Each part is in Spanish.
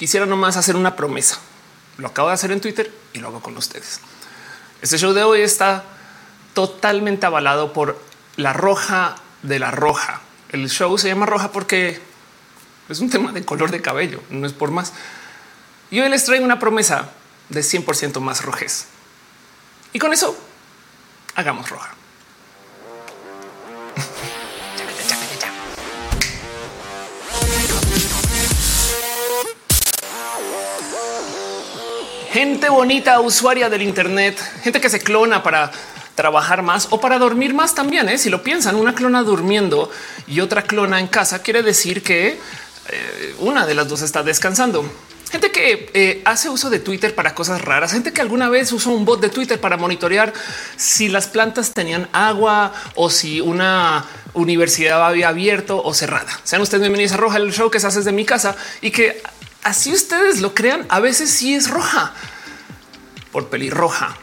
quisiera nomás hacer una promesa. Lo acabo de hacer en Twitter y lo hago con ustedes. Este show de hoy está totalmente avalado por la roja de la roja. El show se llama roja porque es un tema de color de cabello, no es por más. Y hoy les traigo una promesa de 100% más rojez. Y con eso hagamos roja. Gente bonita, usuaria del Internet, gente que se clona para trabajar más o para dormir más también. ¿eh? Si lo piensan, una clona durmiendo y otra clona en casa quiere decir que eh, una de las dos está descansando. Gente que eh, hace uso de Twitter para cosas raras, gente que alguna vez usó un bot de Twitter para monitorear si las plantas tenían agua o si una universidad había abierto o cerrada. Sean ustedes bienvenidos a Roja, el show que se hace desde mi casa y que así ustedes lo crean, a veces sí es roja por pelirroja.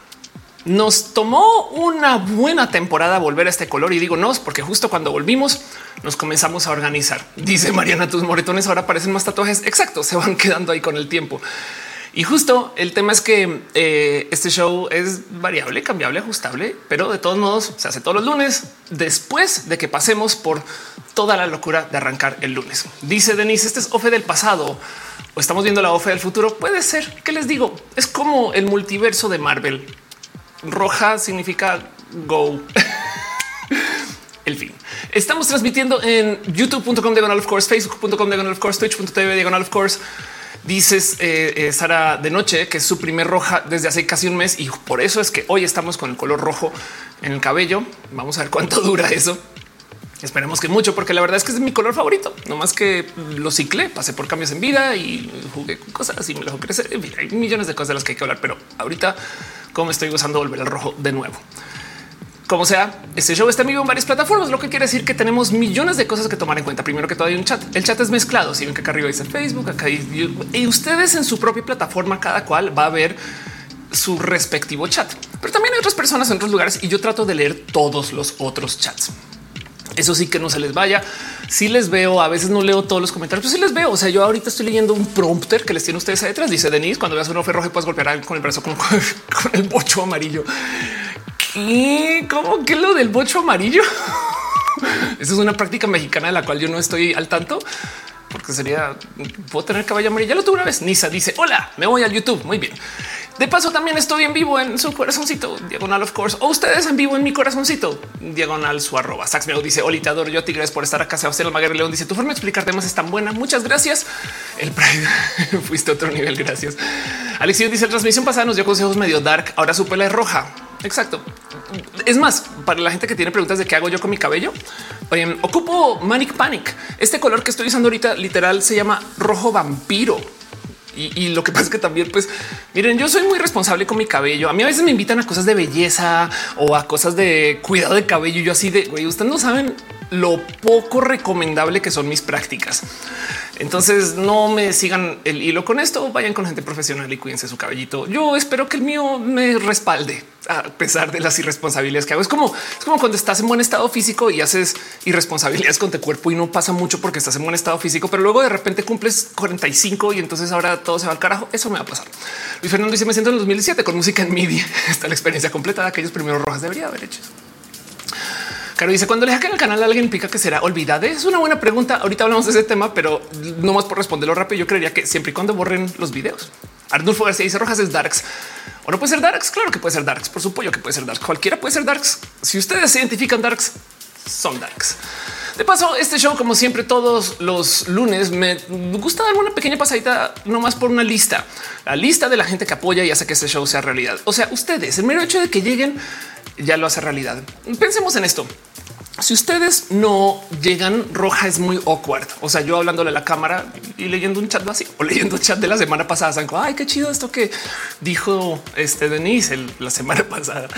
Nos tomó una buena temporada volver a este color y digo no, porque justo cuando volvimos nos comenzamos a organizar. Dice Mariana, tus moretones ahora parecen más tatuajes. Exacto, se van quedando ahí con el tiempo. Y justo el tema es que eh, este show es variable, cambiable, ajustable, pero de todos modos se hace todos los lunes después de que pasemos por toda la locura de arrancar el lunes. Dice Denise, este es OFE del pasado o estamos viendo la OFE del futuro. Puede ser que les digo, es como el multiverso de Marvel. Roja significa go. el fin. Estamos transmitiendo en youtube.com diagonal of course, facebook.com diagonal of course, twitch.tv diagonal of course. Dices eh, eh, Sara de noche que es su primer roja desde hace casi un mes y por eso es que hoy estamos con el color rojo en el cabello. Vamos a ver cuánto dura eso. Esperemos que mucho, porque la verdad es que es mi color favorito. No más que lo ciclé, pasé por cambios en vida y jugué con cosas y me dejó crecer. Hay millones de cosas de las que hay que hablar, pero ahorita como estoy gozando volver al rojo de nuevo. Como sea, este show está en vivo en varias plataformas, lo que quiere decir que tenemos millones de cosas que tomar en cuenta. Primero que todo hay un chat. El chat es mezclado. Si ven que acá arriba dice Facebook, acá y ustedes en su propia plataforma, cada cual va a ver su respectivo chat. Pero también hay otras personas en otros lugares y yo trato de leer todos los otros chats. Eso sí que no se les vaya. Si les veo, a veces no leo todos los comentarios, pero sí les veo. O sea, yo ahorita estoy leyendo un prompter que les tiene ustedes ahí detrás. Dice Denise, cuando veas un ofe rojo puedes golpear con el brazo con, con el bocho amarillo. Y cómo que lo del bocho amarillo? Esa es una práctica mexicana de la cual yo no estoy al tanto porque sería puedo tener caballo amarillo. Ya lo tuve una vez. Nisa dice hola, me voy al YouTube. Muy bien. De paso, también estoy en vivo en su corazoncito, diagonal of course, o ustedes en vivo en mi corazoncito, diagonal su arroba. Sax me dice, Oli, te adoro yo, Tigres, por estar acá. Sebastián Almaguer León dice, tu forma de explicar temas es tan buena. Muchas gracias. El Pride fuiste a otro nivel. Gracias. Alexio dice, transmisión pasada nos dio consejos medio dark. Ahora su pela es roja. Exacto. Es más, para la gente que tiene preguntas de qué hago yo con mi cabello, oye, ocupo Manic Panic. Este color que estoy usando ahorita literal se llama rojo vampiro. Y, lo que pasa es que también, pues miren, yo soy muy responsable con mi cabello. A mí a veces me invitan a cosas de belleza o a cosas de cuidado de cabello. Yo así de güey, ustedes no saben lo poco recomendable que son mis prácticas. Entonces no me sigan el hilo con esto, vayan con gente profesional y cuídense su cabellito. Yo espero que el mío me respalde a pesar de las irresponsabilidades que hago. Es como, es como cuando estás en buen estado físico y haces irresponsabilidades con tu cuerpo y no pasa mucho porque estás en buen estado físico, pero luego de repente cumples 45 y entonces ahora todo se va al carajo. Eso me va a pasar. Luis Fernando dice me siento en el 2007 con música en MIDI. Está la experiencia completa de aquellos primeros rojas debería haber hecho. Caro dice cuando le hackeen el canal alguien pica que será olvidado. Es una buena pregunta. Ahorita hablamos de ese tema, pero no más por responderlo rápido. Yo creería que siempre y cuando borren los videos. Arnulfo García dice Rojas es Darks o no puede ser Darks. Claro que puede ser Darks. Por supuesto que puede ser Darks. Cualquiera puede ser Darks. Si ustedes se identifican Darks, son Darks. De paso, este show, como siempre, todos los lunes me gusta dar una pequeña pasadita nomás por una lista, la lista de la gente que apoya y hace que este show sea realidad. O sea, ustedes, el mero hecho de que lleguen ya lo hace realidad. Pensemos en esto. Si ustedes no llegan, roja es muy awkward. O sea, yo hablándole a la cámara y leyendo un chat así o leyendo chat de la semana pasada, saben, ay, qué chido esto que dijo este Denise la semana pasada.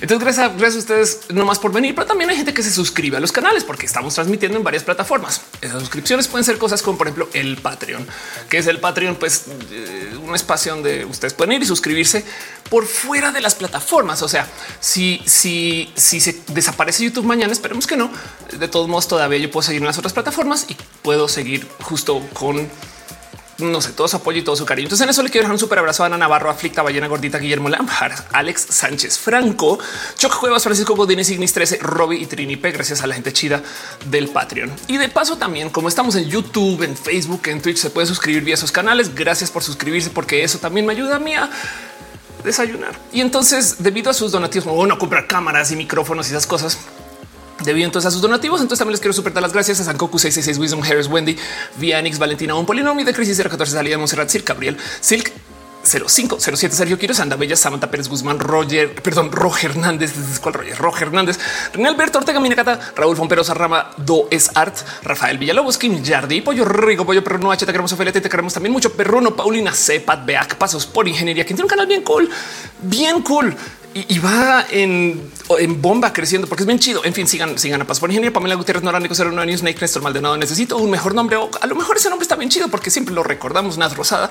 Entonces, gracias, gracias a ustedes nomás por venir, pero también hay gente que se suscribe a los canales porque estamos transmitiendo en varias plataformas. Esas suscripciones pueden ser cosas como, por ejemplo, el Patreon, que es el Patreon, pues eh, un espacio donde ustedes pueden ir y suscribirse por fuera de las plataformas. O sea, si, si, si se desaparece YouTube mañana, esperemos que no. De todos modos, todavía yo puedo seguir en las otras plataformas y puedo seguir justo con no sé, todo su apoyo y todo su cariño. Entonces en eso le quiero dejar un super abrazo a Ana Navarro, Aflicta, Ballena Gordita, Guillermo Lampard, Alex Sánchez Franco, Choc Cuevas, Francisco Godínez, Ignis 13, Robbie y Trinipe, gracias a la gente chida del Patreon. Y de paso también, como estamos en YouTube, en Facebook, en Twitch, se puede suscribir vía esos canales. Gracias por suscribirse porque eso también me ayuda a mí a desayunar. Y entonces, debido a sus donativos, como bueno, comprar cámaras y micrófonos y esas cosas, debido entonces a sus donativos. Entonces también les quiero super dar las gracias a Sankoku 666 Wisdom Harris Wendy, Vianix, Valentina, un polinomio de crisis 014 salida Monserrat, Silk, Gabriel, Silk, 0507 Sergio Quiero, Sanda Bella, Samantha Pérez Guzmán, Roger, perdón, Roger Hernández, ¿cuál Roger? Roger Hernández, René Alberto Ortega Minacata, Raúl Fomperosa Rama, Do es Art, Rafael Villalobos, Kim Yardi, Pollo Rico, Pollo Perruno H, te queremos Ophelia, te queremos también mucho Perruno, Paulina Cepat, Beac, Pasos por Ingeniería, que tiene un canal bien cool, bien cool y, va en, en, bomba creciendo porque es bien chido. En fin, sigan, sigan a Paz por Ingeniería. Pamela Gutiérrez, Nora Nico, Cero Años, Snake, Néstor Maldonado. Necesito un mejor nombre o a lo mejor ese nombre está bien chido porque siempre lo recordamos. Naz Rosada,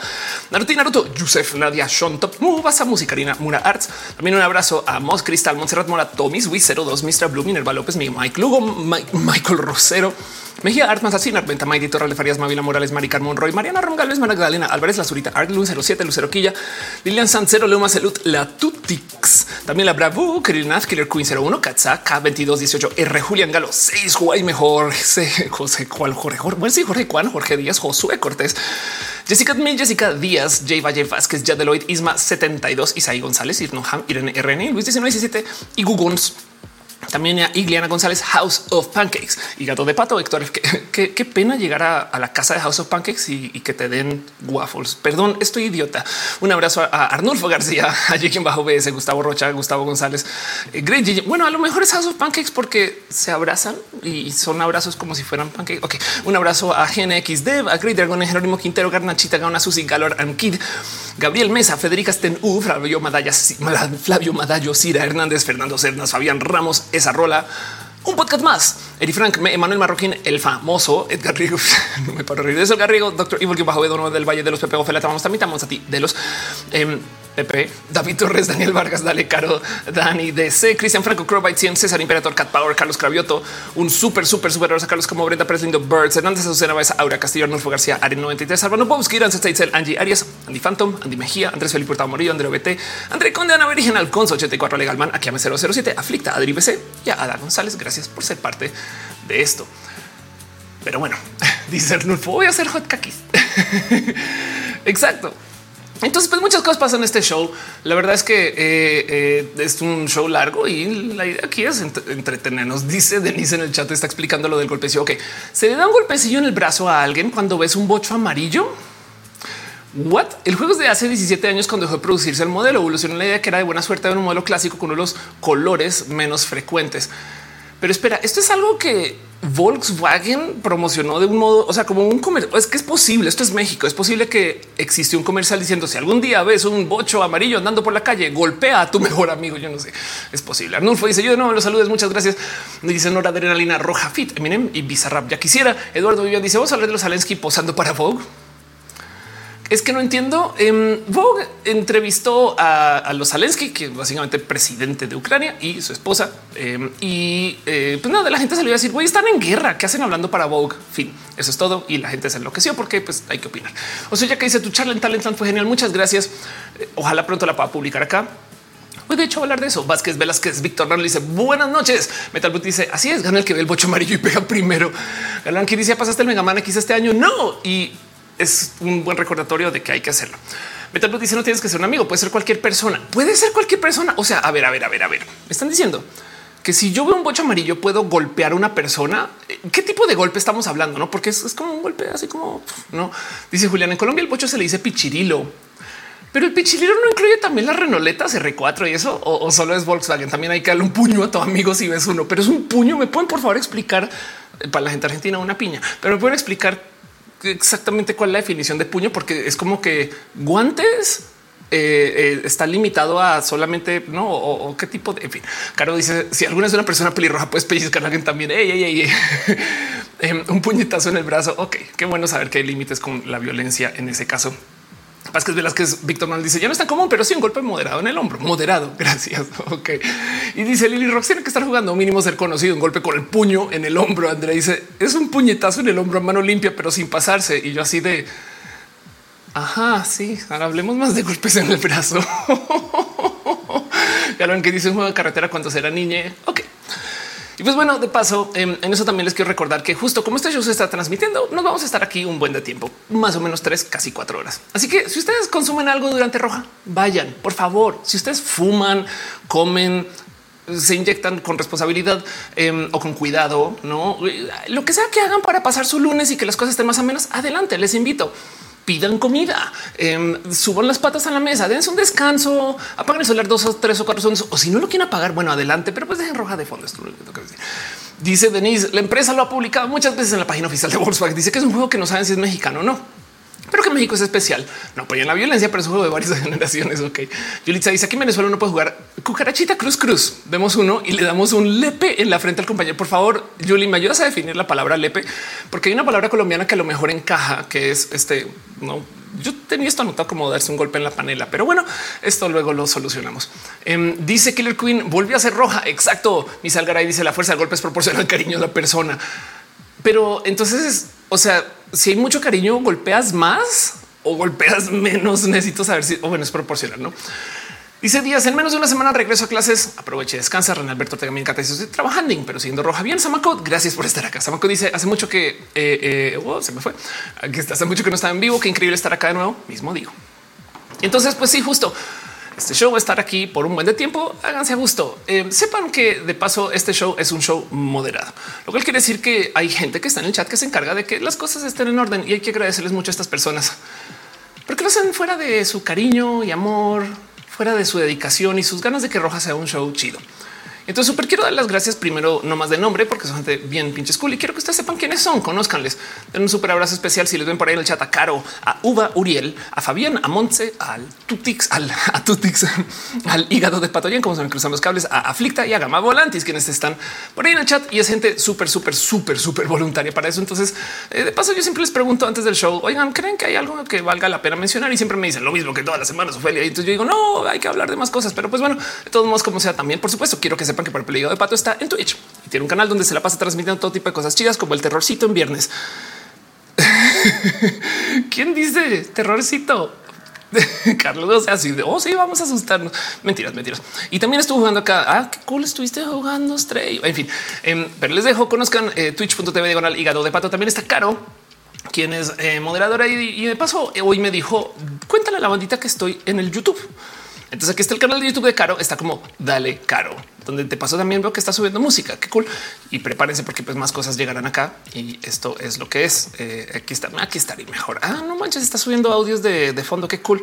Naruto Naruto, Yusef, Nadia, Sean Top, Mubasa, Musicarina, Mura Arts. También un abrazo a Mos Cristal, Montserrat Mora, Tomis, Wii 02, Mr. Blue, Minerva López, Mike Lugo, Michael Rosero. Mejía Artman Asina, Venta Maidi, Torre Farías, Mavila Morales, Mari Monroy, Mariana Rongalves, Magdalena Álvarez, La Zurita, Art 07, Lucero Quilla, Lilian Sancero, Luma Salud, La Tutix, también la Bravo, Kirill Killer Queen 01, Katza, K2218, R. Julián Galo, 6, Guay Mejor, José Cual, Jorge, Jorge, bueno, sí, Jorge Juan, Jorge Díaz, Josué Cortés, Jessica Admin, Jessica Díaz, J. Valle Vázquez, Yadeloid, Isma 72, Isaí González, Irnoham, Irene RN, Luis 1917 y Gugons. También a Igliana González, House of Pancakes y gato de pato. Héctor, qué, pena llegar a, la casa de House of Pancakes y, que te den waffles. Perdón, estoy idiota. Un abrazo a, Arnulfo García, a quien bajo BS, Gustavo Rocha, Gustavo González. Eh, bueno, a lo mejor es House of Pancakes porque se abrazan y son abrazos como si fueran pancakes. Ok, un abrazo a GNXD, a Great Dragon, Jerónimo Quintero, Garnachita, Gauna, Susi, Galor, Kid, Gabriel Mesa, Federica Sten, Flavio Madaya, Flavio Madallo, Cira Hernández, Fernando Cernas, Fabián Ramos, esa rola. Un podcast más. Eri Frank, Emanuel Marroquín, el famoso Edgar Rigo. no me paro de reír eso. Edgar Rigo, doctor Evil, que bajo de del Valle de los Pepe Ofela. Vamos también, a ti de los eh, Pepe, David Torres, Daniel Vargas, Dale Caro, Dani DC, Cristian Franco, Crowbite 100, César Imperator, Cat Power, Carlos Cravioto, un súper, súper, súper a Carlos como Brenda Pérez Lindo, Birds, Hernández Azucena Baeza, Aura Castillo, Arnulfo García, Ari 93, Arbano Bobsky, Irán Steitzel, Angie Arias, Andy Phantom, Andy Mejía, Andrés Felipe Hurtado Morillo, André BT, André Conde, Ana Virgen, Alconso 84, Legalman, Akiame 007, Aflicta, Adri BC y a Ada González. Gracias por ser parte de esto. Pero bueno, dice Arnulfo, voy a hacer hot kakis. Exacto. Entonces, pues muchas cosas pasan en este show. La verdad es que eh, eh, es un show largo y la idea aquí es entretenernos. Dice Denise en el chat, está explicando lo del golpecillo. Ok, se le da un golpecillo en el brazo a alguien cuando ves un bocho amarillo. What? El juego es de hace 17 años cuando dejó de producirse el modelo. Evolucionó la idea que era de buena suerte de un modelo clásico con uno de los colores menos frecuentes. Pero espera, esto es algo que Volkswagen promocionó de un modo, o sea, como un comercio. Es que es posible. Esto es México. Es posible que existe un comercial diciendo si algún día ves un bocho amarillo andando por la calle, golpea a tu mejor amigo. Yo no sé. Es posible. Arnulfo dice yo de nuevo los saludos. Muchas gracias. Me dice Nora Adrenalina Roja Fit, Eminem y Bizarrap. Ya quisiera. Eduardo Vivian dice vamos a hablar de los Alensky posando para Vogue. Es que no entiendo. Em, Vogue entrevistó a, los Zelensky, que es básicamente presidente de Ucrania y su esposa. Em, y eh, pues nada, la gente salió a decir, güey, están en guerra. ¿Qué hacen hablando para Vogue? Fin, eso es todo. Y la gente se enloqueció porque pues hay que opinar. O sea, ya que dice tu charla en Talentland fue genial. Muchas gracias. Eh, ojalá pronto la pueda publicar acá. Hoy de hecho hablar de eso. Vázquez Velázquez, Víctor Rano dice buenas noches. Metal Boot dice así es, gana el que ve el bocho amarillo y pega primero. Galán que dice pasaste el Mega Man X este año. No. Y es un buen recordatorio de que hay que hacerlo. Metal dice no tienes que ser un amigo, puede ser cualquier persona, puede ser cualquier persona. O sea, a ver, a ver, a ver, a ver. Me están diciendo que si yo veo un bocho amarillo puedo golpear a una persona. ¿Qué tipo de golpe estamos hablando? No, porque es, como un golpe así como no dice Julián. En Colombia el bocho se le dice pichirilo, pero el pichirilo no incluye también las renoletas R4 y eso o, solo es Volkswagen. También hay que darle un puño a tu amigo si ves uno, pero es un puño. Me pueden por favor explicar para la gente argentina una piña, pero me pueden explicar exactamente cuál es la definición de puño, porque es como que guantes eh, eh, está limitado a solamente no o, qué tipo de en fin. Caro dice si alguna es una persona pelirroja, puedes pellizcar a alguien también. Em, un puñetazo en el brazo. Ok, qué bueno saber que hay límites con la violencia en ese caso. Vázquez Velázquez, Víctor Manuel dice ya no es tan común, pero sí un golpe moderado en el hombro. Moderado. Gracias. Ok. Y dice Lili Rox tiene que estar jugando mínimo ser conocido. Un golpe con el puño en el hombro. Andrea dice es un puñetazo en el hombro a mano limpia, pero sin pasarse. Y yo así de Ajá, sí. Ahora hablemos más de golpes en el brazo. ya lo que dice un juego de carretera cuando será niña. Ok. Y pues bueno, de paso, em, en eso también les quiero recordar que justo como este show se está transmitiendo, nos vamos a estar aquí un buen de tiempo, más o menos tres, casi cuatro horas. Así que si ustedes consumen algo durante roja, vayan, por favor. Si ustedes fuman, comen, se inyectan con responsabilidad em, o con cuidado, no lo que sea que hagan para pasar su lunes y que las cosas estén más o menos adelante. Les invito pidan comida, eh, suban las patas a la mesa, dense un descanso, apaguen el celular dos o tres o cuatro segundos. O si no lo quieren apagar, bueno, adelante, pero pues dejen roja de fondo. Esto Dice Denise, la empresa lo ha publicado muchas veces en la página oficial de Volkswagen. Dice que es un juego que no saben si es mexicano o no pero que México es especial. No apoyan la violencia, pero es un juego de varias generaciones. Ok. Yulitza dice aquí en Venezuela no puede jugar cucarachita cruz cruz. Vemos uno y le damos un lepe en la frente al compañero. Por favor, Yuli, me ayudas a definir la palabra lepe, porque hay una palabra colombiana que a lo mejor encaja, que es este. No, yo tenía esto anotado como darse un golpe en la panela, pero bueno, esto luego lo solucionamos. Em, dice Killer Queen volvió a ser roja. Exacto. Mi Salgaray dice la fuerza del golpe es proporcional al cariño de la persona. Pero entonces, o sea, si hay mucho cariño, golpeas más o golpeas menos. Necesito saber si, o bueno, es proporcional, no? Dice Díaz, en menos de una semana regreso a clases. Aproveche, descansa. René Alberto también encanta. Estoy trabajando, pero siendo roja. Bien, Samako, gracias por estar acá. Samako dice hace mucho que eh, eh, oh, se me fue. Aquí está hace mucho que no estaba en vivo. Qué increíble estar acá de nuevo. Mismo digo. Entonces, pues sí, justo este show va a estar aquí por un buen de tiempo. Háganse a gusto. Eh, sepan que de paso este show es un show moderado, lo cual quiere decir que hay gente que está en el chat que se encarga de que las cosas estén en orden y hay que agradecerles mucho a estas personas porque lo hacen fuera de su cariño y amor, fuera de su dedicación y sus ganas de que Roja sea un show chido. Entonces, súper quiero dar las gracias primero, no más de nombre, porque son gente bien pinches cool y quiero que ustedes sepan quiénes son, conozcanles. Den un súper abrazo especial si les ven por ahí en el chat a Caro, a Uva Uriel, a Fabián, a Montse, al Tutix, al a Tutix, al hígado de Patoyen, como se me cruzan los cables, a Aflicta y a Gama Volantis, quienes están por ahí en el chat y es gente súper, súper, súper, súper voluntaria para eso. Entonces, eh, de paso, yo siempre les pregunto antes del show, oigan, ¿creen que hay algo que valga la pena mencionar? Y siempre me dicen lo mismo que todas las semanas, Ophelia. Y entonces yo digo, no, hay que hablar de más cosas, pero pues bueno, de todos modos, como sea, también, por supuesto, quiero que sepan que por el peligro de pato está en Twitch y tiene un canal donde se la pasa transmitiendo todo tipo de cosas chidas como el terrorcito en viernes. ¿Quién dice terrorcito? Carlos, así de oh, sí, vamos a asustarnos. Mentiras, mentiras. Y también estuvo jugando acá. Ah, qué cool estuviste jugando Stray. En fin, em, pero les dejo conozcan eh, twitch.tv diagonal hígado de pato. También está caro, quien es eh, moderadora y, y, de paso hoy me dijo cuéntale a la bandita que estoy en el YouTube. Entonces aquí está el canal de YouTube de Caro. Está como dale Caro, donde te paso también veo que está subiendo música. Qué cool. Y prepárense porque pues más cosas llegarán acá y esto es lo que es. Eh, aquí está, aquí estaría mejor. Ah, no manches, está subiendo audios de, fondo. Qué cool.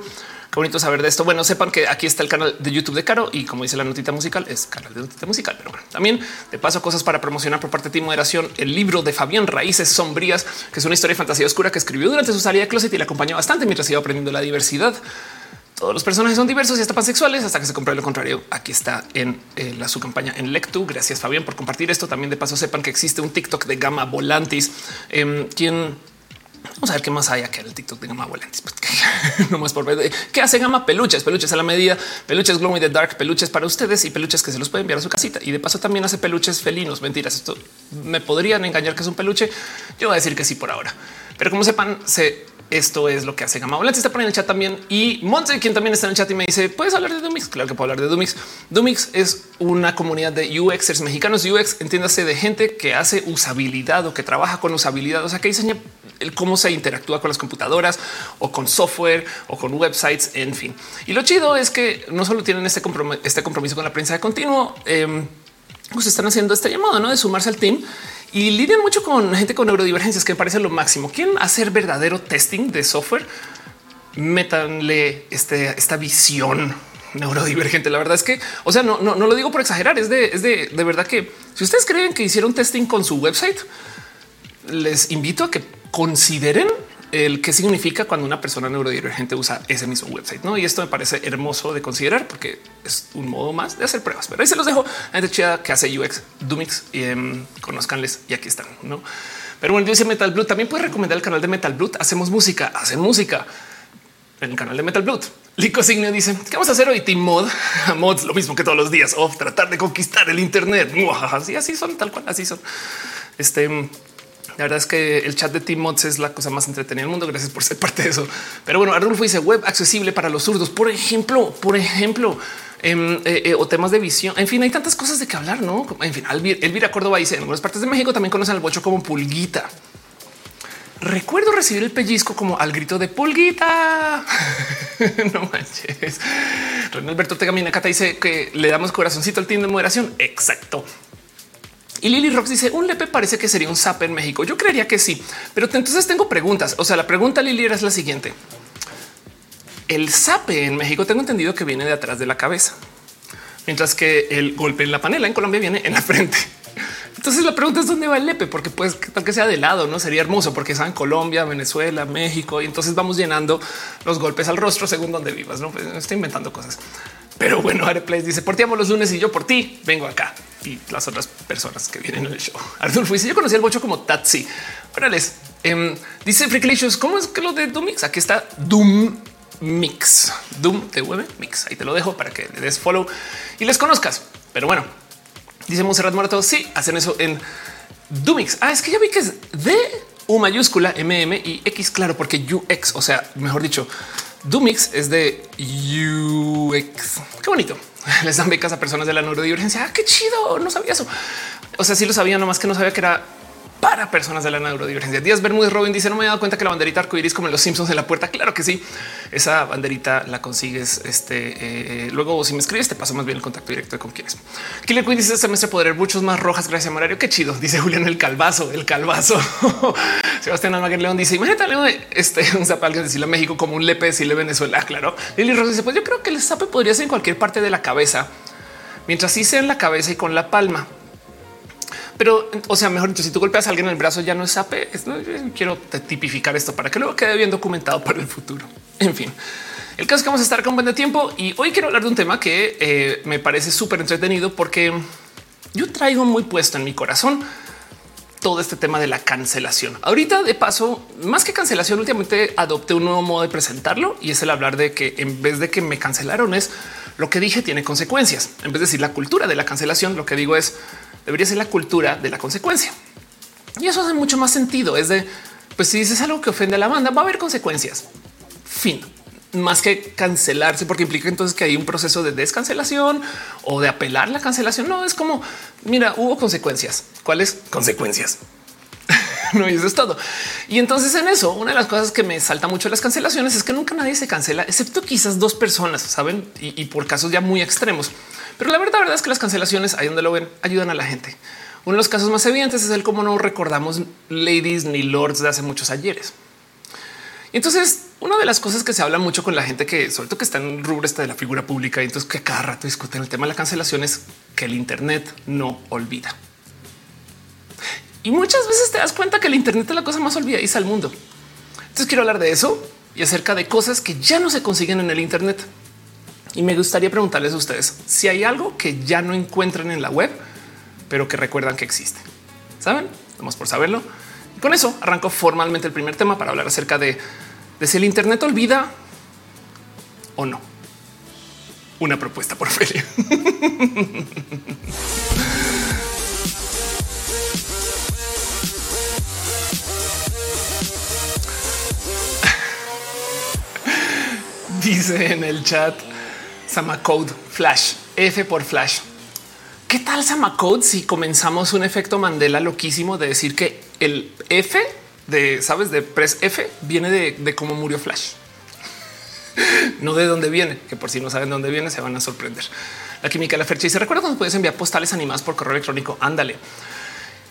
Qué bonito saber de esto. Bueno, sepan que aquí está el canal de YouTube de Caro y como dice la notita musical, es canal de notita musical. Pero bueno, también de paso cosas para promocionar por parte de ti moderación. El libro de Fabián Raíces Sombrías, que es una historia de fantasía oscura que escribió durante su salida de closet y le acompañó bastante mientras iba aprendiendo la diversidad. Todos los personajes son diversos y hasta pansexuales hasta que se compruebe lo contrario. Aquí está en eh, la su campaña en Lectu. Gracias Fabián por compartir esto. También de paso sepan que existe un TikTok de Gama Volantis, eh, quien Vamos a ver qué más hay acá en el TikTok de Gama Volantis. Pues, no más por ver qué hace Gama peluches, peluches a la medida, peluches in the dark, peluches para ustedes y peluches que se los pueden enviar a su casita. Y de paso también hace peluches felinos. Mentiras. Esto me podrían engañar que es un peluche. Yo voy a decir que sí por ahora, pero como sepan, se esto es lo que hace Gama Volante. Está poniendo el chat también. Y Monte, quien también está en el chat y me dice, ¿puedes hablar de Dumix? Claro que puedo hablar de Dumix. Dumix es una comunidad de UXers mexicanos. UX, entiéndase, de gente que hace usabilidad o que trabaja con usabilidad, o sea, que diseña el cómo se interactúa con las computadoras o con software o con websites, en fin. Y lo chido es que no solo tienen este compromiso, este compromiso con la prensa de continuo, eh, pues están haciendo este llamado ¿no? de sumarse al team y lidian mucho con gente con neurodivergencias que me parece lo máximo. Quieren hacer verdadero testing de software. Métanle este, esta visión neurodivergente. La verdad es que, o sea, no, no, no lo digo por exagerar, es de, es de, de verdad que si ustedes creen que hicieron testing con su website, les invito a que consideren el qué significa cuando una persona neurodivergente usa ese mismo website. ¿no? Y esto me parece hermoso de considerar porque es un modo más de hacer pruebas. Pero ahí se los dejo a gente chida que hace UX, Dumix y um, conozcanles y aquí están. ¿no? Pero bueno, dice Metal Blood. También puedes recomendar el canal de Metal Blood. Hacemos música, hacen música en el canal de Metal Blood. Lico Signo dice ¿Qué vamos a hacer hoy? Team Mod, mods, lo mismo que todos los días. O tratar de conquistar el Internet. Así, así son, tal cual, así son. Este La verdad es que el chat de Team Mods es la cosa más entretenida del mundo. Gracias por ser parte de eso. Pero bueno, Arnulfo dice web accesible para los zurdos. Por ejemplo, por ejemplo, em, eh, eh, o temas de visión. En fin, hay tantas cosas de que hablar, no? En fin, Elvira Córdoba dice en algunas partes de México también conocen al bocho como pulguita. Recuerdo recibir el pellizco como al grito de pulguita. no manches. René Alberto Tegamina Cata dice que le damos corazoncito al team de moderación. Exacto. Y Lily Rox dice un lepe parece que sería un zap en México. Yo creería que sí, pero entonces tengo preguntas. O sea, la pregunta Lili es la siguiente. El zape en México tengo entendido que viene de atrás de la cabeza, mientras que el golpe en la panela en Colombia viene en la frente. Entonces la pregunta es dónde va el lepe, porque pues tal que sea de lado, no sería hermoso porque en Colombia, Venezuela, México y entonces vamos llenando los golpes al rostro según donde vivas. No pues, estoy inventando cosas. Pero bueno, Areplays dice por ti amo los lunes y yo por ti vengo acá y las otras personas que vienen en el show. Arnulfo dice yo conocí el bocho como Tatsi. Órales. Eh, dice Freaklicious, ¿cómo es que lo de Doom Mix? Aquí está Doom Mix, Doom Mix. Ahí te lo dejo para que le des follow y les conozcas. Pero bueno, dice Monserrat Morato. Sí, hacen eso en Doomix. Ah, es que ya vi que es de U mayúscula, MM y X, claro, porque UX, o sea, mejor dicho, Doomix es de UX. Qué bonito. Les dan becas a personas de la neurodivergencia. Ah, qué chido. No sabía eso. O sea, sí lo sabía, nomás que no sabía que era para personas de la neurodivergencia. Díaz Bermúdez Robin dice: No me he dado cuenta que la banderita arcoíris como en los Simpsons de la puerta. Claro que sí. Esa banderita la consigues. Este eh, luego, si me escribes, te paso más bien el contacto directo de con quienes. Killer Queen dice: Este semestre poder muchos más rojas. Gracias, Marario. Qué chido. Dice Julián el calvazo, el calvazo. Sebastián Almaguer León dice: Imagínate León, este un zap alguien decirle a México como un lepe decirle Venezuela. Claro. Lili Rosa dice: Pues yo creo que el zape podría ser en cualquier parte de la cabeza, mientras sí sea en la cabeza y con la palma pero, o sea, mejor dicho, si tú golpeas a alguien en el brazo ya no es sape. quiero tipificar esto para que luego quede bien documentado para el futuro. En fin, el caso es que vamos a estar con buen tiempo y hoy quiero hablar de un tema que eh, me parece súper entretenido porque yo traigo muy puesto en mi corazón todo este tema de la cancelación. Ahorita de paso, más que cancelación, últimamente adopté un nuevo modo de presentarlo y es el hablar de que en vez de que me cancelaron es lo que dije tiene consecuencias. En vez de decir la cultura de la cancelación, lo que digo es debería ser la cultura de la consecuencia. Y eso hace mucho más sentido. Es de, pues si dices algo que ofende a la banda, va a haber consecuencias. Fin. Más que cancelarse, porque implica entonces que hay un proceso de descancelación o de apelar la cancelación. No es como, mira, hubo consecuencias. ¿Cuáles consecuencias? no, eso es todo. Y entonces en eso, una de las cosas que me salta mucho las cancelaciones es que nunca nadie se cancela, excepto quizás dos personas, saben, y, y por casos ya muy extremos. Pero la verdad, verdad es que las cancelaciones ahí donde lo ven ayudan a la gente. Uno de los casos más evidentes es el cómo no recordamos ladies ni lords de hace muchos ayeres. Entonces, una de las cosas que se habla mucho con la gente que, sobre todo que está en rubro esta de la figura pública, y entonces que cada rato discuten el tema de la cancelación es que el Internet no olvida. Y muchas veces te das cuenta que el Internet es la cosa más olvidadiza del mundo. Entonces quiero hablar de eso y acerca de cosas que ya no se consiguen en el Internet. Y me gustaría preguntarles a ustedes si hay algo que ya no encuentran en la web, pero que recuerdan que existe. Saben, vamos por saberlo. Y con eso arranco formalmente el primer tema para hablar acerca de, de si el Internet olvida o no. Una propuesta por Ophelia. Dice en el chat Samacode Flash, F por Flash. ¿Qué tal Samacode si comenzamos un efecto Mandela loquísimo de decir que el F de, sabes, de Press F viene de, cómo murió Flash? no de dónde viene, que por si no saben dónde viene se van a sorprender. La química de la fecha y se recuerda cuando puedes enviar postales animadas por correo electrónico. Ándale.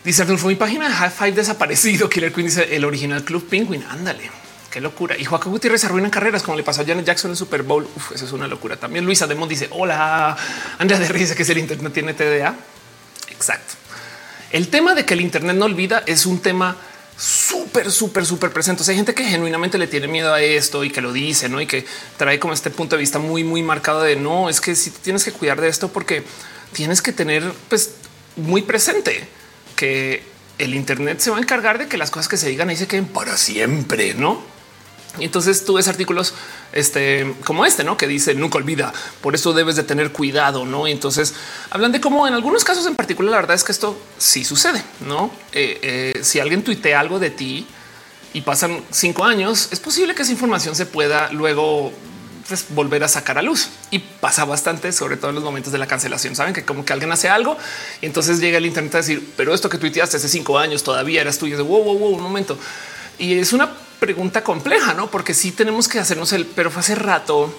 Dice mi página de High Five desaparecido. Killer Queen dice el original Club Penguin. Ándale. Qué locura. Y Joaquín Gutiérrez arruina carreras como le pasó a Janet Jackson en Super Bowl. Uf, eso es una locura. También Luisa Demont dice hola. Andrea de Risa que es el Internet tiene TDA. Exacto. El tema de que el Internet no olvida es un tema súper, súper, súper presente. O sea, hay gente que genuinamente le tiene miedo a esto y que lo dice, no? Y que trae como este punto de vista muy, muy marcado de no, es que si tienes que cuidar de esto porque tienes que tener pues muy presente que el Internet se va a encargar de que las cosas que se digan ahí se queden para siempre, no? Y entonces tú ves artículos este como este, no que dice nunca olvida. Por eso debes de tener cuidado, no? entonces hablan de cómo en algunos casos en particular, la verdad es que esto sí sucede, no? Eh, eh, si alguien tuitea algo de ti y pasan cinco años, es posible que esa información se pueda luego pues, volver a sacar a luz y pasa bastante, sobre todo en los momentos de la cancelación. Saben que como que alguien hace algo y entonces llega el Internet a decir, pero esto que tuiteaste hace cinco años todavía eras tuyo de wow, wow, wow, un momento. Y es una pregunta compleja, no? Porque sí tenemos que hacernos el, pero fue hace rato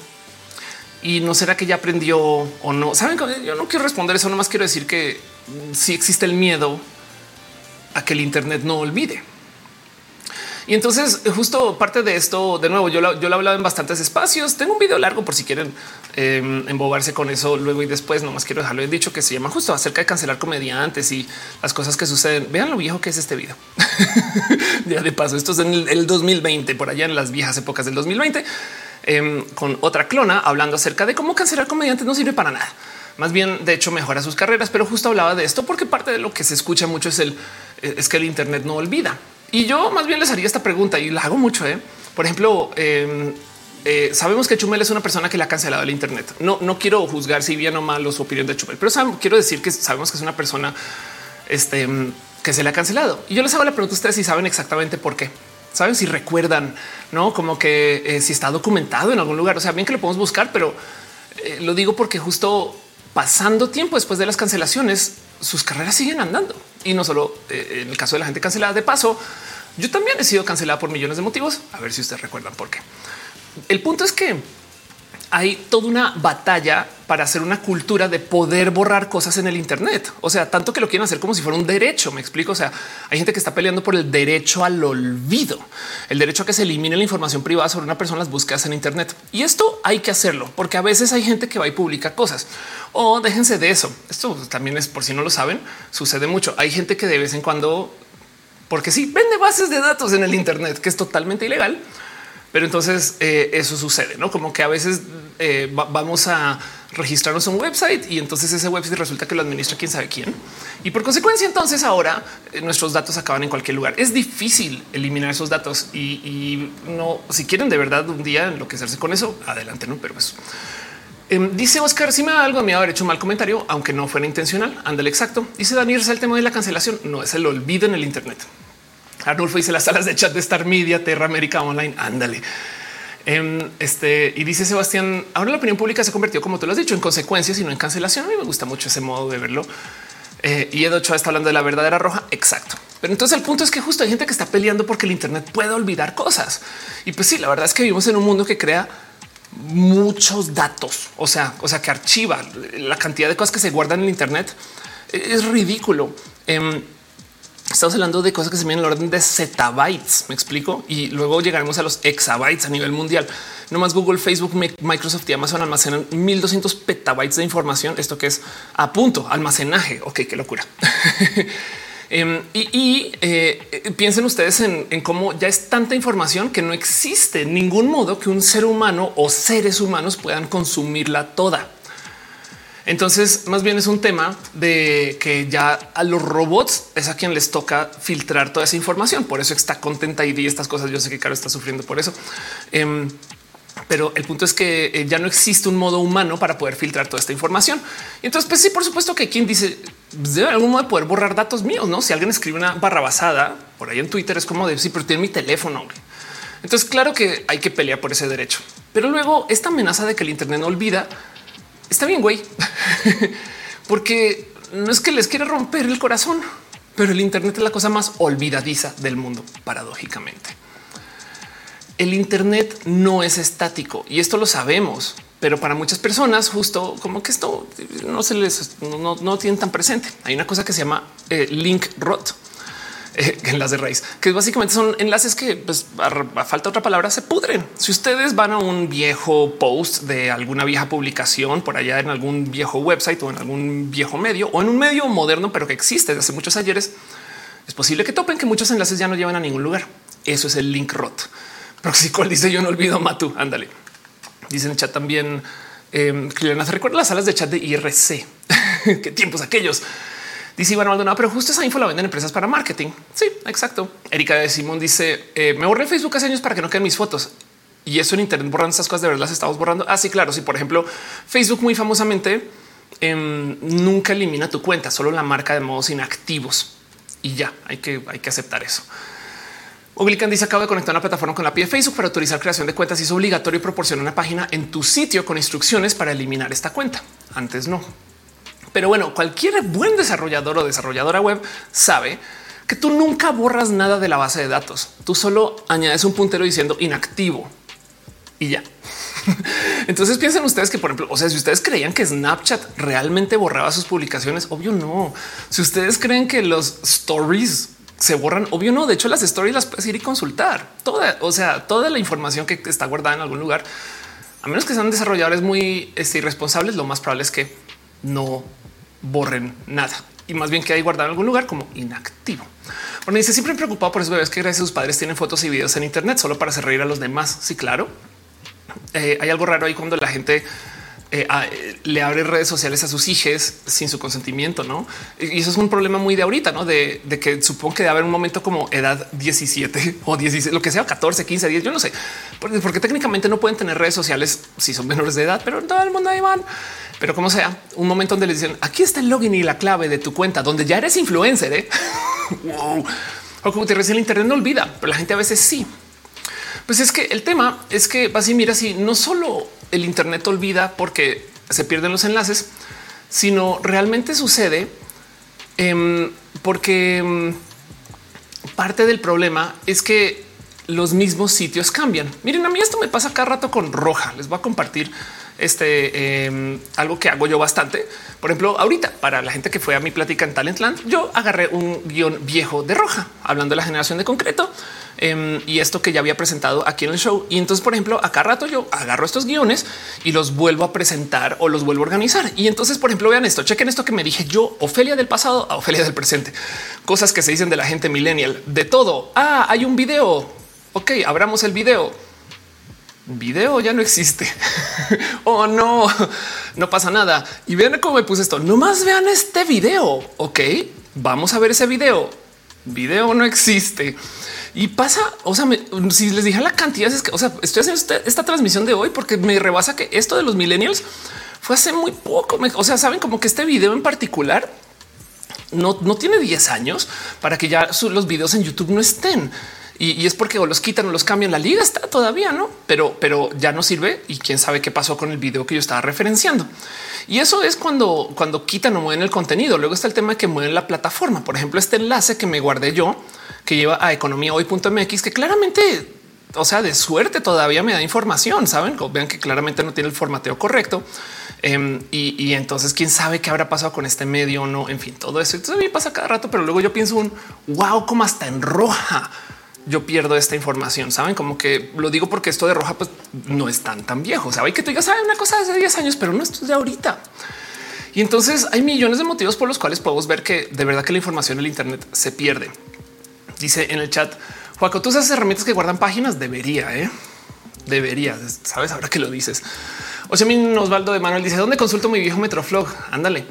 y no será que ya aprendió o no. Saben, yo no quiero responder eso, nomás quiero decir que sí existe el miedo a que el Internet no olvide. Y entonces justo parte de esto, de nuevo, yo lo, yo lo he hablado en bastantes espacios. Tengo un video largo por si quieren em, embobarse con eso luego y después. Nomás quiero dejarlo he dicho que se llama justo acerca de cancelar comediantes y las cosas que suceden. Vean lo viejo que es este video. ya de paso, esto es en el, 2020, por allá en las viejas épocas del 2020, em, con otra clona hablando acerca de cómo cancelar comediantes no sirve para nada. Más bien, de hecho, mejora sus carreras, pero justo hablaba de esto porque parte de lo que se escucha mucho es el es que el Internet no olvida. Y yo más bien les haría esta pregunta y la hago mucho. ¿eh? Por ejemplo, em, eh, sabemos que Chumel es una persona que le ha cancelado el Internet. No, no quiero juzgar si bien o mal su opinión de Chumel, pero quiero decir que sabemos que es una persona este, que se le ha cancelado. Y yo les hago la pregunta a ustedes si saben exactamente por qué. Saben si recuerdan, no como que eh, si está documentado en algún lugar. O sea, bien que lo podemos buscar, pero lo digo porque justo pasando tiempo después de las cancelaciones, sus carreras siguen andando y no solo eh, en el caso de la gente cancelada. De paso, yo también he sido cancelada por millones de motivos. A ver si ustedes recuerdan por qué. El punto es que hay toda una batalla para hacer una cultura de poder borrar cosas en el Internet. O sea, tanto que lo quieren hacer como si fuera un derecho. Me explico. O sea, hay gente que está peleando por el derecho al olvido, el derecho a que se elimine la información privada sobre una persona las búsquedas en Internet. Y esto hay que hacerlo porque a veces hay gente que va y publica cosas o déjense de eso. Esto también es por si no lo saben, sucede mucho. Hay gente que de vez en cuando, porque sí vende bases de datos en el Internet, que es totalmente ilegal pero entonces eh, eso sucede, no como que a veces eh, vamos a registrarnos un website y entonces ese website resulta que lo administra quién sabe quién. Y por consecuencia, entonces ahora eh, nuestros datos acaban en cualquier lugar. Es difícil eliminar esos datos y, no, si quieren de verdad un día enloquecerse con eso, adelante, no? Pero eso. Em, dice Oscar, si me da algo mí haber hecho un mal comentario, aunque no fuera intencional. Ándale, exacto. Dice Daniel, el tema de la cancelación. No es el olvido en el Internet. Arnulfo dice las salas de chat de Star Media, Terra América Online. Ándale. Em, este y dice Sebastián, ahora la opinión pública se convirtió, como tú lo has dicho, en consecuencias y no en cancelación. A mí me gusta mucho ese modo de verlo. Eh, y Edo Ochoa está hablando de la verdadera roja. Exacto. Pero entonces el punto es que justo hay gente que está peleando porque el Internet puede olvidar cosas. Y pues sí, la verdad es que vivimos en un mundo que crea muchos datos, o sea, o sea, que archiva la cantidad de cosas que se guardan en Internet. Es ridículo. Em, Estamos hablando de cosas que se miden en el orden de zettabytes. Me explico y luego llegaremos a los exabytes a nivel mundial. No más Google, Facebook, Microsoft y Amazon almacenan 1200 petabytes de información. Esto que es a punto almacenaje. Ok, qué locura. Em, y, eh, piensen ustedes en, en, cómo ya es tanta información que no existe ningún modo que un ser humano o seres humanos puedan consumirla toda. Entonces, más bien es un tema de que ya a los robots es a quien les toca filtrar toda esa información. Por eso está contenta y estas cosas. Yo sé que Caro está sufriendo por eso. Em, pero el punto es que eh, ya no existe un modo humano para poder filtrar toda esta información. Entonces, pues sí, por supuesto que quien dice pues, de algún modo de poder borrar datos míos, no? Si alguien escribe una barra basada por ahí en Twitter, es como de sí, pero tiene mi teléfono. Entonces, claro que hay que pelear por ese derecho, pero luego esta amenaza de que el Internet no olvida está bien, güey, porque no es que les quiera romper el corazón, pero el Internet es la cosa más olvidadiza del mundo, paradójicamente. El Internet no es estático y esto lo sabemos, pero para muchas personas, justo como que esto no se les no, no tienen tan presente. Hay una cosa que se llama eh, link rot enlace de raíz, que básicamente son enlaces que pues, a, falta otra palabra se pudren. Si ustedes van a un viejo post de alguna vieja publicación por allá en algún viejo website o en algún viejo medio o en un medio moderno, pero que existe desde hace muchos ayeres, es posible que topen que muchos enlaces ya no llevan a ningún lugar. Eso es el link rot. Proxicol dice yo no olvido Matu. Ándale. Dice en el chat también. Eh, recuerda las salas de chat de IRC. Qué tiempos aquellos. Dice Iván Maldonado, pero justo esa info la venden empresas para marketing. Sí, exacto. Erika de Simón dice: eh, Me borré Facebook hace años para que no queden mis fotos. y eso en Internet borrando esas cosas de verdad las estamos borrando. Así, ah, claro. Si por ejemplo Facebook muy famosamente em, nunca elimina tu cuenta, solo la marca de modos inactivos y ya hay que, hay que aceptar eso. Oblican dice acaba de conectar una plataforma con la API de Facebook para autorizar creación de cuentas y es obligatorio proporcionar una página en tu sitio con instrucciones para eliminar esta cuenta. Antes no. Pero bueno, cualquier buen desarrollador o desarrolladora web sabe que tú nunca borras nada de la base de datos. Tú solo añades un puntero diciendo inactivo y ya. Entonces piensen ustedes que, por ejemplo, o sea, si ustedes creían que Snapchat realmente borraba sus publicaciones, obvio no. Si ustedes creen que los stories se borran, obvio no. De hecho, las stories las puedes ir y consultar toda, o sea, toda la información que está guardada en algún lugar, a menos que sean desarrolladores muy este, irresponsables, lo más probable es que no borren nada y más bien que hay guardado en algún lugar como inactivo. Bueno, dice siempre preocupado por esos bebés que gracias a sus padres tienen fotos y videos en Internet solo para hacer reír a los demás. Sí, claro. Eh, hay algo raro ahí cuando la gente eh, le abre redes sociales a sus hijos sin su consentimiento, no? Y eso es un problema muy de ahorita, no? De, que supongo que debe haber un momento como edad 17 o 16, lo que sea, 14, 15, 10, yo no sé, porque, técnicamente no pueden tener redes sociales si son menores de edad, pero en todo el mundo ahí van. Pero como sea, un momento donde le dicen aquí está el login y la clave de tu cuenta, donde ya eres influencer. ¿eh? wow. O como te recién el Internet no olvida, pero la gente a veces sí. Pues es que el tema es que así mira, si no solo el Internet olvida porque se pierden los enlaces, sino realmente sucede em, porque em, parte del problema es que los mismos sitios cambian. Miren, a mí esto me pasa cada rato con Roja. Les voy a compartir este em, algo que hago yo bastante. Por ejemplo, ahorita para la gente que fue a mi plática en Talentland, yo agarré un guion viejo de roja hablando de la generación de concreto em, y esto que ya había presentado aquí en el show. Y entonces, por ejemplo, acá rato yo agarro estos guiones y los vuelvo a presentar o los vuelvo a organizar. Y entonces, por ejemplo, vean esto, chequen esto que me dije yo, Ofelia del pasado a Ofelia del presente, cosas que se dicen de la gente millennial, de todo. Ah, hay un video. Ok, abramos el video video ya no existe. oh no, no pasa nada. Y vean cómo me puse esto. No más vean este video. Ok, vamos a ver ese video. Video no existe. Y pasa, o sea, si les dije la cantidad, es que, o sea, estoy haciendo esta, esta, transmisión de hoy porque me rebasa que esto de los millennials fue hace muy poco. O sea, saben como que este video en particular no, no tiene 10 años para que ya los videos en YouTube no estén. Y, es porque o los quitan o los cambian. La liga está todavía, no, pero, pero ya no sirve. Y quién sabe qué pasó con el video que yo estaba referenciando. Y eso es cuando, cuando quitan o mueven el contenido. Luego está el tema de que mueven la plataforma. Por ejemplo, este enlace que me guardé yo, que lleva a economía hoy.mx, que claramente, o sea, de suerte todavía me da información. Saben, vean que claramente no tiene el formateo correcto. Em, y, entonces quién sabe qué habrá pasado con este medio o no. En fin, todo eso. Entonces a pasa cada rato, pero luego yo pienso un wow, como hasta en roja yo pierdo esta información. Saben como que lo digo porque esto de roja pues no es tan tan viejo. Saben que tú digas una cosa hace 10 años, pero no es de ahorita. Y entonces hay millones de motivos por los cuales podemos ver que de verdad que la información en el Internet se pierde. Dice en el chat, Juaco, tú usas herramientas que guardan páginas. Debería, ¿eh? debería. Sabes ahora que lo dices. O sea, Osvaldo de Manuel dice dónde consulto mi viejo Metroflog. Ándale.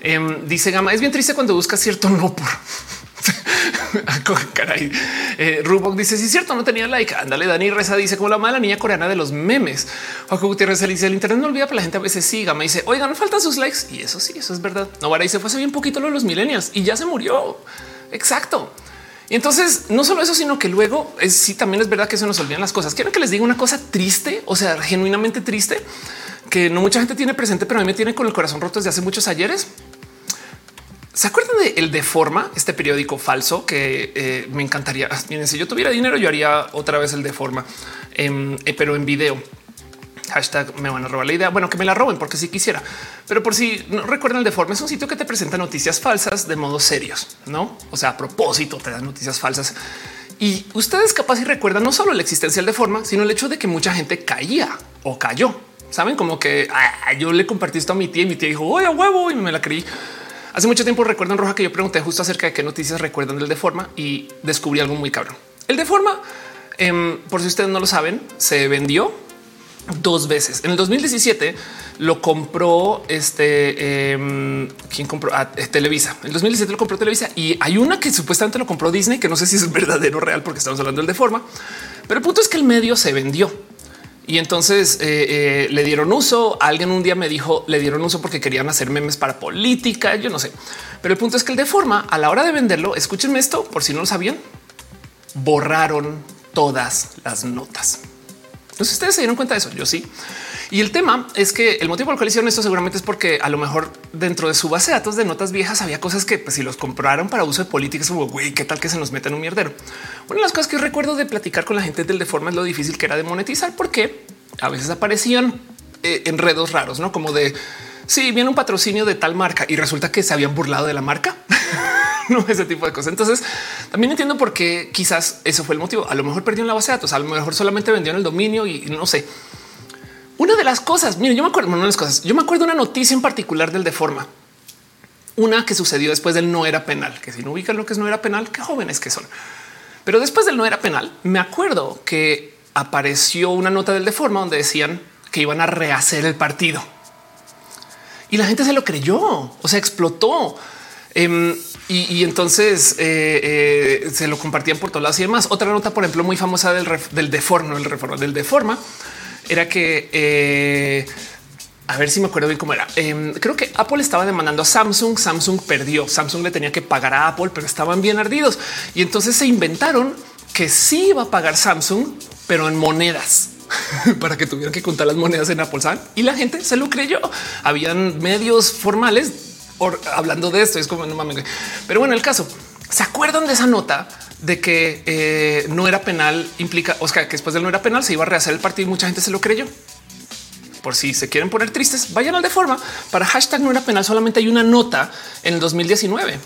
Em, dice Gama. Es bien triste cuando buscas cierto no por Caray. Eh, Rubok dice: Si es cierto, no tenía like. Ándale, Dani Reza dice como la mala niña coreana de los memes. Joaquín Gutiérrez dice: El internet no olvida, pero la gente a veces siga. Me dice: Oigan, no faltan sus likes. Y eso sí, eso es verdad. No, ahora se fue hace bien poquito lo de los millennials y ya se murió. Exacto. Y entonces no solo eso, sino que luego es, sí también es verdad que se nos olvidan las cosas. Quiero que les diga una cosa triste, o sea, genuinamente triste, que no mucha gente tiene presente, pero a mí me tiene con el corazón roto desde hace muchos ayeres. ¿Se acuerdan de el de forma, este periódico falso que eh, me encantaría? Ah, miren, si yo tuviera dinero, yo haría otra vez el de forma, em, eh, pero en video. Hashtag me van a robar la idea. Bueno, que me la roben porque si quisiera, pero por si no recuerdan, el de forma es un sitio que te presenta noticias falsas de modo serios, no? O sea, a propósito, te dan noticias falsas y ustedes capaz y recuerdan no solo la existencia del de forma, sino el hecho de que mucha gente caía o cayó. Saben como que ah, yo le compartí esto a mi tía y mi tía dijo, oye, huevo, y me la creí. Hace mucho tiempo recuerdo en Roja que yo pregunté justo acerca de qué noticias recuerdan del de forma y descubrí algo muy cabrón. El de forma, em, por si ustedes no lo saben, se vendió dos veces. En el 2017 lo compró este em, quien compró ah, eh, Televisa. En el 2017 lo compró Televisa y hay una que supuestamente lo compró Disney, que no sé si es verdadero o real porque estamos hablando del de forma, pero el punto es que el medio se vendió Y entonces eh, eh, le dieron uso. Alguien un día me dijo le dieron uso porque querían hacer memes para política. Yo no sé, pero el punto es que el de forma a la hora de venderlo, escúchenme esto por si no lo sabían, borraron todas las notas. Entonces ustedes se dieron cuenta de eso. Yo sí. Y el tema es que el motivo por el cual hicieron esto seguramente es porque a lo mejor dentro de su base de datos de notas viejas había cosas que pues, si los compraron para uso de políticas, como güey, qué tal que se nos meta en un mierdero. Una de las cosas que recuerdo de platicar con la gente del Deforma es lo difícil que era de monetizar, porque a veces aparecían eh, enredos raros, no como de si sí, viene un patrocinio de tal marca y resulta que se habían burlado de la marca. no ese tipo de cosas. Entonces también entiendo por qué quizás eso fue el motivo. A lo mejor perdieron la base de datos, a lo mejor solamente vendieron el dominio y no sé. Una de las cosas, miren, yo me acuerdo, una de las cosas, yo me acuerdo una noticia en particular del Deforma, una que sucedió después del no era penal, que si no ubican lo que es no era penal, qué jóvenes que son. Pero después del no era penal, me acuerdo que apareció una nota del Deforma donde decían que iban a rehacer el partido. Y la gente se lo creyó, o sea, explotó. Em, y, entonces eh, eh, se lo compartían por todos lados y demás. Otra nota, por ejemplo, muy famosa del, del Deforma, el Reforma, del Deforma, era que eh, a ver si me acuerdo bien cómo era. Em, creo que Apple estaba demandando a Samsung. Samsung perdió. Samsung le tenía que pagar a Apple, pero estaban bien ardidos. Y entonces se inventaron que sí iba a pagar Samsung, pero en monedas para que tuvieran que contar las monedas en Apple. Y la gente se lo creyó. Habían medios formales hablando de esto. Es como no mames. Pero bueno, el caso se acuerdan de esa nota de que eh, no era penal implica, o sea, que después de no era penal se iba a rehacer el partido y mucha gente se lo creyó. Por si se quieren poner tristes, vayan al de forma para hashtag no era penal. Solamente hay una nota en el 2019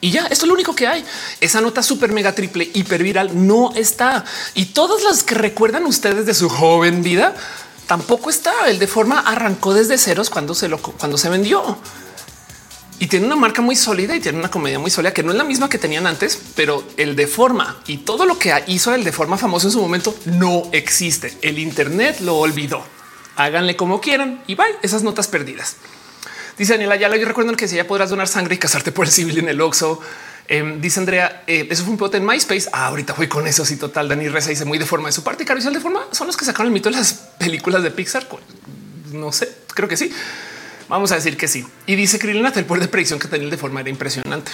y ya esto es lo único que hay. Esa nota súper mega triple hiper viral no está y todas las que recuerdan ustedes de su joven vida tampoco está. El de forma arrancó desde ceros cuando se lo cuando se vendió y tiene una marca muy sólida y tiene una comedia muy sólida que no es la misma que tenían antes, pero el de forma y todo lo que hizo el de forma famoso en su momento no existe. El Internet lo olvidó. Háganle como quieran y bye esas notas perdidas. Dice Daniela ya yo recuerdo que si ya podrás donar sangre y casarte por el civil en el Oxxo. Em, dice Andrea, eh, eso fue un pote en MySpace. Ah, ahorita fui con eso. Sí, total. Dani Reza dice muy de forma de su parte. Carrizal de forma son los que sacaron el mito de las películas de Pixar. No sé, creo que sí. Vamos a decir que sí. Y dice Krillinat, el poder de predicción que tenía de forma era impresionante.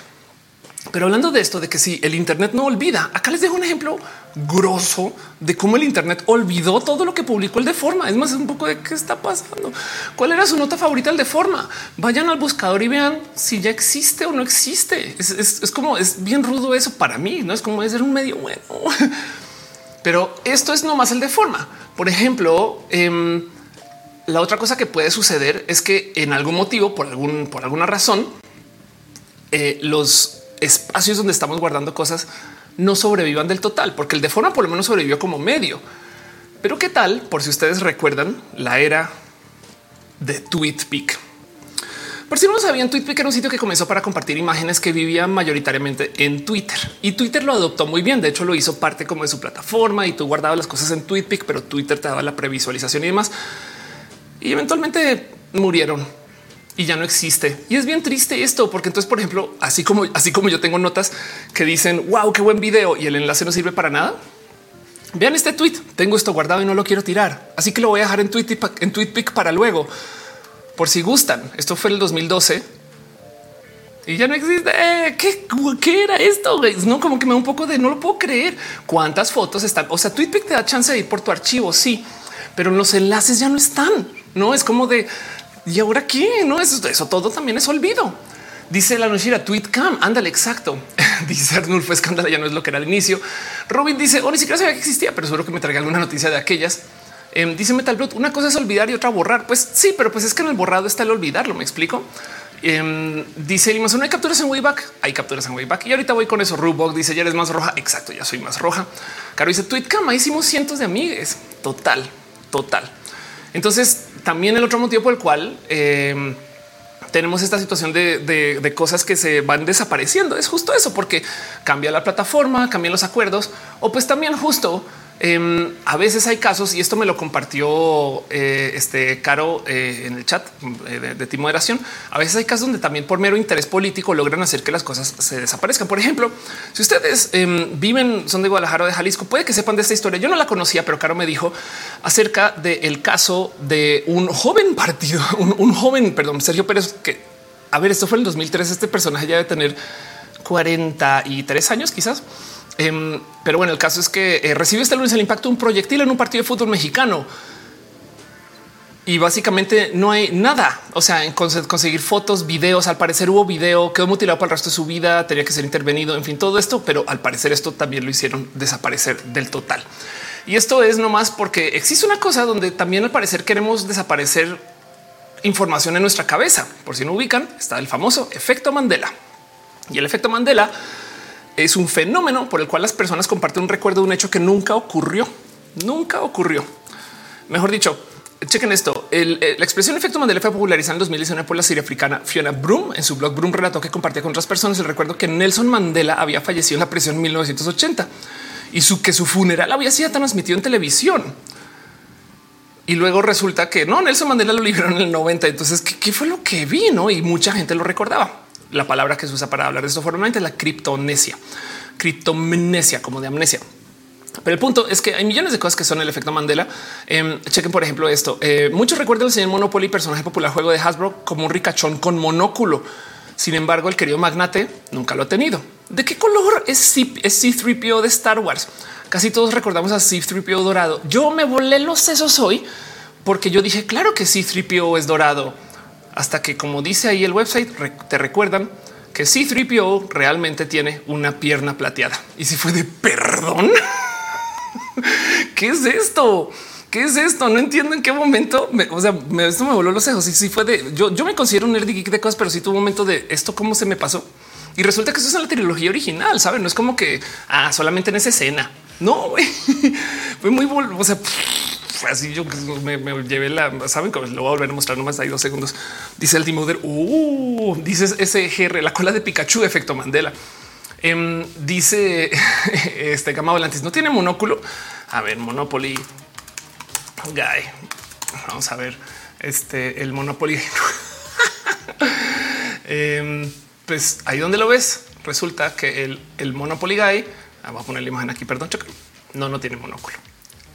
Pero hablando de esto, de que si el Internet no olvida, acá les dejo un ejemplo grosso de cómo el Internet olvidó todo lo que publicó el de forma. Es más, es un poco de qué está pasando. ¿Cuál era su nota favorita el de forma? Vayan al buscador y vean si ya existe o no existe. Es, como es bien rudo eso para mí. No es como es ser un medio bueno, pero esto es nomás el de forma. Por ejemplo, em, la otra cosa que puede suceder es que en algún motivo, por algún, por alguna razón, eh, los espacios donde estamos guardando cosas no sobrevivan del total, porque el de forma por lo menos sobrevivió como medio. Pero qué tal, por si ustedes recuerdan, la era de TweetPic. Por si no lo sabían, TweetPic era un sitio que comenzó para compartir imágenes que vivían mayoritariamente en Twitter y Twitter lo adoptó muy bien. De hecho, lo hizo parte como de su plataforma y tú guardabas las cosas en TweetPic, pero Twitter te daba la previsualización y demás y eventualmente murieron y ya no existe. Y es bien triste esto, porque entonces, por ejemplo, así como así como yo tengo notas que dicen wow, qué buen video y el enlace no sirve para nada. Vean este tweet. Tengo esto guardado y no lo quiero tirar, así que lo voy a dejar en tweet en TweetPic para luego, por si gustan. Esto fue el 2012 y ya no existe. ¿Qué, ¿Qué, era esto? No, como que me da un poco de no lo puedo creer. ¿Cuántas fotos están? O sea, TweetPic te da chance de ir por tu archivo. Sí, pero los enlaces ya no están. No es como de y ahora qué no es eso, todo también es olvido. Dice la nochera tweetcam. Ándale, exacto. dice Arnulfo escándalo. Ya no es lo que era al inicio. Robin dice: Oh, ni siquiera sabía que existía, pero seguro que me traiga alguna noticia de aquellas. Eh, dice Metal Blood, una cosa es olvidar y otra borrar. Pues sí, pero pues es que en el borrado está el olvidarlo. Me explico. Eh, dice no hay capturas en Wayback. Hay capturas en Wayback y ahorita voy con eso. Rubok dice ya eres más roja. Exacto, ya soy más roja. Caro dice tweetcam. Hicimos cientos de amigues. Total, total. Entonces, también el otro motivo por el cual eh, tenemos esta situación de, cosas que se van desapareciendo. Es justo eso, porque cambia la plataforma, cambian los acuerdos o pues también justo Em, a veces hay casos, y esto me lo compartió eh, este Caro eh, en el chat eh, de, de Moderación. A veces hay casos donde también por mero interés político logran hacer que las cosas se desaparezcan. Por ejemplo, si ustedes em, viven, son de Guadalajara o de Jalisco, puede que sepan de esta historia. Yo no la conocía, pero Caro me dijo acerca del caso de un joven partido, un, joven, perdón, Sergio Pérez, que a ver, esto fue en el 2003. Este personaje ya debe tener 43 años, quizás Em, pero bueno, el caso es que eh, recibió este lunes el impacto de un proyectil en un partido de fútbol mexicano. Y básicamente no hay nada. O sea, en conseguir fotos, videos, al parecer hubo video, quedó mutilado para el resto de su vida, tenía que ser intervenido, en fin, todo esto, pero al parecer esto también lo hicieron desaparecer del total. Y esto es nomás porque existe una cosa donde también al parecer queremos desaparecer información en nuestra cabeza. Por si no ubican, está el famoso efecto Mandela. Y el efecto Mandela es un fenómeno por el cual las personas comparten un recuerdo de un hecho que nunca ocurrió. Nunca ocurrió. Mejor dicho, chequen esto. Eh, la expresión efecto Mandela fue popularizada en 2019 por la siria africana Fiona Broom. En su blog Broom relató que compartía con otras personas el recuerdo que Nelson Mandela había fallecido en la prisión en 1980 y que su funeral había sido transmitido en televisión. Y luego resulta que no, Nelson Mandela lo liberaron en el 90. Entonces, ¿qué, qué fue lo que vino? Y mucha gente lo recordaba la palabra que se usa para hablar de esto formalmente es la criptonesia, criptomnesia, como de amnesia. Pero el punto es que hay millones de cosas que son el efecto Mandela. Eh, chequen, por ejemplo, esto. Eh, muchos recuerdan el señor Monopoly, personaje popular juego de Hasbro, como un ricachón con monóculo. Sin embargo, el querido magnate nunca lo ha tenido. ¿De qué color es C3PO de Star Wars? Casi todos recordamos a C3PO dorado. Yo me volé los sesos hoy porque yo dije, claro que C3PO es dorado hasta que, como dice ahí el website, te recuerdan que C3PO realmente tiene una pierna plateada. Y si fue de perdón, ¿qué es esto? ¿Qué es esto? No entiendo en qué momento. o sea, me, esto me voló los ojos. Y si fue de yo, yo me considero un nerd geek de cosas, pero si sí tuvo un momento de esto, cómo se me pasó. Y resulta que eso es en la trilogía original. Saben, no es como que ah, solamente en esa escena. No fue muy, o sea, así yo me, llevé la, saben que lo voy a volver a mostrar nomás hay dos segundos. Dice el Timoder, uh, dices SGR, la cola de Pikachu, efecto Mandela. Em, dice este Gama Volantis, no tiene monóculo. A ver, Monopoly Guy. Vamos a ver este el Monopoly. Em, pues ahí donde lo ves, resulta que el, Monopoly Guy, ah, voy a poner la imagen aquí, perdón, no, no tiene monóculo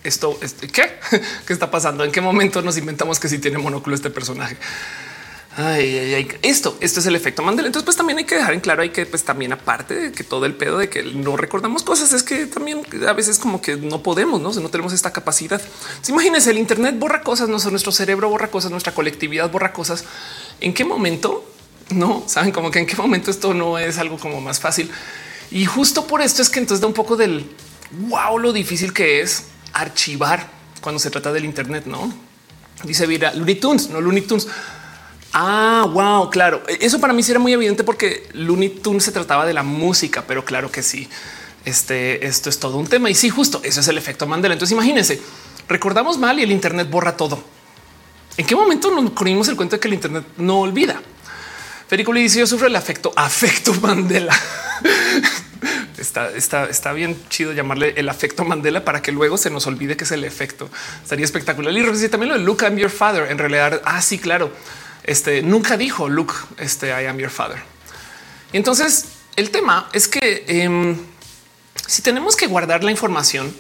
esto, ¿qué? ¿Qué está pasando? ¿En qué momento nos inventamos que si tiene monóculo este personaje? Ay, esto, esto es el efecto Mandela. Entonces, pues también hay que dejar en claro hay que, pues también aparte de que todo el pedo de que no recordamos cosas, es que también a veces como que no podemos, no, no tenemos esta capacidad. imagínense, el Internet borra cosas, nuestro cerebro borra cosas, nuestra colectividad borra cosas. ¿En qué momento? No saben como que en qué momento esto no es algo como más fácil. Y justo por esto es que entonces da un poco del wow, lo difícil que es archivar cuando se trata del Internet, no dice Vira Looney Tunes, no Looney Tunes. Ah, wow, claro. Eso para mí sí era muy evidente porque Looney Tunes se trataba de la música, pero claro que sí. Este, esto es todo un tema y sí, justo eso es el efecto Mandela. Entonces imagínense, recordamos mal y el Internet borra todo. ¿En qué momento nos corrimos el cuento de que el Internet no olvida? Federico le dice yo sufro el afecto, afecto Mandela. Está, está, está, bien chido llamarle el afecto Mandela para que luego se nos olvide que es el efecto. Estaría espectacular. Y también lo de Luke, I'm your father. En realidad, ah, sí, claro. Este nunca dijo Luke, este I am your father. Y entonces el tema es que em, si tenemos que guardar la información,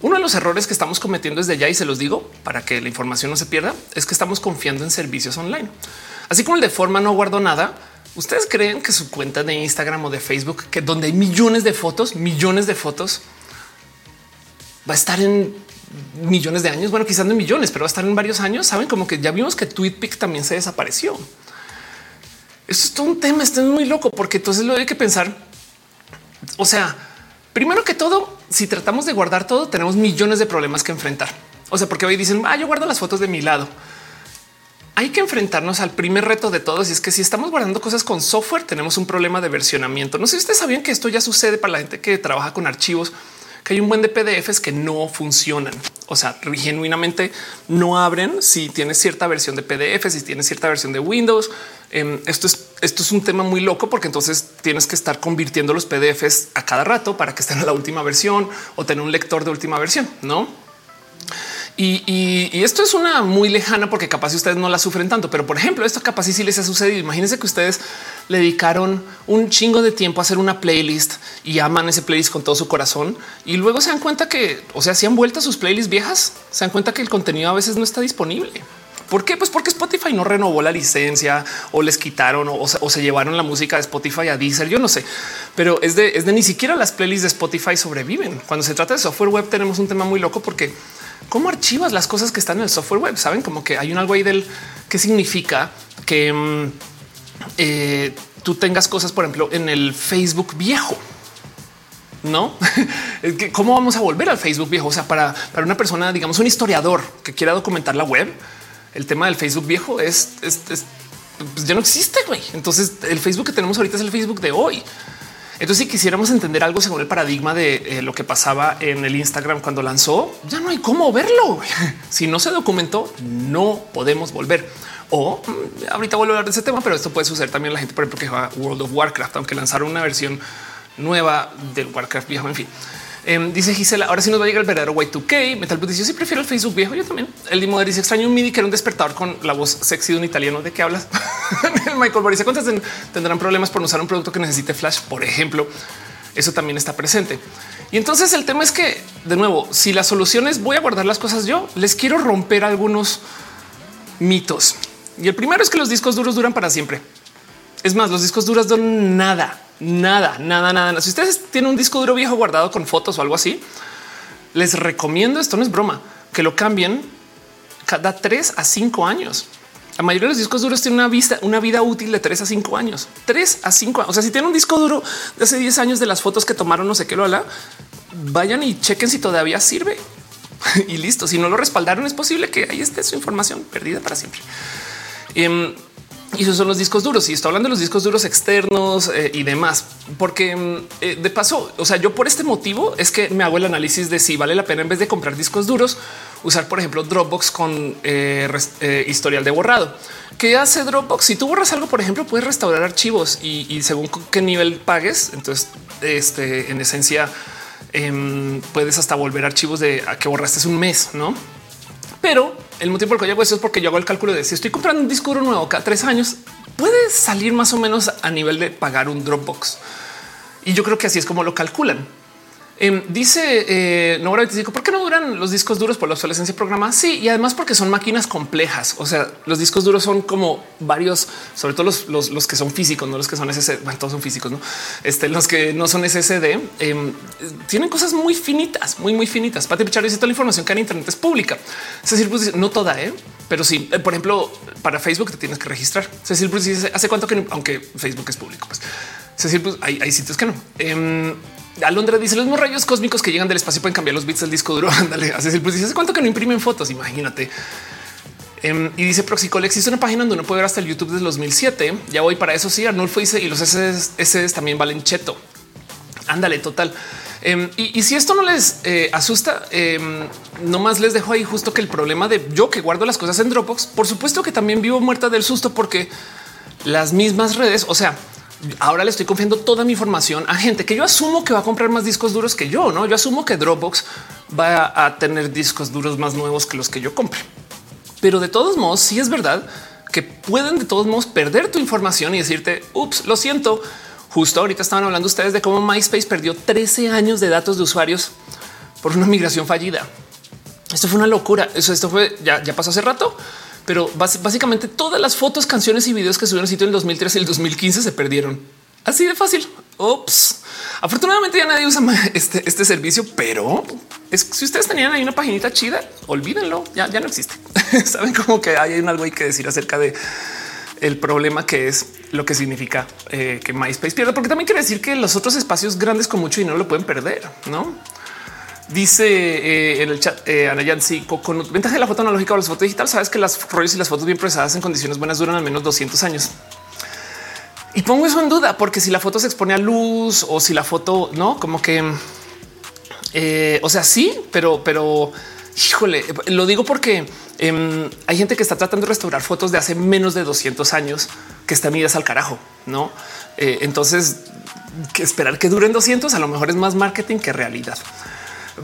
uno de los errores que estamos cometiendo desde ya y se los digo para que la información no se pierda es que estamos confiando en servicios online. Así como el de forma no guardo nada, ¿Ustedes creen que su cuenta de Instagram o de Facebook, que donde hay millones de fotos, millones de fotos, va a estar en millones de años? Bueno, quizás no en millones, pero va a estar en varios años. Saben como que ya vimos que TweetPic también se desapareció. Esto es todo un tema, esto es muy loco, porque entonces lo hay que pensar. O sea, primero que todo, si tratamos de guardar todo, tenemos millones de problemas que enfrentar. O sea, porque hoy dicen, ah, yo guardo las fotos de mi lado hay que enfrentarnos al primer reto de todos y es que si estamos guardando cosas con software tenemos un problema de versionamiento. No sé si ustedes sabían que esto ya sucede para la gente que trabaja con archivos, que hay un buen de PDFs que no funcionan. O sea, genuinamente no abren si tienes cierta versión de PDF, si tienes cierta versión de Windows. Em, esto es esto es un tema muy loco porque entonces tienes que estar convirtiendo los PDFs a cada rato para que estén en la última versión o tener un lector de última versión, no? Y, esto es una muy lejana porque capaz ustedes no la sufren tanto, pero por ejemplo, esto capaz sí les ha sucedido. Imagínense que ustedes le dedicaron un chingo de tiempo a hacer una playlist y aman ese playlist con todo su corazón y luego se dan cuenta que, o sea, si han vuelto sus playlists viejas, se dan cuenta que el contenido a veces no está disponible. ¿Por qué? Pues porque Spotify no renovó la licencia o les quitaron o, se llevaron la música de Spotify a Deezer. Yo no sé, pero es de, es de ni siquiera las playlists de Spotify sobreviven. Cuando se trata de software web, tenemos un tema muy loco porque cómo archivas las cosas que están en el software web. Saben como que hay un algo ahí del que significa que mm, eh, tú tengas cosas, por ejemplo, en el Facebook viejo. No, cómo vamos a volver al Facebook viejo? O sea, para, para una persona, digamos, un historiador que quiera documentar la web, el tema del Facebook viejo es, es, pues ya no existe. Güey. Entonces, el Facebook que tenemos ahorita es el Facebook de hoy. Entonces, si quisiéramos entender algo según el paradigma de eh, lo que pasaba en el Instagram cuando lanzó, ya no hay cómo verlo. si no se documentó, no podemos volver. O mm, ahorita vuelvo a hablar de ese tema, pero esto puede suceder también a la gente, por ejemplo, que juega World of Warcraft, aunque lanzaron una versión nueva del Warcraft viejo. En fin, Em, dice Gisela, ahora sí nos va a llegar el verdadero Y2K. Metal dice, yo sí prefiero el Facebook viejo. Yo también. El Dimo dice, extraño un MIDI que era un despertador con la voz sexy de un italiano. ¿De qué hablas? Michael Boris, ¿cuántas tendrán problemas por usar un producto que necesite flash? Por ejemplo, eso también está presente. Y entonces el tema es que, de nuevo, si la solución es voy a guardar las cosas yo, les quiero romper algunos mitos. Y el primero es que los discos duros duran para siempre. Es más, los discos duros duran nada. Nada, nada, nada. Si ustedes tienen un disco duro viejo guardado con fotos o algo así, les recomiendo esto no es broma, que lo cambien cada tres a cinco años. La mayoría de los discos duros tienen una, vista, una vida útil de tres a cinco años, tres a cinco. O sea, si tienen un disco duro de hace 10 años de las fotos que tomaron, no sé qué lo habla, vayan y chequen si todavía sirve y listo. Si no lo respaldaron, es posible que ahí esté su información perdida para siempre. Em, y esos son los discos duros. Y estoy hablando de los discos duros externos eh, y demás, porque mm, eh, de paso, o sea, yo por este motivo es que me hago el análisis de si vale la pena en vez de comprar discos duros, usar, por ejemplo, Dropbox con eh, historial de borrado. ¿Qué hace Dropbox? Si tú borras algo, por ejemplo, puedes restaurar archivos y, según qué nivel pagues, entonces, este, en esencia, em, puedes hasta volver archivos de a que borraste un mes, no? Pero el motivo por el que yo hago eso es porque yo hago el cálculo de si estoy comprando un disco duro nuevo cada tres años, puede salir más o menos a nivel de pagar un Dropbox. Y yo creo que así es como lo calculan. Em, dice eh, no, ¿por qué no duran los discos duros por la obsolescencia programada? Sí, y además porque son máquinas complejas. O sea, los discos duros son como varios, sobre todo los, que son físicos, no los que son SSD. Bueno, todos son físicos, no? Este, los que no son SSD em, tienen cosas muy finitas, muy, muy finitas. Pati Pichar dice toda la información que hay en Internet es pública. Decir, pues, no toda, ¿eh? pero sí, eh, por ejemplo, para Facebook te tienes que registrar. Cecil pues, dice hace cuánto que aunque Facebook es público, pues Cecil, pues hay, sitios que no. Em, Alondra dice los mismos rayos cósmicos que llegan del espacio pueden cambiar los bits del disco duro. Ándale, hace pues dice cuánto que no imprimen fotos. Imagínate. Em, y dice Proxicol existe una página donde uno puede ver hasta el YouTube desde 2007. Ya voy para eso. Sí, Arnulfo dice y los SS también valen cheto. Ándale, total. Em, y, si esto no les eh, asusta, eh, nomás les dejo ahí justo que el problema de yo que guardo las cosas en Dropbox, por supuesto que también vivo muerta del susto porque las mismas redes, o sea, ahora le estoy confiando toda mi información a gente que yo asumo que va a comprar más discos duros que yo. No, yo asumo que Dropbox va a tener discos duros más nuevos que los que yo compre. Pero de todos modos, sí es verdad que pueden de todos modos perder tu información y decirte, ups, lo siento. Justo ahorita estaban hablando ustedes de cómo MySpace perdió 13 años de datos de usuarios por una migración fallida. Esto fue una locura. Eso esto fue ya, ya pasó hace rato pero básicamente todas las fotos, canciones y videos que subieron sitio en el 2013 y el 2015 se perdieron. Así de fácil. Ops. Afortunadamente ya nadie usa este, este servicio, pero es, si ustedes tenían ahí una paginita chida, olvídenlo. Ya, ya no existe. Saben como que hay algo hay que decir acerca de el problema que es lo que significa eh, que MySpace pierda, porque también quiere decir que los otros espacios grandes con mucho dinero lo pueden perder, no? Dice eh, en el chat eh, Anayan, sí, con ventaja de la foto analógica o las fotos digital, sabes que las rollos y las fotos bien procesadas en condiciones buenas duran al menos 200 años. Y pongo eso en duda, porque si la foto se expone a luz o si la foto no, como que, eh, o sea, sí, pero, pero Híjole, lo digo porque em, hay gente que está tratando de restaurar fotos de hace menos de 200 años que están idas al carajo, no? Eh, entonces, esperar que duren 200 a lo mejor es más marketing que realidad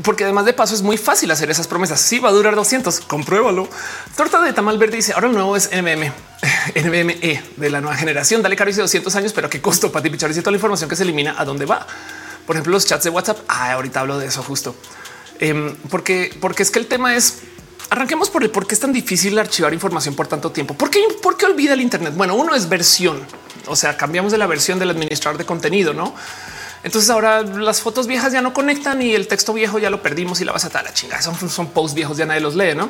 porque además de paso es muy fácil hacer esas promesas. Si va a durar 200, compruébalo. Torta de tamal verde dice ahora el nuevo es NMM, NME de la nueva generación. Dale caro dice 200 años, pero qué costo para ti pichar y toda la información que se elimina a dónde va. Por ejemplo, los chats de WhatsApp. Ah, ahorita hablo de eso justo em, porque, porque es que el tema es arranquemos por el por qué es tan difícil archivar información por tanto tiempo. ¿Por qué, ¿Por olvida el Internet? Bueno, uno es versión, o sea, cambiamos de la versión del administrador de contenido, no? Entonces ahora las fotos viejas ya no conectan y el texto viejo ya lo perdimos y la vas a la chingada. Son, son posts viejos, ya nadie los lee, no?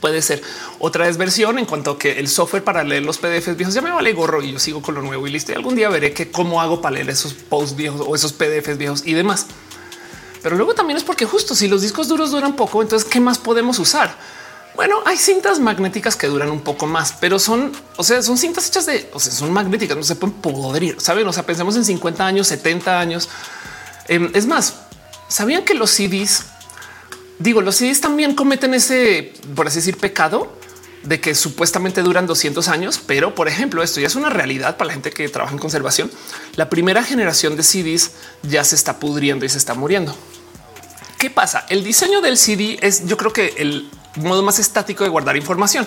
Puede ser otra desversión en cuanto que el software para leer los PDFs viejos ya me vale gorro y yo sigo con lo nuevo y listo. Y algún día veré que cómo hago para leer esos posts viejos o esos PDFs viejos y demás. Pero luego también es porque justo si los discos duros duran poco, entonces qué más podemos usar? Bueno, hay cintas magnéticas que duran un poco más, pero son, o sea, son cintas hechas de, o sea, son magnéticas, no se pueden podrir, saben? O sea, pensemos en 50 años, 70 años. Em, es más, sabían que los CDs, digo, los CDs también cometen ese, por así decir, pecado de que supuestamente duran 200 años, pero por ejemplo, esto ya es una realidad para la gente que trabaja en conservación. La primera generación de CDs ya se está pudriendo y se está muriendo. ¿Qué pasa? El diseño del CD es, yo creo que el modo más estático de guardar información.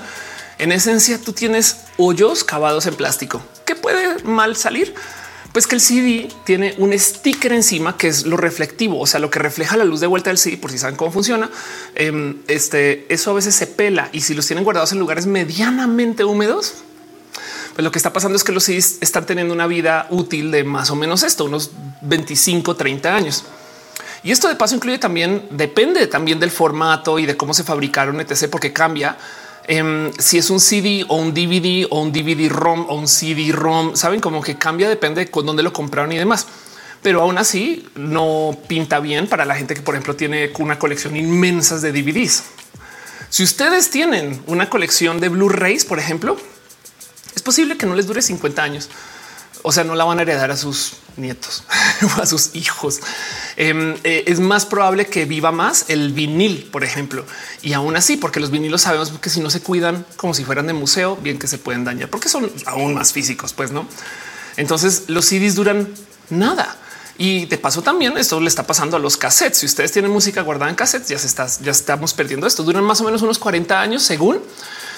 En esencia, tú tienes hoyos cavados en plástico. ¿Qué puede mal salir? Pues que el CD tiene un sticker encima que es lo reflectivo, o sea, lo que refleja la luz de vuelta del CD, por si saben cómo funciona. Em, este, eso a veces se pela y si los tienen guardados en lugares medianamente húmedos, pues lo que está pasando es que los CDs están teniendo una vida útil de más o menos esto, unos 25, 30 años. Y esto de paso incluye también, depende también del formato y de cómo se fabricaron, etc., porque cambia. Em, si es un CD o un DVD o un DVD ROM o un CD ROM, saben como que cambia, depende de con dónde lo compraron y demás. Pero aún así no pinta bien para la gente que, por ejemplo, tiene una colección inmensa de DVDs. Si ustedes tienen una colección de Blu-rays, por ejemplo, es posible que no les dure 50 años. O sea, no la van a heredar a sus nietos o a sus hijos. Em, eh, es más probable que viva más el vinil, por ejemplo. Y aún así, porque los vinilos sabemos que si no se cuidan como si fueran de museo, bien que se pueden dañar porque son aún más físicos, pues no. Entonces los CDs duran nada. Y de paso también esto le está pasando a los cassettes. Si ustedes tienen música guardada en cassettes, ya se estamos perdiendo esto. Duran más o menos unos 40 años según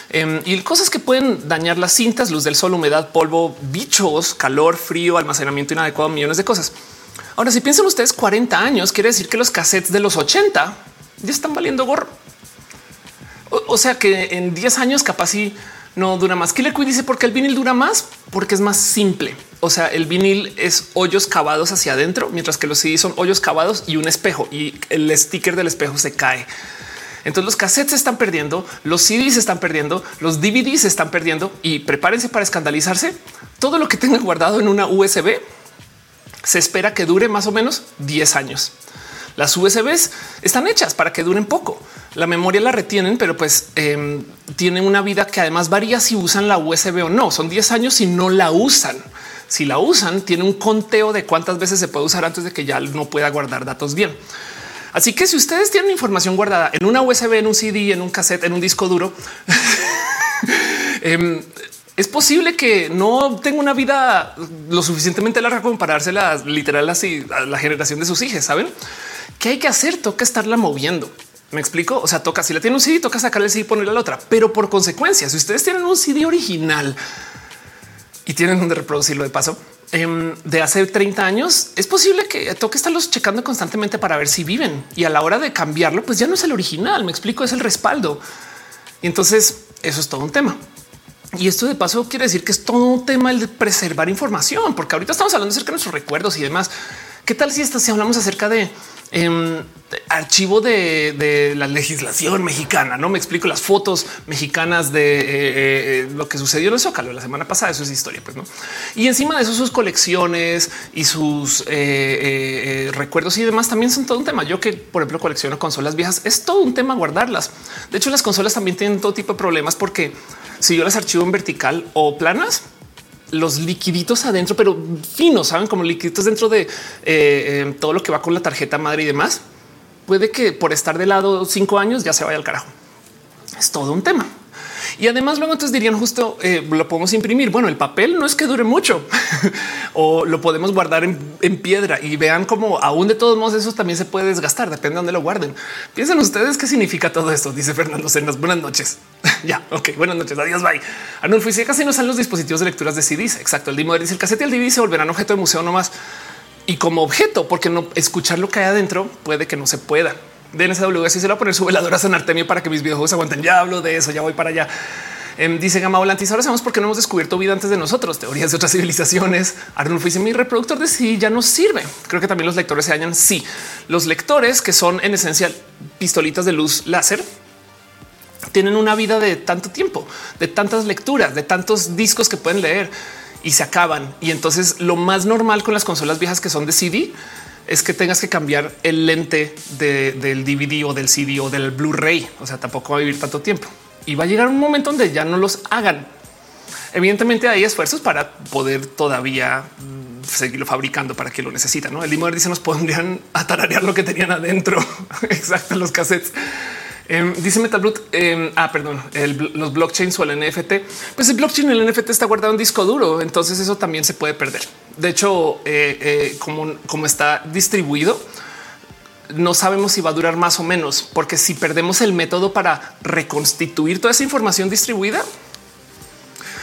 Em, y cosas que pueden dañar las cintas, luz del sol, humedad, polvo, bichos, calor, frío, almacenamiento inadecuado, millones de cosas. Ahora, si piensan ustedes 40 años, quiere decir que los cassettes de los 80 ya están valiendo gorro. O, sea que en 10 años capaz sí no dura más. Killer Queen dice porque el vinil dura más, porque es más simple. O sea, el vinil es hoyos cavados hacia adentro, mientras que los CDs son hoyos cavados y un espejo y el sticker del espejo se cae. Entonces los cassettes se están perdiendo, los CDs se están perdiendo, los DVDs se están perdiendo y prepárense para escandalizarse. Todo lo que tengan guardado en una USB se espera que dure más o menos 10 años. Las USBs están hechas para que duren poco. La memoria la retienen, pero pues eh, tienen una vida que además varía si usan la USB o no. Son 10 años si no la usan. Si la usan, tiene un conteo de cuántas veces se puede usar antes de que ya no pueda guardar datos bien. Así que si ustedes tienen información guardada en una USB, en un CD, en un cassette, en un disco duro, em, es posible que no tenga una vida lo suficientemente larga como para dársela literal así a la generación de sus hijos. Saben qué hay que hacer? Toca estarla moviendo. Me explico. O sea, toca si la tiene un CD, toca sacarle el CD y ponerle la otra. Pero por consecuencia, si ustedes tienen un CD original y tienen donde reproducirlo de paso, Em, de hace 30 años, es posible que toque estarlos checando constantemente para ver si viven y a la hora de cambiarlo, pues ya no es el original. Me explico, es el respaldo. Y entonces eso es todo un tema. Y esto de paso quiere decir que es todo un tema el de preservar información, porque ahorita estamos hablando acerca de nuestros recuerdos y demás. ¿Qué tal si, esto, si hablamos acerca de eh, archivo de, la legislación mexicana. No me explico las fotos mexicanas de eh, eh, lo que sucedió en el Zócalo la semana pasada. Eso es historia, pues no. Y encima de eso, sus colecciones y sus eh, recuerdos y demás también son todo un tema. Yo que, por ejemplo, colecciono consolas viejas, es todo un tema guardarlas. De hecho, las consolas también tienen todo tipo de problemas porque si yo las archivo en vertical o planas, los liquiditos adentro, pero finos, saben como liquiditos dentro de eh, eh, todo lo que va con la tarjeta madre y demás. puede que por estar de lado cinco años ya se vaya al carajo. Es todo un tema. Y además luego entonces dirían justo eh, lo podemos imprimir. Bueno, el papel no es que dure mucho o lo podemos guardar en, piedra y vean cómo aún de todos modos eso también se puede desgastar, depende de dónde lo guarden. Piensen ustedes qué significa todo esto, dice Fernando Cenas. Buenas noches. ya, ok, buenas noches, adiós, bye. Arnulfo dice casi no salen los dispositivos de lecturas de CDs. Exacto, el Dimo dice el casete el DVD se volverán objeto de museo nomás y como objeto, porque no escuchar lo que hay adentro puede que no se pueda. DNSW así se va a poner su veladora San Artemio para que mis videojuegos aguanten. Ya hablo de eso, ya voy para allá. Em, dice Gama Volantis. Ahora sabemos por qué no hemos descubierto vida antes de nosotros. Teorías de otras civilizaciones. Arnulfo dice mi reproductor de sí ya no sirve. Creo que también los lectores se hallan. Sí, los lectores que son en esencia pistolitas de luz láser tienen una vida de tanto tiempo, de tantas lecturas, de tantos discos que pueden leer y se acaban. Y entonces lo más normal con las consolas viejas que son de CD es que tengas que cambiar el lente del DVD o del CD o del Blu-ray. O sea, tampoco va a vivir tanto tiempo y va a llegar un momento donde ya no los hagan. Evidentemente hay esfuerzos para poder todavía mm, seguirlo fabricando para que lo necesitan. ¿no? El Limoner dice nos pondrían a tararear lo que tenían adentro. Exacto, los cassettes. Em, dice Metalbrut. Eh, ah, perdón, los blockchains o el NFT. Pues el blockchain, el NFT está guardado en disco duro, entonces eso también se puede perder. De hecho, eh, eh, como, como está distribuido, no sabemos si va a durar más o menos, porque si perdemos el método para reconstituir toda esa información distribuida,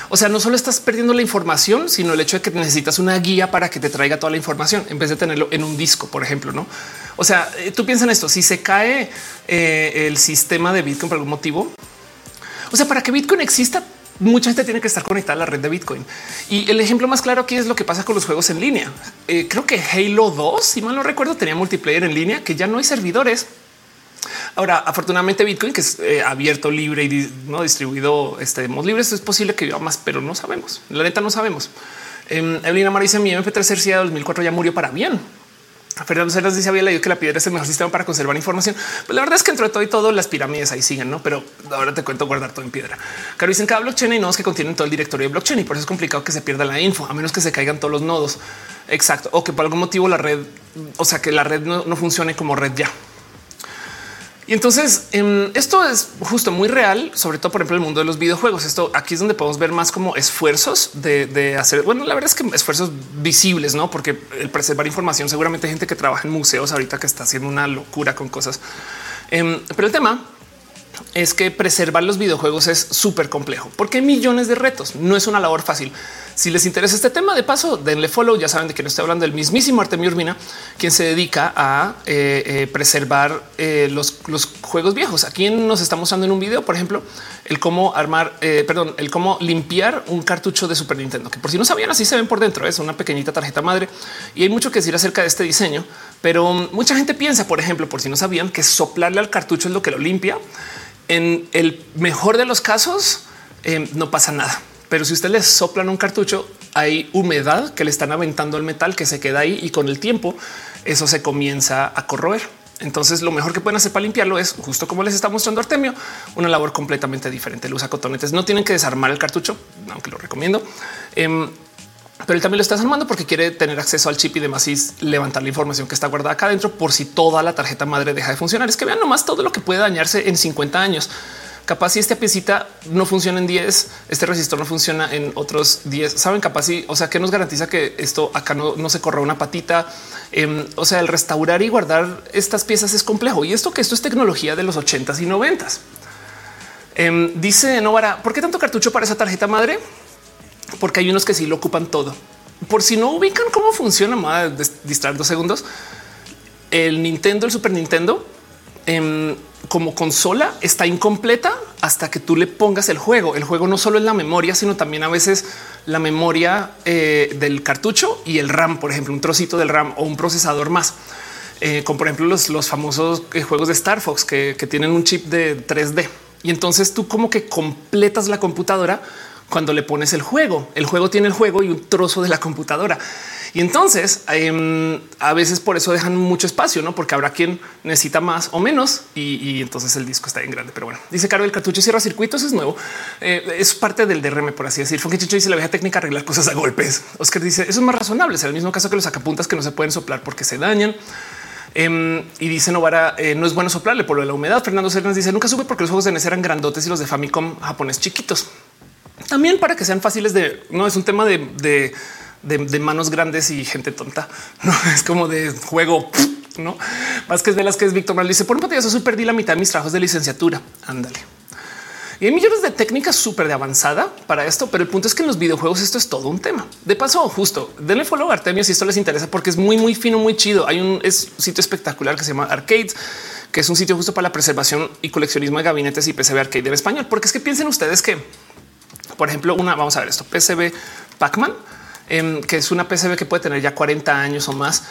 o sea, no solo estás perdiendo la información, sino el hecho de que necesitas una guía para que te traiga toda la información en vez de tenerlo en un disco, por ejemplo, no? O sea, eh, tú piensas en esto. Si se cae eh, el sistema de Bitcoin por algún motivo, o sea, para que Bitcoin exista, mucha gente tiene que estar conectada a la red de Bitcoin. Y el ejemplo más claro aquí es lo que pasa con los juegos en línea. Eh, creo que Halo 2, si mal no recuerdo, tenía multiplayer en línea, que ya no hay servidores. Ahora, afortunadamente Bitcoin, que es abierto, libre y no distribuido, este, libres, es posible que viva más, pero no sabemos. La neta no sabemos. Eh, Evelina Mara dice mi MP3 de 2004 ya murió para bien. Fernando Ceras dice había leído que la piedra es el mejor sistema para conservar información. Pues la verdad es que entre todo y todo las pirámides ahí siguen, no? Pero ahora te cuento guardar todo en piedra. Caro dicen cada blockchain y nodos que contienen todo el directorio de blockchain y por eso es complicado que se pierda la info, a menos que se caigan todos los nodos. Exacto. O que por algún motivo la red, o sea, que la red no, no funcione como red ya. Y entonces em, esto es justo muy real, sobre todo, por ejemplo, el mundo de los videojuegos. Esto aquí es donde podemos ver más como esfuerzos de, hacer. Bueno, la verdad es que esfuerzos visibles, no? Porque el preservar información, seguramente gente que trabaja en museos ahorita que está haciendo una locura con cosas. Em, pero el tema es que preservar los videojuegos es súper complejo porque hay millones de retos. No es una labor fácil. Si les interesa este tema, de paso, denle follow. Ya saben de que no estoy hablando del mismísimo Artemio Urbina, quien se dedica a eh, eh, preservar eh, los, juegos viejos. Aquí nos está mostrando en un video, por ejemplo, el cómo armar, perdón, el cómo limpiar un cartucho de Super Nintendo, que por si no sabían, así se ven por dentro. Es una pequeñita tarjeta madre y hay mucho que decir acerca de este diseño, pero mucha gente piensa, por ejemplo, por si no sabían, que soplarle al cartucho es lo que lo limpia. En el mejor de los casos, no pasa nada pero si usted le soplan un cartucho, hay humedad que le están aventando al metal que se queda ahí y con el tiempo eso se comienza a corroer. Entonces, lo mejor que pueden hacer para limpiarlo es justo como les está mostrando Artemio, una labor completamente diferente. Lo usa cotonetes. No tienen que desarmar el cartucho, aunque lo recomiendo. Em, pero él también lo está desarmando porque quiere tener acceso al chip y demás y levantar la información que está guardada acá adentro por si toda la tarjeta madre deja de funcionar. Es que vean nomás todo lo que puede dañarse en 50 años. Capaz si esta piecita no funciona en 10, este resistor no funciona en otros 10. Saben capaz si, o sea, que nos garantiza que esto acá no, se corra una patita. Em, o sea, el restaurar y guardar estas piezas es complejo y esto que esto es tecnología de los 80s y 90s. Em, dice Novara, ¿por qué tanto cartucho para esa tarjeta madre? Porque hay unos que sí lo ocupan todo. Por si no ubican cómo funciona, más distraer dos segundos. El Nintendo, el Super Nintendo, em, como consola está incompleta hasta que tú le pongas el juego. El juego no solo es la memoria, sino también a veces la memoria eh, del cartucho y el RAM, por ejemplo, un trocito del RAM o un procesador más. Eh, como por ejemplo los, los famosos eh, juegos de Star Fox que, que tienen un chip de 3D. Y entonces tú como que completas la computadora cuando le pones el juego. El juego tiene el juego y un trozo de la computadora. Y entonces em, a veces por eso dejan mucho espacio, no porque habrá quien necesita más o menos y, entonces el disco está bien grande. Pero bueno, dice Caro, el cartucho cierra circuitos es nuevo. Eh, es parte del DRM, por así decir. Funky Chicho dice la vieja técnica arreglar cosas a golpes. Oscar dice eso es más razonable. Es el mismo caso que los sacapuntas que no se pueden soplar porque se dañan. Em, y dice Novara, eh, no es bueno soplarle por la humedad. Fernando Cernas dice, nunca supe porque los juegos de NES eran grandotes y los de Famicom japonés chiquitos. También para que sean fáciles de, no es un tema de, de, manos grandes y gente tonta. No es como de juego, no más que es Velázquez Víctor Mal dice por un pantallazo super di la mitad de mis trabajos de licenciatura. Ándale. Y hay millones de técnicas súper de avanzada para esto, pero el punto es que en los videojuegos esto es todo un tema. De paso, justo denle follow a Artemio si esto les interesa, porque es muy, muy fino, muy chido. Hay un sitio espectacular que se llama Arcades, que es un sitio justo para la preservación y coleccionismo de gabinetes y PCB Arcade en español. Porque es que piensen ustedes que, por ejemplo, una vamos a ver esto PCB Pacman, em, que es una PCB que puede tener ya 40 años o más.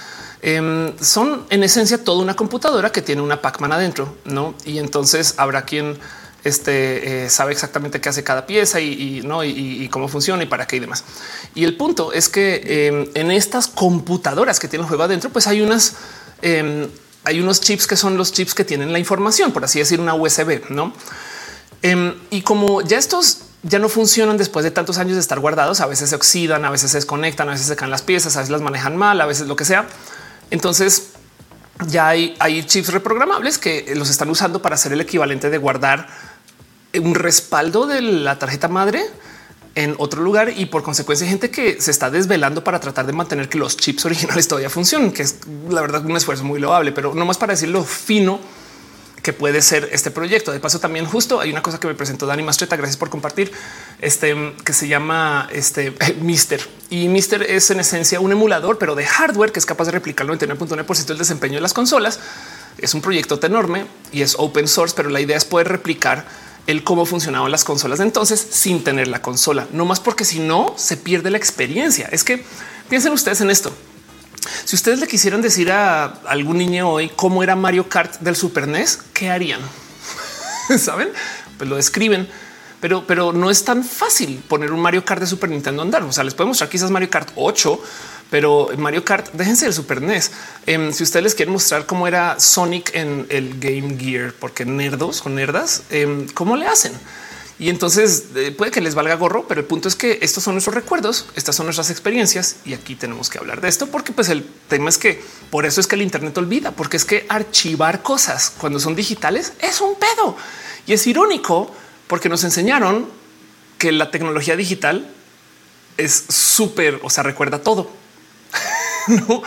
Em, son en esencia toda una computadora que tiene una Pacman adentro, no? Y entonces habrá quien este eh, sabe exactamente qué hace cada pieza y, no y, cómo funciona y para qué y demás. Y el punto es que em, en estas computadoras que tienen juego adentro, pues hay unas hay unos chips que son los chips que tienen la información, por así decir, una USB, no? Y como ya estos ya no funcionan después de tantos años de estar guardados, a veces se oxidan, a veces se desconectan, a veces se caen las piezas, a veces las manejan mal, a veces lo que sea. Entonces ya hay, chips reprogramables que los están usando para hacer el equivalente de guardar un respaldo de la tarjeta madre en otro lugar y por consecuencia gente que se está desvelando para tratar de mantener que los chips originales todavía funcionen, que es la verdad un esfuerzo muy loable, pero no más para decir lo fino que puede ser este proyecto. De paso, también justo hay una cosa que me presentó Dani Mastreta. Gracias por compartir este que se llama este Mister y Mister es en esencia un emulador, pero de hardware que es capaz de replicar el 99.9% del desempeño de las consolas. Es un proyecto enorme y es open source, pero la idea es poder replicar el cómo funcionaban las consolas de entonces sin tener la consola, no más porque si no se pierde la experiencia. Es que piensen ustedes en esto. Si ustedes le quisieran decir a algún niño hoy cómo era Mario Kart del Super NES, ¿qué harían? Saben? Pues lo describen, pero, pero no es tan fácil poner un Mario Kart de Super Nintendo andar. O sea, les podemos mostrar quizás Mario Kart 8, pero Mario Kart, déjense del Super NES. Em, si ustedes les quieren mostrar cómo era Sonic en el Game Gear, porque nerdos o nerdas, em, cómo le hacen. Y entonces eh, puede que les valga gorro, pero el punto es que estos son nuestros recuerdos, estas son nuestras experiencias y aquí tenemos que hablar de esto porque pues el tema es que por eso es que el Internet olvida, porque es que archivar cosas cuando son digitales es un pedo y es irónico porque nos enseñaron que la tecnología digital es súper, o sea, recuerda todo. no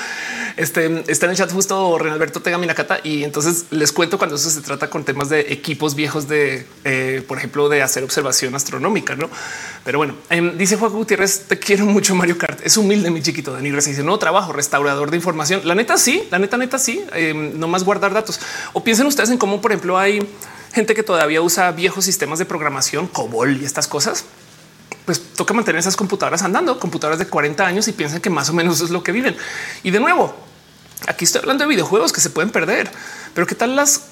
este, está en el chat justo Renalberto Tega Minacata y entonces les cuento cuando eso se trata con temas de equipos viejos de, eh, por ejemplo, de hacer observación astronómica, no? Pero bueno, em, dice Juan Gutiérrez, te quiero mucho Mario Kart. Es humilde mi chiquito. Dani Reza dice no trabajo, restaurador de información. La neta sí, la neta neta sí, em, no más guardar datos. O piensen ustedes en cómo, por ejemplo, hay gente que todavía usa viejos sistemas de programación, COBOL y estas cosas pues toca mantener esas computadoras andando, computadoras de 40 años y piensan que más o menos es lo que viven. Y de nuevo, aquí estoy hablando de videojuegos que se pueden perder, pero qué tal las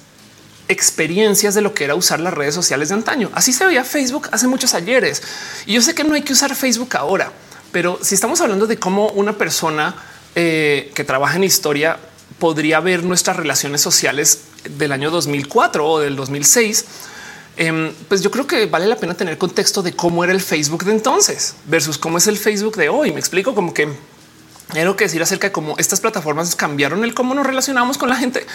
experiencias de lo que era usar las redes sociales de antaño. Así se veía Facebook hace muchos ayeres. Y yo sé que no hay que usar Facebook ahora, pero si estamos hablando de cómo una persona eh, que trabaja en historia podría ver nuestras relaciones sociales del año 2004 o del 2006, Em, pues yo creo que vale la pena tener contexto de cómo era el Facebook de entonces versus cómo es el Facebook de hoy. Me explico como que hay algo que decir acerca de cómo estas plataformas cambiaron el cómo nos relacionamos con la gente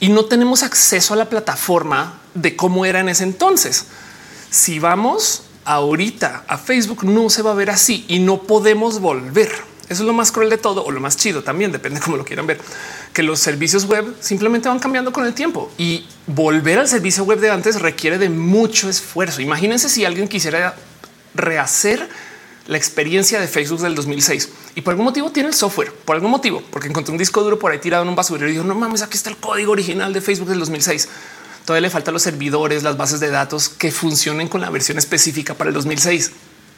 y no tenemos acceso a la plataforma de cómo era en ese entonces. Si vamos ahorita a Facebook, no se va a ver así y no podemos volver. Eso es lo más cruel de todo o lo más chido también, depende cómo lo quieran ver que los servicios web simplemente van cambiando con el tiempo y volver al servicio web de antes requiere de mucho esfuerzo. Imagínense si alguien quisiera rehacer la experiencia de Facebook del 2006 y por algún motivo tiene el software, por algún motivo, porque encontré un disco duro por ahí tirado en un basurero y dijo no mames, aquí está el código original de Facebook del 2006. Todavía le faltan los servidores, las bases de datos que funcionen con la versión específica para el 2006.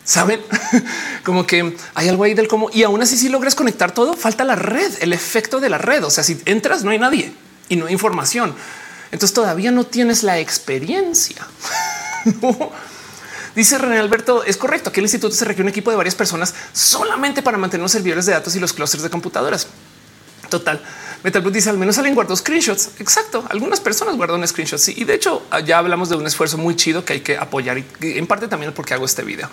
Saben como que hay algo ahí del cómo y aún así si logras conectar todo, falta la red, el efecto de la red. O sea, si entras no hay nadie y no hay información. Entonces todavía no tienes la experiencia. Dice René Alberto, es correcto. Aquí el instituto se requiere un equipo de varias personas solamente para mantener los servidores de datos y los clústeres de computadoras. Total. Metalblood dice al menos alguien guardó screenshots. Exacto. Algunas personas guardan screenshots. Y de hecho ya hablamos de un esfuerzo muy chido que hay que apoyar y en parte también porque hago este video.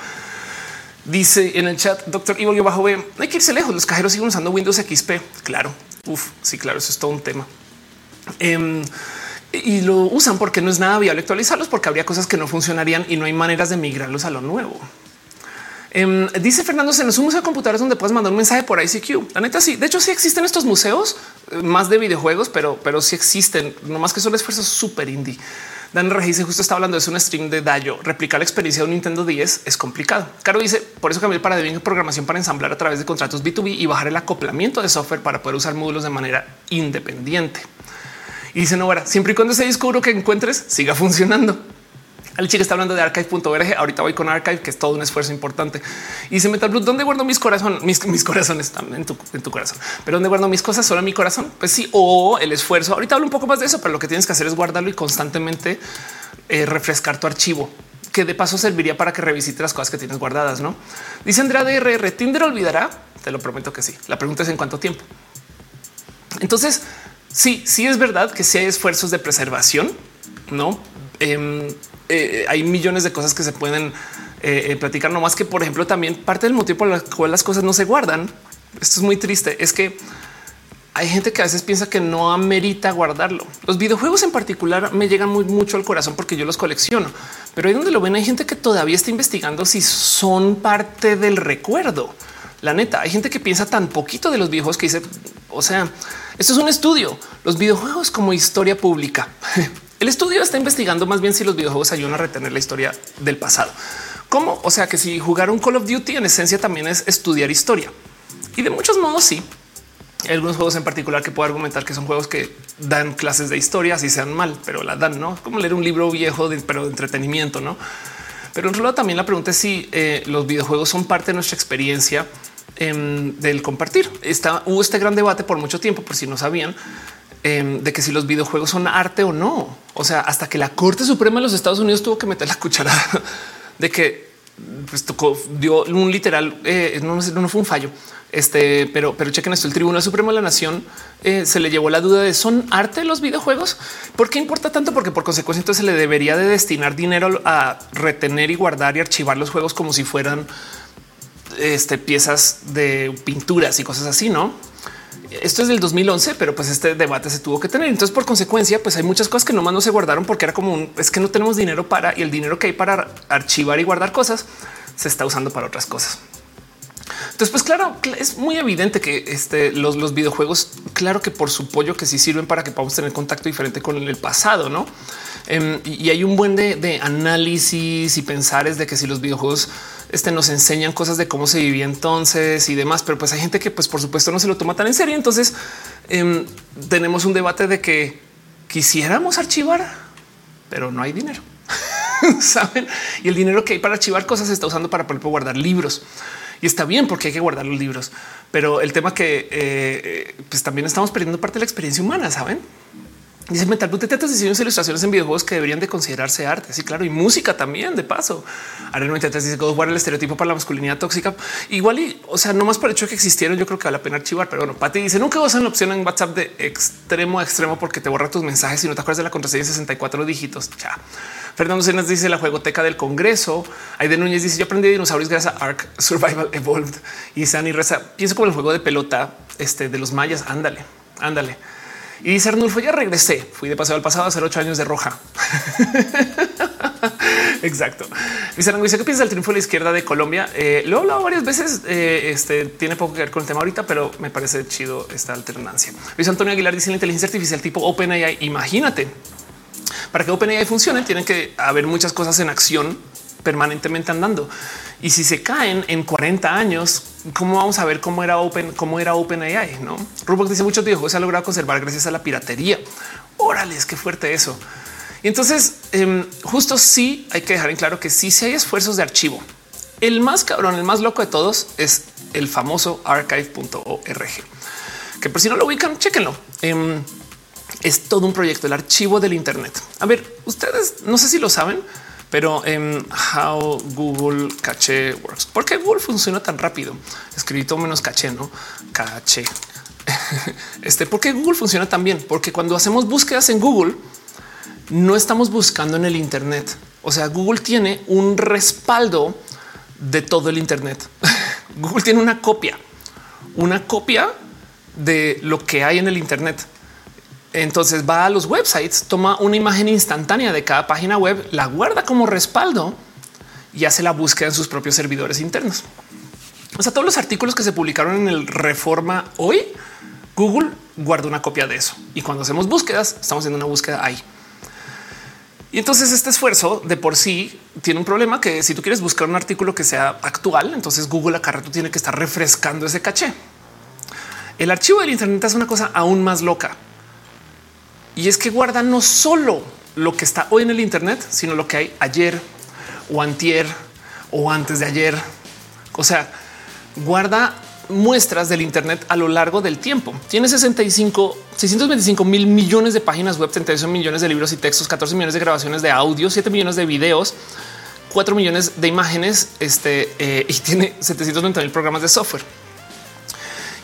Dice en el chat, doctor Ivo bajo B, hay que irse lejos. Los cajeros siguen usando Windows XP. Claro. Uf, sí, claro, eso es todo un tema. Em, y lo usan porque no es nada viable actualizarlos porque habría cosas que no funcionarían y no hay maneras de migrarlos a lo nuevo. Em, dice Fernando, se nos un museo de computadoras donde puedes mandar un mensaje por ICQ. La neta, sí. De hecho, sí existen estos museos eh, más de videojuegos, pero, pero sí existen. No más que son esfuerzos súper indie. Dan Regis justo está hablando de un stream de Dayo. Replicar la experiencia de un Nintendo 10 es complicado. Caro dice por eso cambié el paradigma de programación para ensamblar a través de contratos B2B y bajar el acoplamiento de software para poder usar módulos de manera independiente. Y dice no, siempre y cuando ese disco que encuentres siga funcionando. El chico está hablando de archive.org. Ahorita voy con archive, que es todo un esfuerzo importante. Y se Metal Blue, ¿dónde guardo mis corazones? Mis, corazones están en tu, corazón, pero ¿dónde guardo mis cosas? Solo en mi corazón. Pues sí, o el esfuerzo. Ahorita hablo un poco más de eso, pero lo que tienes que hacer es guardarlo y constantemente eh, refrescar tu archivo que de paso serviría para que revisite las cosas que tienes guardadas. No dice Andrea DRR Tinder olvidará. Te lo prometo que sí. La pregunta es en cuánto tiempo. Entonces, sí, sí es verdad que si hay esfuerzos de preservación, no em, eh, hay millones de cosas que se pueden eh, eh, platicar, no más que, por ejemplo, también parte del motivo por el cual las cosas no se guardan. Esto es muy triste. Es que hay gente que a veces piensa que no amerita guardarlo. Los videojuegos en particular me llegan muy mucho al corazón porque yo los colecciono, pero ahí donde lo ven hay gente que todavía está investigando si son parte del recuerdo. La neta, hay gente que piensa tan poquito de los videojuegos que dice, o sea, esto es un estudio, los videojuegos como historia pública. El estudio está investigando más bien si los videojuegos ayudan a retener la historia del pasado. ¿Cómo? O sea que si jugar un Call of Duty en esencia también es estudiar historia. Y de muchos modos sí. Hay algunos juegos en particular que puedo argumentar que son juegos que dan clases de historia, si sean mal, pero la dan, ¿no? Como leer un libro viejo, de, pero de entretenimiento, ¿no? Pero en realidad también la pregunta es si eh, los videojuegos son parte de nuestra experiencia em, del compartir. Está, hubo este gran debate por mucho tiempo, por si no sabían, Em, de que si los videojuegos son arte o no. O sea, hasta que la Corte Suprema de los Estados Unidos tuvo que meter la cucharada de que pues, tocó, dio un literal, eh, no, no, fue un fallo. Este, pero, pero chequen esto: el Tribunal Supremo de la Nación eh, se le llevó la duda de son arte los videojuegos. ¿Por qué importa tanto? Porque por consecuencia, entonces se le debería de destinar dinero a retener y guardar y archivar los juegos como si fueran este, piezas de pinturas y cosas así, no? esto es del 2011, pero pues este debate se tuvo que tener. Entonces, por consecuencia, pues hay muchas cosas que nomás no se guardaron porque era como un es que no tenemos dinero para y el dinero que hay para archivar y guardar cosas se está usando para otras cosas. Entonces, pues claro, es muy evidente que este, los, los videojuegos, claro que por su pollo que sí sirven para que podamos tener contacto diferente con el pasado, no? Em, y hay un buen de, de análisis y pensares de que si los videojuegos este, nos enseñan cosas de cómo se vivía entonces y demás, pero pues hay gente que pues por supuesto no se lo toma tan en serio. Entonces em, tenemos un debate de que quisiéramos archivar, pero no hay dinero. Saben? Y el dinero que hay para archivar cosas se está usando para por guardar libros. Y está bien porque hay que guardar los libros. Pero el tema que eh, eh, pues también estamos perdiendo parte de la experiencia humana, ¿saben? Dice Metal Boot teatros, diseños e ilustraciones en videojuegos que deberían de considerarse arte. Sí, claro, y música también, de paso. Arena 93 dice God el estereotipo para la masculinidad tóxica. Igual y, o sea, no más por el hecho de que existieron, yo creo que vale la pena archivar. Pero bueno, Pati dice nunca usan la opción en WhatsApp de extremo a extremo porque te borra tus mensajes y no te acuerdas de la contraseña de 64 dígitos. Ya. Fernando Cenas dice la juegoteca del Congreso. Aide Núñez dice yo aprendí dinosaurios gracias a Ark Survival Evolved y Sani Reza. Pienso como el juego de pelota este, de los mayas. Ándale, ándale. Y dice Arnulfo, ya regresé. Fui de paseo al pasado a hacer ocho años de roja. Exacto. Dice dice qué piensa del triunfo de la izquierda de Colombia. Eh, lo he hablado varias veces. Eh, este tiene poco que ver con el tema ahorita, pero me parece chido esta alternancia. Luis Antonio Aguilar dice la inteligencia artificial tipo OpenAI. Imagínate para que OpenAI funcione, tienen que haber muchas cosas en acción permanentemente andando. Y si se caen en 40 años, ¿cómo vamos a ver cómo era Open, cómo era OpenAI? No, Rubok dice muchos videojuegos se ha logrado conservar gracias a la piratería. Órale, es que fuerte eso. Y entonces, em, justo sí hay que dejar en claro que sí, si hay esfuerzos de archivo. El más cabrón, el más loco de todos es el famoso archive.org, que por si no lo ubican, chéquenlo. Em, es todo un proyecto, el archivo del Internet. A ver, ustedes no sé si lo saben, pero en how Google Cache works. ¿Por qué Google funciona tan rápido? Escrito menos caché, no caché. Este, ¿por qué Google funciona tan bien? Porque cuando hacemos búsquedas en Google, no estamos buscando en el Internet. O sea, Google tiene un respaldo de todo el Internet. Google tiene una copia, una copia de lo que hay en el Internet Entonces va a los websites, toma una imagen instantánea de cada página web, la guarda como respaldo y hace la búsqueda en sus propios servidores internos. O sea, todos los artículos que se publicaron en el Reforma hoy, Google guarda una copia de eso. Y cuando hacemos búsquedas, estamos haciendo una búsqueda ahí. Y entonces este esfuerzo de por sí tiene un problema que si tú quieres buscar un artículo que sea actual, entonces Google acá tiene que estar refrescando ese caché. El archivo del Internet es una cosa aún más loca y es que guarda no solo lo que está hoy en el Internet, sino lo que hay ayer o antier o antes de ayer. O sea, guarda muestras del Internet a lo largo del tiempo. Tiene 65, 625 mil millones de páginas web, 38 millones de libros y textos, 14 millones de grabaciones de audio, 7 millones de videos, 4 millones de imágenes este, eh, y tiene 790 mil programas de software.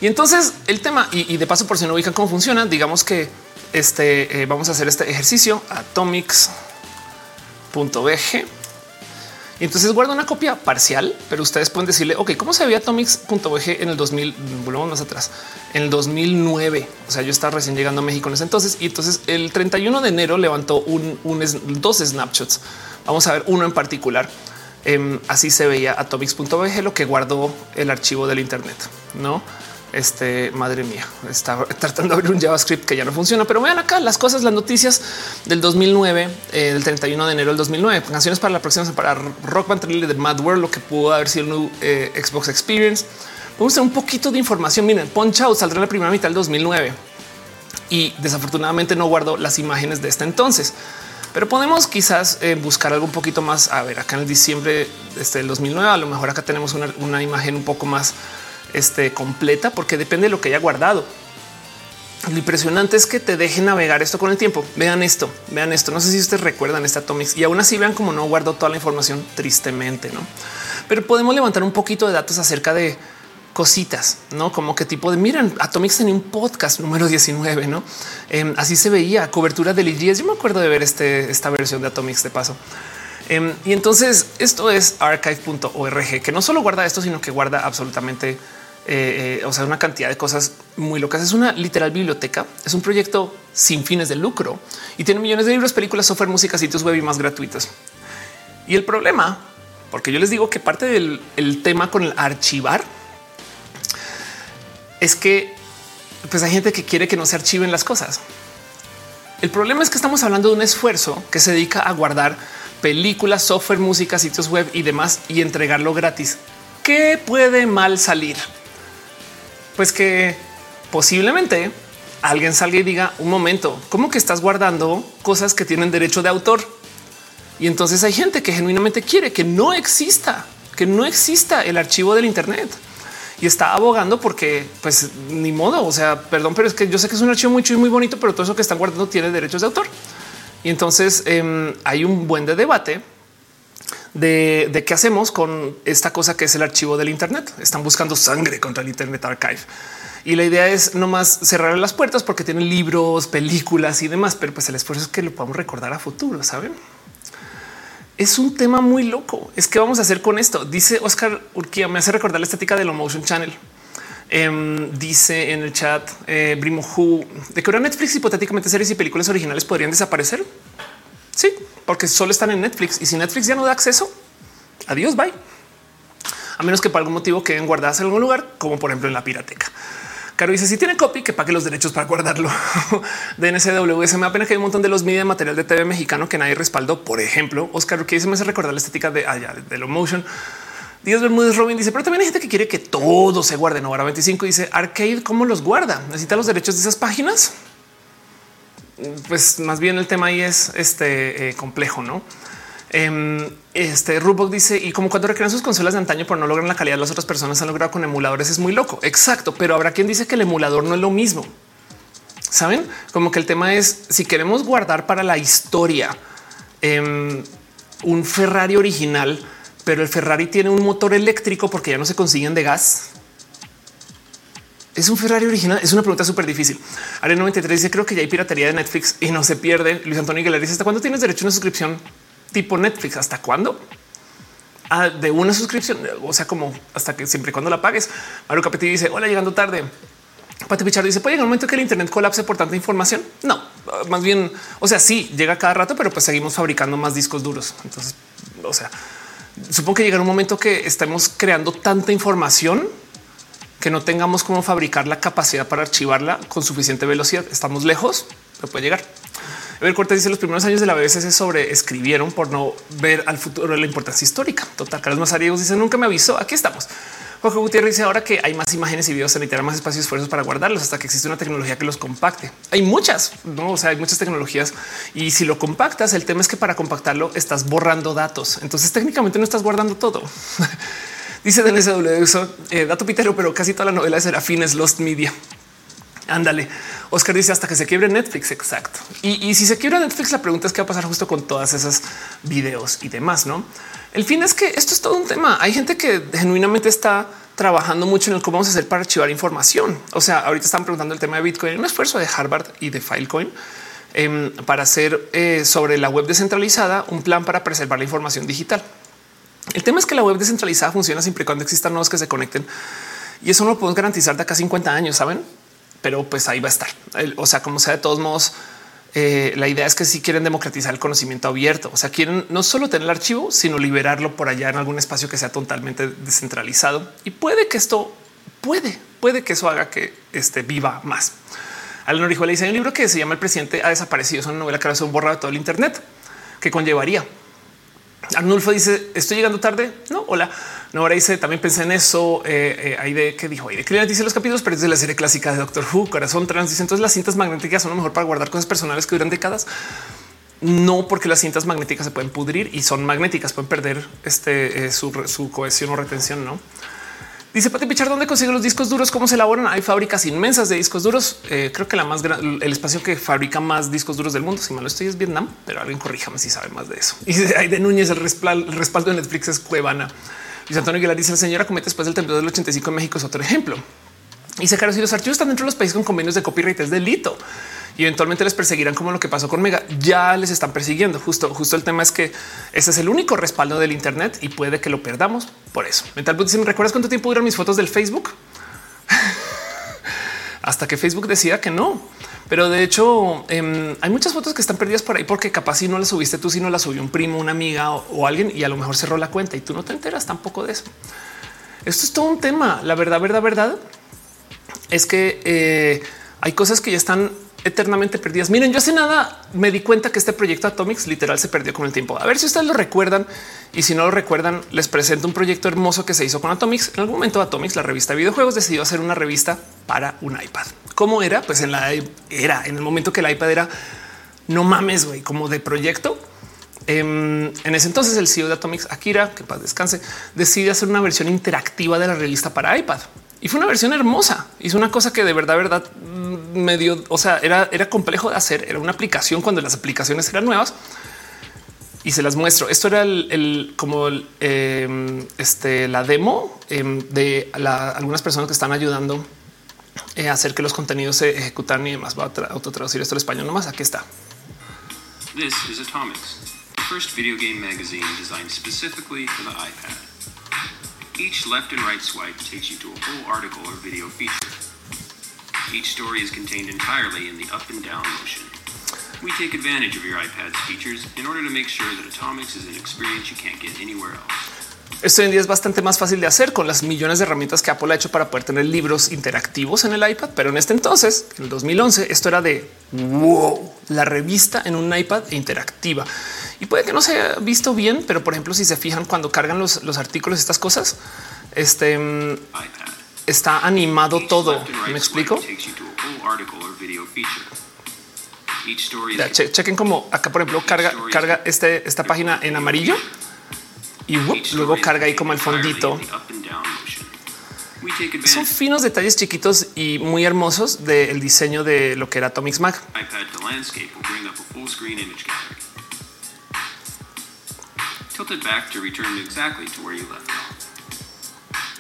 Y entonces el tema, y, y, de paso por si no ubican cómo funciona, digamos que este, eh, vamos a hacer este ejercicio atomics.bg. Y entonces guarda una copia parcial, pero ustedes pueden decirle, ok, ¿cómo se veía atomics.bg en el 2000? Volvemos más atrás, en el 2009. O sea, yo estaba recién llegando a México en ese entonces. Y entonces el 31 de enero levantó un, dos snapshots. Vamos a ver uno en particular. Eh, así se veía atomics.bg, lo que guardó el archivo del Internet, no? Este madre mía, está tratando de abrir un JavaScript que ya no funciona, pero vean acá las cosas, las noticias del 2009, eh, del 31 de enero del 2009, canciones para la próxima para Rock Band de Mad World, lo que pudo haber sido el eh, Xbox Experience. Vamos a un poquito de información. Miren, Punch Out saldrá en la primera mitad del 2009 y desafortunadamente no guardo las imágenes de este entonces, pero podemos quizás eh, buscar algo un poquito más. A ver, acá en el diciembre este, del 2009, a lo mejor acá tenemos una, una imagen un poco más este, completa porque depende de lo que haya guardado. Lo impresionante es que te deje navegar esto con el tiempo. Vean esto, vean esto. No sé si ustedes recuerdan este Atomics y aún así vean como no guardo toda la información tristemente, no? Pero podemos levantar un poquito de datos acerca de cositas, no como qué tipo de miren Atomics tenía un podcast número 19, no? Em, así se veía cobertura del IGS. Yo me acuerdo de ver este, esta versión de Atomics de paso. Em, y entonces esto es archive.org que no solo guarda esto, sino que guarda absolutamente eh, eh, o sea, una cantidad de cosas muy locas. Es una literal biblioteca. Es un proyecto sin fines de lucro y tiene millones de libros, películas, software, música, sitios web y más gratuitos. Y el problema, porque yo les digo que parte del tema con el archivar es que pues hay gente que quiere que no se archiven las cosas. El problema es que estamos hablando de un esfuerzo que se dedica a guardar películas, software, música, sitios web y demás y entregarlo gratis. ¿Qué puede mal salir? Pues que posiblemente alguien salga y diga un momento, ¿cómo que estás guardando cosas que tienen derecho de autor? Y entonces hay gente que genuinamente quiere que no exista, que no exista el archivo del Internet y está abogando porque, pues ni modo. O sea, perdón, pero es que yo sé que es un archivo muy chulo y muy bonito, pero todo eso que están guardando tiene derechos de autor. Y entonces em, hay un buen de debate de, qué hacemos con esta cosa que es el archivo del Internet. Están buscando sangre contra el Internet Archive. Y la idea es no más cerrar las puertas porque tienen libros, películas y demás, pero pues el esfuerzo es que lo podamos recordar a futuro, ¿saben? Es un tema muy loco. Es que vamos a hacer con esto. Dice Oscar Urquía, me hace recordar la estética de lo Motion Channel. Em, dice en el chat eh, Brimo Who, de que ahora Netflix hipotéticamente series y películas originales podrían desaparecer. Sí, porque solo están en Netflix y si Netflix ya no da acceso, adiós, bye. A menos que por algún motivo queden guardadas en algún lugar, como por ejemplo en la pirateca. Caro dice si tiene copy que pague los derechos para guardarlo. DNCW se me da pena que hay un montón de los media material de TV mexicano que nadie respaldó. Por ejemplo, Oscar que me hace recordar la estética de allá de, lo motion. Dios Bermúdez Robin dice, pero también hay gente que quiere que todo se guarde. No, ahora 25 dice arcade, ¿cómo los guarda? Necesita los derechos de esas páginas pues más bien el tema ahí es este eh, complejo, no? Em, este Rubok dice y como cuando recrean sus consolas de antaño, pero no logran la calidad las otras personas han logrado con emuladores. Es muy loco. Exacto. Pero habrá quien dice que el emulador no es lo mismo. Saben como que el tema es si queremos guardar para la historia em, un Ferrari original, pero el Ferrari tiene un motor eléctrico porque ya no se consiguen de gas es un Ferrari original. Es una pregunta súper difícil. Are 93 dice: Creo que ya hay piratería de Netflix y no se pierde. Luis Antonio Aguilar dice: ¿Hasta cuándo tienes derecho a una suscripción tipo Netflix? ¿Hasta cuándo? Ah, de una suscripción, o sea, como hasta que siempre y cuando la pagues. Mario Capetti dice: Hola, llegando tarde. Pati Pichard dice: ¿Puede llegar un momento que el Internet colapse por tanta información? No, más bien, o sea, sí llega cada rato, pero pues seguimos fabricando más discos duros. Entonces, o sea, supongo que llega un momento que estamos creando tanta información que no tengamos cómo fabricar la capacidad para archivarla con suficiente velocidad. Estamos lejos, pero puede llegar. Ever Cortés dice los primeros años de la BBC se sobreescribieron por no ver al futuro la importancia histórica. Total, Carlos Mazariegos dice nunca me avisó. Aquí estamos. Jorge Gutiérrez dice ahora que hay más imágenes y videos, se necesitará más espacio y esfuerzos para guardarlos hasta que existe una tecnología que los compacte. Hay muchas, no? O sea, hay muchas tecnologías y si lo compactas, el tema es que para compactarlo estás borrando datos. Entonces técnicamente no estás guardando todo. dice DNSW, eh, dato pitero, pero casi toda la novela de Serafín es Lost Media. Ándale. Oscar dice hasta que se quiebre Netflix. Exacto. Y, si se quiebra Netflix, la pregunta es qué va a pasar justo con todas esas videos y demás. No, el fin es que esto es todo un tema. Hay gente que genuinamente está trabajando mucho en el cómo vamos a hacer para archivar información. O sea, ahorita están preguntando el tema de Bitcoin, un esfuerzo de Harvard y de Filecoin em, para hacer eh, sobre la web descentralizada un plan para preservar la información digital. El tema es que la web descentralizada funciona siempre y cuando existan nodos que se conecten y eso no lo podemos garantizar de acá 50 años. Saben? pero pues ahí va a estar. O sea, como sea, de todos modos, eh, la idea es que si quieren democratizar el conocimiento abierto, o sea, quieren no solo tener el archivo, sino liberarlo por allá en algún espacio que sea totalmente descentralizado. Y puede que esto puede, puede que eso haga que este viva más. Al le dice hay un libro que se llama El presidente ha desaparecido. Es una novela que ahora un borrado de todo el Internet que conllevaría. Arnulfo dice estoy llegando tarde. No, hola. No, ahora dice también pensé en eso. Eh, eh de que dijo ahí de dice los capítulos perdidos de la serie clásica de Doctor Who, Corazón Trans. Dice entonces las cintas magnéticas son lo mejor para guardar cosas personales que duran décadas. No, porque las cintas magnéticas se pueden pudrir y son magnéticas, pueden perder este, eh, su, su, cohesión o retención. No dice Pati Pichar, ¿dónde consiguen los discos duros? ¿Cómo se elaboran? Hay fábricas inmensas de discos duros. Eh, creo que la más grande, el espacio que fabrica más discos duros del mundo, si mal lo estoy, es Vietnam, pero alguien corríjame si sabe más de eso. Y hay de Núñez, el respaldo, de Netflix es Cuevana. Y Antonio Aguilar dice la señora comete después del temblor del 85 en México es otro ejemplo. Y se si los archivos están dentro de los países con convenios de copyright es delito eventualmente les perseguirán como lo que pasó con Mega. Ya les están persiguiendo. Justo, justo el tema es que ese es el único respaldo del Internet y puede que lo perdamos por eso. Mental dice: ¿Me recuerdas cuánto tiempo duran mis fotos del Facebook? Hasta que Facebook decida que no. Pero de hecho, em, hay muchas fotos que están perdidas por ahí porque capaz si no las subiste tú, si no las subió un primo, una amiga o, alguien y a lo mejor cerró la cuenta y tú no te enteras tampoco de eso. Esto es todo un tema. La verdad, verdad, verdad es que eh, hay cosas que ya están eternamente perdidas. Miren, yo hace nada me di cuenta que este proyecto Atomics literal se perdió con el tiempo. A ver si ustedes lo recuerdan y si no lo recuerdan, les presento un proyecto hermoso que se hizo con Atomics. En algún momento Atomics, la revista de videojuegos, decidió hacer una revista para un iPad. ¿Cómo era? Pues en la era en el momento que el iPad era no mames, güey, como de proyecto. Em, en ese entonces el CEO de Atomics, Akira, que paz descanse, decide hacer una versión interactiva de la revista para iPad. Y fue una versión hermosa. Hizo una cosa que de verdad, verdad, mm, medio, o sea, era, era complejo de hacer. Era una aplicación cuando las aplicaciones eran nuevas. Y se las muestro. Esto era el, como em, este, la demo em, de algunas personas que están ayudando eh, hacer que los contenidos se ejecutan y demás. Va a autotraducir esto al español nomás. Aquí está. This is Atomics, the first video game magazine designed specifically for the iPad. Each left and right swipe takes you to a whole article or video feature. Each story is contained entirely in the up and down motion. We take advantage of your iPad's features in order to make sure that Atomics is an experience you can't get anywhere else. Esto hoy en día es bastante más fácil de hacer con las millones de herramientas que Apple ha hecho para poder tener libros interactivos en el iPad. Pero en este entonces, en el 2011, esto era de wow, la revista en un iPad interactiva. Y puede que no se haya visto bien, pero por ejemplo, si se fijan cuando cargan los, los artículos, estas cosas, este está animado todo. ¿Me explico? Ya, chequen como acá, por ejemplo, carga, carga este, esta página en amarillo y luego carga ahí como el fondito. Son finos detalles chiquitos y muy hermosos del diseño de lo que era Atomics Mac. Tilted back to return exactly to where you left off.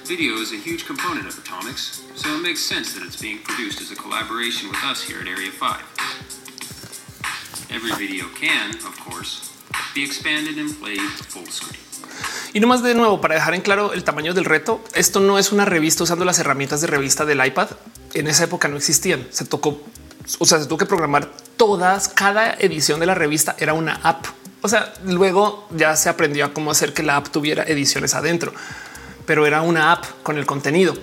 Video is a huge component of Atomics, so it makes sense that it's being produced as a collaboration with us here at Area 5. Every video can, of course, be expanded and played full screen. Y nomás de nuevo, para dejar en claro el tamaño del reto, esto no es una revista usando las herramientas de revista del iPad. En esa época no existían. Se tocó, o sea, se tuvo que programar todas, cada edición de la revista era una app. O sea, luego ya se aprendió a cómo hacer que la app tuviera ediciones adentro, pero era una app con el contenido.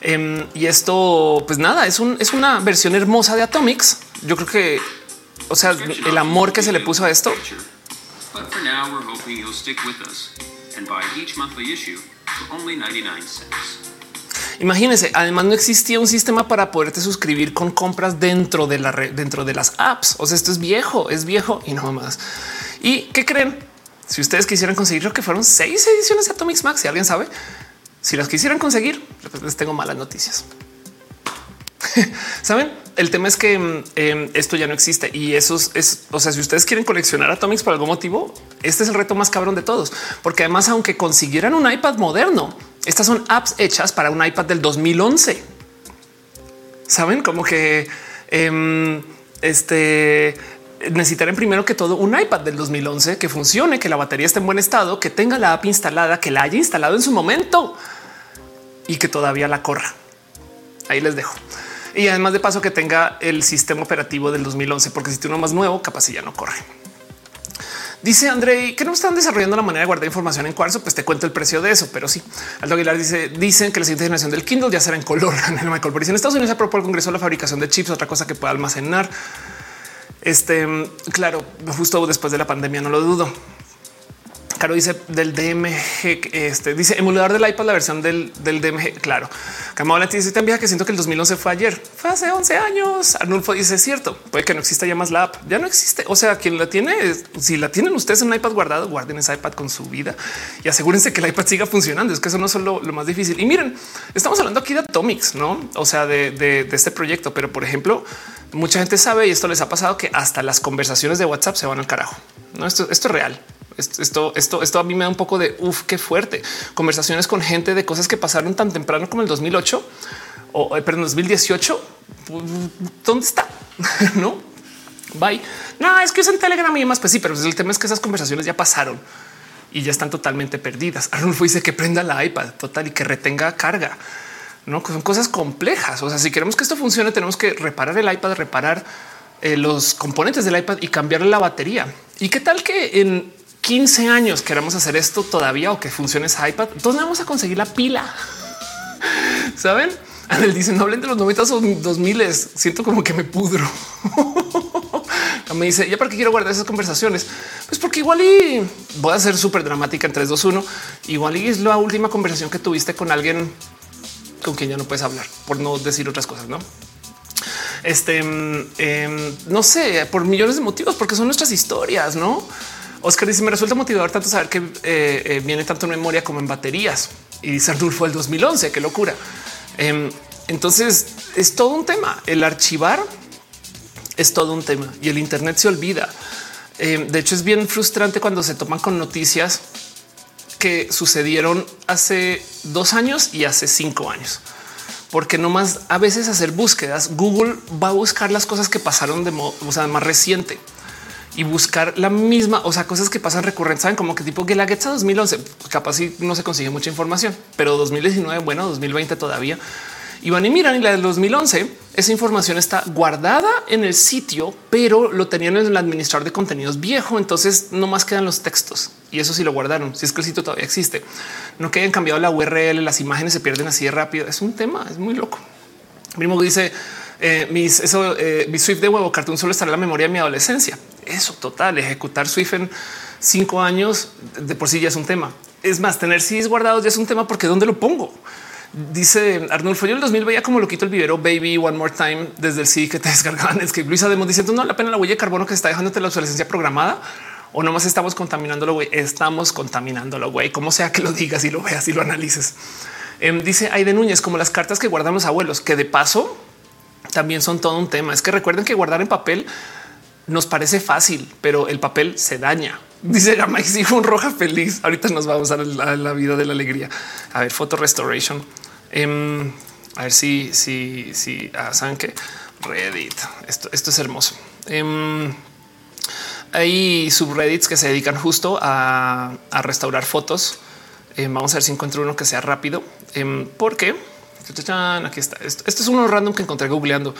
Em, y esto, pues nada, es, es una versión hermosa de Atomics. Yo creo que, o sea, el amor que se le puso a esto. Imagínense, además no existía un sistema para poderte suscribir con compras dentro de la red, dentro de las apps. O sea, esto es viejo, es viejo y no más. ¿Y qué creen? Si ustedes quisieran conseguir lo que fueron seis ediciones de Atomics Max, si alguien sabe, si las quisieran conseguir, les tengo malas noticias. Saben, el tema es que mm, em, esto ya no existe y eso es, o sea, si ustedes quieren coleccionar Atomics por algún motivo, este es el reto más cabrón de todos, porque además, aunque consiguieran un iPad moderno, estas son apps hechas para un iPad del 2011. Saben como que eh, este necesitarán primero que todo un iPad del 2011 que funcione, que la batería esté en buen estado, que tenga la app instalada, que la haya instalado en su momento y que todavía la corra. Ahí les dejo. Y además de paso que tenga el sistema operativo del 2011, porque si tiene uno más nuevo, capaz ya no corre. Dice André que no están desarrollando la manera de guardar información en cuarzo. Pues te cuento el precio de eso, pero sí. Aldo Aguilar dice: Dicen que la siguiente generación del Kindle ya será en color. Boris en Estados Unidos se propone el Congreso la fabricación de chips, otra cosa que pueda almacenar. Este, claro, justo después de la pandemia, no lo dudo. Caro dice del DMG, este dice emulador del iPad, la versión del, del DMG. Claro, Camila dice tan vieja que siento que el 2011 fue ayer, fue hace 11 años. Arnulfo dice cierto, puede que no exista ya más la app, ya no existe. O sea, quien la tiene, si la tienen ustedes en un iPad guardado, guarden ese iPad con su vida y asegúrense que el iPad siga funcionando. Es que eso no es lo, más difícil. Y miren, estamos hablando aquí de Atomics, no? O sea, de, este proyecto, pero por ejemplo, mucha gente sabe y esto les ha pasado que hasta las conversaciones de WhatsApp se van al carajo. No, esto es real. Esto, esto, esto a mí me da un poco de uff, qué fuerte. Conversaciones con gente de cosas que pasaron tan temprano como el 2008 o eh, perdón, 2018. ¿Dónde está? no, bye. No, es que usan Telegram y demás. Pues sí, pero el tema es que esas conversaciones ya pasaron y ya están totalmente perdidas. Arnulfo dice que prenda la iPad total y que retenga carga. No son cosas complejas. O sea, si queremos que esto funcione, tenemos que reparar el iPad, reparar eh, los componentes del iPad y cambiarle la batería. Y qué tal que en 15 años queremos hacer esto todavía o que funcione ese iPad, ¿dónde vamos a conseguir la pila? Saben? Él dice no hablen de los 90 o 2000 siento como que me pudro. me dice ya para qué quiero guardar esas conversaciones. Pues porque igual y voy a ser súper dramática en 3, 2, 1. Igual y es la última conversación que tuviste con alguien con quien ya no puedes hablar por no decir otras cosas, no? Este em, no sé por millones de motivos, porque son nuestras historias, no? Oscar dice: Me resulta motivador tanto saber que eh, eh, viene tanto en memoria como en baterías. Y dice fue el 2011. Qué locura. Em, entonces es todo un tema. El archivar es todo un tema y el Internet se olvida. Em, de hecho, es bien frustrante cuando se toman con noticias que sucedieron hace dos años y hace cinco años, porque no más a veces hacer búsquedas. Google va a buscar las cosas que pasaron de modo más reciente y buscar la misma, o sea, cosas que pasan recurrentes, saben como que tipo que la Getza 2011, capaz si no se consigue mucha información, pero 2019, bueno, 2020 todavía. Y van y miran y la del 2011, esa información está guardada en el sitio, pero lo tenían en el administrador de contenidos viejo. Entonces no más quedan los textos y eso sí lo guardaron. Si es que el sitio todavía existe, no que hayan cambiado la URL, las imágenes se pierden así de rápido. Es un tema, es muy loco. Mismo dice eh, mis, eso, eh, mi Swift de huevo cartoon solo estará en la memoria de mi adolescencia. Eso total, ejecutar Swift en cinco años de por sí ya es un tema. Es más, tener CDs guardados ya es un tema porque dónde lo pongo. Dice Arnulfo, yo en el 2000 veía como lo quito el vivero Baby One More Time desde el CD que te descargaban. Es que Luisa Demos diciendo no la pena la huella de carbono que está dejándote la obsolescencia programada o nomás estamos contaminándolo. Güey, estamos contaminándolo. Güey, como sea que lo digas y lo veas y lo analices. Em, dice Aide Núñez, como las cartas que guardan los abuelos, que de paso también son todo un tema. Es que recuerden que guardar en papel nos parece fácil, pero el papel se daña. Dice Gama hijo un roja feliz. Ahorita nos vamos a la, vida de la alegría. A ver, foto restoration. Em, a ver si, si, si ah, saben que Reddit. Esto, esto es hermoso. Um, hay subreddits que se dedican justo a, restaurar fotos Eh, vamos a ver si encuentro uno que sea rápido, em, porque aquí está. Esto, es uno random que encontré googleando,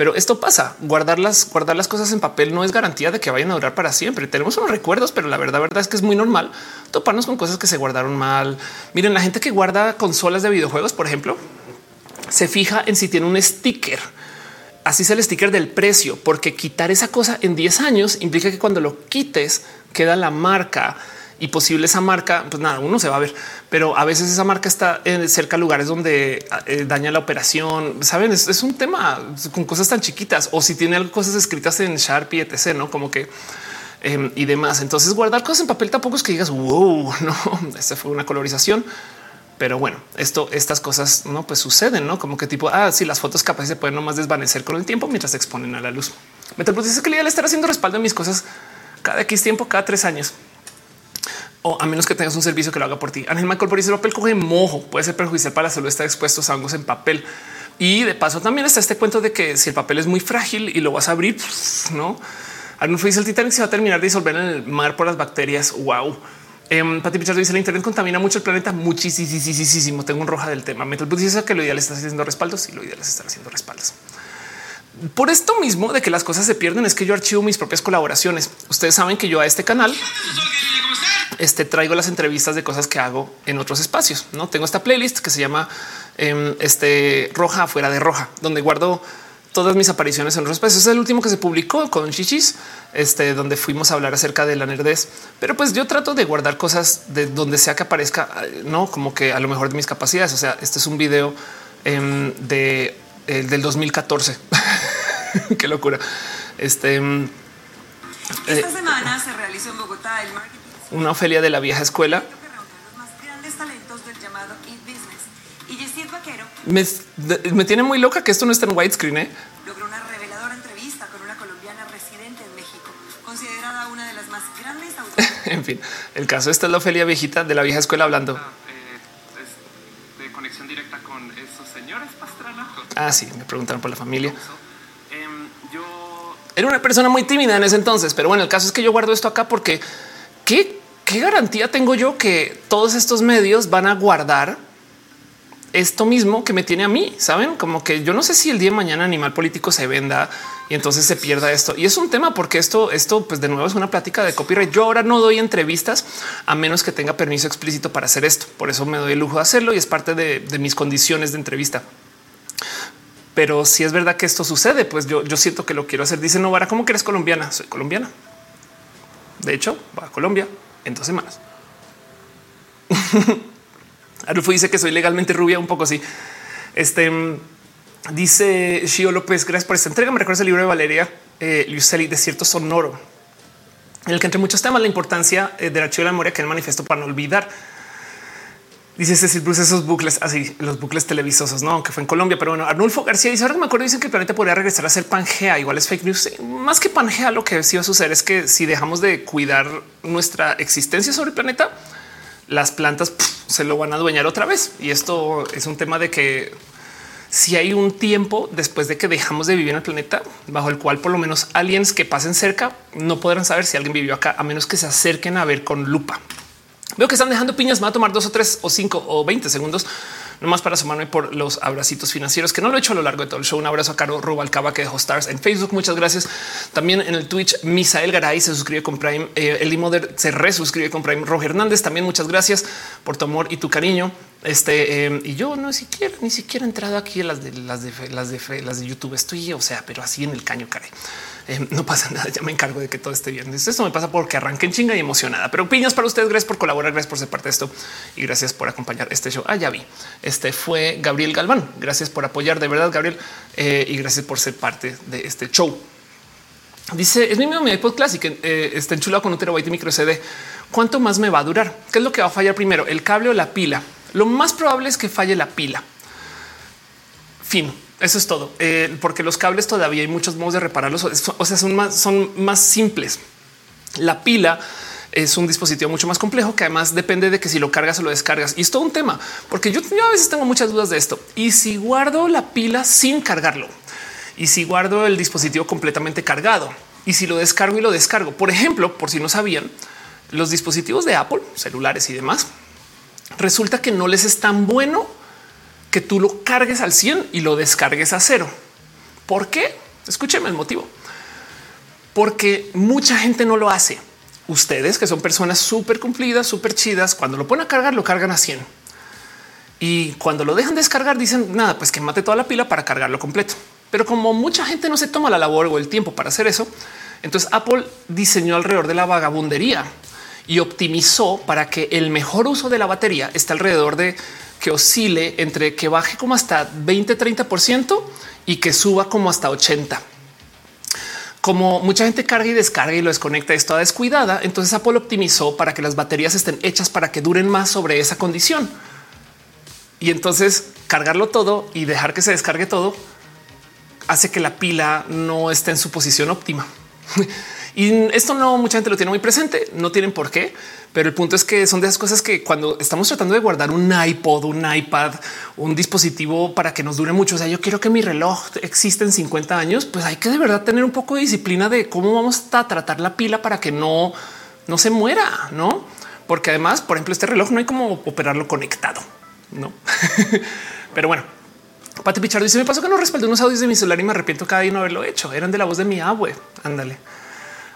pero esto pasa. Guardar las, guardar las cosas en papel no es garantía de que vayan a durar para siempre. Tenemos unos recuerdos, pero la verdad, verdad es que es muy normal toparnos con cosas que se guardaron mal. Miren, la gente que guarda consolas de videojuegos, por ejemplo, se fija en si tiene un sticker. Así es el sticker del precio, porque quitar esa cosa en 10 años implica que cuando lo quites queda la marca y posible esa marca, pues nada, uno se va a ver, pero a veces esa marca está en cerca de lugares donde eh, daña la operación. Saben, es, un tema con cosas tan chiquitas o si tiene cosas escritas en Sharpie, etc. No como que em, y demás. Entonces, guardar cosas en papel tampoco es que digas wow, no, esta fue una colorización. Pero bueno, esto, estas cosas no pues suceden, no como que tipo, ah, sí, las fotos capaz se pueden nomás desvanecer con el tiempo mientras se exponen a la luz. Me dice que le estar haciendo respaldo en mis cosas cada X tiempo, cada tres años o a menos que tengas un servicio que lo haga por ti. Ángel Michael por el papel coge mojo, puede ser perjudicial para la salud estar expuestos a hongos en papel. Y de paso también está este cuento de que si el papel es muy frágil y lo vas a abrir, no. Arnulfo dice el Titanic se va a terminar de disolver en el mar por las bacterias. Wow. Um, Pati Pichardo dice la internet contamina mucho el planeta. Muchísimo. Tengo un roja del tema. Metal dice que lo ideal es haciendo respaldos y lo ideal es estar haciendo respaldos. Por esto mismo de que las cosas se pierden es que yo archivo mis propias colaboraciones. Ustedes saben que yo a este canal este, traigo las entrevistas de cosas que hago en otros espacios. No tengo esta playlist que se llama em, este roja fuera de roja, donde guardo todas mis apariciones en otros espacios. Es el último que se publicó con Chichis, este, donde fuimos a hablar acerca de la nerdez. Pero pues yo trato de guardar cosas de donde sea que aparezca, no como que a lo mejor de mis capacidades. O sea, este es un video em, de el del 2014. Qué locura. Este em, esta eh, semana se realizó en Bogotá el marketing una Ofelia de la vieja escuela. Me, me, tiene muy loca que esto no esté en widescreen. ¿eh? Logró una reveladora entrevista con una colombiana residente en México, considerada una de las más grandes En fin, el caso esta es la Ofelia viejita de la vieja escuela hablando. Ah, eh, de conexión directa con esos señores Pastrana. Ah, sí, me preguntaron por la familia. Yo era una persona muy tímida en ese entonces, pero bueno, el caso es que yo guardo esto acá porque qué ¿qué garantía tengo yo que todos estos medios van a guardar esto mismo que me tiene a mí? Saben como que yo no sé si el día de mañana animal político se venda y entonces se pierda esto. Y es un tema porque esto, esto, pues de nuevo es una plática de copyright. Yo ahora no doy entrevistas a menos que tenga permiso explícito para hacer esto. Por eso me doy el lujo de hacerlo y es parte de, mis condiciones de entrevista. Pero si es verdad que esto sucede, pues yo, yo siento que lo quiero hacer. Dice Novara, ¿cómo que eres colombiana? Soy colombiana. De hecho, va a Colombia en dos semanas. Arufo dice que soy legalmente rubia, un poco así. Este dice Shio López, gracias por esta entrega. Me recuerda el libro de Valeria eh, Lucelli, Desierto Sonoro, en el que entre muchos temas la importancia eh, del archivo de la memoria que el manifiesto para no olvidar. Dice Cecil Bruce, esos bucles así, los bucles televisosos, no, aunque fue en Colombia, pero bueno, Arnulfo García dice ahora que me acuerdo, dicen que el planeta podría regresar a ser Pangea. Igual es fake news. Más que Pangea, lo que sí va a suceder es que si dejamos de cuidar nuestra existencia sobre el planeta, las plantas se lo van a adueñar otra vez. Y esto es un tema de que si hay un tiempo después de que dejamos de vivir en el planeta bajo el cual por lo menos aliens que pasen cerca no podrán saber si alguien vivió acá a menos que se acerquen a ver con lupa. Veo que están dejando piñas. Me va a tomar dos o tres o cinco o 20 segundos nomás para sumarme por los abracitos financieros que no lo he hecho a lo largo de todo el show. Un abrazo a Caro Rubalcaba que dejó stars en Facebook. Muchas gracias. También en el Twitch, Misael Garay se suscribe con Prime. Eh, el se resuscribe con Prime. Roger Hernández también. Muchas gracias por tu amor y tu cariño. Este eh, y yo no siquiera ni siquiera he entrado aquí a las de las de las de las de YouTube. Estoy, o sea, pero así en el caño, caray. Eh, no pasa nada. Ya me encargo de que todo esté bien. Esto me pasa porque arranqué en chinga y emocionada, pero piñas para ustedes. Gracias por colaborar, gracias por ser parte de esto y gracias por acompañar este show. Ah, ya vi. Este fue Gabriel Galván. Gracias por apoyar de verdad, Gabriel, eh, y gracias por ser parte de este show. Dice es mi mismo mi iPod Classic eh, está enchulado con un terabyte de micro CD. ¿Cuánto más me va a durar? ¿Qué es lo que va a fallar primero? El cable o la pila. Lo más probable es que falle la pila. Fin eso es todo, eh, porque los cables todavía hay muchos modos de repararlos. O sea, son más, son más simples. La pila es un dispositivo mucho más complejo que además depende de que si lo cargas o lo descargas. Y es todo un tema, porque yo, a veces tengo muchas dudas de esto. Y si guardo la pila sin cargarlo y si guardo el dispositivo completamente cargado y si lo descargo y lo descargo, por ejemplo, por si no sabían, los dispositivos de Apple, celulares y demás, resulta que no les es tan bueno que tú lo cargues al 100 y lo descargues a cero. ¿Por qué? Escúcheme el motivo. Porque mucha gente no lo hace. Ustedes que son personas súper cumplidas, súper chidas, cuando lo ponen a cargar, lo cargan a 100. Y cuando lo dejan descargar, dicen nada, pues que mate toda la pila para cargarlo completo. Pero como mucha gente no se toma la labor o el tiempo para hacer eso, entonces Apple diseñó alrededor de la vagabundería y optimizó para que el mejor uso de la batería esté alrededor de que oscile entre que baje como hasta 20, 30 por ciento y que suba como hasta 80. Como mucha gente carga y descarga y lo desconecta, esto descuidada. Entonces Apple optimizó para que las baterías estén hechas para que duren más sobre esa condición. Y entonces cargarlo todo y dejar que se descargue todo hace que la pila no esté en su posición óptima. y esto no mucha gente lo tiene muy presente, no tienen por qué, pero el punto es que son de esas cosas que cuando estamos tratando de guardar un iPod, un iPad, un dispositivo para que nos dure mucho, o sea, yo quiero que mi reloj exista en 50 años, pues hay que de verdad tener un poco de disciplina de cómo vamos a tratar la pila para que no, no se muera, no? Porque además, por ejemplo, este reloj no hay como operarlo conectado, no? pero bueno, Pati Pichardo dice: Me pasó que no respaldé unos audios de mi celular y me arrepiento cada día no haberlo hecho. Eran de la voz de mi abue. Ándale.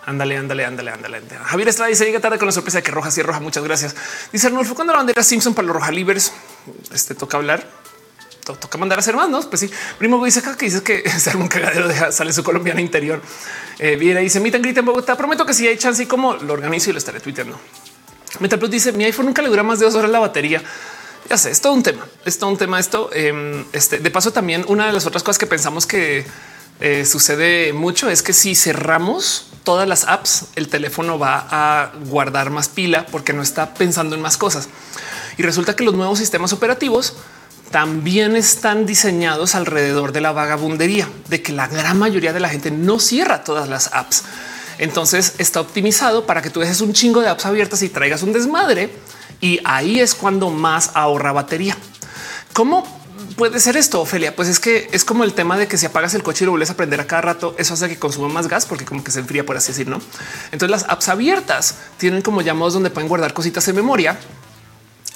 Ándale, ándale, ándale, ándale. Javier Estrada dice llega tarde con la sorpresa de que roja sí roja. Muchas gracias. Dice Arnulfo cuando la bandera Simpson para los roja libres. Este toca hablar. Toca mandar a hacer más? Pues sí. Primo dice que dice que ser un cagadero de sale su colombiana interior. Eh, viene dice Mita grita en Bogotá. Prometo que si hay chance y como lo organizo y lo estaré tuiteando. Metal Plus dice mi iPhone nunca le dura más de dos horas la batería. Ya sé, es todo un tema. Es todo un tema esto. Em, este, de paso, también una de las otras cosas que pensamos que eh, sucede mucho es que si cerramos todas las apps, el teléfono va a guardar más pila porque no está pensando en más cosas. Y resulta que los nuevos sistemas operativos también están diseñados alrededor de la vagabundería, de que la gran mayoría de la gente no cierra todas las apps. Entonces está optimizado para que tú dejes un chingo de apps abiertas y traigas un desmadre y ahí es cuando más ahorra batería. ¿Cómo puede ser esto, Ofelia? Pues es que es como el tema de que si apagas el coche y lo vuelves a prender a cada rato, eso hace que consuma más gas porque como que se enfría, por así decir, ¿no? Entonces las apps abiertas tienen como llamados donde pueden guardar cositas en memoria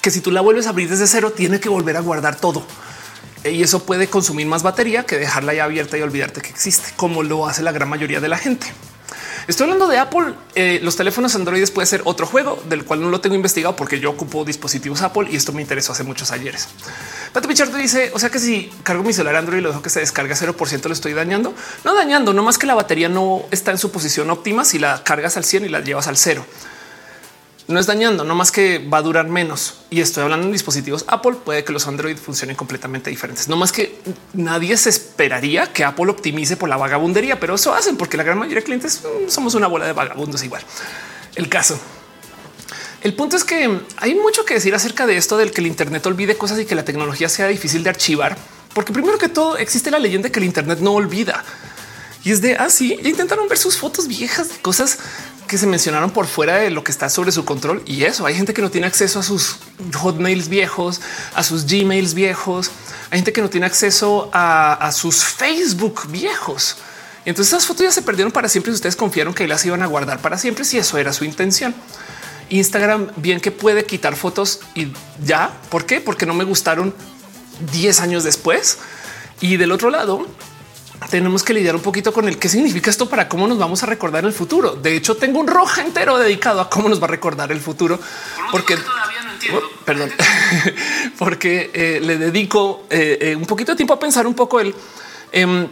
que si tú la vuelves a abrir desde cero, tiene que volver a guardar todo. Y eso puede consumir más batería que dejarla ya abierta y olvidarte que existe, como lo hace la gran mayoría de la gente. Estoy hablando de Apple. Eh, los teléfonos Android puede ser otro juego del cual no lo tengo investigado porque yo ocupo dispositivos Apple y esto me interesó hace muchos ayeres. Pato Pichardo dice: O sea que si cargo mi celular Android y lo dejo que se descarga 0%, lo estoy dañando. No dañando, no más que la batería no está en su posición óptima si la cargas al 100 y la llevas al cero no es dañando, no más que va a durar menos. Y estoy hablando en dispositivos Apple, puede que los Android funcionen completamente diferentes. No más que nadie se esperaría que Apple optimice por la vagabundería, pero eso hacen porque la gran mayoría de clientes mm, somos una bola de vagabundos igual. El caso. El punto es que hay mucho que decir acerca de esto del que el Internet olvide cosas y que la tecnología sea difícil de archivar, porque primero que todo existe la leyenda que el Internet no olvida. Y es de así. Ah, intentaron ver sus fotos viejas de cosas que se mencionaron por fuera de lo que está sobre su control. Y eso hay gente que no tiene acceso a sus hotmails viejos, a sus gmails viejos. Hay gente que no tiene acceso a, sus Facebook viejos. Entonces esas fotos ya se perdieron para siempre. Y ustedes confiaron que las iban a guardar para siempre. Si eso era su intención. Instagram bien que puede quitar fotos y ya. ¿Por qué? Porque no me gustaron 10 años después. Y del otro lado, tenemos que lidiar un poquito con el qué significa esto para cómo nos vamos a recordar el futuro. De hecho, tengo un roja entero dedicado a cómo nos va a recordar el futuro, porque todavía no entiendo. Oh, perdón, porque eh, le dedico eh, eh, un poquito de tiempo a pensar un poco el em,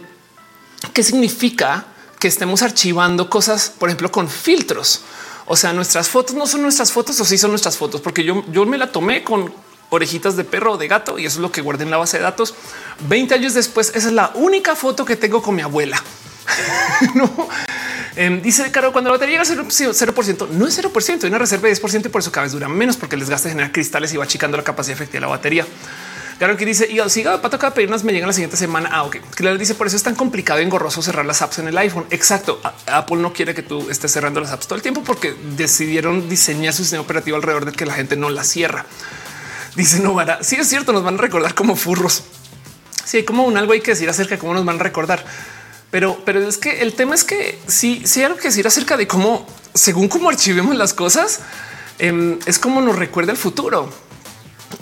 qué significa que estemos archivando cosas, por ejemplo, con filtros. O sea, nuestras fotos no son nuestras fotos o sí son nuestras fotos, porque yo, yo me la tomé con orejitas de perro o de gato y eso es lo que guardé en la base de datos. 20 años después, esa es la única foto que tengo con mi abuela. no. Em, dice Caro, cuando la batería llega al 0%, no es 0%, hay una reserva de 10% y por eso cada vez dura menos porque les gasta generar cristales y va achicando la capacidad efectiva de la batería. Claro que dice y siga pato cada pedir me llegan la siguiente semana. Ah, ok. Claro, dice por eso es tan complicado y engorroso cerrar las apps en el iPhone. Exacto. Apple no quiere que tú estés cerrando las apps todo el tiempo porque decidieron diseñar su sistema operativo alrededor de que la gente no la cierra. Dice Novara. Sí, es cierto, nos van a recordar como furros. Sí, hay como un algo hay que decir acerca de cómo nos van a recordar. Pero, pero es que el tema es que sí, sí hay algo que decir acerca de cómo, según cómo archivemos las cosas, em, es como nos recuerda el futuro.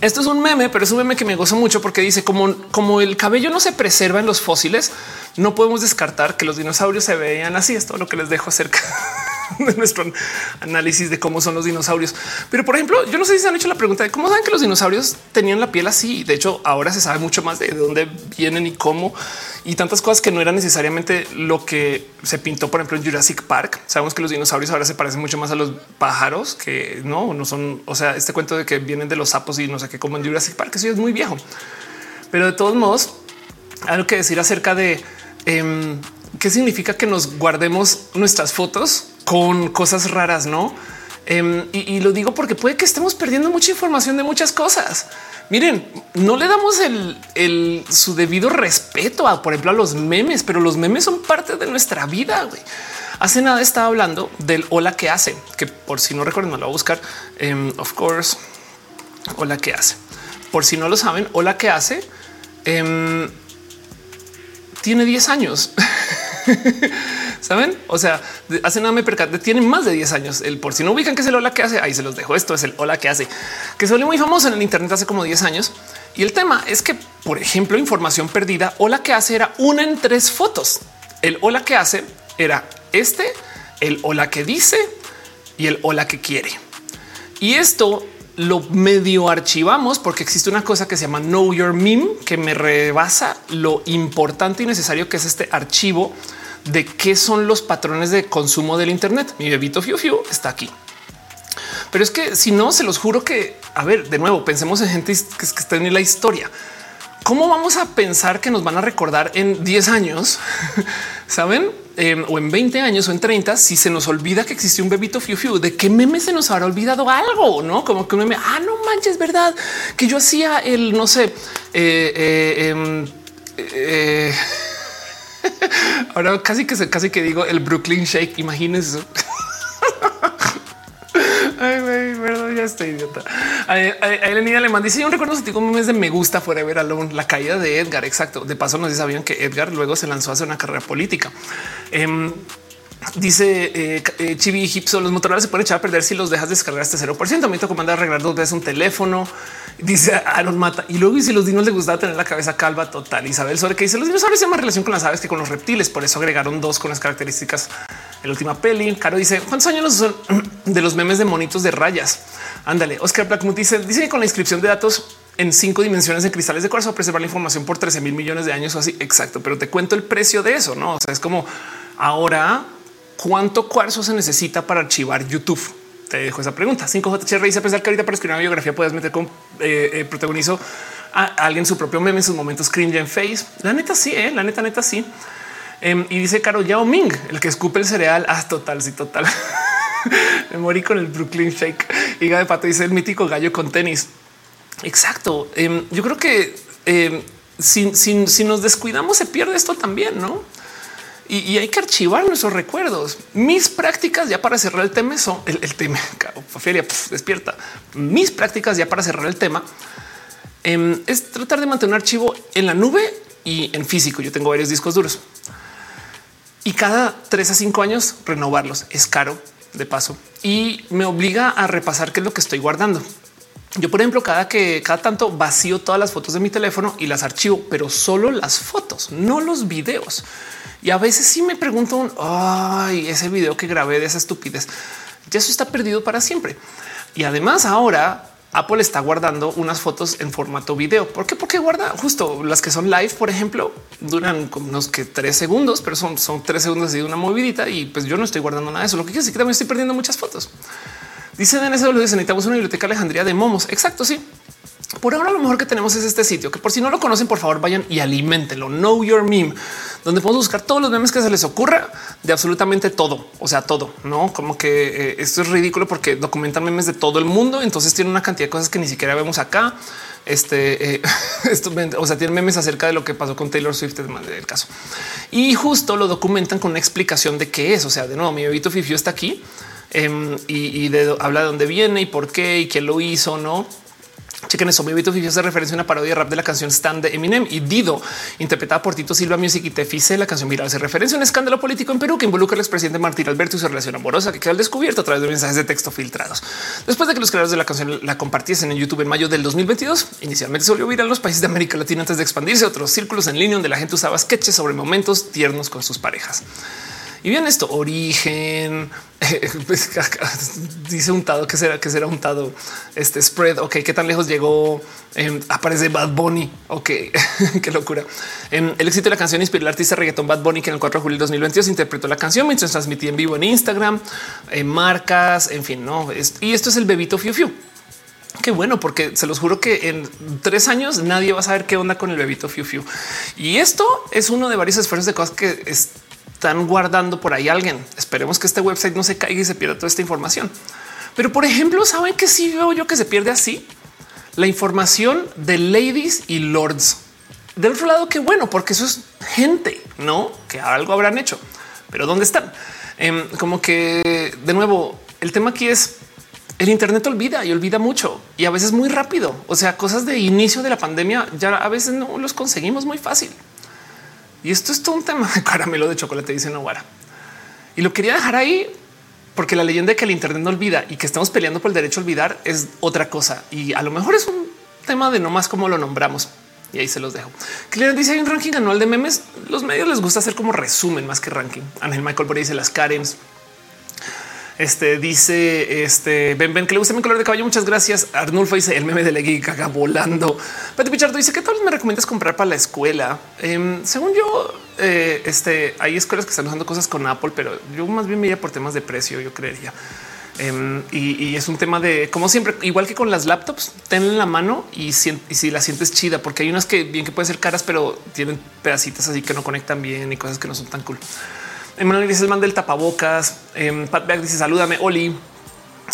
Esto es un meme, pero es un meme que me gozo mucho porque dice como, como el cabello no se preserva en los fósiles, no podemos descartar que los dinosaurios se veían así. Es lo que les dejo acerca de nuestro análisis de cómo son los dinosaurios. Pero por ejemplo, yo no sé si se han hecho la pregunta de cómo saben que los dinosaurios tenían la piel así. De hecho, ahora se sabe mucho más de dónde vienen y cómo y tantas cosas que no eran necesariamente lo que se pintó, por ejemplo, en Jurassic Park. Sabemos que los dinosaurios ahora se parecen mucho más a los pájaros que no, no son. O sea, este cuento de que vienen de los sapos y no sé qué, como en Jurassic Park, eso es muy viejo. Pero de todos modos, algo que decir acerca de em, qué significa que nos guardemos nuestras fotos con cosas raras, no? Em, y, lo digo porque puede que estemos perdiendo mucha información de muchas cosas. Miren, no le damos el, su debido respeto a, por ejemplo, a los memes, pero los memes son parte de nuestra vida. Hace nada estaba hablando del hola que hace, que por si no recuerdan, me lo voy a buscar. Em, of course, hola que hace. Por si no lo saben, hola que hace em, tiene 10 años. Saben? O sea, hace nada me percaté, tiene más de 10 años. El por si no ubican que es el hola que hace, ahí se los dejo. Esto es el hola que hace, que volvió muy famoso en el Internet hace como 10 años. Y el tema es que, por ejemplo, información perdida, hola que hace era una en tres fotos. El hola que hace era este, el hola que dice y el hola que quiere. Y esto lo medio archivamos porque existe una cosa que se llama Know Your Meme que me rebasa lo importante y necesario que es este archivo de qué son los patrones de consumo del Internet. Mi bebito Fiu Fiu está aquí. Pero es que si no, se los juro que, a ver, de nuevo, pensemos en gente que, está en la historia. ¿Cómo vamos a pensar que nos van a recordar en 10 años? Saben? Em, o en 20 años o en 30, si se nos olvida que existió un bebito fiu fiu, de qué meme se nos habrá olvidado algo, no como que un meme. Ah, no manches, verdad que yo hacía el no sé. Eh, eh, em, eh, Ahora casi que se casi que digo el Brooklyn Shake. Imagínense. Ay, güey, perdón, ya estoy idiota. Elena Alemán dice: Yo recuerdo si un mes de me gusta Forever Alone, la caída de Edgar. Exacto. De paso, no sabían que Edgar luego se lanzó a hacer una carrera política. Em, dice eh, eh, Chibi los motores se pueden echar a perder si los dejas descargar hasta 0%. Me tocó mandar arreglar dos veces un teléfono. Dice Aaron Mata. Y luego, si los dinos les gustaba tener la cabeza calva total. Isabel sobre que dice los dinosaurios tienen más relación con las aves que con los reptiles. Por eso agregaron dos con las características en la última peli. Caro dice cuántos años son de los memes de monitos de rayas. Ándale. Oscar Blackmouth dice, dice que con la inscripción de datos en cinco dimensiones de cristales de cuarzo preservar la información por 13 mil millones de años o así. Exacto. Pero te cuento el precio de eso. No o sea, es como ahora cuánto cuarzo se necesita para archivar YouTube te dejo esa pregunta. 5J dice pensar que ahorita para escribir una biografía puedes meter con eh, eh, protagonizo a alguien su propio meme en sus momentos cringe en face. La neta sí, eh, la neta, neta sí. Em, y dice Caro Yao Ming, el que escupe el cereal. Ah, total, sí, total. Me morí con el Brooklyn Shake. y de pato dice el mítico gallo con tenis. Exacto. Em, yo creo que em, si nos descuidamos se pierde esto también, ¿no? Y, hay que archivar nuestros recuerdos. Mis prácticas ya para cerrar el tema son el, tema. Ophelia despierta. Mis prácticas ya para cerrar el tema em, es tratar de mantener un archivo en la nube y en físico. Yo tengo varios discos duros y cada tres a cinco años renovarlos es caro de paso y me obliga a repasar qué es lo que estoy guardando. Yo, por ejemplo, cada que cada tanto vacío todas las fotos de mi teléfono y las archivo, pero solo las fotos, no los videos. Y a veces sí me pregunto, ay, ese video que grabé de esa estupidez, ya eso está perdido para siempre. Y además ahora Apple está guardando unas fotos en formato video. ¿Por qué? Porque guarda justo las que son live, por ejemplo, duran unos que tres segundos, pero son, son tres segundos de una movidita y pues yo no estoy guardando nada de eso. Lo que quiere decir que también estoy perdiendo muchas fotos. Dice en ese necesitamos una biblioteca Alejandría de momos. Exacto. Sí, por ahora lo mejor que tenemos es este sitio que por si no lo conocen, por favor vayan y alimentenlo. Know Your Meme, donde podemos buscar todos los memes que se les ocurra de absolutamente todo. O sea, todo, no como que eh, esto es ridículo porque documentan memes de todo el mundo. Entonces tiene una cantidad de cosas que ni siquiera vemos acá. Este, eh, esto, o sea, tienen memes acerca de lo que pasó con Taylor Swift, del caso. Y justo lo documentan con una explicación de qué es. O sea, de nuevo, mi bebito Fifi está aquí em, y, habla de dónde viene y por qué y quién lo hizo, no? Chequen eso. Bebito Fifi hace referencia a una parodia rap de la canción Stand de Eminem y Dido, interpretada por Tito Silva Music y Tefice. La canción viral hace referencia a un escándalo político en Perú que involucra al expresidente Martín Alberto y su relación amorosa que quedó al descubierto a través de mensajes de texto filtrados. Después de que los creadores de la canción la compartiesen en YouTube en mayo del 2022, inicialmente se volvió viral en los países de América Latina antes de expandirse a otros círculos en línea donde la gente usaba sketches sobre momentos tiernos con sus parejas. Y bien esto, origen, pues, dice untado que será que será untado este spread. Ok, qué tan lejos llegó. Em, aparece Bad Bunny. Ok, qué locura. Em, el éxito de la canción inspiró al artista reggaeton Bad Bunny, que en el 4 de julio de 2022 interpretó la canción mientras transmitía en vivo en Instagram, en marcas, en fin, no. y esto es el bebito Fiu Fiu. Qué bueno, porque se los juro que en tres años nadie va a saber qué onda con el bebito Fiu Fiu. Y esto es uno de varios esfuerzos de cosas que es están guardando por ahí alguien. Esperemos que este website no se caiga y se pierda toda esta información. Pero por ejemplo, saben que si veo yo que se pierde así la información de ladies y lords. Del otro lado, qué bueno, porque eso es gente, no que algo habrán hecho, pero dónde están? Em, como que de nuevo, el tema aquí es el Internet olvida y olvida mucho y a veces muy rápido. O sea, cosas de inicio de la pandemia ya a veces no los conseguimos muy fácil. Y esto es todo un tema de caramelo de chocolate, dice Novara. Y lo quería dejar ahí porque la leyenda de que el Internet no olvida y que estamos peleando por el derecho a olvidar es otra cosa. Y a lo mejor es un tema de no más cómo lo nombramos. Y ahí se los dejo. Que dice hay un ranking anual de memes. Los medios les gusta hacer como resumen más que ranking. Ángel Michael por dice las Karens. Este dice este ven, ven que le gusta mi color de caballo. Muchas gracias. Arnulfo dice el meme de Legui caga volando. Pati Pichardo dice que tal me recomiendas comprar para la escuela. Em, según yo, eh, este hay escuelas que están usando cosas con Apple, pero yo más bien me iría por temas de precio. Yo creería. Em, y, es un tema de como siempre, igual que con las laptops, tenla en la mano y si, y si la sientes chida, porque hay unas que bien que pueden ser caras, pero tienen pedacitos así que no conectan bien y cosas que no son tan cool. Emanuel dice el man del tapabocas. Eh, Pat Beck dice salúdame, Oli.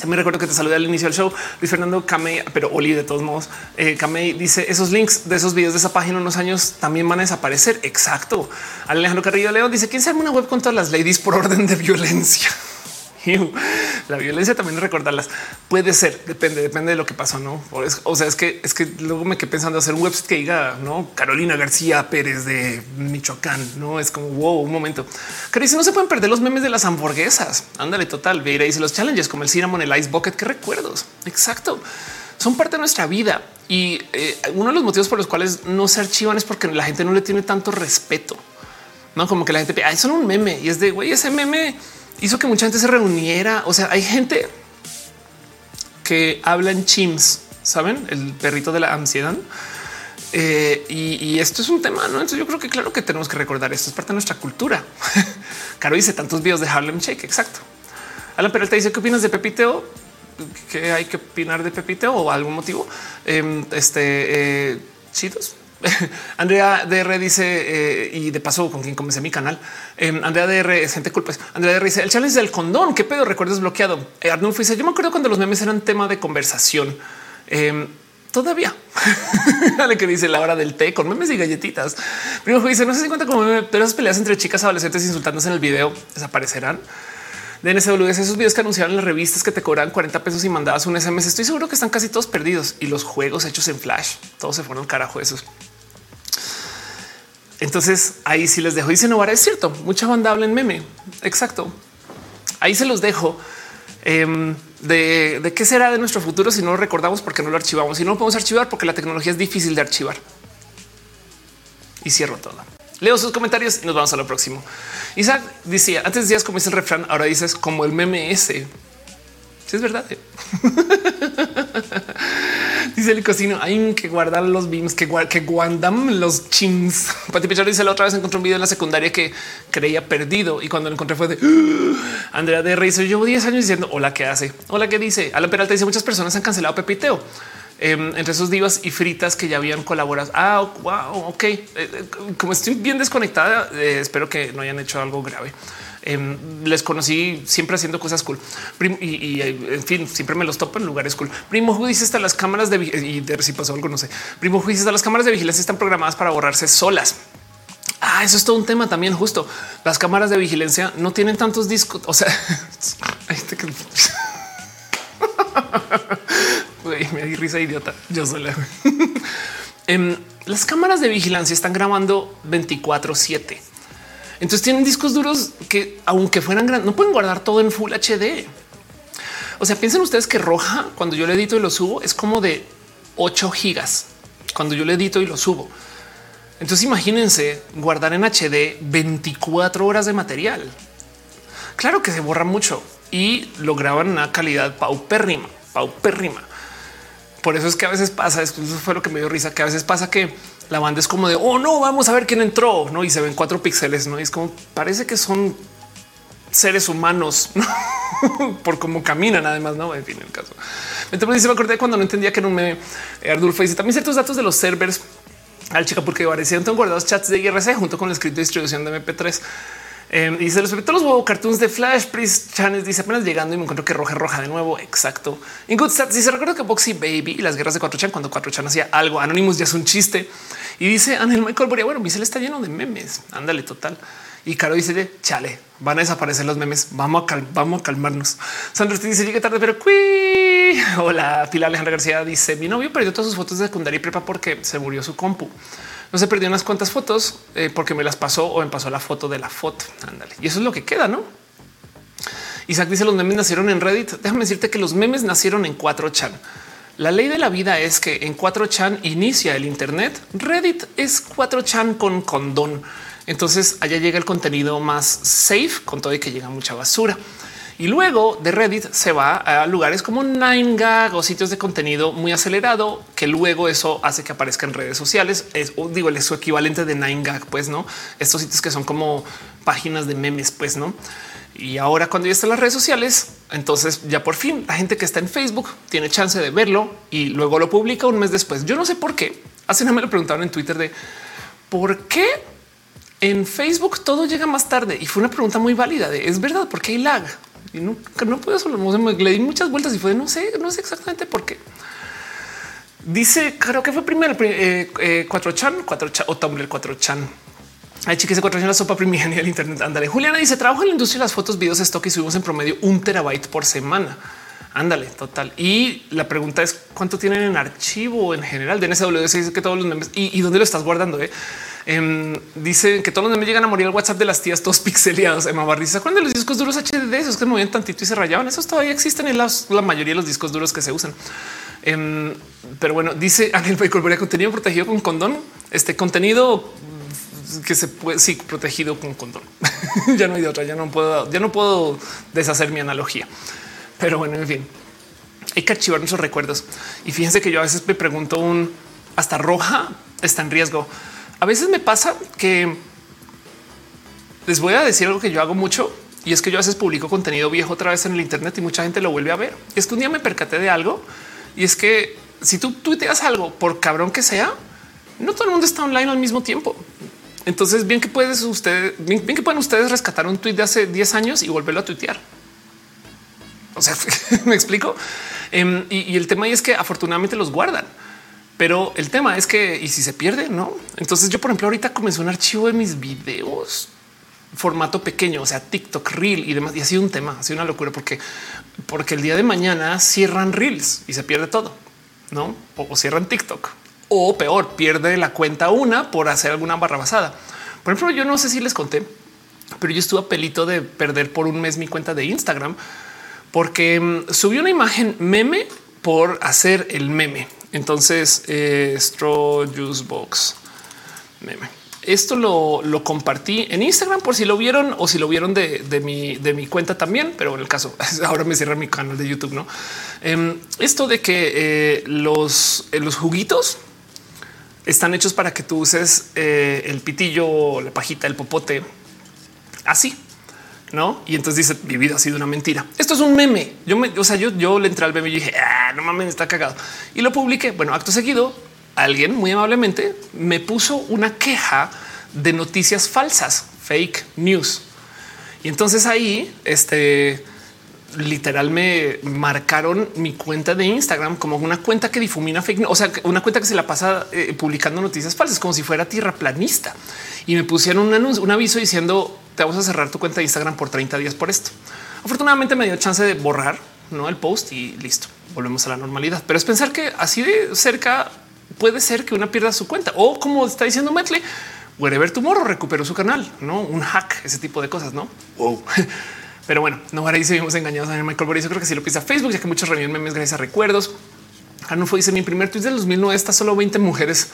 Me recuerdo que te saludé al inicio del show. Luis Fernando Camey, pero Oli de todos modos. Eh, Camey dice esos links de esos videos de esa página unos años también van a desaparecer. Exacto. Alejandro Carrillo León dice quién se arma una web con todas las ladies por orden de violencia. La violencia también recordarlas puede ser, depende, depende de lo que pasó. No, o sea, es que es que luego me quedé pensando hacer un website que diga no Carolina García Pérez de Michoacán. No es como wow, un momento que dice no se pueden perder los memes de las hamburguesas. Ándale, total. Veira dice los challenges como el cinnamon, el ice bucket. Qué recuerdos. Exacto. Son parte de nuestra vida y eh, uno de los motivos por los cuales no se archivan es porque la gente no le tiene tanto respeto. No como que la gente es son un meme y es de güey, ese meme hizo que mucha gente se reuniera. O sea, hay gente que habla en chims, saben, el perrito de la ansiedad. Eh, y, esto es un tema, ¿no? Entonces yo creo que claro que tenemos que recordar esto, es parte de nuestra cultura. Caro dice tantos videos de Harlem Shake, exacto. Alan te dice, ¿qué opinas de Pepiteo? ¿Qué hay que opinar de Pepiteo o algún motivo? Em, este, eh, chidos, Andrea DR dice, eh, y de paso con quien comencé mi canal, eh, Andrea DR es gente culpa. Andrea DR dice el challenge del condón. ¿Qué pedo? Recuerdas bloqueado. Eh, Arnulfo dice yo me acuerdo cuando los memes eran tema de conversación. Em, todavía Dale que dice la hora del té con memes y galletitas. Primero dice no si cuenta como meme, pero esas peleas entre chicas adolescentes insultándose en el video desaparecerán. DNCW esos videos que anunciaron en las revistas que te cobran 40 pesos y mandabas un SMS. Estoy seguro que están casi todos perdidos y los juegos hechos en flash, todos se fueron carajo esos. Entonces ahí sí les dejo. Dice Novara, es cierto, mucha banda habla en meme. Exacto. Ahí se los dejo. Em, de, qué será de nuestro futuro si no lo recordamos porque no lo archivamos y no podemos archivar porque la tecnología es difícil de archivar. Y cierro todo. Leo sus comentarios y nos vamos a lo próximo. Isaac decía antes decías como dice el refrán, ahora dices como el meme ese. Si es verdad. Dice el cocino, hay que guardar los beams, que, guardam los chins. Pati Pichar dice la otra vez encontré un video en la secundaria que creía perdido y cuando lo encontré fue de Andrea de Reyes. Llevo 10 años diciendo hola, ¿qué hace? Hola, ¿qué dice? Alan Peralta dice muchas personas han cancelado Pepiteo. Em, entre sus divas y fritas que ya habían colaborado. Ah, wow, ok. Eh, eh, como estoy bien desconectada, eh, espero que no hayan hecho algo grave. Em, les conocí siempre haciendo cosas cool y, en fin, siempre me los topo en lugares cool. Primo dice hasta las cámaras de y de si pasó algo, no sé. Primo dice hasta las cámaras de vigilancia están programadas para borrarse solas. Ah, eso es todo un tema también. Justo las cámaras de vigilancia no tienen tantos discos. O sea, güey. Me di risa idiota. Yo sola. Em, las cámaras de vigilancia están grabando 24/7. Entonces tienen discos duros que, aunque fueran grandes, no pueden guardar todo en Full HD. O sea, piensen ustedes que roja cuando yo le edito y lo subo es como de 8 gigas cuando yo le edito y lo subo. Entonces imagínense guardar en HD 24 horas de material. Claro que se borra mucho y lo graban en una calidad paupérrima, paupérrima. Por eso es que a veces pasa, eso fue lo que me dio risa, que a veces pasa que la banda es como de, oh no, vamos a ver quién entró, ¿no? Y se ven cuatro píxeles, ¿no? Y es como, parece que son seres humanos por cómo caminan, además, no en fin, el caso. Entonces me acordé cuando no entendía que era un meme. Ardulfo dice también ciertos datos de los servers al chica porque tengo guardados chats de IRC junto con el script de distribución de MP3. Eh, y se los huevos cartoons de Flash, Priest Channels dice apenas llegando y me encuentro que roja roja de nuevo. Exacto. En Good Stats dice recuerdo que Boxy Baby y las guerras de 4chan cuando 4chan hacía algo. Anonymous ya es un chiste y dice Ángel Michael Boria. Bueno, mi cel está lleno de memes. Ándale, total. Y Caro dice, chale, van a desaparecer los memes. Vamos a, vamos a calmarnos. Sandro te dice, llegué tarde, pero. Hola, Pilar Alejandra García dice, mi novio perdió todas sus fotos de secundaria y prepa porque se murió su compu. No se perdió unas cuantas fotos eh, porque me las pasó o me pasó la foto de la foto. Ándale. Y eso es lo que queda, ¿no? Isaac dice, los memes nacieron en Reddit. Déjame decirte que los memes nacieron en 4chan. La ley de la vida es que en 4chan inicia el Internet. Reddit es 4chan con condón. Entonces allá llega el contenido más safe con todo y que llega mucha basura. Y luego de Reddit se va a lugares como 9gag o sitios de contenido muy acelerado, que luego eso hace que aparezca en redes sociales. Es digo, es su equivalente de 9gag, pues no estos sitios que son como páginas de memes, pues no. Y ahora cuando ya están las redes sociales, entonces ya por fin la gente que está en Facebook tiene chance de verlo y luego lo publica un mes después. Yo no sé por qué. Hace no me lo preguntaron en Twitter de por qué en Facebook todo llega más tarde y fue una pregunta muy válida es verdad porque hay lag y no, no puedo solo le di muchas vueltas y fue no sé, no sé exactamente por qué. Dice, creo que fue primero eh, eh, cuatro chan, cuatro chan o Tumblr cuatro chan. Hay chicas de cuatro chan la sopa primigenia del Internet. Ándale. Juliana dice trabajo en la industria de las fotos, videos, stock y subimos en promedio un terabyte por semana. Ándale, total. Y la pregunta es cuánto tienen en archivo en general de NSWS. Dice que todos los memes y, dónde lo estás guardando. Eh? Dice que todos los memes llegan a morir al WhatsApp de las tías todos pixeleados. Emma Barri se de los discos duros HDD, esos que movían tantito y se rayaban. Esos todavía existen en la mayoría de los discos duros que se usan. Eh, pero bueno, dice Ángel Paycolbería contenido protegido con condón. Este contenido que se puede sí protegido con condón. ya no hay de otra. Ya no puedo, ya no puedo deshacer mi analogía. Pero bueno, en fin, hay que archivar nuestros recuerdos. Y fíjense que yo a veces me pregunto un hasta roja está en riesgo. A veces me pasa que les voy a decir algo que yo hago mucho y es que yo a veces publico contenido viejo otra vez en el Internet y mucha gente lo vuelve a ver. Es que un día me percaté de algo y es que si tú tuiteas algo por cabrón que sea, no todo el mundo está online al mismo tiempo. Entonces, bien que puedes ustedes, bien, que pueden ustedes rescatar un tweet de hace 10 años y volverlo a tuitear. O sea, me explico. Em, y, el tema es que afortunadamente los guardan. Pero el tema es que y si se pierde, no? Entonces yo, por ejemplo, ahorita comencé un archivo de mis videos formato pequeño, o sea, TikTok, Reel y demás. Y ha sido un tema, ha sido una locura porque, porque el día de mañana cierran Reels y se pierde todo, no? O, cierran TikTok o peor, pierde la cuenta una por hacer alguna barra basada. Por ejemplo, yo no sé si les conté, pero yo estuve a pelito de perder por un mes mi cuenta de Instagram porque mm, subí una imagen meme por hacer el meme. Entonces, eh, Straw Juice Box meme. Esto lo, lo, compartí en Instagram por si lo vieron o si lo vieron de, de, mi, de mi cuenta también, pero en el caso ahora me cierra mi canal de YouTube. No eh, esto de que eh, los, eh, los juguitos están hechos para que tú uses eh, el pitillo, la pajita, el popote así no? Y entonces dice mi vida ha sido una mentira. Esto es un meme. Yo me, o sea, yo, yo le entré al meme y dije, ah, no mames, está cagado y lo publiqué. Bueno, acto seguido, alguien muy amablemente me puso una queja de noticias falsas, fake news. Y entonces ahí, este literal me marcaron mi cuenta de Instagram como una cuenta que difumina fake news, o sea, una cuenta que se la pasa eh, publicando noticias falsas, como si fuera tierra planista. Y me pusieron un, anuncio, un aviso diciendo te vamos a cerrar tu cuenta de Instagram por 30 días por esto. Afortunadamente me dio chance de borrar ¿no? el post y listo. volvemos a la normalidad. Pero es pensar que así de cerca puede ser que una pierda su cuenta o como está diciendo Metley, wherever tomorrow recuperó su canal, no un hack, ese tipo de cosas, no? Wow. Pero bueno, no ahora seguimos engañados a Michael Boris. Yo creo que si lo piensa Facebook, ya que muchos reviven memes gracias a recuerdos. Arnulfo dice mi primer tweet del 2009 está solo 20 mujeres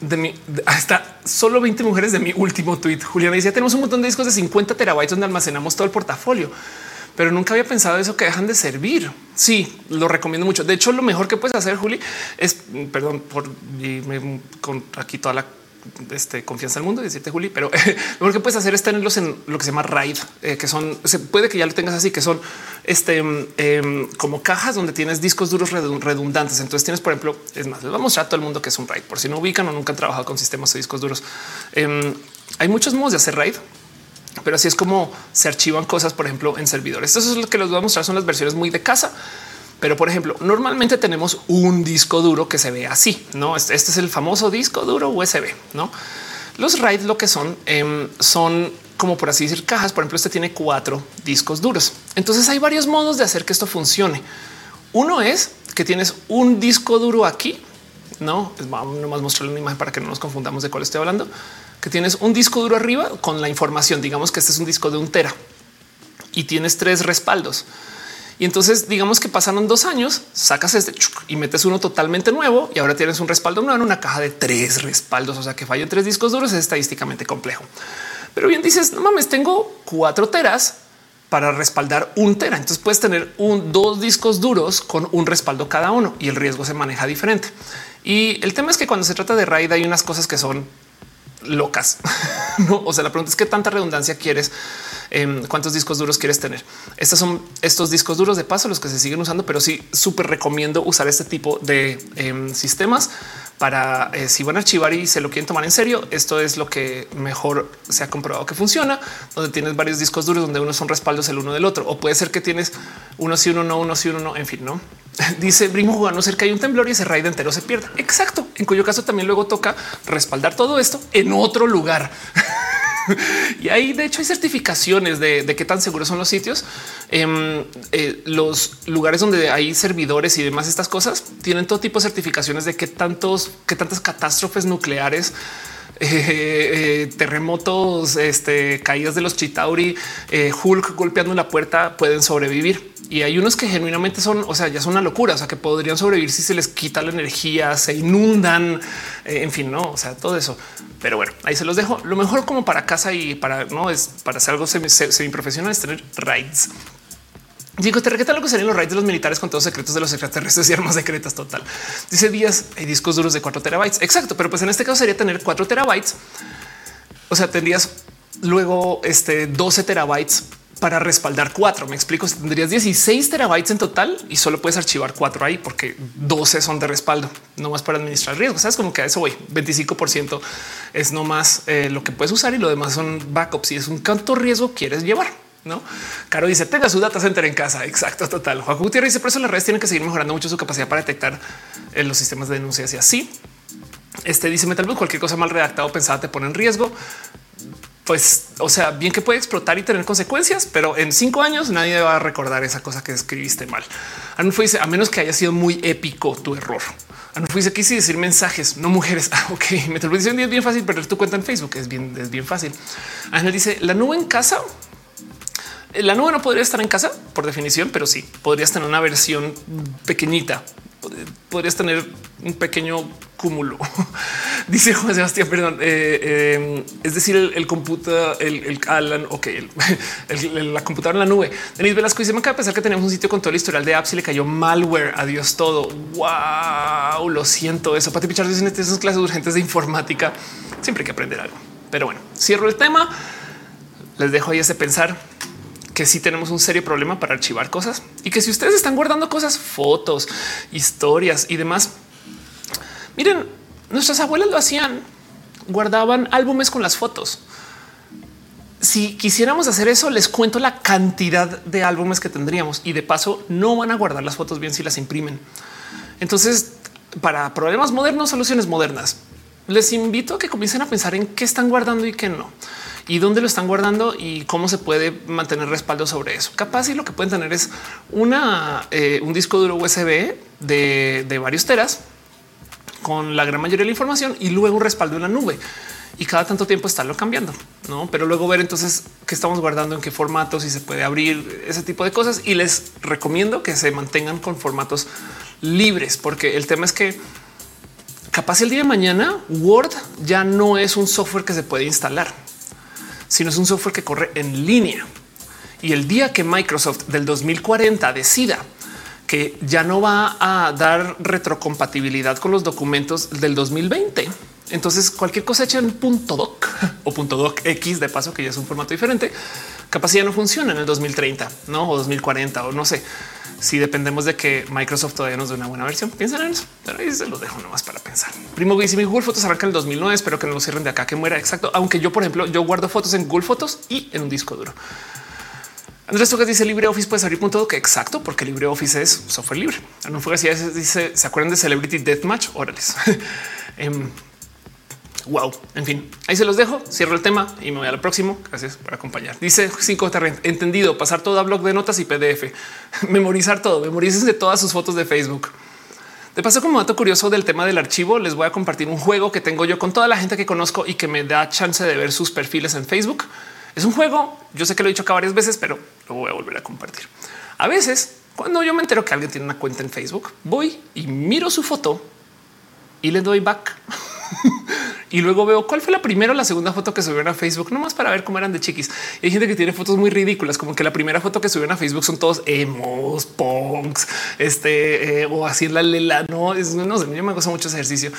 de mi hasta solo 20 mujeres de mi último tweet. Juliana dice tenemos un montón de discos de 50 terabytes donde almacenamos todo el portafolio, pero nunca había pensado eso que dejan de servir. Sí, lo recomiendo mucho. De hecho, lo mejor que puedes hacer, Juli, es perdón por irme con aquí toda la este, confianza al mundo, decirte Juli, pero lo que puedes hacer es tenerlos en lo que se llama RAID, eh, que son, se puede que ya lo tengas así, que son este, em, como cajas donde tienes discos duros redundantes. Entonces tienes, por ejemplo, es más, les vamos a mostrar todo el mundo que es un RAID, por si no ubican o nunca han trabajado con sistemas de discos duros. Em, hay muchos modos de hacer RAID, pero así es como se archivan cosas, por ejemplo, en servidores. Eso es lo que les voy a mostrar, son las versiones muy de casa pero por ejemplo, normalmente tenemos un disco duro que se ve así, no? Este, este es el famoso disco duro USB, no? Los RAID lo que son em, son como por así decir cajas. Por ejemplo, este tiene cuatro discos duros. Entonces hay varios modos de hacer que esto funcione. Uno es que tienes un disco duro aquí, no? Vamos nomás mostrarle una imagen para que no nos confundamos de cuál estoy hablando. Que tienes un disco duro arriba con la información. Digamos que este es un disco de un tera y tienes tres respaldos. Y entonces digamos que pasaron dos años, sacas este y metes uno totalmente nuevo y ahora tienes un respaldo nuevo en una caja de tres respaldos. O sea que fallo tres discos duros es estadísticamente complejo. Pero bien dices, no mames, tengo cuatro teras para respaldar un tera. Entonces puedes tener un dos discos duros con un respaldo cada uno y el riesgo se maneja diferente. Y el tema es que cuando se trata de RAID hay unas cosas que son locas. no, o sea, la pregunta es qué tanta redundancia quieres Em, cuántos discos duros quieres tener. Estos son estos discos duros de paso, los que se siguen usando, pero sí súper recomiendo usar este tipo de em, sistemas para eh, si van a archivar y se lo quieren tomar en serio. Esto es lo que mejor se ha comprobado que funciona, donde tienes varios discos duros donde unos son respaldos el uno del otro, o puede ser que tienes uno si uno no, uno si uno no, en fin, no dice Brimo a no ser que hay un temblor y ese raid entero se pierda. Exacto. En cuyo caso también luego toca respaldar todo esto en otro lugar. y ahí de hecho hay certificaciones de, qué tan seguros son los sitios. Em, eh, los lugares donde hay servidores y demás estas cosas tienen todo tipo de certificaciones de qué tantos, qué tantas catástrofes nucleares eh, eh, terremotos, este, caídas de los Chitauri, Hulk golpeando la puerta pueden sobrevivir. Y hay unos que genuinamente son, o sea, ya son una locura, o sea, que podrían sobrevivir si se les quita la energía, se inundan, en fin, no, o sea, todo eso. Pero bueno, ahí se los dejo. Lo mejor como para casa y para no es para hacer algo semi, profesional es tener raids. Digo, te requeta lo que serían los raids de los militares con todos los secretos de los extraterrestres y armas secretas total. Dice días hay discos duros de 4 terabytes. Exacto, pero pues en este caso sería tener 4 terabytes. O sea, tendrías luego este 12 terabytes para respaldar cuatro. Me explico. Tendrías 16 terabytes en total y solo puedes archivar cuatro ahí porque 12 son de respaldo, no más para administrar riesgos. Sabes como que a eso voy. 25 es no más eh, lo que puedes usar y lo demás son backups. Y es un canto riesgo quieres llevar. No, Caro dice tenga su data center en casa. Exacto, total. Juan Gutiérrez dice por eso las redes tienen que seguir mejorando mucho su capacidad para detectar eh, los sistemas de denuncias y así. Este dice Metal cualquier cosa mal redactado pensada te pone en riesgo pues, o sea, bien que puede explotar y tener consecuencias, pero en cinco años nadie va a recordar esa cosa que escribiste mal. Anulfo dice, a menos que haya sido muy épico tu error. Anulfo dice, quise decir mensajes, no mujeres. Ah, ok, me es bien fácil perder tu cuenta en Facebook, es bien, es bien fácil. Ángel dice, la nube en casa la nube no podría estar en casa por definición, pero sí podrías tener una versión pequeñita. Podrías tener un pequeño cúmulo. Dice Juan Sebastián, perdón. Eh, em, es decir, el, el computador, el, Alan, ok, la computadora en la nube. Denis Velasco dice: Me acaba de pensar que tenemos un sitio con todo el historial de apps y le cayó malware. Adiós todo. Wow, lo siento. Eso. Pati Pichard dice: esas clases urgentes de informática. Siempre hay que aprender algo. Pero bueno, cierro el tema. Les dejo ahí ese pensar que sí tenemos un serio problema para archivar cosas y que si ustedes están guardando cosas, fotos, historias y demás, Miren, nuestras abuelas lo hacían, guardaban álbumes con las fotos. Si quisiéramos hacer eso, les cuento la cantidad de álbumes que tendríamos y de paso no van a guardar las fotos bien si las imprimen. Entonces, para problemas modernos, soluciones modernas, les invito a que comiencen a pensar en qué están guardando y qué no. Y dónde lo están guardando y cómo se puede mantener respaldo sobre eso. Capaz y lo que pueden tener es una, eh, un disco duro USB de, de varios teras con la gran mayoría de la información y luego un respaldo en la nube y cada tanto tiempo estarlo cambiando, no? Pero luego ver entonces qué estamos guardando, en qué formatos y se puede abrir ese tipo de cosas. Y les recomiendo que se mantengan con formatos libres, porque el tema es que capaz el día de mañana Word ya no es un software que se puede instalar, sino es un software que corre en línea. Y el día que Microsoft del 2040 decida que ya no va a dar retrocompatibilidad con los documentos del 2020, entonces, cualquier cosa hecha en punto doc o punto doc X de paso, que ya es un formato diferente, capacidad no funciona en el 2030, no o 2040 o no sé si dependemos de que Microsoft todavía nos dé una buena versión. Piensen en eso, pero ahí se los dejo nomás para pensar. Primo dice mi Google Fotos arranca en el 2009. Espero que no lo cierren de acá, que muera exacto. Aunque yo, por ejemplo, yo guardo fotos en Google Fotos y en un disco duro. Andrés Tucas dice LibreOffice puedes abrir punto que exacto, porque LibreOffice es software libre. Fue así. Dice se acuerdan de Celebrity Deathmatch. Órales. Em, Wow. En fin, ahí se los dejo. Cierro el tema y me voy al próximo. Gracias por acompañar. Dice 5 entendido. Pasar todo a blog de notas y PDF, memorizar todo, memorizar de todas sus fotos de Facebook. De paso, como dato curioso del tema del archivo, les voy a compartir un juego que tengo yo con toda la gente que conozco y que me da chance de ver sus perfiles en Facebook. Es un juego. Yo sé que lo he dicho acá varias veces, pero lo voy a volver a compartir. A veces, cuando yo me entero que alguien tiene una cuenta en Facebook, voy y miro su foto y le doy back. y luego veo cuál fue la primera o la segunda foto que subieron a Facebook, nomás para ver cómo eran de chiquis. Y hay gente que tiene fotos muy ridículas, como que la primera foto que subieron a Facebook son todos emos, punks, este eh, o así la lela. No es no sé, yo me gusta mucho ese ejercicio,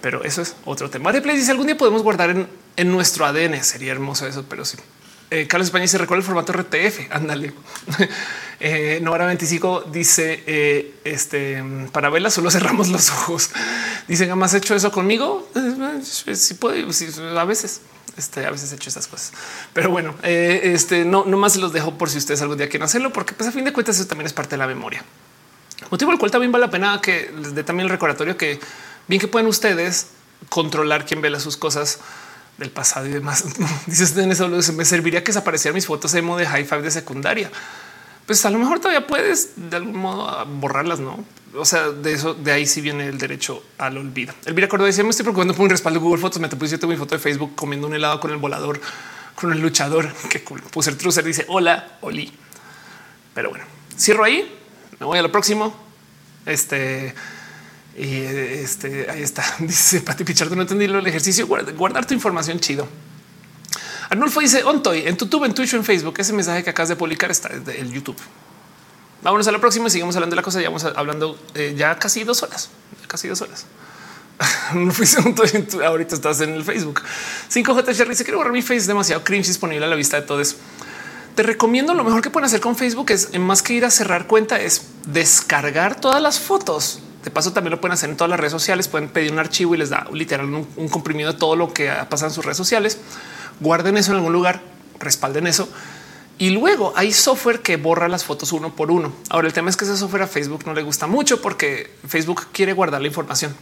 pero eso es otro tema. Replay dice algún día podemos guardar en, en nuestro ADN. Sería hermoso eso, pero sí. Eh, Carlos España se recuerda el formato RTF. Ándale. eh, Nora 25 dice eh, este para verla solo cerramos los ojos. Dicen, ¿has hecho eso conmigo? Eh, sí puede, a veces. Este, a veces he hecho esas cosas, pero bueno, este no, no más los dejo por si ustedes algún día quieren hacerlo, porque pues a fin de cuentas eso también es parte de la memoria. Motivo al cual también vale la pena que les dé también el recordatorio que bien que pueden ustedes controlar quién vela sus cosas del pasado y demás. Dices en eso me serviría que desaparecieran mis fotos emo de high five de secundaria. Pues a lo mejor todavía puedes de algún modo borrarlas, no? O sea, de eso, de ahí sí viene el derecho al olvido. Elvira Córdoba decía: Me estoy preocupando por un respaldo de Google Fotos. Me te puse mi foto de Facebook comiendo un helado con el volador, con el luchador que puse el trucer. Dice hola, Oli. Pero bueno, cierro ahí. Me voy a lo próximo. Este y este ahí está. Dice Pati Pichardo. No entendí el ejercicio. Guardar, tu información chido. Arnulfo dice Ontoy en YouTube, en Twitch, en Facebook. Ese mensaje que acabas de publicar está desde el YouTube. Vámonos a la próxima y seguimos hablando de la cosa. Ya vamos hablando eh, ya casi dos horas, casi dos horas. no fui ahorita estás en el Facebook. 5J Cherry dice quiero borrar mi face demasiado cringe disponible a la vista de todos. Te recomiendo lo mejor que pueden hacer con Facebook es más que ir a cerrar cuenta es descargar todas las fotos de paso, también lo pueden hacer en todas las redes sociales. Pueden pedir un archivo y les da literal un, comprimido de todo lo que pasa en sus redes sociales. Guarden eso en algún lugar, respalden eso. Y luego hay software que borra las fotos uno por uno. Ahora el tema es que ese software a Facebook no le gusta mucho porque Facebook quiere guardar la información.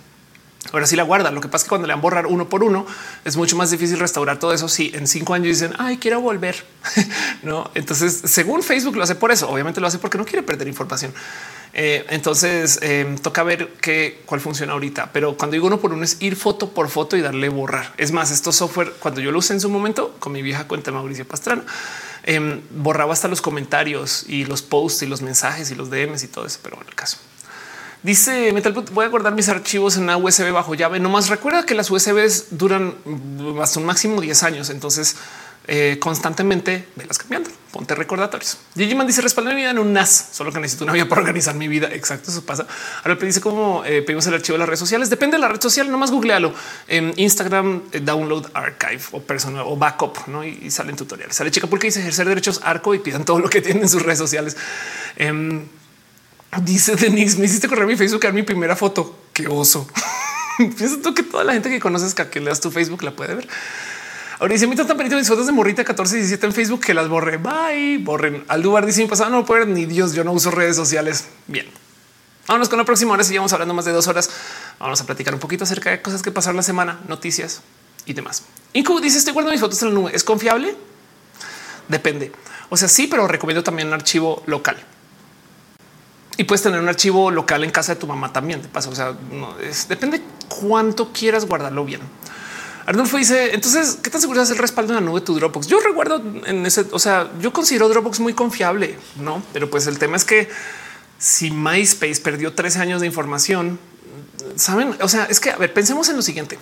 Ahora sí la guarda. Lo que pasa es que cuando le han borrar uno por uno es mucho más difícil restaurar todo eso. Si en cinco años dicen ay, quiero volver, no? Entonces, según Facebook lo hace por eso. Obviamente lo hace porque no quiere perder información. Eh, entonces em, toca ver qué cuál funciona ahorita. Pero cuando digo uno por uno es ir foto por foto y darle borrar. Es más, estos software cuando yo lo usé en su momento con mi vieja cuenta Mauricio Pastrana, em, borraba hasta los comentarios y los posts y los mensajes y los DMs y todo eso. Pero en el caso. Dice Metal, voy a guardar mis archivos en una USB bajo llave. No más recuerda que las USBs duran hasta un máximo 10 años. Entonces, eh, constantemente velas cambiando. Ponte recordatorios. Digiman dice respaldo mi vida en un NAS, solo que necesito una vía para organizar mi vida. Exacto. Eso pasa. Ahora dice cómo eh, pedimos el archivo de las redes sociales. Depende de la red social. No más googlealo en Instagram, eh, download archive o personal o backup ¿no? y, salen tutoriales. Sale chica porque dice ejercer derechos arco y pidan todo lo que tienen en sus redes sociales. Em, Dice Denise, me hiciste correr mi Facebook a mi primera foto. Qué oso. Pienso que toda la gente que conoces que leas tu Facebook la puede ver. Ahora dice: Mi tan mis fotos de morrita 14 y 17 en Facebook que las borré. Bye, borren. Aldubar dice: Mi pasado no puedo ver ni Dios. Yo no uso redes sociales. Bien, vámonos con la próxima hora. Sigamos hablando más de dos horas. Vamos a platicar un poquito acerca de cosas que pasaron la semana, noticias y demás. Incu dice estoy guardando mis fotos en la nube. ¿Es confiable? Depende. O sea, sí, pero recomiendo también un archivo local. Y puedes tener un archivo local en casa de tu mamá también. De paso, o sea, depende cuánto quieras guardarlo bien. Arnulfo dice, entonces, ¿qué tan seguro es el respaldo en la nube tu Dropbox? Yo recuerdo en ese, o sea, yo considero Dropbox muy confiable, ¿no? Pero pues el tema es que si MySpace perdió 13 años de información, ¿saben? O sea, es que, a ver, pensemos en lo siguiente.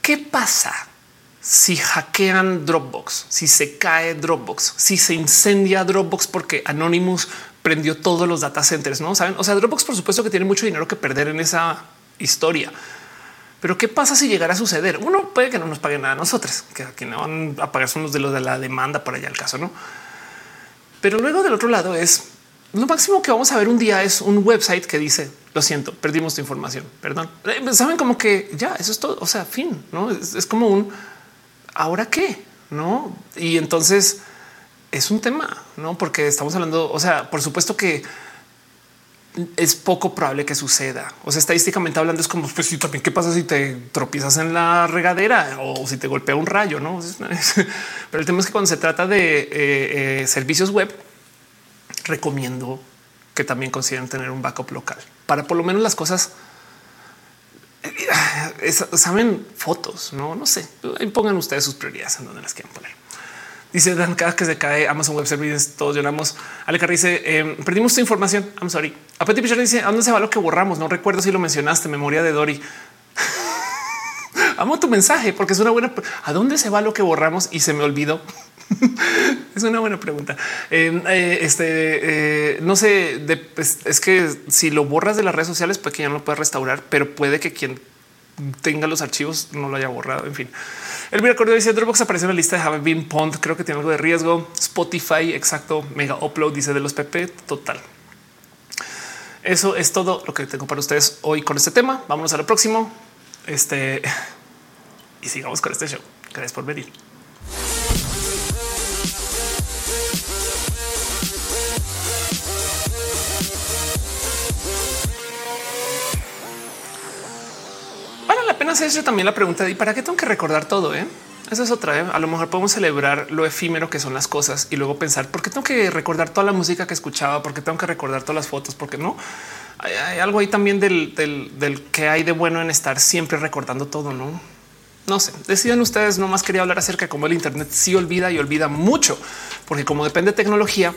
¿Qué pasa si hackean Dropbox, si se cae Dropbox, si se incendia Dropbox porque Anonymous prendió todos los data centers, no saben? O sea, Dropbox, por supuesto que tiene mucho dinero que perder en esa historia. Pero qué pasa si llegara a suceder? Uno puede que no nos paguen nada a nosotros, que aquí no van a pagar son los de los de la demanda por allá el caso, no? Pero luego del otro lado es lo máximo que vamos a ver un día es un website que dice lo siento, perdimos tu información. Perdón. Eh, Saben como que ya eso es todo. O sea, fin, no es, es como un ahora qué, no? Y entonces es un tema, no? Porque estamos hablando, o sea, por supuesto que es poco probable que suceda. O sea, estadísticamente hablando, es como pues también qué pasa si te tropiezas en la regadera o si te golpea un rayo, no? Pero el tema es que cuando se trata de eh, eh, servicios web, recomiendo que también consideren tener un backup local para por lo menos las cosas. eh, saben fotos, no, no sé. Pongan ustedes sus prioridades en donde las quieran poner. Dice Dan, cada que se cae Amazon Web Services, todos lloramos. Alecar dice, perdimos tu información. I'm sorry. A Petit Pichar dice, ¿a dónde se va lo que borramos? No recuerdo si lo mencionaste. Memoria de Dory. Amo tu mensaje porque es una buena. ¿A dónde se va lo que borramos? Y se me olvidó. es una buena pregunta. Eh, este eh, no sé, pues, es que si lo borras de las redes sociales, pues que ya no lo puedes restaurar, pero puede que quien tenga los archivos no lo haya borrado. En fin, el Cordero dice Dropbox aparece en la lista de Have Been Pond. Creo que tiene algo de riesgo. Spotify, exacto. Mega Upload dice de los PP. Total. Eso es todo lo que tengo para ustedes hoy con este tema. Vámonos a lo próximo. Este y sigamos con este show. Gracias por venir. Vale la pena hacerse también la pregunta de ¿y para qué tengo que recordar todo? Eh? Esa es otra. ¿eh? A lo mejor podemos celebrar lo efímero que son las cosas y luego pensar por qué tengo que recordar toda la música que escuchaba, por qué tengo que recordar todas las fotos, porque no hay, algo ahí también del, del, que hay de bueno en estar siempre recordando todo, no? No sé, deciden ustedes. No más quería hablar acerca de cómo el Internet sí olvida y olvida mucho, porque como depende de tecnología,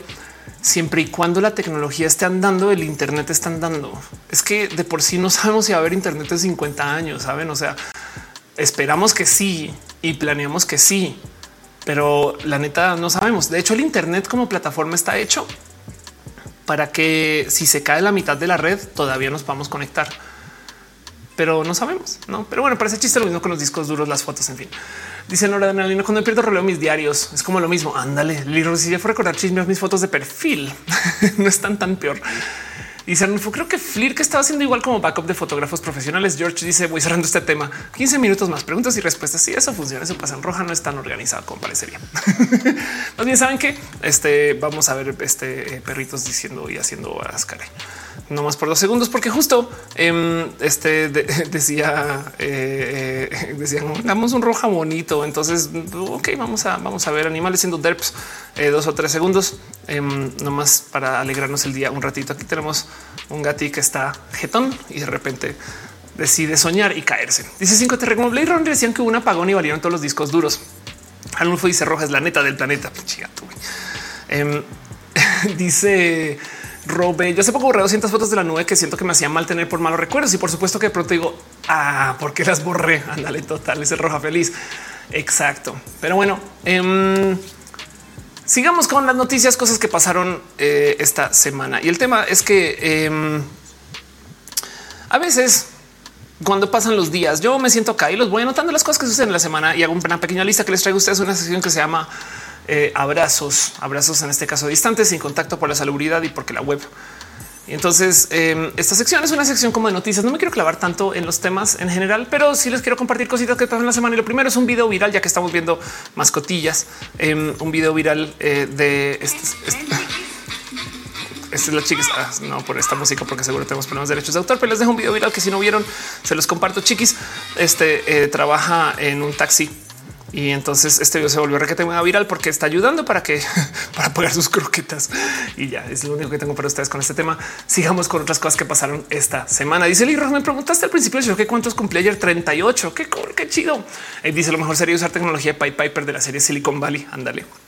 siempre y cuando la tecnología esté andando, el Internet está andando. Es que de por sí no sabemos si va a haber Internet en 50 años, saben? O sea, esperamos que sí y planeamos que sí, pero la neta no sabemos. De hecho, el Internet como plataforma está hecho para que si se cae la mitad de la red, todavía nos podamos conectar pero no sabemos, no? Pero bueno, parece chiste lo mismo con los discos duros, las fotos, en fin. Dice Nora Danalino, cuando pierdo releo mis diarios, es como lo mismo. Ándale, Liro, si ya fue recordar chismes, mis fotos de perfil no están tan peor. Dice Arnulfo, creo que Flir que estaba haciendo igual como backup de fotógrafos profesionales. George dice voy cerrando este tema 15 minutos más preguntas y respuestas. Si eso funciona, eso pasa en roja, no es tan organizado como parecería. Más bien saben que este vamos a ver este eh, perritos diciendo y haciendo no más por dos segundos, porque justo eh, este de, decía, eh, eh, decían damos un roja bonito. Entonces, ok, vamos a, vamos a ver animales siendo derps eh, dos o tres segundos, eh, nomás para alegrarnos el día un ratito. Aquí tenemos un gati que está jetón y de repente decide soñar y caerse. Dice cinco te como Blade Runner decían que hubo un apagón y valieron todos los discos duros. Alunfo dice roja es la neta del planeta. Chigato, eh, dice Robe, yo hace poco borré 200 fotos de la nube que siento que me hacía mal tener por malos recuerdos y por supuesto que de pronto digo, ah, ¿por qué las borré? Ándale, total, ese roja feliz. Exacto. Pero bueno, eh, sigamos con las noticias, cosas que pasaron eh, esta semana. Y el tema es que eh, a veces cuando pasan los días, yo me siento acá y los voy anotando las cosas que suceden en la semana y hago una pequeña lista que les traigo a ustedes una sesión que se llama eh, abrazos, abrazos en este caso distantes, sin contacto por la salubridad y porque la web. Y entonces eh, esta sección es una sección como de noticias. No me quiero clavar tanto en los temas en general, pero sí les quiero compartir cositas que pasan la semana. Y lo primero es un video viral, ya que estamos viendo mascotillas, eh, un video viral eh, de este- esta es la chiquis. Ah, no por esta música, porque seguro tenemos problemas de derechos de autor, pero les dejo un video viral que si no vieron, se los comparto. Chiquis, este eh, trabaja en un taxi y entonces este video se volvió requete muy viral porque está ayudando para que para pagar sus croquetas. Y ya es lo único que tengo para ustedes con este tema. Sigamos con otras cosas que pasaron esta semana. Dice Lira, me preguntaste al principio yo que cuántos cumplí ayer 38. Qué, qué chido. Y dice lo mejor sería usar tecnología de Pipe Piper de la serie Silicon Valley. Ándale.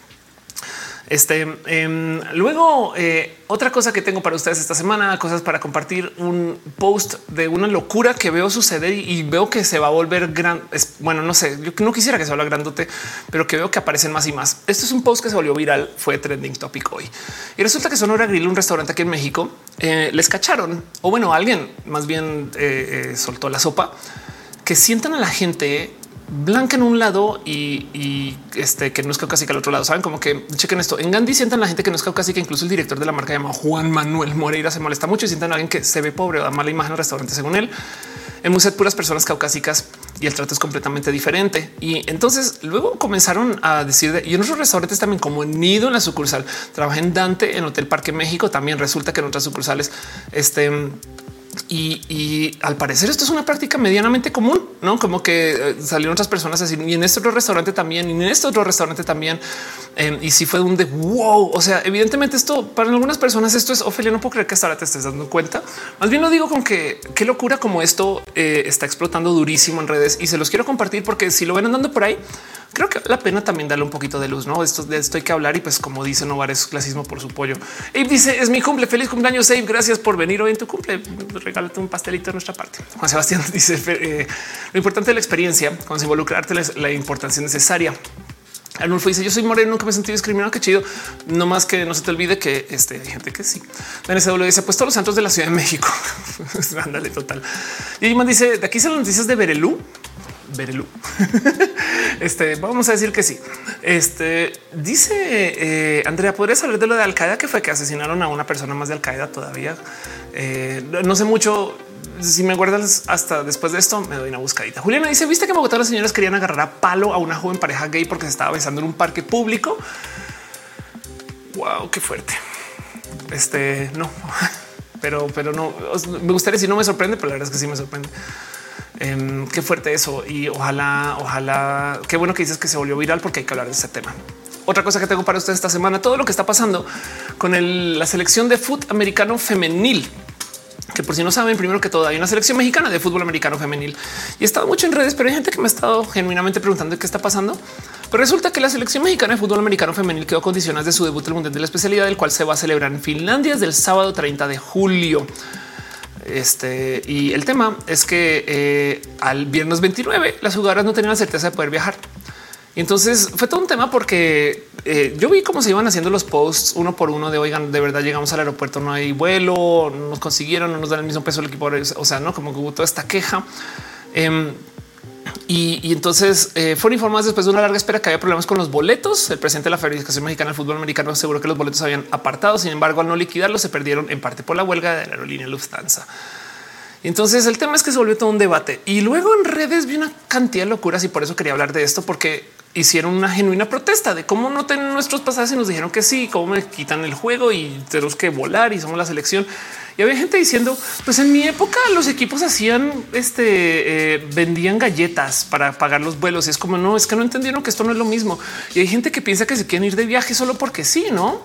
Este em, luego, eh, otra cosa que tengo para ustedes esta semana, cosas para compartir un post de una locura que veo suceder y veo que se va a volver gran. bueno, no sé, yo no quisiera que se habla grandote, pero que veo que aparecen más y más. Esto es un post que se volvió viral, fue trending topic hoy y resulta que Sonora Grill, un restaurante aquí en México, eh, les cacharon o bueno, alguien más bien eh, soltó la sopa que sientan a la gente blanca en un lado y, este que no es caucásica al otro lado. Saben como que chequen esto en Gandhi sientan la gente que no es caucásica. Incluso el director de la marca llama Juan Manuel Moreira se molesta mucho y sientan a alguien que se ve pobre o da mala imagen al restaurante. Según él, en Muset puras personas caucásicas y el trato es completamente diferente. Y entonces luego comenzaron a decir de, y en otros restaurantes también, como Nido en la sucursal, trabajé en Dante en Hotel Parque México. También resulta que en otras sucursales, este y, al parecer esto es una práctica medianamente común, no como que eh, salieron otras personas a decir y en este otro restaurante también y en este otro restaurante también. Em, y si fue un de wow. O sea, evidentemente esto para algunas personas esto es Ophelia. No puedo creer que hasta ahora te estés dando cuenta. Más bien lo digo con que qué locura como esto eh, está explotando durísimo en redes y se los quiero compartir porque si lo ven andando por ahí, creo que la pena también darle un poquito de luz. No, esto de esto hay que hablar y pues como dice Novar es clasismo por su pollo. Y dice es mi cumple. Feliz cumpleaños. Save. Gracias por venir hoy en tu cumple. Regálate un pastelito de nuestra parte. Juan Sebastián dice eh, lo importante de la experiencia, cuando se involucrarte la importancia necesaria. Arnulfo dice yo soy moreno, nunca me sentido discriminado. Qué chido. No más que no se te olvide que este, hay gente que sí. NSW dice pues todos los santos de la Ciudad de México. Ándale total. Y más dice de aquí son las noticias de Berelú. Berelú. este vamos a decir que sí. Este dice eh, Andrea, podrías hablar de lo de Al Qaeda que fue que asesinaron a una persona más de Al Qaeda todavía. Eh, no sé mucho si me guardas hasta después de esto, me doy una buscadita. Juliana dice: Viste que en Bogotá las señoras querían agarrar a palo a una joven pareja gay porque se estaba besando en un parque público. Wow, qué fuerte. Este no, pero, pero no me gustaría si no me sorprende, pero la verdad es que sí me sorprende. Em, qué fuerte eso. Y ojalá, ojalá, qué bueno que dices que se volvió viral porque hay que hablar de este tema. Otra cosa que tengo para ustedes esta semana, todo lo que está pasando con la selección de fútbol americano femenil que por si no saben, primero que todo hay una selección mexicana de fútbol americano femenil y he estado mucho en redes, pero hay gente que me ha estado genuinamente preguntando qué está pasando. Pero resulta que la selección mexicana de fútbol americano femenil quedó condicionada de su debut el mundial de la especialidad, del cual se va a celebrar en Finlandia desde el sábado 30 de julio. Este y el tema es que eh, al viernes 29 las jugadoras no tenían la certeza de poder viajar. Entonces fue todo un tema porque eh, yo vi cómo se iban haciendo los posts uno por uno de oigan, de verdad llegamos al aeropuerto, no hay vuelo, no nos consiguieron, no nos dan el mismo peso el equipo. O sea, no como que hubo toda esta queja. Em, y, entonces eh, fueron informados después de una larga espera que había problemas con los boletos. El presidente de la Federación Mexicana del Fútbol Americano aseguró que los boletos habían apartado. Sin embargo, al no liquidarlos, se perdieron en parte por la huelga de la aerolínea Lufthansa. Entonces el tema es que se volvió todo un debate y luego en redes vi una cantidad de locuras y por eso quería hablar de esto, porque hicieron una genuina protesta de cómo no tienen nuestros pasajes y nos dijeron que sí, cómo me quitan el juego y tenemos que volar y somos la selección. Y había gente diciendo, pues en mi época los equipos hacían este, eh, vendían galletas para pagar los vuelos. Y es como no, es que no entendieron que esto no es lo mismo. Y hay gente que piensa que se quieren ir de viaje solo porque sí, no?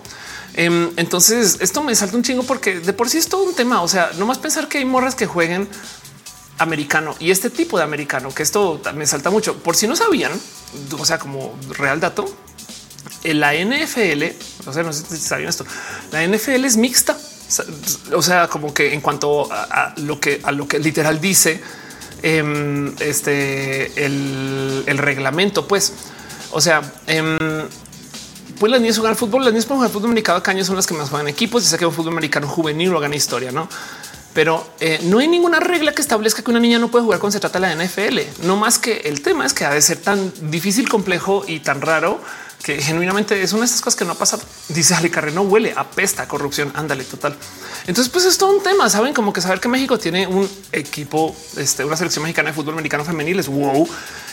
Em, entonces esto me salta un chingo porque de por sí es todo un tema. O sea, no más pensar que hay morras que jueguen americano y este tipo de americano, que esto me salta mucho. Por si no sabían, o sea, como real dato, en la NFL, o sea, no sé si sabían esto, la NFL es mixta. O sea, como que en cuanto a, lo que a lo que literal dice em, este el, reglamento, pues, o sea, em, pues las niñas juegan fútbol, las niñas pueden jugar fútbol americano cada son las que más juegan equipos y sé que un fútbol americano juvenil lo gana historia, no? Pero eh, no hay ninguna regla que establezca que una niña no puede jugar cuando se trata de la NFL. No más que el tema es que ha de ser tan difícil, complejo y tan raro que genuinamente es una de esas cosas que no ha pasado. Dice Ali no huele, apesta, corrupción. Ándale, total. Entonces, pues es todo un tema. Saben como que saber que México tiene un equipo, este, una selección mexicana de fútbol americano femenil es wow.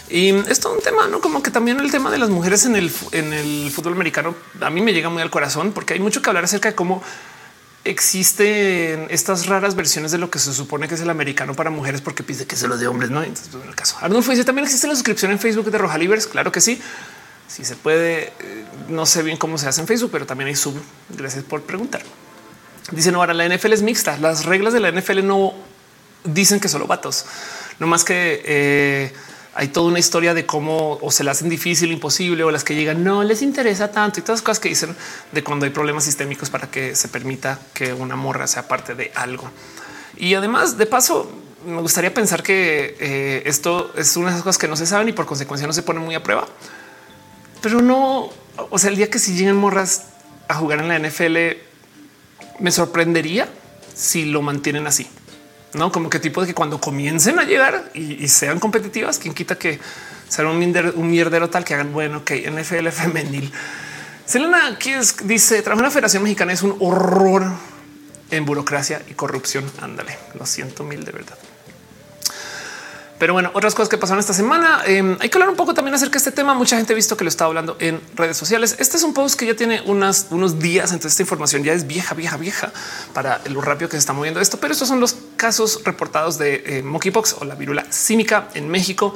Y es todo un tema, no como que también el tema de las mujeres en el, en el fútbol americano a mí me llega muy al corazón porque hay mucho que hablar acerca de cómo existen estas raras versiones de lo que se supone que es el americano para mujeres porque pide que se lo de hombres, no? Entonces, pues, en el caso Arnulfo dice también existe la suscripción en Facebook de Roja Libres. Claro que sí. Si se puede, eh, no sé bien cómo se hace en Facebook, pero también hay sub. Gracias por preguntar. Dice no, ahora la NFL es mixta. Las reglas de la NFL no dicen que solo vatos, no más que eh, hay toda una historia de cómo o se le hacen difícil, imposible o las que llegan no les interesa tanto y todas las cosas que dicen de cuando hay problemas sistémicos para que se permita que una morra sea parte de algo. Y además, de paso, me gustaría pensar que eh, esto es una de las cosas que no se saben y por consecuencia no se pone muy a prueba. Pero no, o sea, el día que si lleguen morras a jugar en la NFL, me sorprendería si lo mantienen así no como que tipo de que cuando comiencen a llegar y, sean competitivas, quien quita que sea un, mierdero tal que hagan bueno, que NFL femenil. Selena dice trabajar en la Federación Mexicana es un horror en burocracia y corrupción. Ándale, lo siento mil de verdad. Pero bueno, otras cosas que pasaron esta semana. Em, hay que hablar un poco también acerca de este tema. Mucha gente ha visto que lo está hablando en redes sociales. Este es un post que ya tiene unos días. Entonces, esta información ya es vieja, vieja, vieja para lo rápido que se está moviendo esto. Pero estos son los casos reportados de eh, monkeypox o la virula cínica en México.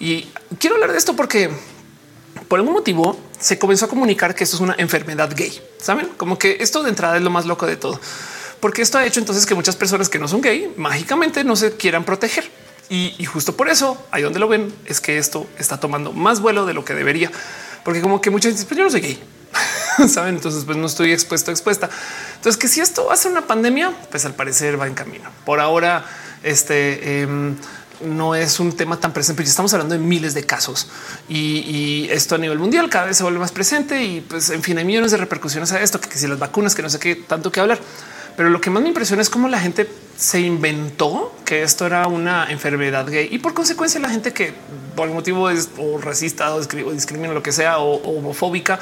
Y quiero hablar de esto porque por algún motivo se comenzó a comunicar que esto es una enfermedad gay. Saben como que esto de entrada es lo más loco de todo, porque esto ha hecho entonces que muchas personas que no son gay mágicamente no se quieran proteger. Y, justo por eso, ahí donde lo ven, es que esto está tomando más vuelo de lo que debería, porque como que mucha gente dice, pues yo no soy gay, saben, entonces pues no estoy expuesto, expuesta. Entonces que si esto ser una pandemia, pues al parecer va en camino. Por ahora, este em, no es un tema tan presente, pero estamos hablando de miles de casos y, esto a nivel mundial cada vez se vuelve más presente y pues en fin hay millones de repercusiones a esto, que si las vacunas, que no sé qué tanto que hablar. Pero lo que más me impresiona es cómo la gente se inventó que esto era una enfermedad gay y por consecuencia la gente que por algún motivo es o racista o discrimina lo que sea o, homofóbica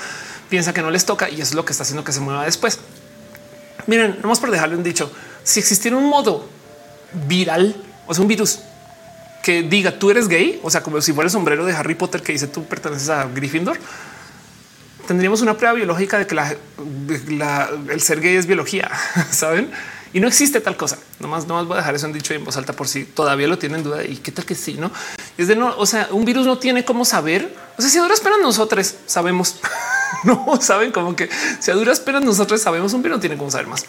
piensa que no les toca y es lo que está haciendo que se mueva después. Miren, nomás por dejarlo en dicho, si existiera un modo viral, o sea, un virus que diga tú eres gay, o sea, como si fuera el sombrero de Harry Potter que dice tú perteneces a Gryffindor, tendríamos una prueba biológica de que el ser gay es biología, saben? Y no existe tal cosa. Nomás, nomás voy a dejar eso en dicho en voz alta por si todavía lo tienen duda. Y qué tal que sí, no es de no. O sea, un virus no tiene cómo saber. O sea, si a duras penas nosotros sabemos, no saben como que si a duras penas nosotros sabemos, un virus no tiene cómo saber más.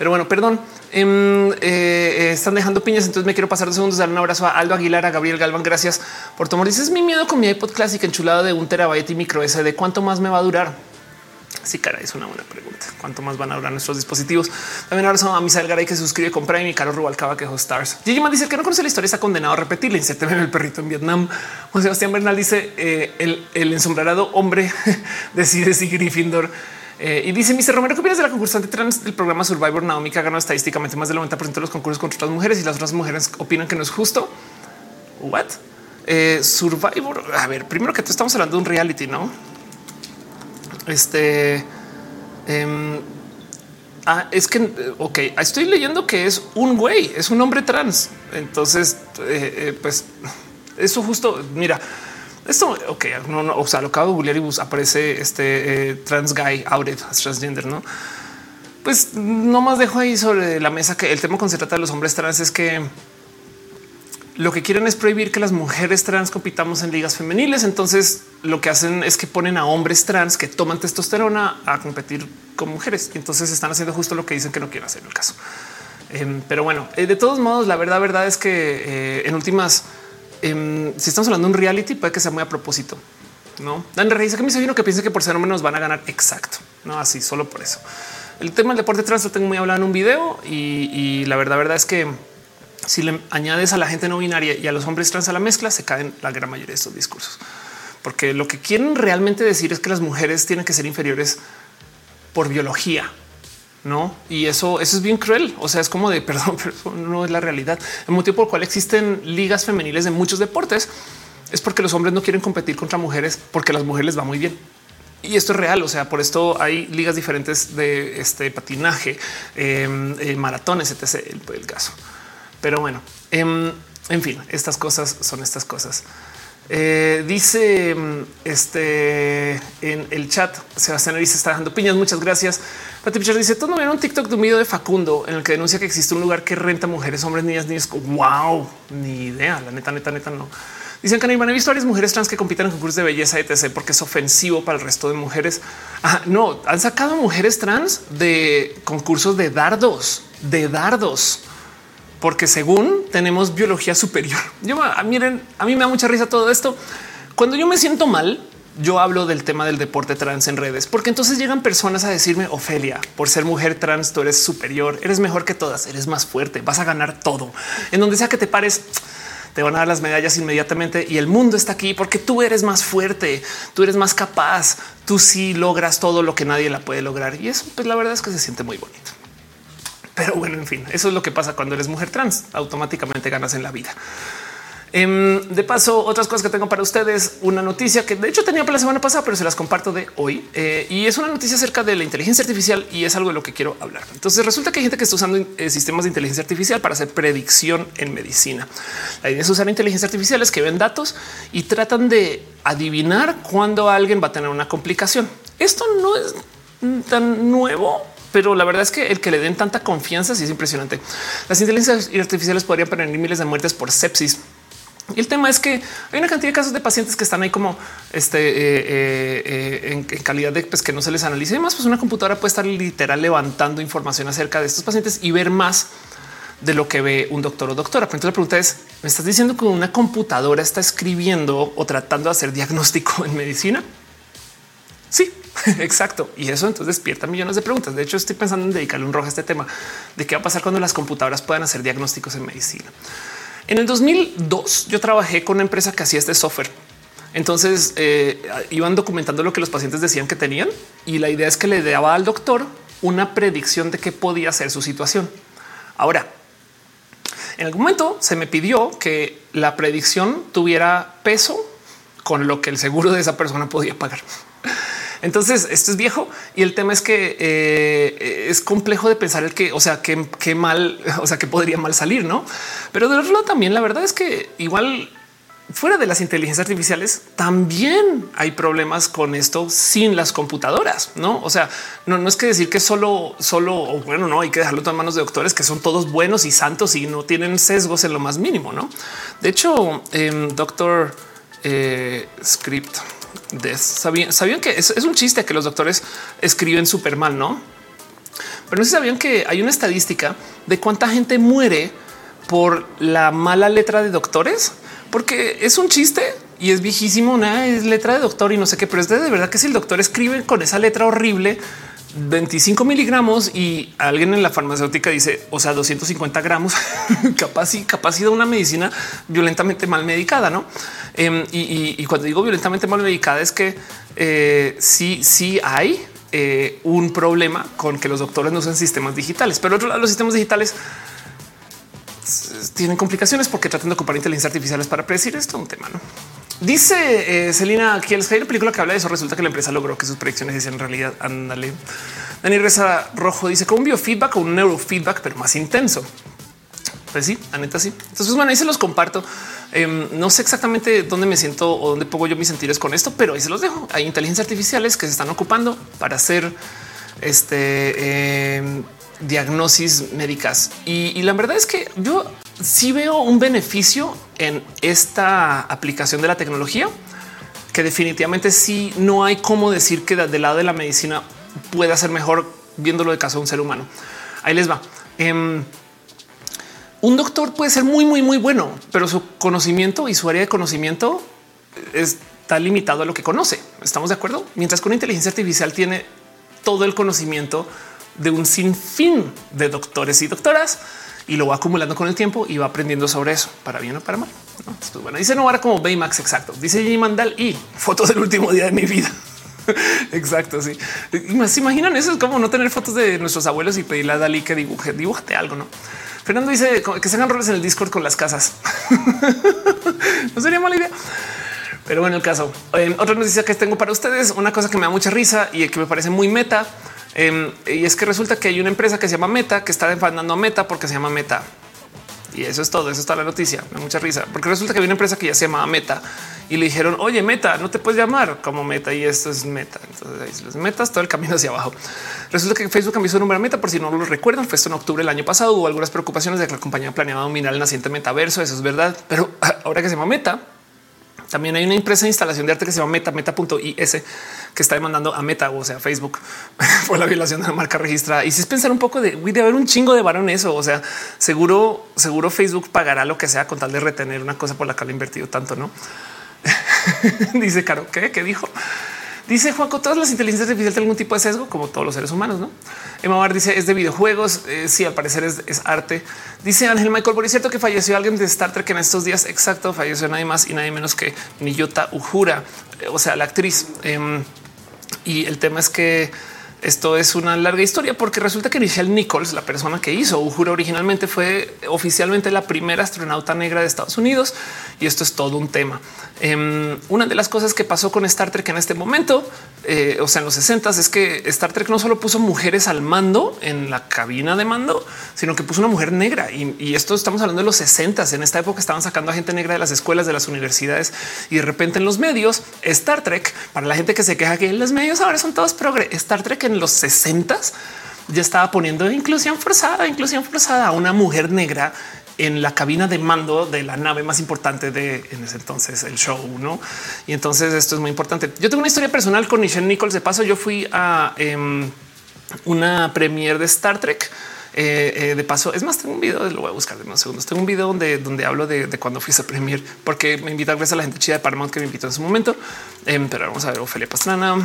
Pero bueno, perdón. Em, eh, eh, están dejando piñas. Entonces me quiero pasar dos segundos, dar un abrazo a Aldo Aguilar, a Gabriel Galván. Gracias por tomar. Dices mi miedo con mi iPod Classic enchulado de un terabyte y micro SD. ¿Cuánto más me va a durar? Sí, cara, es una buena pregunta. ¿Cuánto más van a durar nuestros dispositivos? También abrazo a Misael Garay que se suscribe con Prime y Carlos Rubalcaba que Stars. Gigi dice que no conoce la historia, está condenado a repetirla. Insérteme en el perrito en Vietnam. Juan Sebastián Bernal dice eh, el, el ensombrerado hombre decide si Gryffindor eh, y dice Mr. Romero, ¿qué opinas de la concursante trans del programa Survivor Naomi que ganado estadísticamente más del 90% de los concursos contra otras mujeres y las otras mujeres opinan que no es justo? What? Eh, Survivor. A ver, primero que todo estamos hablando de un reality, no? Este em, ah, es que, ok, estoy leyendo que es un güey, es un hombre trans. Entonces, eh, pues eso justo, mira, esto, ok, no, o sea, lo acabo de googlear y aparece este eh, trans guy outed transgender, no? Pues no más dejo ahí sobre la mesa que el tema cuando se trata de los hombres trans es que lo que quieren es prohibir que las mujeres trans compitamos en ligas femeniles. Entonces lo que hacen es que ponen a hombres trans que toman testosterona a competir con mujeres. Y entonces están haciendo justo lo que dicen que no quieren hacer en el caso. Em, pero bueno, eh, de todos modos, la verdad, verdad es que eh, en últimas Em, si estamos hablando de un reality, puede que sea muy a propósito. No Dan dice que me vino que piense que por ser hombre nos van a ganar. Exacto. No así, solo por eso. El tema del deporte trans lo tengo muy hablado en un video y, la verdad, verdad es que si le añades a la gente no binaria y a los hombres trans a la mezcla, se caen la gran mayoría de estos discursos, porque lo que quieren realmente decir es que las mujeres tienen que ser inferiores por biología, no? Y eso, eso es bien cruel. O sea, es como de perdón, pero no es la realidad. El motivo por el cual existen ligas femeniles de muchos deportes es porque los hombres no quieren competir contra mujeres porque las mujeres les va muy bien. Y esto es real. O sea, por esto hay ligas diferentes de este patinaje, em, eh, maratones, etc. El, caso. Pero bueno, em, en fin, estas cosas son estas cosas. Eh, dice em, este en el chat, Sebastián dice está dando piñas. Muchas gracias. Patricia dice: Tú no vieron un TikTok de un video de Facundo en el que denuncia que existe un lugar que renta mujeres, hombres, niñas, niños. Wow, ni idea. La neta, neta, neta, no. Dicen que no he visto varias mujeres trans que compiten en concursos de belleza etc. porque es ofensivo para el resto de mujeres. no han sacado mujeres trans de concursos de dardos, de dardos, porque según tenemos biología superior. Yo ah, miren, a mí me da mucha risa todo esto. Cuando yo me siento mal, yo hablo del tema del deporte trans en redes, porque entonces llegan personas a decirme, Ofelia, por ser mujer trans, tú eres superior, eres mejor que todas, eres más fuerte, vas a ganar todo. En donde sea que te pares, te van a dar las medallas inmediatamente y el mundo está aquí porque tú eres más fuerte, tú eres más capaz, tú sí logras todo lo que nadie la puede lograr. Y eso, pues la verdad es que se siente muy bonito. Pero bueno, en fin, eso es lo que pasa cuando eres mujer trans, automáticamente ganas en la vida. Em, de paso, otras cosas que tengo para ustedes, una noticia que de hecho tenía para la semana pasada, pero se las comparto de hoy eh, y es una noticia acerca de la inteligencia artificial y es algo de lo que quiero hablar. Entonces resulta que hay gente que está usando eh, sistemas de inteligencia artificial para hacer predicción en medicina. La idea es usar inteligencia artificiales que ven datos y tratan de adivinar cuándo alguien va a tener una complicación. Esto no es tan nuevo, pero la verdad es que el que le den tanta confianza sí es impresionante. Las inteligencias artificiales podrían prevenir miles de muertes por sepsis y el tema es que hay una cantidad de casos de pacientes que están ahí como este eh, eh, eh, en, calidad de pues, que no se les analice. Además, pues una computadora puede estar literal levantando información acerca de estos pacientes y ver más de lo que ve un doctor o doctora. Pero entonces la pregunta es: ¿me estás diciendo que una computadora está escribiendo o tratando de hacer diagnóstico en medicina? Sí, exacto. Y eso entonces despierta millones de preguntas. De hecho, estoy pensando en dedicarle un rojo a este tema de qué va a pasar cuando las computadoras puedan hacer diagnósticos en medicina. En el 2002 yo trabajé con una empresa que hacía este software. Entonces eh, iban documentando lo que los pacientes decían que tenían y la idea es que le daba al doctor una predicción de qué podía ser su situación. Ahora, en algún momento se me pidió que la predicción tuviera peso con lo que el seguro de esa persona podía pagar. Entonces, esto es viejo y el tema es que eh, es complejo de pensar el que, o sea, qué mal, o sea, que podría mal salir, no? Pero de otro lado, también la verdad es que igual fuera de las inteligencias artificiales, también hay problemas con esto sin las computadoras, no? O sea, no, no es que decir que solo, solo, o bueno, no hay que dejarlo en manos de doctores que son todos buenos y santos y no tienen sesgos en lo más mínimo, no? De hecho, em, doctor eh, Script ¿Sabían, sabían que es, un chiste que los doctores escriben súper mal, no? Pero no sabían que hay una estadística de cuánta gente muere por la mala letra de doctores, porque es un chiste y es viejísimo. Una es letra de doctor y no sé qué, pero es de, verdad que si el doctor escribe con esa letra horrible, 25 miligramos y alguien en la farmacéutica dice, o sea, 250 gramos, capaz y capacidad de una medicina violentamente mal medicada, ¿no? Em, y, cuando digo violentamente mal medicada es que eh, sí, sí hay eh, un problema con que los doctores no usen sistemas digitales, pero otro lado los sistemas digitales tienen complicaciones porque tratan de ocupar inteligencia artificiales para predecir esto, un tema, ¿no? Dice eh, Selina que el la película que habla de eso resulta que la empresa logró que sus predicciones hicieran realidad. Ándale. Dani Reza Rojo dice como un biofeedback o un neurofeedback, pero más intenso. Pues sí, la neta sí. Entonces, bueno, ahí se los comparto. Em, no sé exactamente dónde me siento o dónde pongo yo mis sentires con esto, pero ahí se los dejo. Hay inteligencias artificiales que se están ocupando para hacer este em, diagnosis médicas. y la verdad es que yo sí veo un beneficio en esta aplicación de la tecnología que definitivamente sí no hay cómo decir que del lado de la medicina pueda ser mejor viéndolo de caso de un ser humano. Ahí les va. Em, un doctor puede ser muy, muy, muy bueno, pero su conocimiento y su área de conocimiento está limitado a lo que conoce. Estamos de acuerdo. Mientras que una inteligencia artificial tiene todo el conocimiento de un sinfín de doctores y doctoras y lo va acumulando con el tiempo y va aprendiendo sobre eso para bien o para mal. ¿no? bueno, dice Novara como Baymax. Exacto. Dice J Mandal y fotos del último día de mi vida. exacto. Sí. ¿Se imaginan eso? Es como no tener fotos de nuestros abuelos y pedirle a Dalí que dibuje, dibújate algo, no? Fernando dice que se hagan roles en el Discord con las casas. no sería mala idea. Pero bueno, el caso. Eh, otra noticia que tengo para ustedes, una cosa que me da mucha risa y que me parece muy meta Em, y es que resulta que hay una empresa que se llama Meta que está demandando a Meta porque se llama Meta. Y eso es todo. Eso está la noticia. Me da mucha risa porque resulta que hay una empresa que ya se llama Meta y le dijeron, oye, meta, no te puedes llamar como meta y esto es meta. Entonces los metas todo el camino hacia abajo. Resulta que Facebook cambió su nombre a meta por si no lo recuerdan. Fue esto en octubre del año pasado. Hubo algunas preocupaciones de que la compañía planeaba dominar el naciente metaverso. Eso es verdad, pero ahora que se llama meta, también hay una empresa de instalación de arte que se llama Meta, Meta.is, que está demandando a Meta, o sea, Facebook, por la violación de la marca registrada. Y si es pensar un poco de, de haber un chingo de varón eso, o sea, seguro, seguro Facebook pagará lo que sea con tal de retener una cosa por la que ha invertido tanto, ¿no? Dice Caro, ¿qué? ¿Qué dijo? Dice Juanco, todas las inteligencias artificiales tienen algún tipo de sesgo, como todos los seres humanos, ¿no? Emma Bar dice, es de videojuegos, eh, sí, al parecer es, arte. Dice Ángel Michael, por es cierto que falleció alguien de Star Trek en estos días, exacto, falleció nadie más y nadie menos que Niyota Ujura, eh, o sea, la actriz. Em, y el tema es que esto es una larga historia porque resulta que Michelle Nichols, la persona que hizo Uhura originalmente, fue oficialmente la primera astronauta negra de Estados Unidos y esto es todo un tema. Em, una de las cosas que pasó con Star Trek en este momento, eh, o sea, en los 60 es que Star Trek no solo puso mujeres al mando en la cabina de mando, sino que puso una mujer negra. Y, esto estamos hablando de los 60 En esta época estaban sacando a gente negra de las escuelas, de las universidades y de repente en los medios Star Trek, para la gente que se queja que los medios ahora son todos progre, Star Trek en los 60 ya estaba poniendo inclusión forzada, inclusión forzada a una mujer negra en la cabina de mando de la nave más importante de en ese entonces el show, ¿no? Y entonces esto es muy importante. Yo tengo una historia personal con Michelle Nichols. De paso, yo fui a em, una premiere de Star Trek. Eh, eh, de paso, es más, tengo un video, lo voy a buscar de unos segundos. Tengo un video donde, donde hablo de, cuando fui a premier, porque me invita gracias a la gente chida de Paramount que me invitó en su momento. Em, pero vamos a ver Ofelia Pastrana,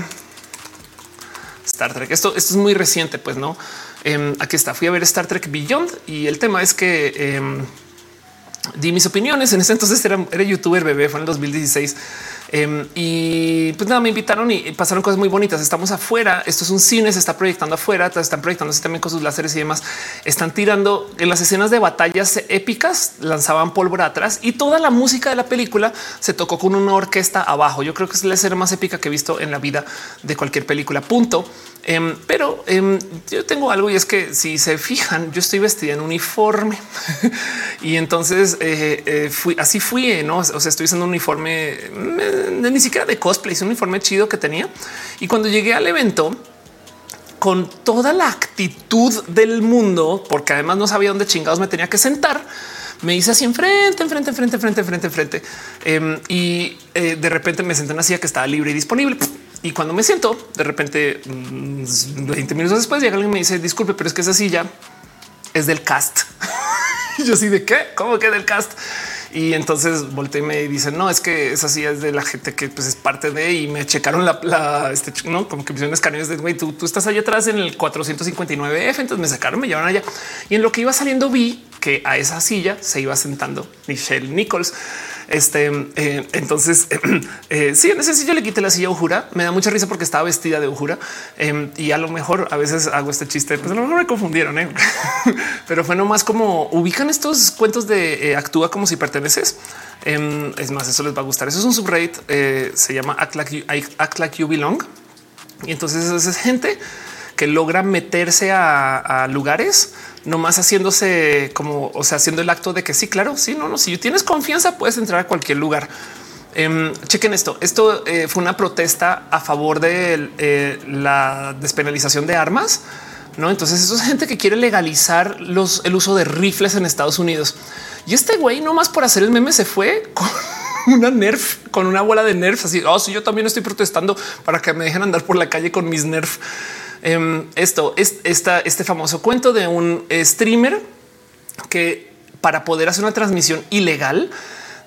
Star Trek. Esto, esto es muy reciente, pues no. Em, aquí está. Fui a ver Star Trek Beyond y el tema es que em, di mis opiniones. En ese entonces era, era youtuber bebé, fue en el 2016 Em, y pues nada, me invitaron y pasaron cosas muy bonitas. Estamos afuera. Esto es un cine, se está proyectando afuera. Están proyectando también con sus láseres y demás. Están tirando en las escenas de batallas épicas, lanzaban pólvora atrás y toda la música de la película se tocó con una orquesta abajo. Yo creo que es la escena más épica que he visto en la vida de cualquier película. Punto. Em, pero em, yo tengo algo y es que si se fijan, yo estoy vestida en uniforme y entonces eh, eh, fui así fui, no? O sea, estoy usando un uniforme ni siquiera de cosplay, es un uniforme chido que tenía. Y cuando llegué al evento, con toda la actitud del mundo, porque además no sabía dónde chingados me tenía que sentar, me hice así enfrente, enfrente, enfrente, enfrente, enfrente, enfrente. Em, y eh, de repente me senté en una silla que estaba libre y disponible. Y cuando me siento, de repente, 20 mm, minutos después, llega alguien y me dice, disculpe, pero es que esa silla es del cast. yo sí de qué, cómo que del cast. Y entonces volteé y me dicen, no, es que esa silla es de la gente que pues, es parte de y me checaron la, este, no como que me escaneos de güey, tú, tú estás allá atrás en el 459 F. Entonces me sacaron, me llevaron allá y en lo que iba saliendo vi que a esa silla se iba sentando Michelle Nichols. Este eh, entonces, eh, sí, en ese sitio le quité la silla a Ujura. Me da mucha risa porque estaba vestida de Ujura em, y a lo mejor a veces hago este chiste, pues a lo mejor me confundieron, ¿eh? pero fue nomás como ubican estos cuentos de actúa como si perteneces. Em, es más, eso les va a gustar. Eso es un subreddit, se llama Act like, you, Belong. Y entonces es gente que logra meterse a lugares nomás haciéndose como, o sea, haciendo el acto de que sí, claro, sí, no, no, si tienes confianza puedes entrar a cualquier lugar. Em, chequen esto. Esto eh, fue una protesta a favor de eh, la despenalización de armas. No, entonces eso es gente que quiere legalizar los, el uso de rifles en Estados Unidos. Y este güey, nomás por hacer el meme, se fue con una nerf, con una bola de nerf. Así, oh, sí, yo también estoy protestando para que me dejen andar por la calle con mis nerf. Em, esto es este famoso cuento de un streamer que para poder hacer una transmisión ilegal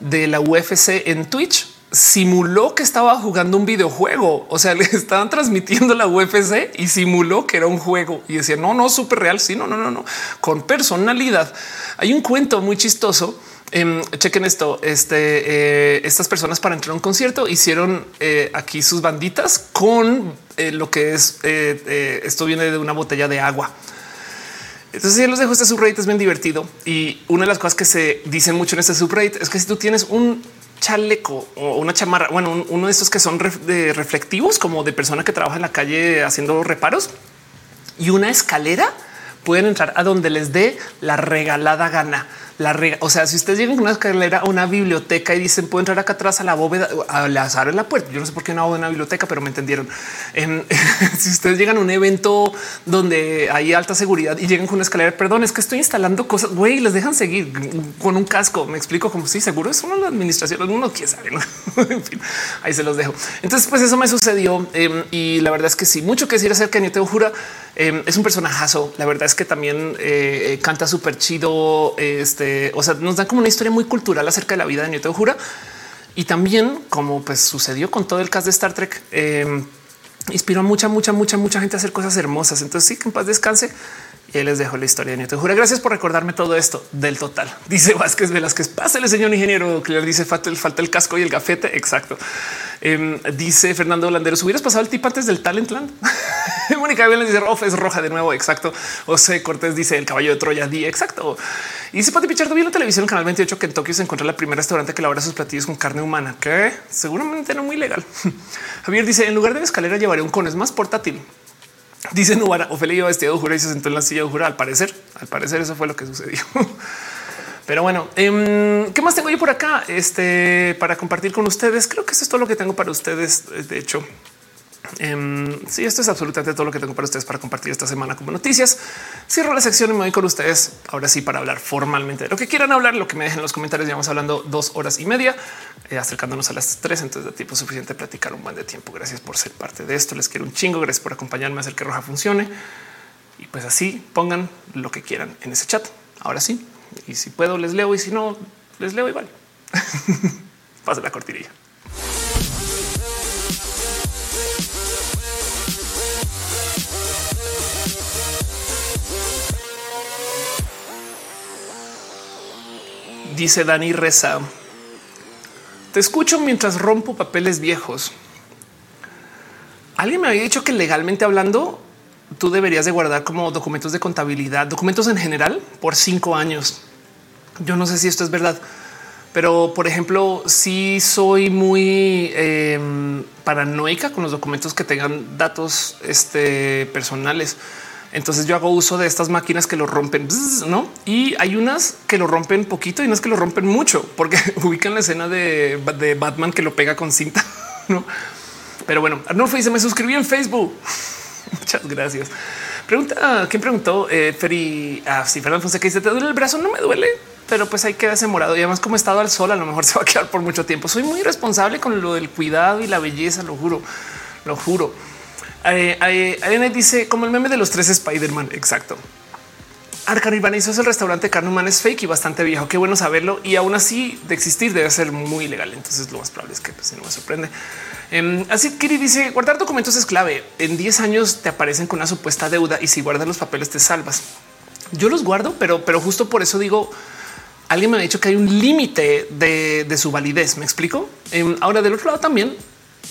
de la UFC en Twitch simuló que estaba jugando un videojuego. O sea, le estaban transmitiendo la UFC y simuló que era un juego y decía no, no, súper real. Sí, no, no, no, no, con personalidad. Hay un cuento muy chistoso Em, chequen esto. Este, eh, estas personas para entrar a un concierto hicieron eh, aquí sus banditas con eh, lo que es esto viene de una botella de agua. Entonces, ya los dejo. Este subreddit es bien divertido. Y una de las cosas que se dicen mucho en este subreddit es que si tú tienes un chaleco o una chamarra, bueno, uno de estos que son reflectivos, como de persona que trabaja en la calle haciendo reparos y una escalera, pueden entrar a donde les dé la regalada gana la rega. O sea, si ustedes llegan con una escalera a una biblioteca y dicen puedo entrar acá atrás a la bóveda, a la en la puerta. Yo no sé por qué no hago una biblioteca, pero me entendieron. si ustedes llegan a un evento donde hay alta seguridad y llegan con una escalera, perdón, es que estoy instalando cosas, güey, les dejan seguir con un casco. Me explico como si seguro es una la administración, uno quiere saber. en fin, ahí se los dejo. Entonces, pues eso me sucedió em, y la verdad es que sí, mucho que decir acerca de Nieto Jura. Em, es un personajazo. La verdad es que también eh, eh, canta súper chido. Este, o sea, nos da como una historia muy cultural acerca de la vida de Nieto Jura. Y también, como pues sucedió con todo el cast de Star Trek, eh, inspiró a mucha, mucha, mucha, mucha gente a hacer cosas hermosas. Entonces sí, que en paz descanse. Y les dejo la historia de Nieto Jura. Gracias por recordarme todo esto del total. Dice Vázquez Velázquez, pásale, señor ingeniero. Le dice falta el, casco y el gafete. Exacto. Em, dice Fernando Landeros, hubieras pasado el tip antes del Talentland. Mónica Vélez dice Rof roja de nuevo. Exacto. José Cortés dice el caballo de Troya. Di exacto. Y dice Pati Pichardo, vi en la televisión Canal 28 que en Tokio se encontró la primera restaurante que elabora sus platillos con carne humana, que seguramente no muy legal. Javier dice en lugar de la escalera llevaré un cono, es más portátil. Dice Nubara, Ofelia iba vestido de jura y se sentó en la silla de jura. Al parecer, al parecer eso fue lo que sucedió. Pero bueno, em, ¿qué más tengo yo por acá? Este para compartir con ustedes. Creo que eso es todo lo que tengo para ustedes. De hecho, Um, sí, esto es absolutamente todo lo que tengo para ustedes para compartir esta semana como noticias. Cierro la sección y me voy con ustedes ahora sí para hablar formalmente de lo que quieran hablar, lo que me dejen en los comentarios. Llevamos hablando dos horas y media, eh, acercándonos a las tres. Entonces, de tiempo suficiente platicar un buen de tiempo. Gracias por ser parte de esto. Les quiero un chingo. Gracias por acompañarme a hacer que Roja funcione. Y pues así pongan lo que quieran en ese chat. Ahora sí. Y si puedo, les leo y si no, les leo igual. Pasa la cortinilla. Dice Dani Reza. Te escucho mientras rompo papeles viejos. Alguien me había dicho que legalmente hablando, tú deberías de guardar como documentos de contabilidad, documentos en general por cinco años. Yo no sé si esto es verdad, pero por ejemplo, si soy muy eh, paranoica con los documentos que tengan datos este, personales. Entonces yo hago uso de estas máquinas que lo rompen, no? Y hay unas que lo rompen poquito y unas que lo rompen mucho, porque ubican la escena de, Batman que lo pega con cinta, no? Pero bueno, Arnulfo dice: Me suscribí en Facebook. Muchas gracias. Pregunta: ¿Quién preguntó? Eh, Feri, ah, sí, Fernando Fonseca dice: ¿Te duele el brazo? No me duele, pero pues ahí queda ese morado. Y además, como he estado al sol, a lo mejor se va a quedar por mucho tiempo. Soy muy responsable con lo del cuidado y la belleza, lo juro, lo juro. Eh, dice como el meme de los tres Spider-Man. Exacto. Arcan Urbanizo es el restaurante carne humana es fake y bastante viejo. Qué bueno saberlo. Y aún así de existir debe ser muy ilegal. Entonces lo más probable es que pues, no me sorprende. Eh, así Kiri dice guardar documentos es clave. En 10 años te aparecen con una supuesta deuda y si guardas los papeles te salvas. Yo los guardo, pero, pero justo por eso digo, alguien me ha dicho que hay un límite de, su validez. Me explico. Em, ahora del otro lado también,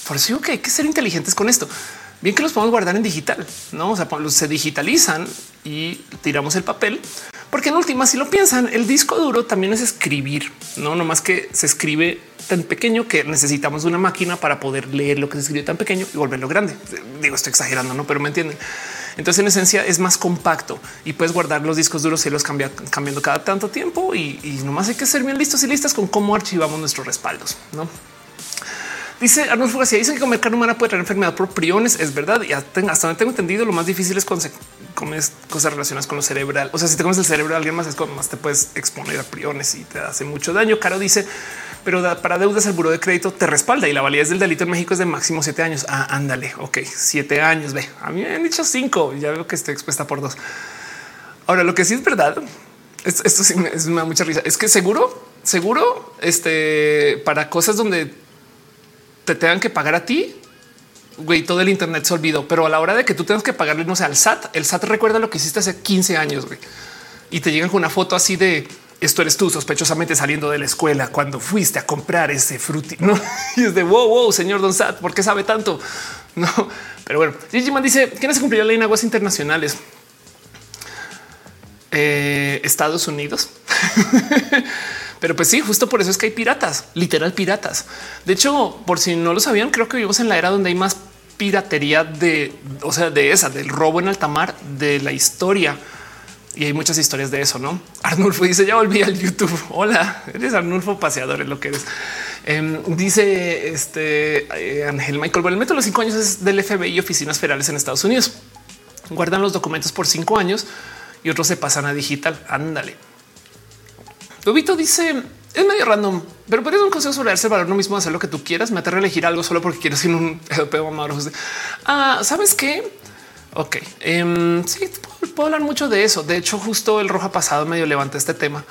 por eso digo que hay que ser inteligentes con esto bien que los podemos guardar en digital, no? O sea, se digitalizan y tiramos el papel, porque en última, si lo piensan, el disco duro también es escribir, no? No más que se escribe tan pequeño que necesitamos una máquina para poder leer lo que se escribe tan pequeño y volverlo grande. Digo, estoy exagerando, no, pero me entienden. Entonces, en esencia, es más compacto y puedes guardar los discos duros y los cambia, cambiando cada tanto tiempo. Y, y nomás hay que ser bien listos y listas con cómo archivamos nuestros respaldos, no? Dice Arnold Fugacia, dicen que comer carne humana puede traer enfermedad por priones. Es verdad. Y hasta donde tengo entendido, lo más difícil es cuando comes cosas relacionadas con lo cerebral. O sea, si te comes el cerebro de alguien más, es cuando más te puedes exponer a priones y te hace mucho daño. Caro dice, pero para deudas el buro de crédito te respalda y la validez del delito en México es de máximo siete años. Ah, ándale. Ok, siete años. Ve, a mí me han dicho cinco. Ya veo que estoy expuesta por dos. Ahora, lo que sí es verdad, esto, sí me, es, da mucha risa. Es que seguro, seguro, este para cosas donde te tengan que pagar a ti, güey, todo el Internet se olvidó. Pero a la hora de que tú tengas que pagarle, no sé, al SAT, el SAT recuerda lo que hiciste hace 15 años güey, y te llegan con una foto así de esto eres tú sospechosamente saliendo de la escuela cuando fuiste a comprar ese fruti. No, y es de wow, wow, señor Don Sat, ¿por qué sabe tanto? No, pero bueno, Gigi dice quién se cumplió la ley en aguas internacionales. Eh, Estados Unidos. Pero pues sí, justo por eso es que hay piratas, literal piratas. De hecho, por si no lo sabían, creo que vivimos en la era donde hay más piratería de, o sea, de esa, del robo en alta mar de la historia. Y hay muchas historias de eso, ¿no? Arnulfo dice, ya volví al YouTube. Hola, eres Arnulfo paseador, es lo que eres. Em, dice este eh, Ángel Michael, bueno, el método de los cinco años es del FBI y oficinas federales en Estados Unidos. Guardan los documentos por cinco años y otros se pasan a digital. Ándale. Lobito dice, es medio random, pero podrías un consejo sobre darse el valor no mismo, hacer lo que tú quieras, me aterra a elegir algo solo porque quiero sin un pedo Ah, ¿sabes qué? Ok, um, sí, puedo hablar mucho de eso. De hecho, justo el rojo pasado medio levanta este tema,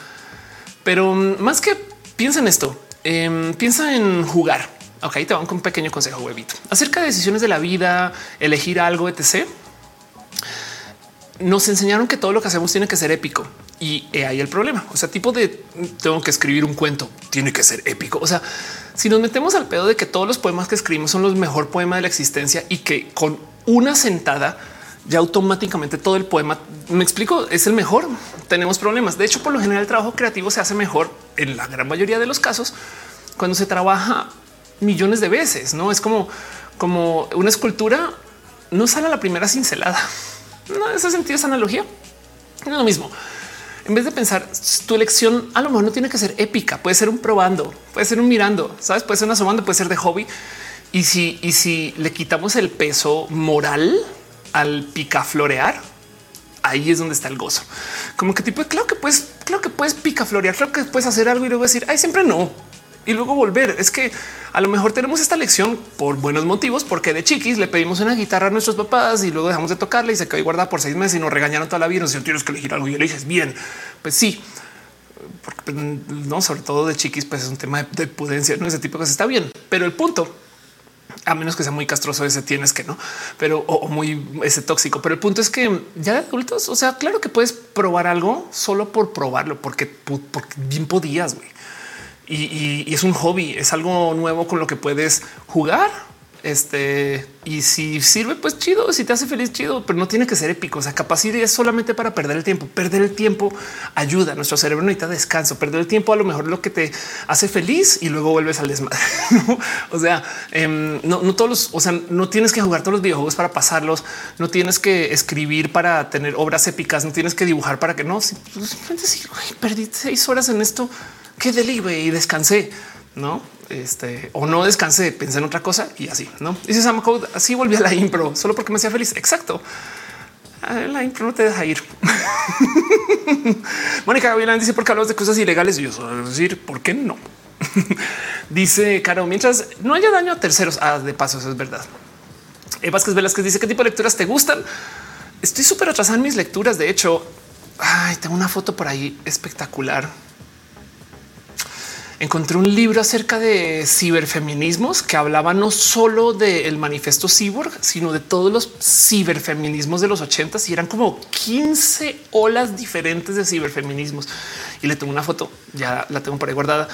pero mm, más que piensa en esto, em, piensa en jugar. Ok, te van con un pequeño consejo huevito acerca de decisiones de la vida, elegir algo, etc. Nos enseñaron que todo lo que hacemos tiene que ser épico y ahí el problema. O sea, tipo de tengo que escribir un cuento, tiene que ser épico. O sea, si nos metemos al pedo de que todos los poemas que escribimos son los mejor poema de la existencia y que con una sentada ya automáticamente todo el poema, me explico, es el mejor. Tenemos problemas. De hecho, por lo general el trabajo creativo se hace mejor en la gran mayoría de los casos cuando se trabaja millones de veces. No es como, como una escultura no sale a la primera cincelada. No, ese sentido, esa analogía es lo mismo. En vez de pensar tu elección, a lo mejor no tiene que ser épica, puede ser un probando, puede ser un mirando, sabes, puede ser un asomando, puede ser de hobby. Y si, y si le quitamos el peso moral, al picaflorear, ahí es donde está el gozo. Como que tipo, claro que puedes, claro que puedes picaflorear, claro que puedes hacer algo y luego decir, ay, siempre no. Y luego volver. Es que a lo mejor tenemos esta lección por buenos motivos, porque de chiquis le pedimos una guitarra a nuestros papás y luego dejamos de tocarla y se quedó guardada por seis meses y nos regañaron toda la vida. Si tienes que elegir algo y eliges bien, pues sí, porque pues, no, sobre todo de chiquis, pues es un tema de, pudencia, no ese tipo de cosas está bien, pero el punto a menos que sea muy castroso ese tienes que no, pero o, muy ese tóxico. Pero el punto es que ya de adultos, o sea, claro que puedes probar algo solo por probarlo, porque, porque bien podías. güey. Y, es un hobby, es algo nuevo con lo que puedes jugar este, y si sirve, pues chido, si te hace feliz, chido, pero no tiene que ser épico. O sea, capaz es solamente para perder el tiempo. Perder el tiempo ayuda. Nuestro cerebro necesita descanso. Perder el tiempo a lo mejor lo que te hace feliz y luego vuelves al desmadre. O sea, em, no, todos los, o sea, no tienes que jugar todos los videojuegos para pasarlos. No tienes que escribir para tener obras épicas. No tienes que dibujar para que no. Simplemente si perdí seis horas en esto, qué delibre y descansé, no? este o no descansé, pensé en otra cosa y así no dice Sam Code. Así volví a la impro solo porque me hacía feliz. Exacto. La impro no te deja ir. Mónica Gavilán dice porque hablas de cosas ilegales. Y yo decir por qué no. dice Caro, mientras no haya daño a terceros. Ah, de paso, eso es verdad. Eh, Vázquez Velázquez dice qué tipo de lecturas te gustan. Estoy súper atrasada en mis lecturas. De hecho, ay, tengo una foto por ahí espectacular encontré un libro acerca de ciberfeminismos que hablaba no solo del manifiesto cyborg, sino de todos los ciberfeminismos de los ochentas y eran como 15 olas diferentes de ciberfeminismos. Y le tomé una foto, ya la tengo por ahí guardada,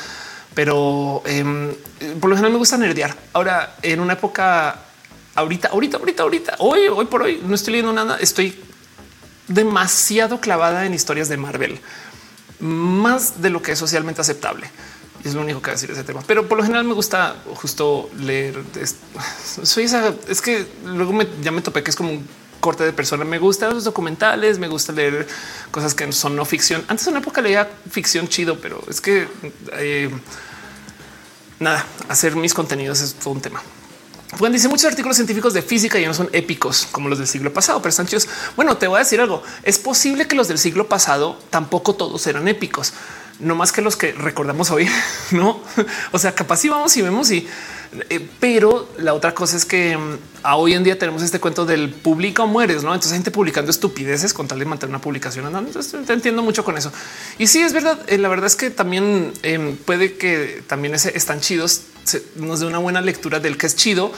pero em, por lo general me gusta nerdear. Ahora, en una época, ahorita, ahorita, ahorita, ahorita, hoy, hoy por hoy, no estoy leyendo nada, estoy demasiado clavada en historias de Marvel, más de lo que es socialmente aceptable es lo único que decir ese tema. Pero por lo general me gusta justo leer. Soy esa. Es que luego me, ya me topé que es como un corte de persona. Me gustan los documentales, me gusta leer cosas que son no ficción. Antes en una época leía ficción chido, pero es que eh, nada, hacer mis contenidos es todo un tema. Juan dice muchos artículos científicos de física ya no son épicos como los del siglo pasado, pero chidos. Bueno, te voy a decir algo. Es posible que los del siglo pasado tampoco todos eran épicos no más que los que recordamos hoy, no? O sea, capaz si vamos y vemos y, eh, pero la otra cosa es que mm, a hoy en día tenemos este cuento del publica o mueres, no? Entonces, gente publicando estupideces con tal de mantener una publicación andando. Entonces, entiendo mucho con eso. Y sí, es verdad. Eh, la verdad es que también em, puede que también están chidos, nos dé una buena lectura del que es chido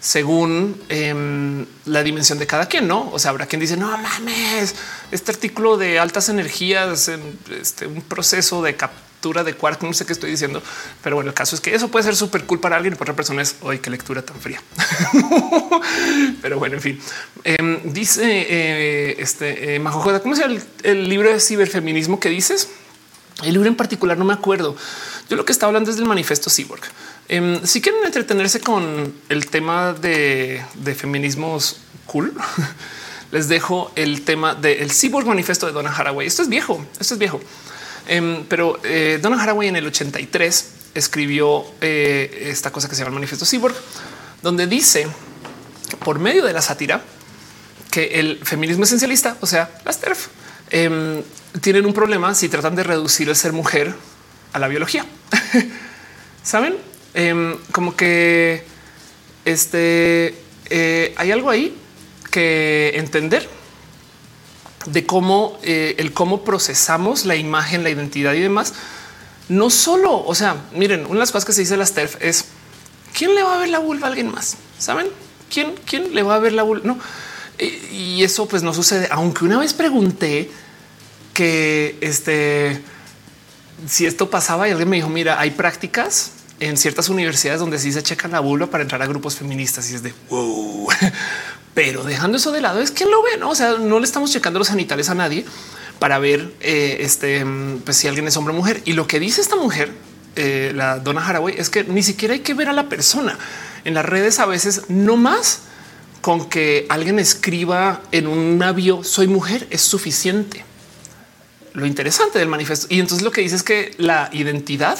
según em, la dimensión de cada quien, no? O sea, habrá quien dice no mames, este artículo de altas energías en este, un proceso de captura de quark, no sé qué estoy diciendo, pero bueno, el caso es que eso puede ser súper cool para alguien y para otra persona es hoy qué lectura tan fría. pero bueno, en fin, em, dice eh, este eh, Majo ¿cómo es el, libro de ciberfeminismo que dices? El libro en particular no me acuerdo. Yo lo que estaba hablando es del manifiesto cyborg. Em, si quieren entretenerse con el tema de, feminismos cool, les dejo el tema del Cyborg Manifesto de Donna Haraway. Esto es viejo, esto es viejo. Em, pero eh, Donna Haraway en el 83 escribió eh, esta cosa que se llama el Manifesto Cyborg, donde dice por medio de la sátira que el feminismo esencialista, o sea, las TERF, em, tienen un problema si tratan de reducir el ser mujer a la biología. Saben em, como que este eh, hay algo ahí que entender de cómo eh, el cómo procesamos la imagen, la identidad y demás. No solo, o sea, miren, una de las cosas que se dice las TERF es quién le va a ver la vulva a alguien más. Saben quién, quién le va a ver la vulva? No, y eso pues no sucede. Aunque una vez pregunté que este si esto pasaba y alguien me dijo, mira, hay prácticas en ciertas universidades donde sí se checan la vulva para entrar a grupos feministas y es de wow. Pero dejando eso de lado es quien lo ve, no? O sea, no le estamos checando los sanitarios a nadie para ver eh, este, pues, si alguien es hombre o mujer. Y lo que dice esta mujer, eh, la dona Haraway, es que ni siquiera hay que ver a la persona en las redes. A veces no más con que alguien escriba en un navio soy mujer es suficiente. Lo interesante del manifiesto. Y entonces lo que dice es que la identidad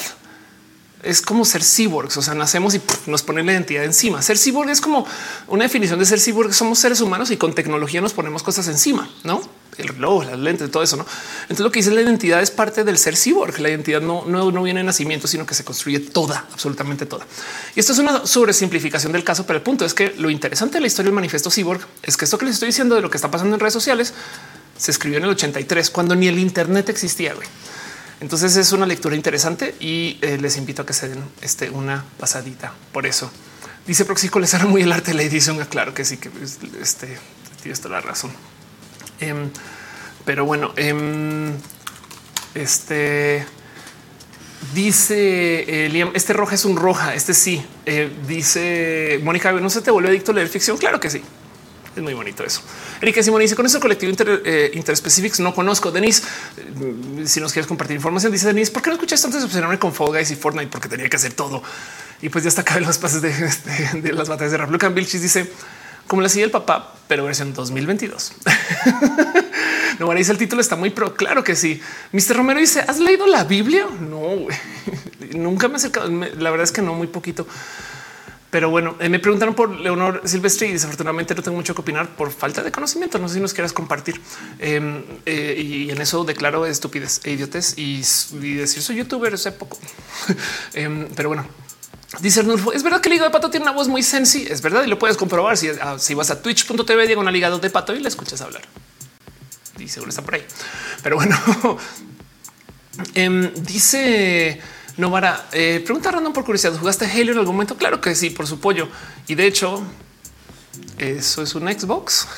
es como ser cyborgs, o sea, nacemos y nos ponen la identidad encima. Ser cyborg es como una definición de ser cyborg. Somos seres humanos y con tecnología nos ponemos cosas encima, no? El reloj, las lentes, todo eso, no? Entonces lo que dice la identidad es parte del ser cyborg. La identidad no, no, no viene de nacimiento, sino que se construye toda, absolutamente toda. Y esto es una sobresimplificación del caso, pero el punto es que lo interesante de la historia del manifiesto cyborg es que esto que les estoy diciendo de lo que está pasando en redes sociales se escribió en el 83 cuando ni el Internet existía. Güey. Entonces es una lectura interesante y eh, les invito a que se den este, una pasadita por eso. Dice Proxico, les hará muy el arte de la edición. Claro que sí, que pues, este, tienes toda la razón. Em, pero bueno, em, este dice eh, Liam, este roja es un roja. Este sí eh, dice Mónica, no se te vuelve adicto a leer ficción. Claro que sí. Es muy bonito eso. Erika Simón dice con ese colectivo inter, eh, no conozco. Denise, eh, si nos quieres compartir información, dice Denise, ¿por qué no escuchaste antes de obsesionarme con Fall Guys y Fortnite? Porque tenía que hacer todo. Y pues ya está acá los pases de, las batallas de rap. Lucan Vilchis dice como le sigue el papá, pero versión 2022. no, dice el título está muy pro. Claro que sí. Mr. Romero dice: ¿Has leído la Biblia? No, nunca me he acercado. La verdad es que no, muy poquito. Pero bueno, eh, me preguntaron por Leonor Silvestre y desafortunadamente no tengo mucho que opinar por falta de conocimiento. No sé si nos quieras compartir. Em, eh, y en eso declaro estupidez e idiotes y, decir soy youtuber hace poco. Em, pero bueno, Dice Arnulfo, es verdad que el hígado de pato tiene una voz muy sensi. Es verdad y lo puedes comprobar si, ah, si vas a twitch.tv diagonal hígado de pato y le escuchas hablar. Y seguro está por ahí. Pero bueno, em, dice no, para eh, pregunta random por curiosidad. ¿Jugaste Halo en algún momento? Claro que sí, por su pollo. Y de hecho, eso es un Xbox.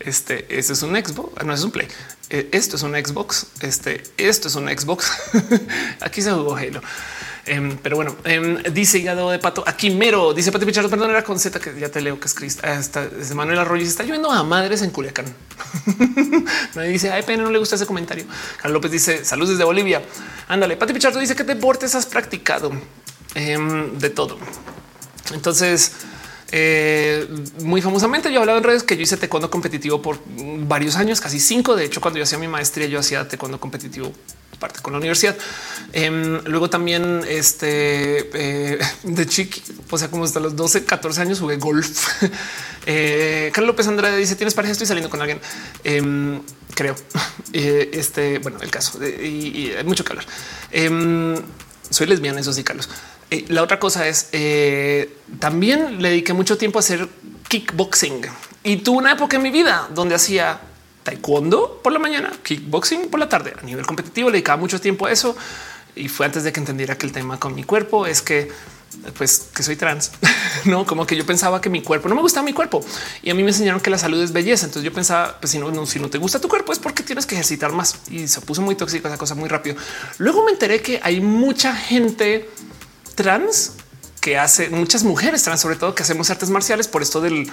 Este, es un Xbox. Ah, no es un Play. Eh, esto es un Xbox. Este, esto es un Xbox. Aquí se jugó Halo. Em, pero bueno, em, dice hígado de pato aquí mero, dice Pati Pichardo, perdón, era con Z que ya te leo que es Cristo. Hasta desde Manuel Arroyo está lloviendo a madres en Culiacán. Nadie dice ay, pena, no le gusta ese comentario. Carlos López dice salud desde Bolivia. Ándale, Pati Pichardo dice que deportes has practicado em, de todo. Entonces, eh, muy famosamente yo he hablado en redes que yo hice taekwondo competitivo por varios años, casi cinco. De hecho, cuando yo hacía mi maestría, yo hacía taekwondo competitivo parte con la universidad. Em, luego también este eh, de chiqui, o sea, como hasta los 12, 14 años jugué golf. eh, Carlos López Andrade dice: Tienes pareja, estoy saliendo con alguien. Em, creo. Eh, este, bueno, el caso y, hay mucho que hablar. Em, soy lesbiana, eso sí, Carlos. La otra cosa es también le dediqué mucho tiempo a hacer kickboxing y tuve una época en mi vida donde hacía taekwondo por la mañana, kickboxing por la tarde. A nivel competitivo le dedicaba mucho tiempo a eso y fue antes de que entendiera que el tema con mi cuerpo es que pues que soy trans, no como que yo pensaba que mi cuerpo no me gustaba mi cuerpo y a mí me enseñaron que la salud es belleza. Entonces yo pensaba, pues si no, si no te gusta tu cuerpo es porque tienes que ejercitar más y se puso muy tóxico esa cosa muy rápido. Luego me enteré que hay mucha gente trans que hace muchas mujeres trans, sobre todo que hacemos artes marciales por esto del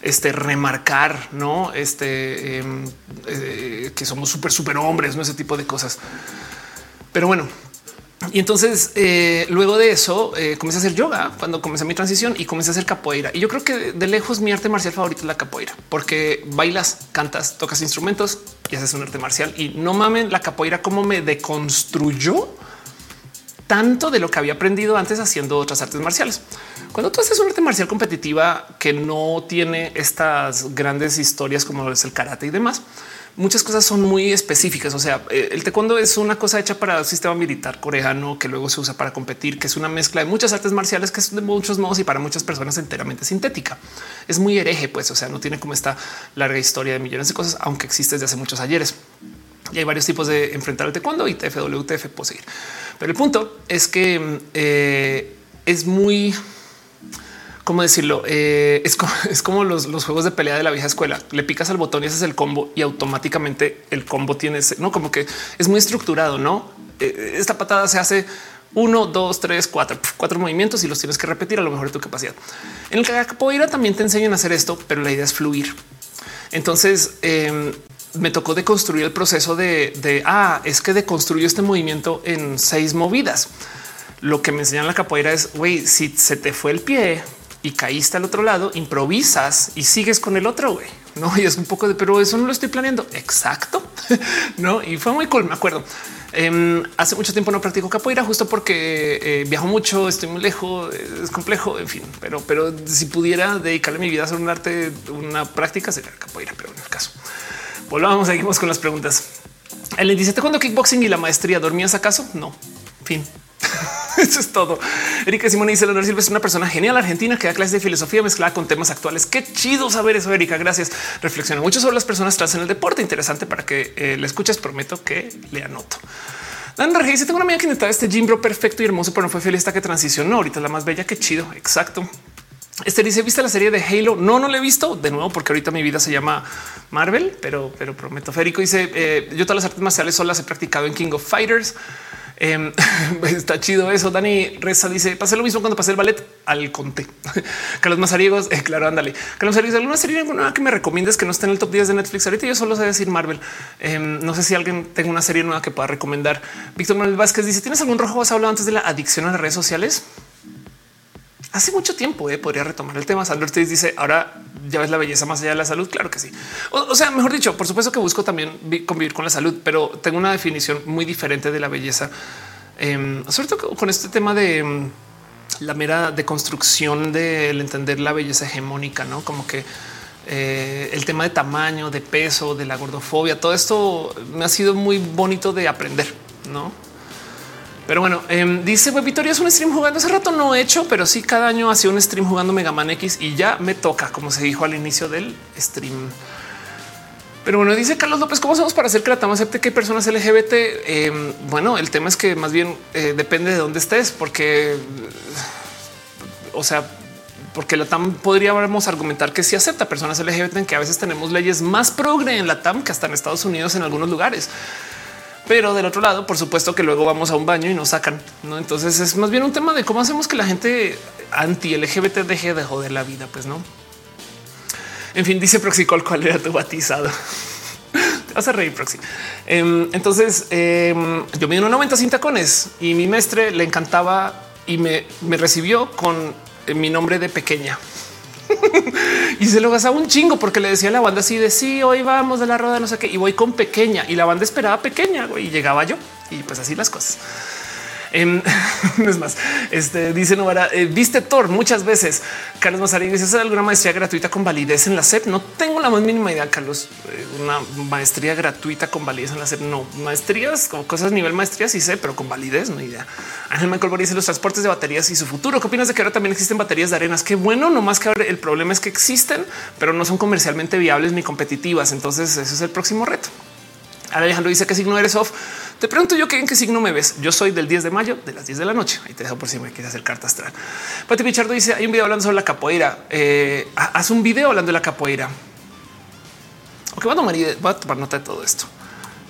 este remarcar, no este em, eh, que somos súper, súper hombres, no ese tipo de cosas. Pero bueno, Y entonces eh, luego de eso eh, comencé a hacer yoga cuando comencé mi transición y comencé a hacer capoeira. Y yo creo que de lejos mi arte marcial favorito es la capoeira, porque bailas, cantas, tocas instrumentos y haces un arte marcial. Y no mamen la capoeira como me deconstruyó tanto de lo que había aprendido antes haciendo otras artes marciales. Cuando tú haces un arte marcial competitiva que no tiene estas grandes historias como es el karate y demás, muchas cosas son muy específicas. O sea, eh, el taekwondo es una cosa hecha para el sistema militar coreano que luego se usa para competir, que es una mezcla de muchas artes marciales que son de muchos modos y para muchas personas enteramente sintética. Es muy hereje, pues, o sea, no tiene como esta larga historia de millones de cosas, aunque existe desde hace muchos ayeres. Y hay varios tipos de enfrentar el taekwondo y TF, WTF puedo seguir. Pero el punto es que eh, es muy cómo decirlo? Eh, es, como, los, juegos de pelea de la vieja escuela. Le picas al botón y ese es el combo y automáticamente el combo tiene no como que es muy estructurado. No, eh, esta patada se hace uno, dos, tres, cuatro, cuatro movimientos y los tienes que repetir a lo mejor de tu capacidad. En el capoeira también te enseñan a hacer esto, pero la idea es fluir. Entonces em, me tocó deconstruir el proceso de, ah, es que deconstruyo este movimiento en seis movidas. Lo que me enseñan la capoeira es güey, si se te fue el pie, y caíste al otro lado, improvisas y sigues con el otro güey. No, y es un poco de, pero eso no lo estoy planeando. Exacto. no, y fue muy cool. Me acuerdo. Em, hace mucho tiempo no practico capoeira justo porque eh, viajo mucho, estoy muy lejos, es complejo, en fin, pero, pero si pudiera dedicarle mi vida a hacer un arte, una práctica sería capoeira, pero en el caso. Volvamos, seguimos con las preguntas. El dice, cuando kickboxing y la maestría dormías acaso? No, fin. Eso es todo. Erika Simón dice Leonor Silva es una persona genial argentina que da clases de filosofía mezclada con temas actuales. Qué chido saber eso, Erika. Gracias. Reflexiona mucho sobre las personas trans en el deporte. Interesante para que eh, le escuches. Prometo que le anoto. Dan dice tengo una amiga que necesitaba este gym bro perfecto y hermoso, pero no fue feliz hasta que transicionó. Ahorita es la más bella. Qué chido. Exacto. Este dice, ¿viste la serie de Halo? No, no le he visto de nuevo porque ahorita mi vida se llama Marvel, pero, pero prometo. Férico dice, eh, yo todas las artes marciales solo las he practicado en King of Fighters. Em, está chido eso. Dani Reza dice: Pasé lo mismo cuando pasé el ballet al conté. Carlos Mazariegos, eh, claro, ándale. Carlos Mazariegos, alguna serie nueva que me recomiendes que no esté en el top 10 de Netflix. Ahorita yo solo sé decir Marvel. Em, no sé si alguien tenga una serie nueva que pueda recomendar. Víctor Manuel Vázquez dice: ¿Tienes algún rojo? Has hablado antes de la adicción a las redes sociales? Hace mucho tiempo eh, podría retomar el tema. Sandro Ortiz dice ahora ya ves la belleza más allá de la salud. Claro que sí. O, sea, mejor dicho, por supuesto que busco también convivir con la salud, pero tengo una definición muy diferente de la belleza, em, sobre todo con este tema de em, la mera deconstrucción del entender la belleza hegemónica, no como que eh, el tema de tamaño, de peso, de la gordofobia, todo esto me ha sido muy bonito de aprender, no? Pero bueno, em, dice web Victoria es un stream jugando. Hace rato no he hecho, pero sí cada año hacía un stream jugando Mega Man X y ya me toca, como se dijo al inicio del stream. Pero bueno, dice Carlos López, ¿cómo hacemos para hacer que la TAM acepte que hay personas LGBT? Em, bueno, el tema es que más bien eh, depende de dónde estés, porque, o sea, porque la TAM podríamos argumentar que sí acepta personas LGBT, en que a veces tenemos leyes más progre en la TAM que hasta en Estados Unidos en algunos lugares. Pero del otro lado, por supuesto que luego vamos a un baño y nos sacan. ¿no? Entonces es más bien un tema de cómo hacemos que la gente anti LGBT deje de joder la vida. Pues no. En fin, dice Proxicol, ¿cuál era tu batizado? Te vas a reír, Proxy. Em, entonces em, yo me di 90 sin tacones y mi maestre le encantaba y me, me recibió con eh, mi nombre de pequeña. y se lo gastaba un chingo porque le decía a la banda así de sí, hoy vamos de la rueda, no sé qué, y voy con pequeña. Y la banda esperaba pequeña y llegaba yo. Y pues así las cosas. Em, es más, este dice Novara, eh, viste Thor muchas veces. Carlos Mazarín dice: ¿Es alguna maestría gratuita con validez en la SEP? No tengo la más mínima idea, Carlos. Eh, una maestría gratuita con validez en la SEP. No, maestrías como cosas nivel maestría, sí sé, pero con validez no idea. Ángel Michael dice los transportes de baterías y su futuro. ¿Qué opinas de que ahora también existen baterías de arenas? Qué bueno, no más que ahora el problema es que existen, pero no son comercialmente viables ni competitivas. Entonces, ese es el próximo reto. Alejandro dice que signo eres off. Te pregunto yo en qué signo me ves. Yo soy del 10 de mayo de las 10 de la noche. Ahí te dejo por si me quieres hacer carta astral. Pati Pichardo dice hay un video hablando sobre la capoeira. Eh, haz un video hablando de la capoeira. Ok, voy a tomar, nota de todo esto.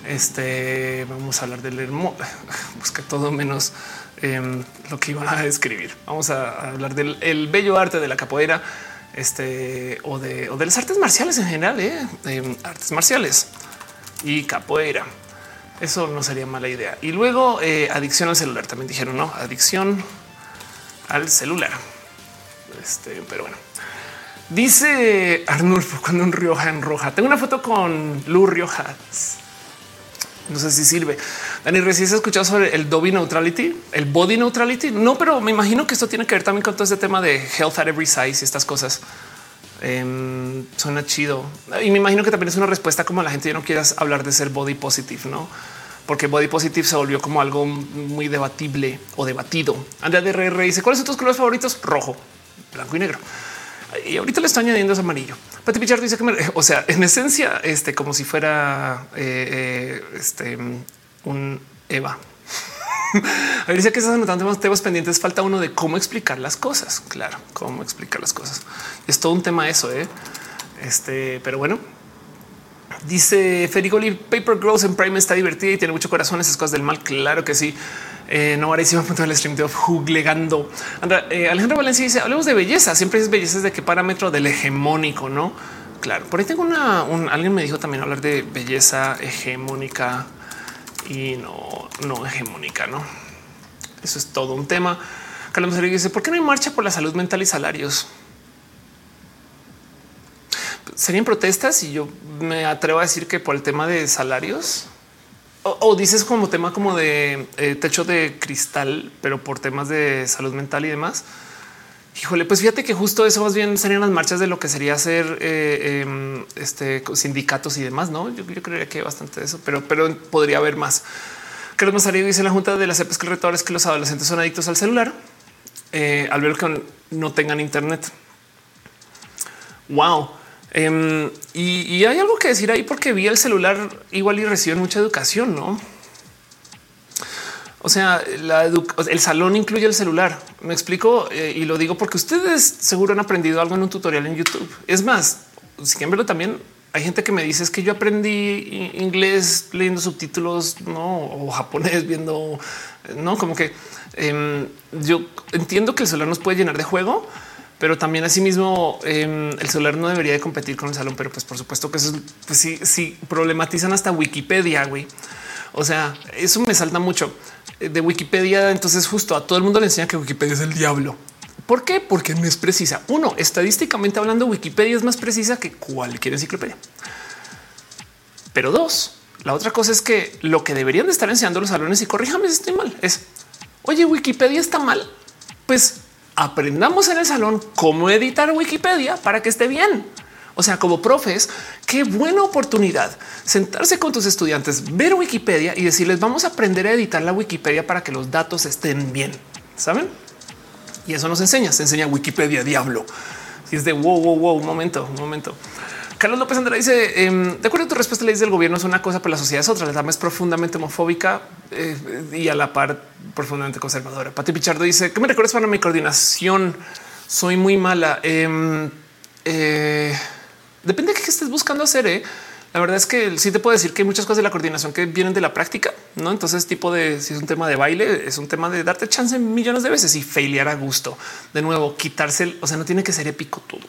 Este vamos a hablar del hermoso. Busca todo menos em, lo que iba a escribir. Vamos a hablar del el bello arte de la capoeira este o de, o de las artes marciales en general, eh, artes marciales y capoeira. Eso no sería mala idea. Y luego eh, adicción al celular. También dijeron no adicción al celular. Este, pero bueno. Dice Arnulfo cuando un Rioja en roja. Tengo una foto con Lu Riojas. No sé si sirve. Dani, recién has escuchado sobre el Dobby Neutrality, el Body Neutrality. No, pero me imagino que esto tiene que ver también con todo este tema de health at every size y estas cosas. Eh, suena chido. Y me imagino que también es una respuesta como la gente ya no quieras hablar de ser body positive, no? Porque body positive se volvió como algo muy debatible o debatido. Andrea de RR dice cuáles son tus colores favoritos? Rojo, blanco y negro y ahorita le estoy añadiendo es amarillo. Pati Pichardo dice que, o sea, en esencia, este como si fuera eh, eh, este un Eva. A ver, dice que estás anotando más temas pendientes. Falta uno de cómo explicar las cosas. Claro, cómo explicar las cosas. Es todo un tema eso. ¿eh? Este, pero bueno, dice Ferigoli Paper Girls en Prime está divertida y tiene mucho corazón. Esas cosas del mal. Claro que sí. Eh, no, ahora hicimos punto del stream de juglegando. Eh, Alejandro Valencia dice: Hablemos de belleza. Siempre es belleza de qué parámetro del hegemónico, no? Claro, por ahí tengo una. alguien me dijo también hablar de belleza hegemónica y no, no hegemónica, no? Eso es todo un tema. Carlos dice: ¿Por qué no hay marcha por la salud mental y salarios? Serían protestas y yo me atrevo a decir que por el tema de salarios o, dices como tema como de eh, techo de cristal, pero por temas de salud mental y demás. Híjole, pues fíjate que justo eso más bien serían las marchas de lo que sería hacer eh, em, este sindicatos y demás. No, yo, creería que hay bastante de eso, pero, pero podría haber más. Carlos Mazario dice en la junta de las EPES que el retor es que los adolescentes son adictos al celular eh, al ver que no tengan internet. Wow. Em, y, hay algo que decir ahí porque vi el celular igual y reciben mucha educación, no? O sea, el salón incluye el celular. Me explico eh, y lo digo porque ustedes seguro han aprendido algo en un tutorial en YouTube. Es más, si quieren verlo también, hay gente que me dice es que yo aprendí inglés leyendo subtítulos, no o japonés viendo, no como que em, yo entiendo que el celular nos puede llenar de juego, pero también asimismo eh, el celular no debería de competir con el salón, pero pues por supuesto que eso pues sí, sí problematizan hasta Wikipedia, güey. O sea, eso me salta mucho eh, de Wikipedia. Entonces justo a todo el mundo le enseña que Wikipedia es el diablo. ¿Por qué? Porque no es precisa. Uno, estadísticamente hablando, Wikipedia es más precisa que cualquier enciclopedia. Pero dos, la otra cosa es que lo que deberían de estar enseñando los salones y corríjame si estoy mal es, oye, Wikipedia está mal. Pues aprendamos en el salón cómo editar Wikipedia para que esté bien. O sea, como profes, qué buena oportunidad sentarse con tus estudiantes, ver Wikipedia y decirles vamos a aprender a editar la Wikipedia para que los datos estén bien. Saben? Y eso nos enseña. Se enseña Wikipedia diablo. Y es de wow, wow, wow, un momento, un momento. Carlos López Andrés dice: em, De acuerdo a tu respuesta, ley del gobierno es una cosa, pero la sociedad es otra. La dama es profundamente homofóbica eh, y a la par profundamente conservadora. Pati Pichardo dice: ¿Qué me recuerdas para mi coordinación? Soy muy mala. Em, eh, depende de qué estés buscando hacer. Eh. La verdad es que sí te puedo decir que hay muchas cosas de la coordinación que vienen de la práctica, no? Entonces, tipo de si es un tema de baile, es un tema de darte chance millones de veces y failear a gusto. De nuevo, quitarse, o sea, no tiene que ser épico todo.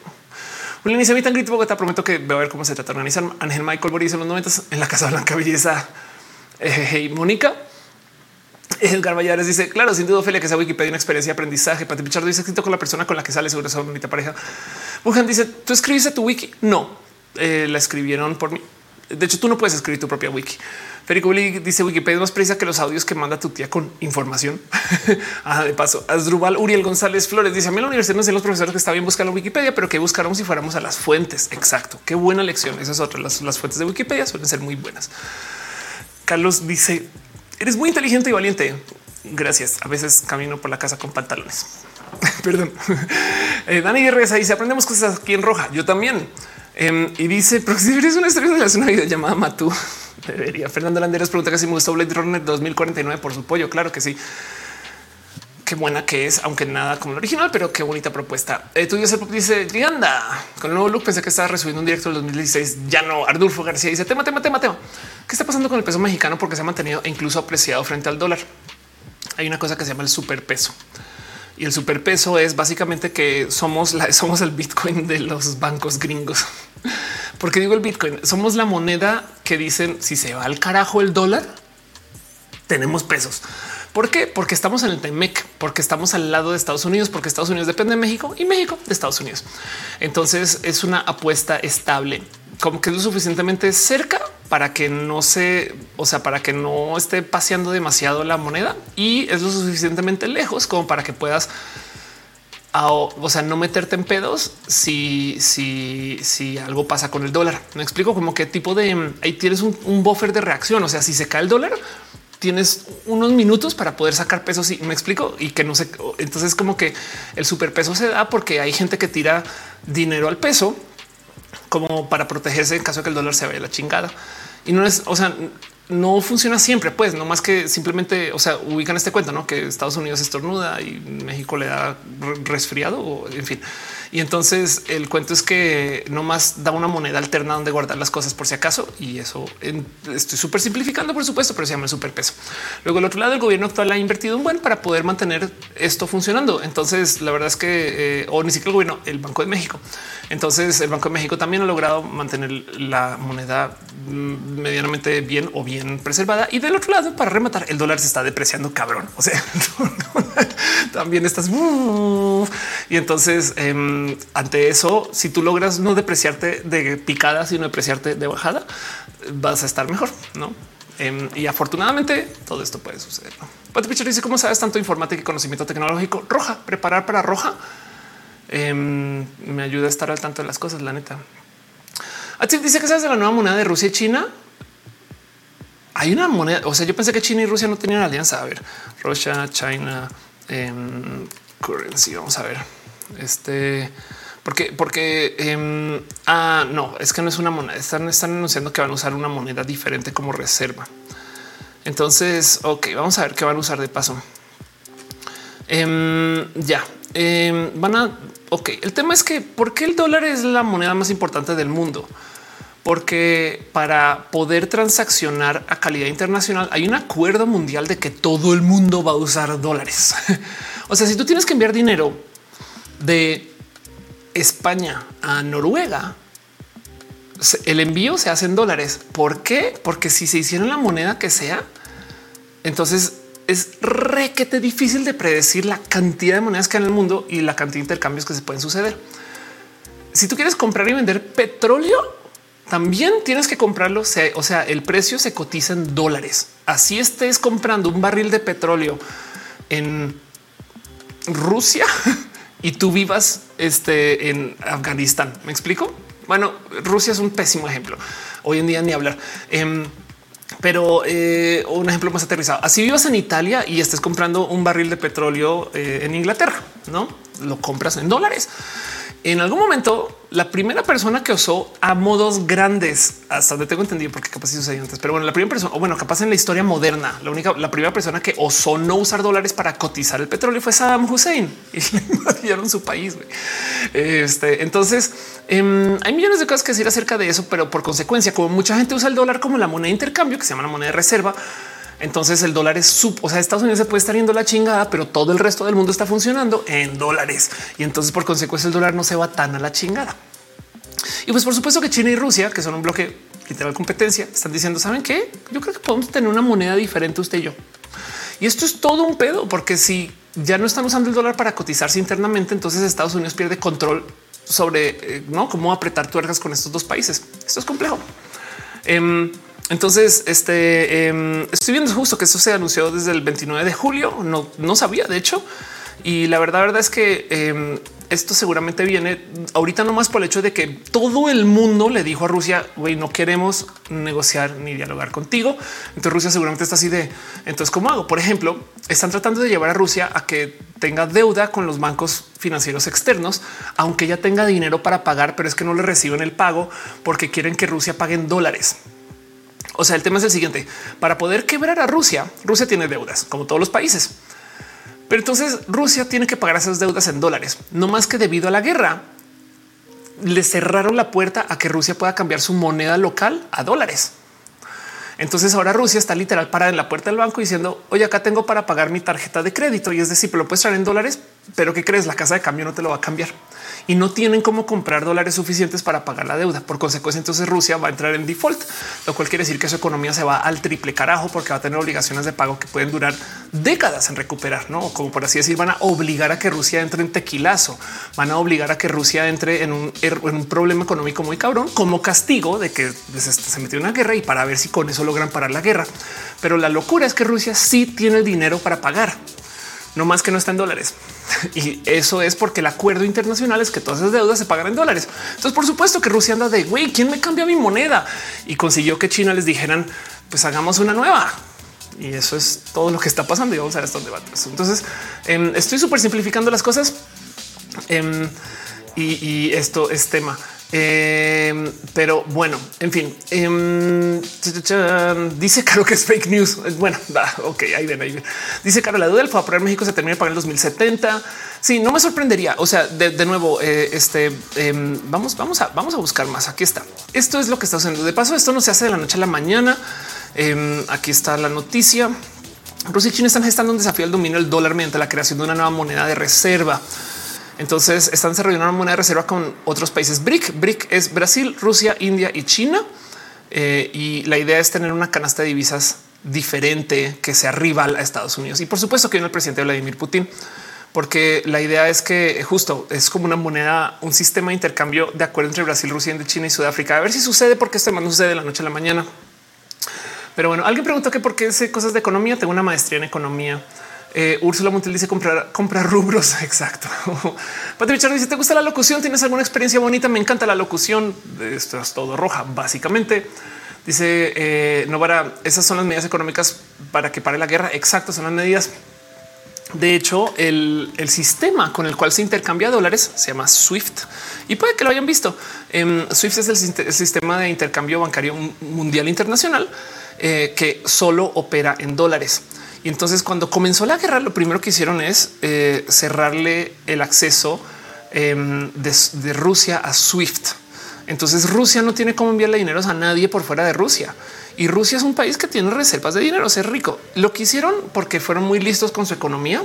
Un inicio tan grito te prometo que voy a ver cómo se trata de organizar. Ángel Michael Boris en los 90 en la Casa Blanca Belleza. Eh, Mónica. Edgar Vallares dice, claro, sin duda, Ophelia, que sea Wikipedia una experiencia de aprendizaje. Pati Pichardo dice, escrito con la persona con la que sale, seguro es una bonita pareja. Wuhan dice, ¿tú escribiste tu wiki? No, eh, la escribieron por mí. De hecho, tú no puedes escribir tu propia wiki. Federico dice Wikipedia es más precisa que los audios que manda tu tía con información. de paso, Asdrubal Uriel González Flores dice a mí en la universidad no sé los profesores que está bien buscar la Wikipedia, pero que buscáramos si fuéramos a las fuentes. Exacto. Qué buena lección. Esa es otra. Las, las fuentes de Wikipedia suelen ser muy buenas. Carlos dice eres muy inteligente y valiente. Gracias. A veces camino por la casa con pantalones. Perdón. Eh, Dani Reza dice aprendemos cosas aquí en roja. Yo también. Em, y dice, pero si eres una historia de una vida llamada Matú, debería. Fernando Landeros pregunta que si me gustó Blade Runner 2049 por su pollo. Claro que sí. Qué buena que es, aunque nada como el original, pero qué bonita propuesta. Eh, tú dice, dice, anda con el nuevo look. Pensé que estaba resubiendo un directo del 2016. Ya no. Ardulfo García dice tema, tema, tema, tema. ¿Qué está pasando con el peso mexicano? Porque se ha mantenido incluso apreciado frente al dólar. Hay una cosa que se llama el superpeso. Y el superpeso es básicamente que somos la, somos el Bitcoin de los bancos gringos. Porque digo el Bitcoin, somos la moneda que dicen si se va al carajo el dólar, tenemos pesos. ¿Por qué? Porque estamos en el TEMEC, porque estamos al lado de Estados Unidos, porque Estados Unidos depende de México y México de Estados Unidos. Entonces es una apuesta estable, como que es lo suficientemente cerca para que no se, o sea, para que no esté paseando demasiado la moneda y es lo suficientemente lejos como para que puedas o sea, no meterte en pedos si, si, si algo pasa con el dólar. Me explico como qué tipo de ahí tienes un, buffer de reacción. O sea, si se cae el dólar, tienes unos minutos para poder sacar pesos y me explico y que no sé. Entonces, como que el superpeso se da porque hay gente que tira dinero al peso como para protegerse en caso de que el dólar se vaya la chingada. Y no es, o sea, no funciona siempre, pues no más que simplemente, o sea, ubican este cuento, no que Estados Unidos estornuda y México le da resfriado o en fin. Y entonces el cuento es que no más da una moneda alterna donde guardar las cosas por si acaso. Y eso estoy súper simplificando, por supuesto, pero se llama el superpeso. Luego, el otro lado, el gobierno actual ha invertido un buen para poder mantener esto funcionando. Entonces, la verdad es que, eh, o ni siquiera el gobierno, el Banco de México. Entonces, el Banco de México también ha logrado mantener la moneda mm, medianamente bien o bien preservada. Y del otro lado, para rematar, el dólar se está depreciando cabrón. O sea, también estás y entonces em, ante eso, si tú logras no depreciarte de picada, sino depreciarte de bajada, vas a estar mejor, no? Em, y afortunadamente todo esto puede suceder. ¿no? dice cómo sabes tanto informática y conocimiento tecnológico roja, preparar para roja. Em, me ayuda a estar al tanto de las cosas. La neta. Así dice que sabes de la nueva moneda de Rusia y China. Hay una moneda. O sea, yo pensé que China y Rusia no tenían alianza. A ver, Rusia, China, currency. Vamos a ver este, porque, porque eh, ah, no, es que no es una moneda. Están, están anunciando que van a usar una moneda diferente como reserva. Entonces, ok, vamos a ver qué van a usar de paso. Eh, ya eh, van a. Ok, el tema es que por qué el dólar es la moneda más importante del mundo porque para poder transaccionar a calidad internacional hay un acuerdo mundial de que todo el mundo va a usar dólares. o sea, si tú tienes que enviar dinero de España a Noruega, el envío se hace en dólares. ¿Por qué? Porque si se hiciera la moneda que sea, entonces es requete difícil de predecir la cantidad de monedas que hay en el mundo y la cantidad de intercambios que se pueden suceder. Si tú quieres comprar y vender petróleo, también tienes que comprarlo. O sea, el precio se cotiza en dólares. Así estés comprando un barril de petróleo en Rusia y tú vivas este, en Afganistán. ¿Me explico? Bueno, Rusia es un pésimo ejemplo. Hoy en día ni hablar. Em, pero eh, un ejemplo más aterrizado. Así vivas en Italia y estés comprando un barril de petróleo eh, en Inglaterra, no lo compras en dólares. En algún momento, la primera persona que usó a modos grandes, hasta donde tengo entendido, porque capaz sucedió antes, pero bueno, la primera persona, o bueno, capaz en la historia moderna, la única, la primera persona que osó no usar dólares para cotizar el petróleo fue Saddam Hussein y le invadieron su país. Este, entonces, em, hay millones de cosas que decir acerca de eso, pero por consecuencia, como mucha gente usa el dólar como la moneda de intercambio, que se llama la moneda de reserva, entonces el dólar es sub, o sea, Estados Unidos se puede estar yendo la chingada, pero todo el resto del mundo está funcionando en dólares. Y entonces por consecuencia el dólar no se va tan a la chingada. Y pues por supuesto que China y Rusia, que son un bloque literal competencia, están diciendo, ¿saben qué? Yo creo que podemos tener una moneda diferente usted y yo. Y esto es todo un pedo, porque si ya no están usando el dólar para cotizarse internamente, entonces Estados Unidos pierde control sobre eh, ¿no? cómo apretar tuercas con estos dos países. Esto es complejo. Em, entonces, este em, estoy viendo justo que eso se anunció desde el 29 de julio. No, no sabía, de hecho, y la verdad, verdad es que em, esto seguramente viene ahorita nomás por el hecho de que todo el mundo le dijo a Rusia, güey, no queremos negociar ni dialogar contigo. Entonces Rusia seguramente está así de, entonces, ¿cómo hago? Por ejemplo, están tratando de llevar a Rusia a que tenga deuda con los bancos financieros externos, aunque ya tenga dinero para pagar, pero es que no le reciben el pago porque quieren que Rusia pague en dólares. O sea, el tema es el siguiente. Para poder quebrar a Rusia, Rusia tiene deudas, como todos los países. Pero entonces Rusia tiene que pagar esas deudas en dólares, no más que debido a la guerra. Le cerraron la puerta a que Rusia pueda cambiar su moneda local a dólares. Entonces ahora Rusia está literal parada en la puerta del banco diciendo, oye, acá tengo para pagar mi tarjeta de crédito. Y es decir, pero lo puedes traer en dólares, pero ¿qué crees? La casa de cambio no te lo va a cambiar. Y no tienen cómo comprar dólares suficientes para pagar la deuda. Por consecuencia, entonces Rusia va a entrar en default, lo cual quiere decir que su economía se va al triple carajo porque va a tener obligaciones de pago que pueden durar décadas en recuperar, no como por así decir, van a obligar a que Rusia entre en tequilazo, van a obligar a que Rusia entre en un, er, en un problema económico muy cabrón como castigo de que se metió en una guerra y para ver si con eso logran parar la guerra. Pero la locura es que Rusia sí tiene el dinero para pagar no más que no está en dólares. Y eso es porque el acuerdo internacional es que todas esas deudas se pagan en dólares. Entonces, por supuesto que Rusia anda de güey, ¿quién me cambia mi moneda? Y consiguió que China les dijeran, pues hagamos una nueva. Y eso es todo lo que está pasando y vamos a ver dónde va. Entonces, em, estoy súper simplificando las cosas. Em, y esto es tema. Eh, pero bueno, en fin, eh, dice Caro que es fake news. Bueno, ok, ahí ven, ahí ven. Dice Caro, la duda del FAPRER México se termina para el 2070. Sí, no me sorprendería. O sea, de, nuevo, eh, este em, vamos, vamos a, vamos a buscar más. Aquí está. Esto es lo que está haciendo. De paso, esto no se hace de la noche a la mañana. Em, aquí está la noticia. Rusia y China están gestando un desafío al dominio del dólar mediante la creación de una nueva moneda de reserva. Entonces están desarrollando una moneda de reserva con otros países. BRIC, BRIC es Brasil, Rusia, India y China. Eh, y la idea es tener una canasta de divisas diferente que sea rival a Estados Unidos. Y por supuesto que viene el presidente Vladimir Putin, porque la idea es que justo es como una moneda, un sistema de intercambio de acuerdo entre Brasil, Rusia, India, China y Sudáfrica. A ver si sucede, porque esto no sucede de la noche a la mañana. Pero bueno, alguien preguntó que por qué sé cosas de economía. Tengo una maestría en economía eh, Úrsula Montel dice comprar, rubros. Exacto. Patricia dice: ¿Te gusta la locución? ¿Tienes alguna experiencia bonita? Me encanta la locución. Esto es todo roja, básicamente. Dice eh, Novara, esas son las medidas económicas para que pare la guerra. Exacto, son las medidas. De hecho, el, sistema con el cual se intercambia dólares se llama SWIFT y puede que lo hayan visto. Em, SWIFT es el, sistema de intercambio bancario mundial internacional eh, que solo opera en dólares. Y entonces cuando comenzó la guerra, lo primero que hicieron es eh, cerrarle el acceso em, de, Rusia a SWIFT. Entonces Rusia no tiene cómo enviarle dinero a nadie por fuera de Rusia. Y Rusia es un país que tiene reservas de dinero, es rico. Lo que hicieron porque fueron muy listos con su economía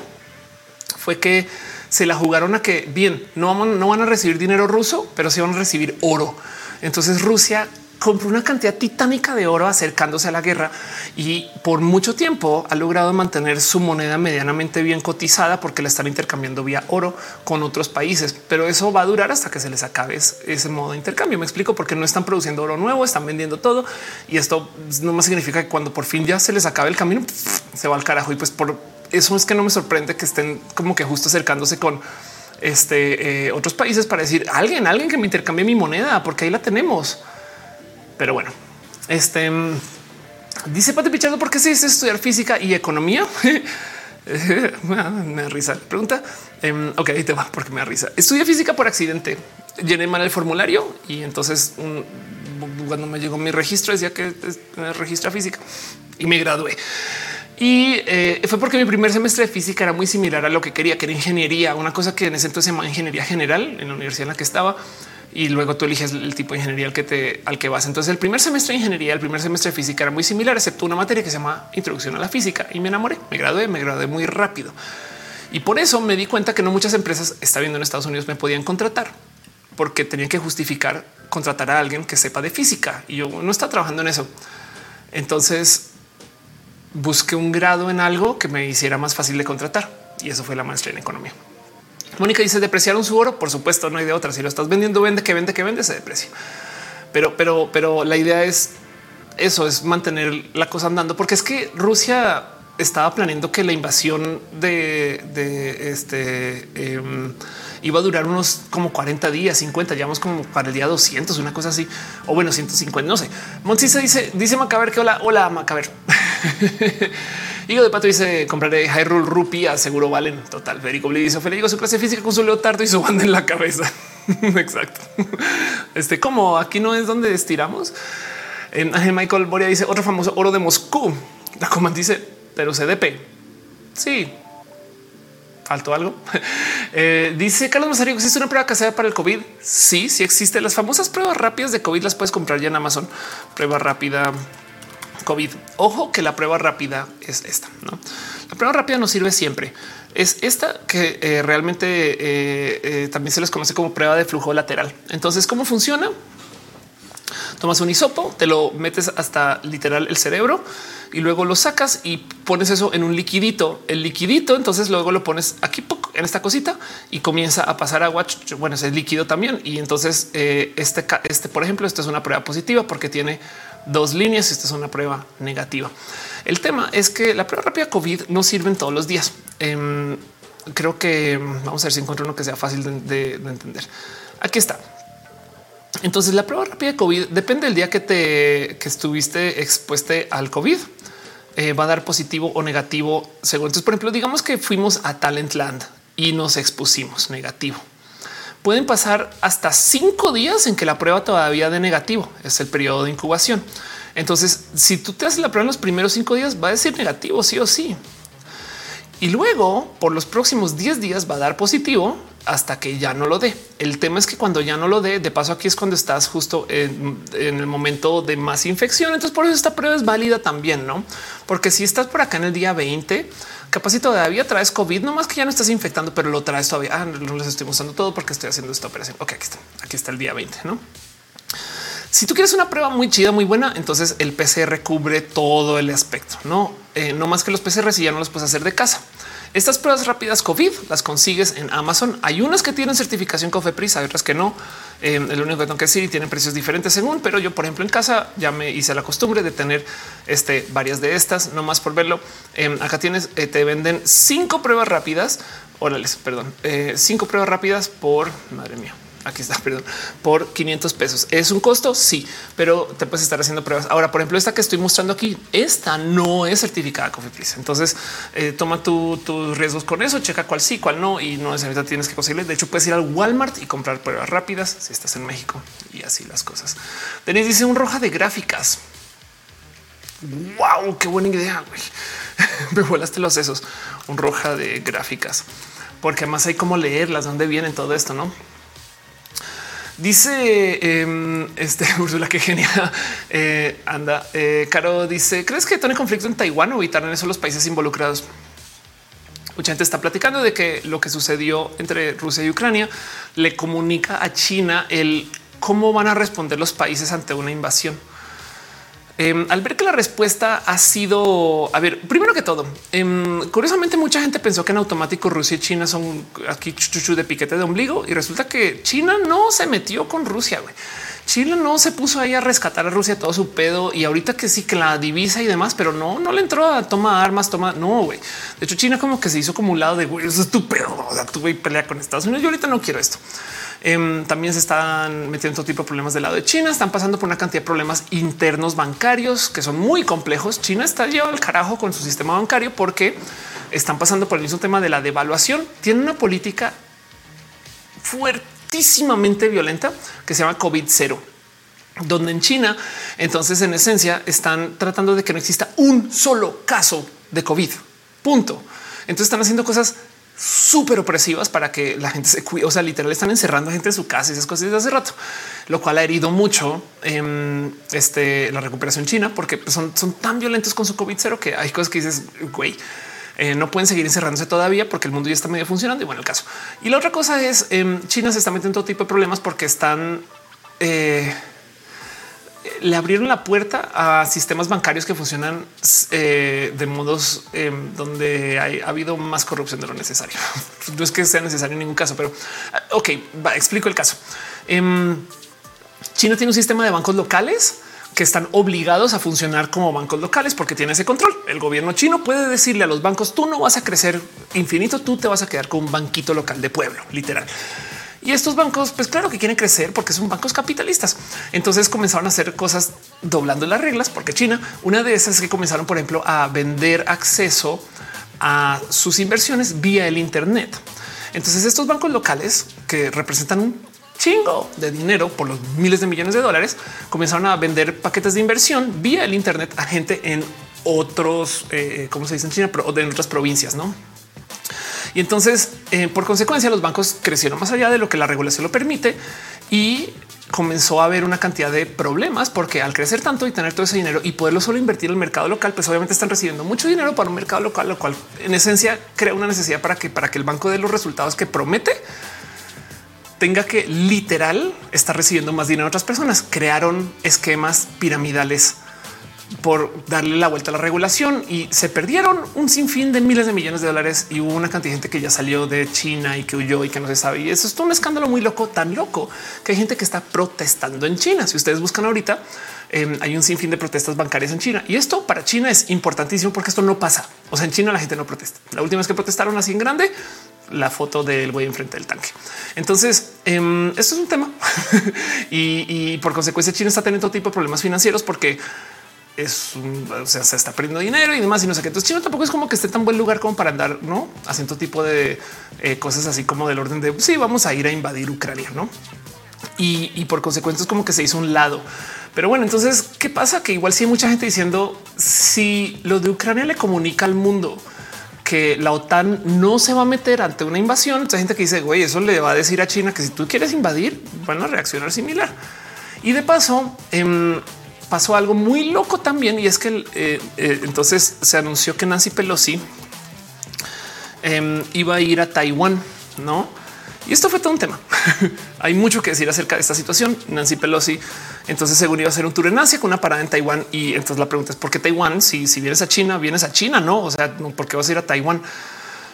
fue que se la jugaron a que bien, no, no van a recibir dinero ruso, pero sí van a recibir oro. Entonces Rusia compró una cantidad titánica de oro acercándose a la guerra y por mucho tiempo ha logrado mantener su moneda medianamente bien cotizada porque la están intercambiando vía oro con otros países. Pero eso va a durar hasta que se les acabe ese modo de intercambio. Me explico porque no están produciendo oro nuevo, están vendiendo todo y esto no más significa que cuando por fin ya se les acabe el camino, se va al carajo. Y pues por eso es que no me sorprende que estén como que justo acercándose con este eh, otros países para decir alguien, alguien que me intercambie mi moneda, porque ahí la tenemos. Pero bueno, este dice Pati Pichardo, ¿por qué se dice estudiar física y economía? me da risa. Pregunta. Um, ok, ahí te va porque me da risa. Estudié física por accidente. Llené mal el formulario y entonces cuando me llegó mi registro decía que registra física y me gradué. Y eh, fue porque mi primer semestre de física era muy similar a lo que quería, que era ingeniería, una cosa que en ese entonces se llamaba ingeniería general en la universidad en la que estaba y luego tú eliges el tipo de ingeniería al que te al que vas. Entonces, el primer semestre de ingeniería, el primer semestre de física era muy similar, excepto una materia que se llama Introducción a la física y me enamoré, me gradué, me gradué muy rápido. Y por eso me di cuenta que no muchas empresas está viendo en Estados Unidos me podían contratar porque tenían que justificar contratar a alguien que sepa de física y yo no estaba trabajando en eso. Entonces busqué un grado en algo que me hiciera más fácil de contratar y eso fue la maestría en economía. Mónica dice depreciaron su oro. Por supuesto, no hay de otra. Si lo estás vendiendo, vende que vende, que vende, se deprecia. Pero, pero, pero la idea es eso, es mantener la cosa andando, porque es que Rusia estaba planeando que la invasión de, este em, iba a durar unos como 40 días, 50, llevamos como para el día 200, una cosa así, o bueno, 150, no sé. Montisa dice, dice Macaber que hola, hola Macaber. Higo de pato dice compraré Hyrule Rupia, seguro valen total. Federico dice Federico su clase física con su leotardo y su banda en la cabeza. Exacto. Este como aquí no es donde estiramos. Ángel Michael Boria dice otro famoso oro de Moscú. La comand dice, pero CDP. Sí. Faltó algo. Eh, dice Carlos Mazario, ¿existe una prueba casera para el COVID? Sí, sí existe. Las famosas pruebas rápidas de COVID las puedes comprar ya en Amazon. Prueba rápida COVID. Ojo que la prueba rápida es esta. ¿no? La prueba rápida no sirve siempre. es esta que eh, realmente eh, eh, también se les conoce como prueba de flujo lateral. Entonces, ¿cómo funciona? Tomas un hisopo, te lo metes hasta literal el cerebro y luego lo sacas y pones eso en un liquidito. El liquidito, entonces luego lo pones aquí en esta cosita y comienza a pasar agua. Bueno, es líquido también. Y entonces este, este, por ejemplo, esto es una prueba positiva porque tiene dos líneas. Esta es una prueba negativa. El tema es que la prueba rápida COVID no sirven todos los días. Em, creo que vamos a ver si encuentro uno que sea fácil de, entender. Aquí está. Entonces la prueba rápida COVID depende del día que te que estuviste expuesto al COVID. Eh, va a dar positivo o negativo según. Entonces, por ejemplo, digamos que fuimos a Talentland y nos expusimos negativo. Pueden pasar hasta cinco días en que la prueba todavía de negativo es el periodo de incubación. Entonces, si tú te haces la prueba en los primeros cinco días, va a decir negativo, sí o sí. Y luego, por los próximos 10 días, va a dar positivo hasta que ya no lo dé. El tema es que cuando ya no lo dé, de paso aquí es cuando estás justo en, el momento de más infección. Entonces, por eso esta prueba es válida también, no? Porque si estás por acá en el día 20, capaz si todavía traes COVID, no más que ya no estás infectando, pero lo traes todavía. Ah, no les estoy mostrando todo porque estoy haciendo esta operación. Ok, aquí está. Aquí está el día 20, no? Si tú quieres una prueba muy chida, muy buena, entonces el PCR cubre todo el aspecto. No, eh, no más que los PCR si ya no los puedes hacer de casa. Estas pruebas rápidas COVID las consigues en Amazon. Hay unas que tienen certificación COFEPRIS, hay otras que no. Eh, el único que tengo que decir y tienen precios diferentes según, pero yo, por ejemplo, en casa ya me hice la costumbre de tener este, varias de estas, no más por verlo. Eh, acá tienes, te venden cinco pruebas rápidas. Órales, perdón, cinco pruebas rápidas por madre mía aquí está, perdón, por 500 pesos. ¿Es un costo? Sí, pero te puedes estar haciendo pruebas. Ahora, por ejemplo, esta que estoy mostrando aquí, esta no es certificada Cofepris. Entonces, eh, toma tus riesgos con eso, checa cuál sí, cuál no, y no necesariamente tienes que conseguirle. De hecho, puedes ir al Walmart y comprar pruebas rápidas si estás en México y así las cosas. Denis dice un roja de gráficas. Wow, qué buena idea. Me volaste los sesos. Un roja de gráficas, porque además hay como leerlas, dónde vienen todo esto, no? Dice em, este Ursula, que genial eh, anda. Eh, Caro dice: ¿Crees que tiene conflicto en Taiwán o evitar en eso los países involucrados? Mucha gente está platicando de que lo que sucedió entre Rusia y Ucrania le comunica a China el cómo van a responder los países ante una invasión. Em, al ver que la respuesta ha sido, a ver, primero que todo, em, curiosamente mucha gente pensó que en automático Rusia y China son aquí chuchu de piquete de ombligo y resulta que China no se metió con Rusia. Güey. China no se puso ahí a rescatar a Rusia todo su pedo y ahorita que sí que la divisa y demás, pero no, no le entró a tomar armas, toma, no, güey. De hecho, China como que se hizo como un lado de güey, eso es tu pedo. Pelea con Estados Unidos. Yo ahorita no quiero esto. Em, también se están metiendo todo tipo de problemas del lado de China. Están pasando por una cantidad de problemas internos bancarios que son muy complejos. China está llevando al carajo con su sistema bancario porque están pasando por el mismo tema de la devaluación. Tiene una política fuertísimamente violenta que se llama COVID cero donde en China, entonces en esencia están tratando de que no exista un solo caso de COVID. Punto. Entonces están haciendo cosas súper opresivas para que la gente se cuide. O sea, literal están encerrando a gente en su casa y esas cosas desde hace rato, lo cual ha herido mucho en este, la recuperación china porque son, son tan violentos con su COVID cero que hay cosas que dices, güey, eh, no pueden seguir encerrándose todavía porque el mundo ya está medio funcionando. Y bueno, el caso. Y la otra cosa es em, China se está metiendo en todo tipo de problemas porque están eh, le abrieron la puerta a sistemas bancarios que funcionan eh, de modos em, donde ha habido más corrupción de lo necesario. No es que sea necesario en ningún caso, pero ah, ok, explico el caso. Em, China tiene un sistema de bancos locales que están obligados a funcionar como bancos locales porque tiene ese control. El gobierno chino puede decirle a los bancos tú no vas a crecer infinito, tú te vas a quedar con un banquito local de pueblo, literal. Y estos bancos, pues claro que quieren crecer porque son bancos capitalistas. Entonces comenzaron a hacer cosas doblando las reglas, porque China, una de esas que comenzaron, por ejemplo, a vender acceso a sus inversiones vía el Internet. Entonces estos bancos locales que representan un chingo de dinero por los miles de millones de dólares, comenzaron a vender paquetes de inversión vía el Internet a gente en otros, eh, como se dice en China, pero en otras provincias, no? Y entonces, eh, por consecuencia, los bancos crecieron más allá de lo que la regulación lo permite y comenzó a haber una cantidad de problemas porque al crecer tanto y tener todo ese dinero y poderlo solo invertir en el mercado local, pues obviamente están recibiendo mucho dinero para un mercado local, lo cual en esencia crea una necesidad para que para que el banco dé los resultados que promete tenga que literal estar recibiendo más dinero a otras personas. Crearon esquemas piramidales por darle la vuelta a la regulación y se perdieron un sinfín de miles de millones de dólares y hubo una cantidad de gente que ya salió de China y que huyó y que no se sabe. Y eso es un escándalo muy loco, tan loco que hay gente que está protestando en China. Si ustedes buscan ahorita, eh, hay un sinfín de protestas bancarias en China y esto para China es importantísimo porque esto no pasa. O sea, en China la gente no protesta. La última vez que protestaron así en grande, la foto del güey enfrente del tanque. Entonces, eh, esto es un tema y por consecuencia China está teniendo todo tipo de problemas financieros porque es un, o sea, se está perdiendo dinero y demás y no sé qué. Entonces China tampoco es como que esté tan buen lugar como para andar, no haciendo tipo de eh, cosas así como del orden de sí, vamos a ir a invadir Ucrania, no? Y, y, por consecuencia es como que se hizo un lado. Pero bueno, entonces, ¿qué pasa? Que igual sí hay mucha gente diciendo si lo de Ucrania le comunica al mundo que la OTAN no se va a meter ante una invasión, hay gente que dice, güey, eso le va a decir a China que si tú quieres invadir, van a reaccionar similar. Y de paso, eh, pasó algo muy loco también y es que eh, eh, entonces se anunció que Nancy Pelosi eh, iba a ir a Taiwán, no? Y esto fue todo un tema. Hay mucho que decir acerca de esta situación. Nancy Pelosi, entonces según iba a hacer un tour en Asia con una parada en Taiwán. Y entonces la pregunta es por qué Taiwán? Si, si vienes a China, vienes a China, no? O sea, ¿por qué vas a ir a Taiwán?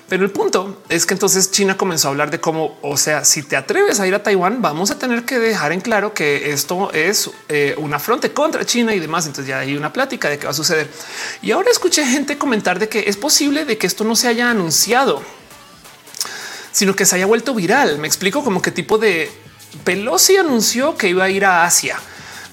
Pero el punto es que entonces China comenzó a hablar de cómo, o sea, si te atreves a ir a Taiwán, vamos a tener que dejar en claro que esto es eh, un afronte contra China y demás. Entonces ya hay una plática de qué va a suceder. Y ahora escuché gente comentar de que es posible de que esto no se haya anunciado, sino que se haya vuelto viral. Me explico como qué tipo de Pelosi anunció que iba a ir a Asia.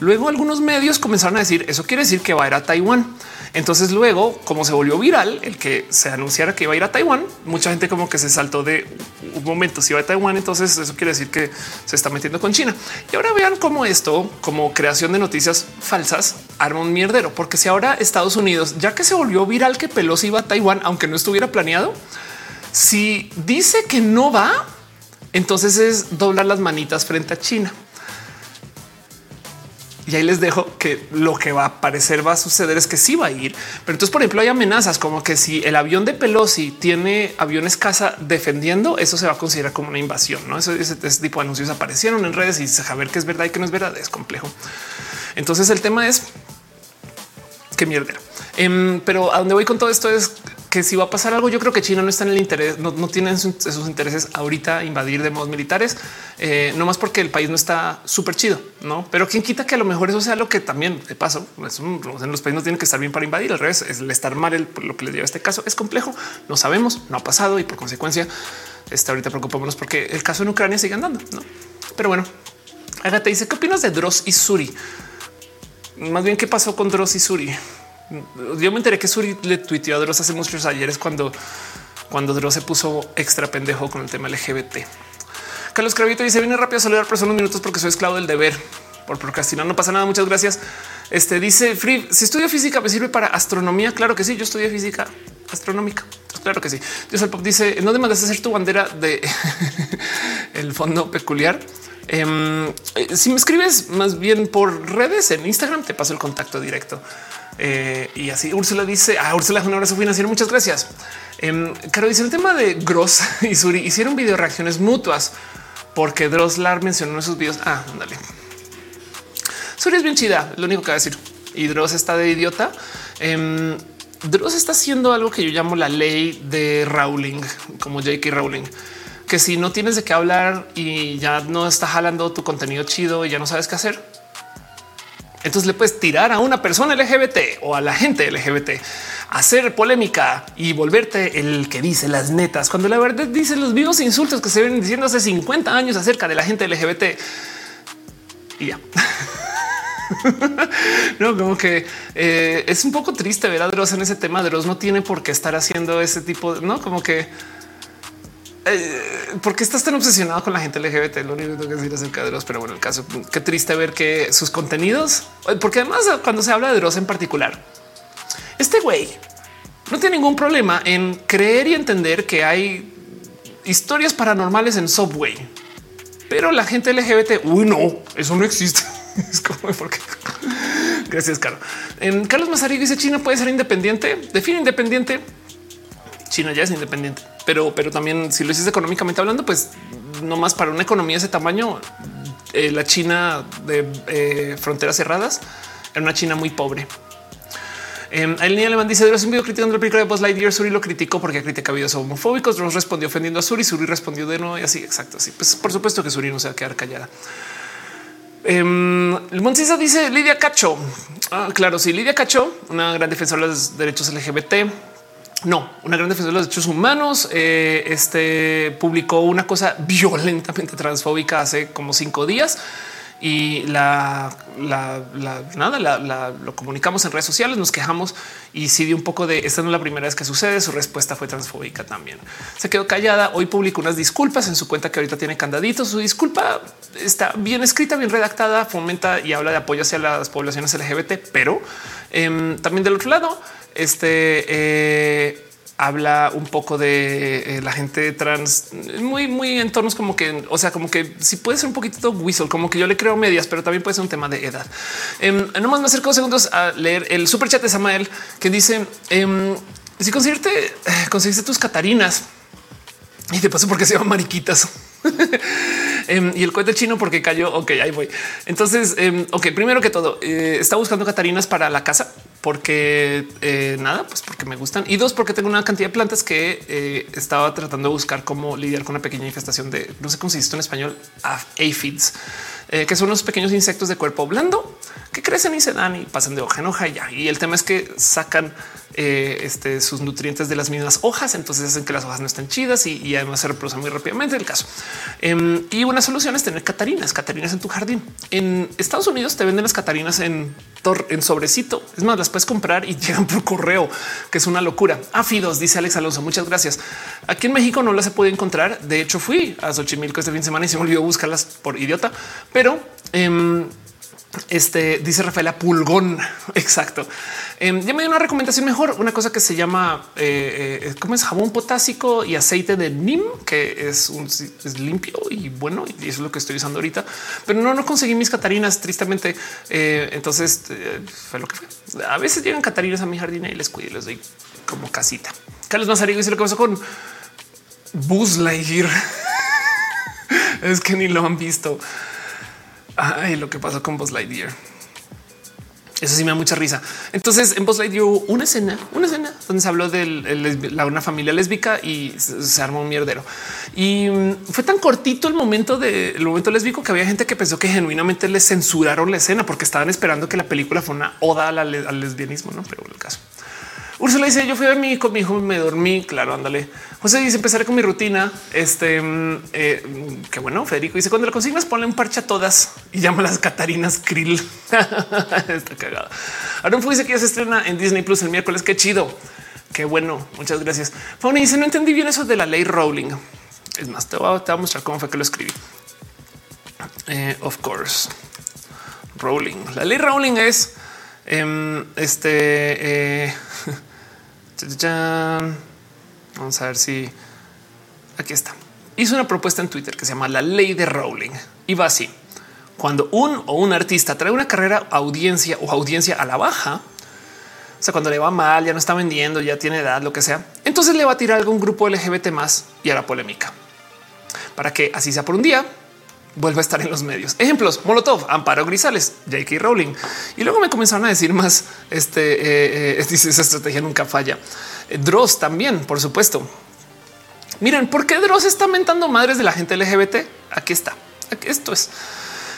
Luego algunos medios comenzaron a decir eso quiere decir que va a ir a Taiwán. Entonces luego, como se volvió viral el que se anunciara que iba a ir a Taiwán, mucha gente como que se saltó de un momento si va a Taiwán, entonces eso quiere decir que se está metiendo con China. Y ahora vean cómo esto, como creación de noticias falsas, arma un mierdero, porque si ahora Estados Unidos, ya que se volvió viral que Pelosi iba a Taiwán, aunque no estuviera planeado, si dice que no va, entonces es doblar las manitas frente a China. Y ahí les dejo que lo que va a parecer va a suceder es que sí va a ir. Pero entonces, por ejemplo, hay amenazas como que si el avión de Pelosi tiene aviones casa defendiendo, eso se va a considerar como una invasión. No, eso, ese, tipo de anuncios aparecieron en redes y saber qué es verdad y qué no es verdad es complejo. Entonces, el tema es qué mierda. Um, pero a dónde voy con todo esto es que si va a pasar algo, yo creo que China no está en el interés, no, no tienen esos intereses ahorita invadir de modos militares, eh, no más porque el país no está súper chido, no? Pero quien quita que a lo mejor eso sea lo que también de paso en los países no tienen que estar bien para invadir. Al revés, es el estar mal. El, lo que les lleva este caso es complejo. No sabemos, no ha pasado y por consecuencia, está ahorita preocupémonos porque el caso en Ucrania sigue andando. ¿no? Pero bueno, Agatha dice qué opinas de Dross y Suri? Más bien, qué pasó con Dross y Suri? Yo me enteré que Suri le tuiteó a Dross hace muchos ayeres cuando, cuando Dross se puso extra pendejo con el tema LGBT. Carlos Cravito dice viene rápido a saludar por unos minutos porque soy esclavo del deber por procrastinar. No pasa nada. Muchas gracias. Este dice Free. Si estudio física, me sirve para astronomía. Claro que sí. Yo estudié física astronómica. Claro que sí. Yo Pop dice no demandas hacer tu bandera de el fondo peculiar. Um, si me escribes más bien por redes en Instagram, te paso el contacto directo. Eh, y así Úrsula dice a ah, Úrsula un abrazo financiero. Muchas gracias. Eh, Caro dice el tema de Gross y Suri hicieron video reacciones mutuas porque Droslar mencionó en sus videos. Ah, dale. Suri es bien chida. Lo único que va a decir y Dross está de idiota. Eh, Dross está haciendo algo que yo llamo la ley de Rowling, como J.K. Rowling, que si no tienes de qué hablar y ya no está jalando tu contenido chido y ya no sabes qué hacer, entonces le puedes tirar a una persona LGBT o a la gente LGBT, hacer polémica y volverte el que dice las netas, cuando la verdad dice los vivos insultos que se ven diciendo hace 50 años acerca de la gente LGBT. Y ya. no, como que eh, es un poco triste ver a Dross en ese tema. Dross no tiene por qué estar haciendo ese tipo, de, no como que eh, ¿por qué estás tan obsesionado con la gente LGBT? Lo único que tengo que decir acerca de Dross, pero bueno, el caso, qué triste ver que sus contenidos, porque además cuando se habla de Dross en particular, este güey no tiene ningún problema en creer y entender que hay historias paranormales en Subway. pero la gente LGBT, uy, no, eso no existe. Es como porque gracias, Carlos. En Carlos Mazarillo dice China puede ser independiente. Define independiente. China ya es independiente, pero, pero también si lo dices económicamente hablando, pues no más para una economía de ese tamaño, eh, la China de eh, fronteras cerradas era una China muy pobre. El niño alemán dice: un video criticando la película de Buzz Lightyear. Suri lo criticó porque critica videos homofóbicos. Ross respondió ofendiendo a Suri. Suri respondió de nuevo y así. Exacto. Así pues, por supuesto que Suri no se va a quedar callada. Eh, dice Lidia Cacho. Ah, claro, sí, Lidia Cacho, una gran defensora de los derechos LGBT. No, una gran defensora de los derechos humanos. Eh, este publicó una cosa violentamente transfóbica hace como cinco días y la, nada, la, lo comunicamos en redes sociales, nos quejamos y sí dio un poco de esta no es la primera vez que sucede. Su respuesta fue transfóbica también. Se quedó callada. Hoy publicó unas disculpas en su cuenta que ahorita tiene candaditos. Su disculpa está bien escrita, bien redactada, fomenta y habla de apoyo hacia las poblaciones LGBT, pero em, también del otro lado, este eh, habla un poco de eh, la gente trans muy, muy en tonos como que, o sea, como que si puede ser un poquito whistle, como que yo le creo medias, pero también puede ser un tema de edad. Eh, nomás me acerco segundos a leer el super chat de Samael que dice em, si conseguirte, eh, conseguiste tus catarinas y te paso porque se llaman mariquitas. Em, y el cohete chino porque cayó. Ok, ahí voy. Entonces, em, ok, primero que todo, está buscando catarinas para la casa porque eh, nada, pues porque me gustan y dos, porque tengo una cantidad de plantas que eh, estaba tratando de buscar cómo lidiar con una pequeña infestación de no sé cómo se dice en español, aphids, que son unos pequeños insectos de cuerpo blando que crecen y se dan y pasan de hoja en hoja y ya. Y el tema es que sacan eh, este, sus nutrientes de las mismas hojas, entonces hacen que las hojas no estén chidas y, además se reproducen muy rápidamente. El caso em, y una solución es tener catarinas, catarinas en tu jardín. En Estados Unidos te venden las catarinas en, en sobrecito. Es más, las puedes comprar y llegan por correo, que es una locura. Afidos, dice Alex Alonso. Muchas gracias. Aquí en México no las he podido encontrar. De hecho, fui a Xochimilco este fin de semana y se me olvidó buscarlas por idiota, pero em, este dice Rafaela Pulgón. Exacto. Em, ya me dio una recomendación mejor, una cosa que se llama eh, eh, como es jabón potásico y aceite de NIM, que es un es limpio y bueno, y eso es lo que estoy usando ahorita, pero no, no conseguí mis catarinas tristemente. Eh, entonces fue lo que fue. A veces llegan catarinas a mi jardín y les cuido y les doy como casita. Carlos Mazarigo dice lo que pasó con Buzz Lightyear. es que ni lo han visto. Ay, lo que pasó con Buzz Lightyear. Eso sí me da mucha risa. Entonces en Buzz Lightyear hubo una escena, una escena donde se habló de la, una familia lésbica y se, armó un mierdero. Y mm, fue tan cortito el momento del momento lésbico que había gente que pensó que genuinamente le censuraron la escena porque estaban esperando que la película fuera una oda al lesbianismo, no? Pero el caso. Úrsula dice: Yo fui a ver mi con mi hijo, me dormí. Claro, ándale. José dice: Empezaré con mi rutina. Este mm, eh, qué bueno. Federico dice: Cuando la consignas, ponle un parche a todas y llama las Catarinas Krill. Está cagado. Aaron Fu dice que ya se estrena en Disney Plus el miércoles. Qué chido. Qué bueno. Muchas gracias. Fauna dice: No entendí bien eso de la ley Rowling. Es más, te voy a, mostrar cómo fue que lo escribí. Eh, of course, Rowling. La ley Rowling es em, este. Eh, Vamos a ver si aquí está. Hizo una propuesta en Twitter que se llama la ley de Rowling y va así. Cuando un o un artista trae una carrera audiencia o audiencia a la baja, o sea, cuando le va mal, ya no está vendiendo, ya tiene edad, lo que sea, entonces le va a tirar algún grupo LGBT más y hará polémica para que así sea por un día vuelva a estar en los medios. Ejemplos: Molotov, Amparo Grisales, J.K. Rowling. Y luego me comenzaron a decir más. Este eh, eh esa estrategia nunca falla. Eh, Dross también, por supuesto. Miren, ¿por qué Dross está mentando madres de la gente LGBT? Aquí está. Esto es.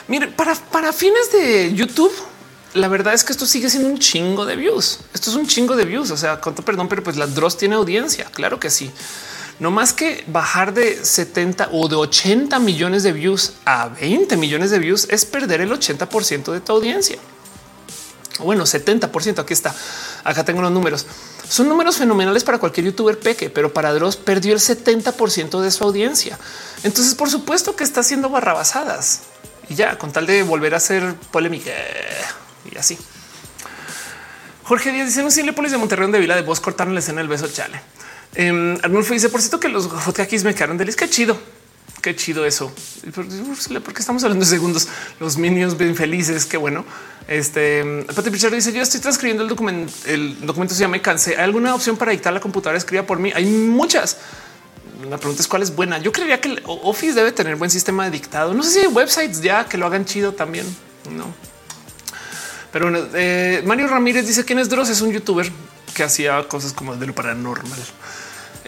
Miren, para, para fines de YouTube, la verdad es que esto sigue siendo un chingo de views. Esto es un chingo de views. O sea, con perdón, pero pues la Dross tiene audiencia. Claro que sí. No más que bajar de 70 o de 80 millones de views a 20 millones de views es perder el 80% de tu audiencia. Bueno, 70%. Aquí está. Acá tengo los números. Son números fenomenales para cualquier youtuber peque, pero para Dross perdió el 70% de su audiencia. Entonces, por supuesto que está haciendo barrabasadas y ya con tal de volver a ser polémica y así. Jorge Díaz dice: No, polis de Monterrey de Vila de Voz cortaron la escena del beso chale. Eh, Arnulfo dice por cierto que los hotkakis me quedaron delis. Qué chido. Qué chido eso. Porque estamos hablando de segundos. Los minions bien felices. Qué bueno. Este Pati Pichardo dice: Yo estoy transcribiendo el documento. El documento se llama cansé. ¿Hay alguna opción para dictar la computadora? Escriba por mí. Hay muchas. La pregunta es cuál es buena. Yo creería que Office debe tener buen sistema de dictado. No sé si hay websites ya que lo hagan chido también. No, pero bueno, eh, Mario Ramírez dice quién es Dross. Es un youtuber que hacía cosas como de lo paranormal.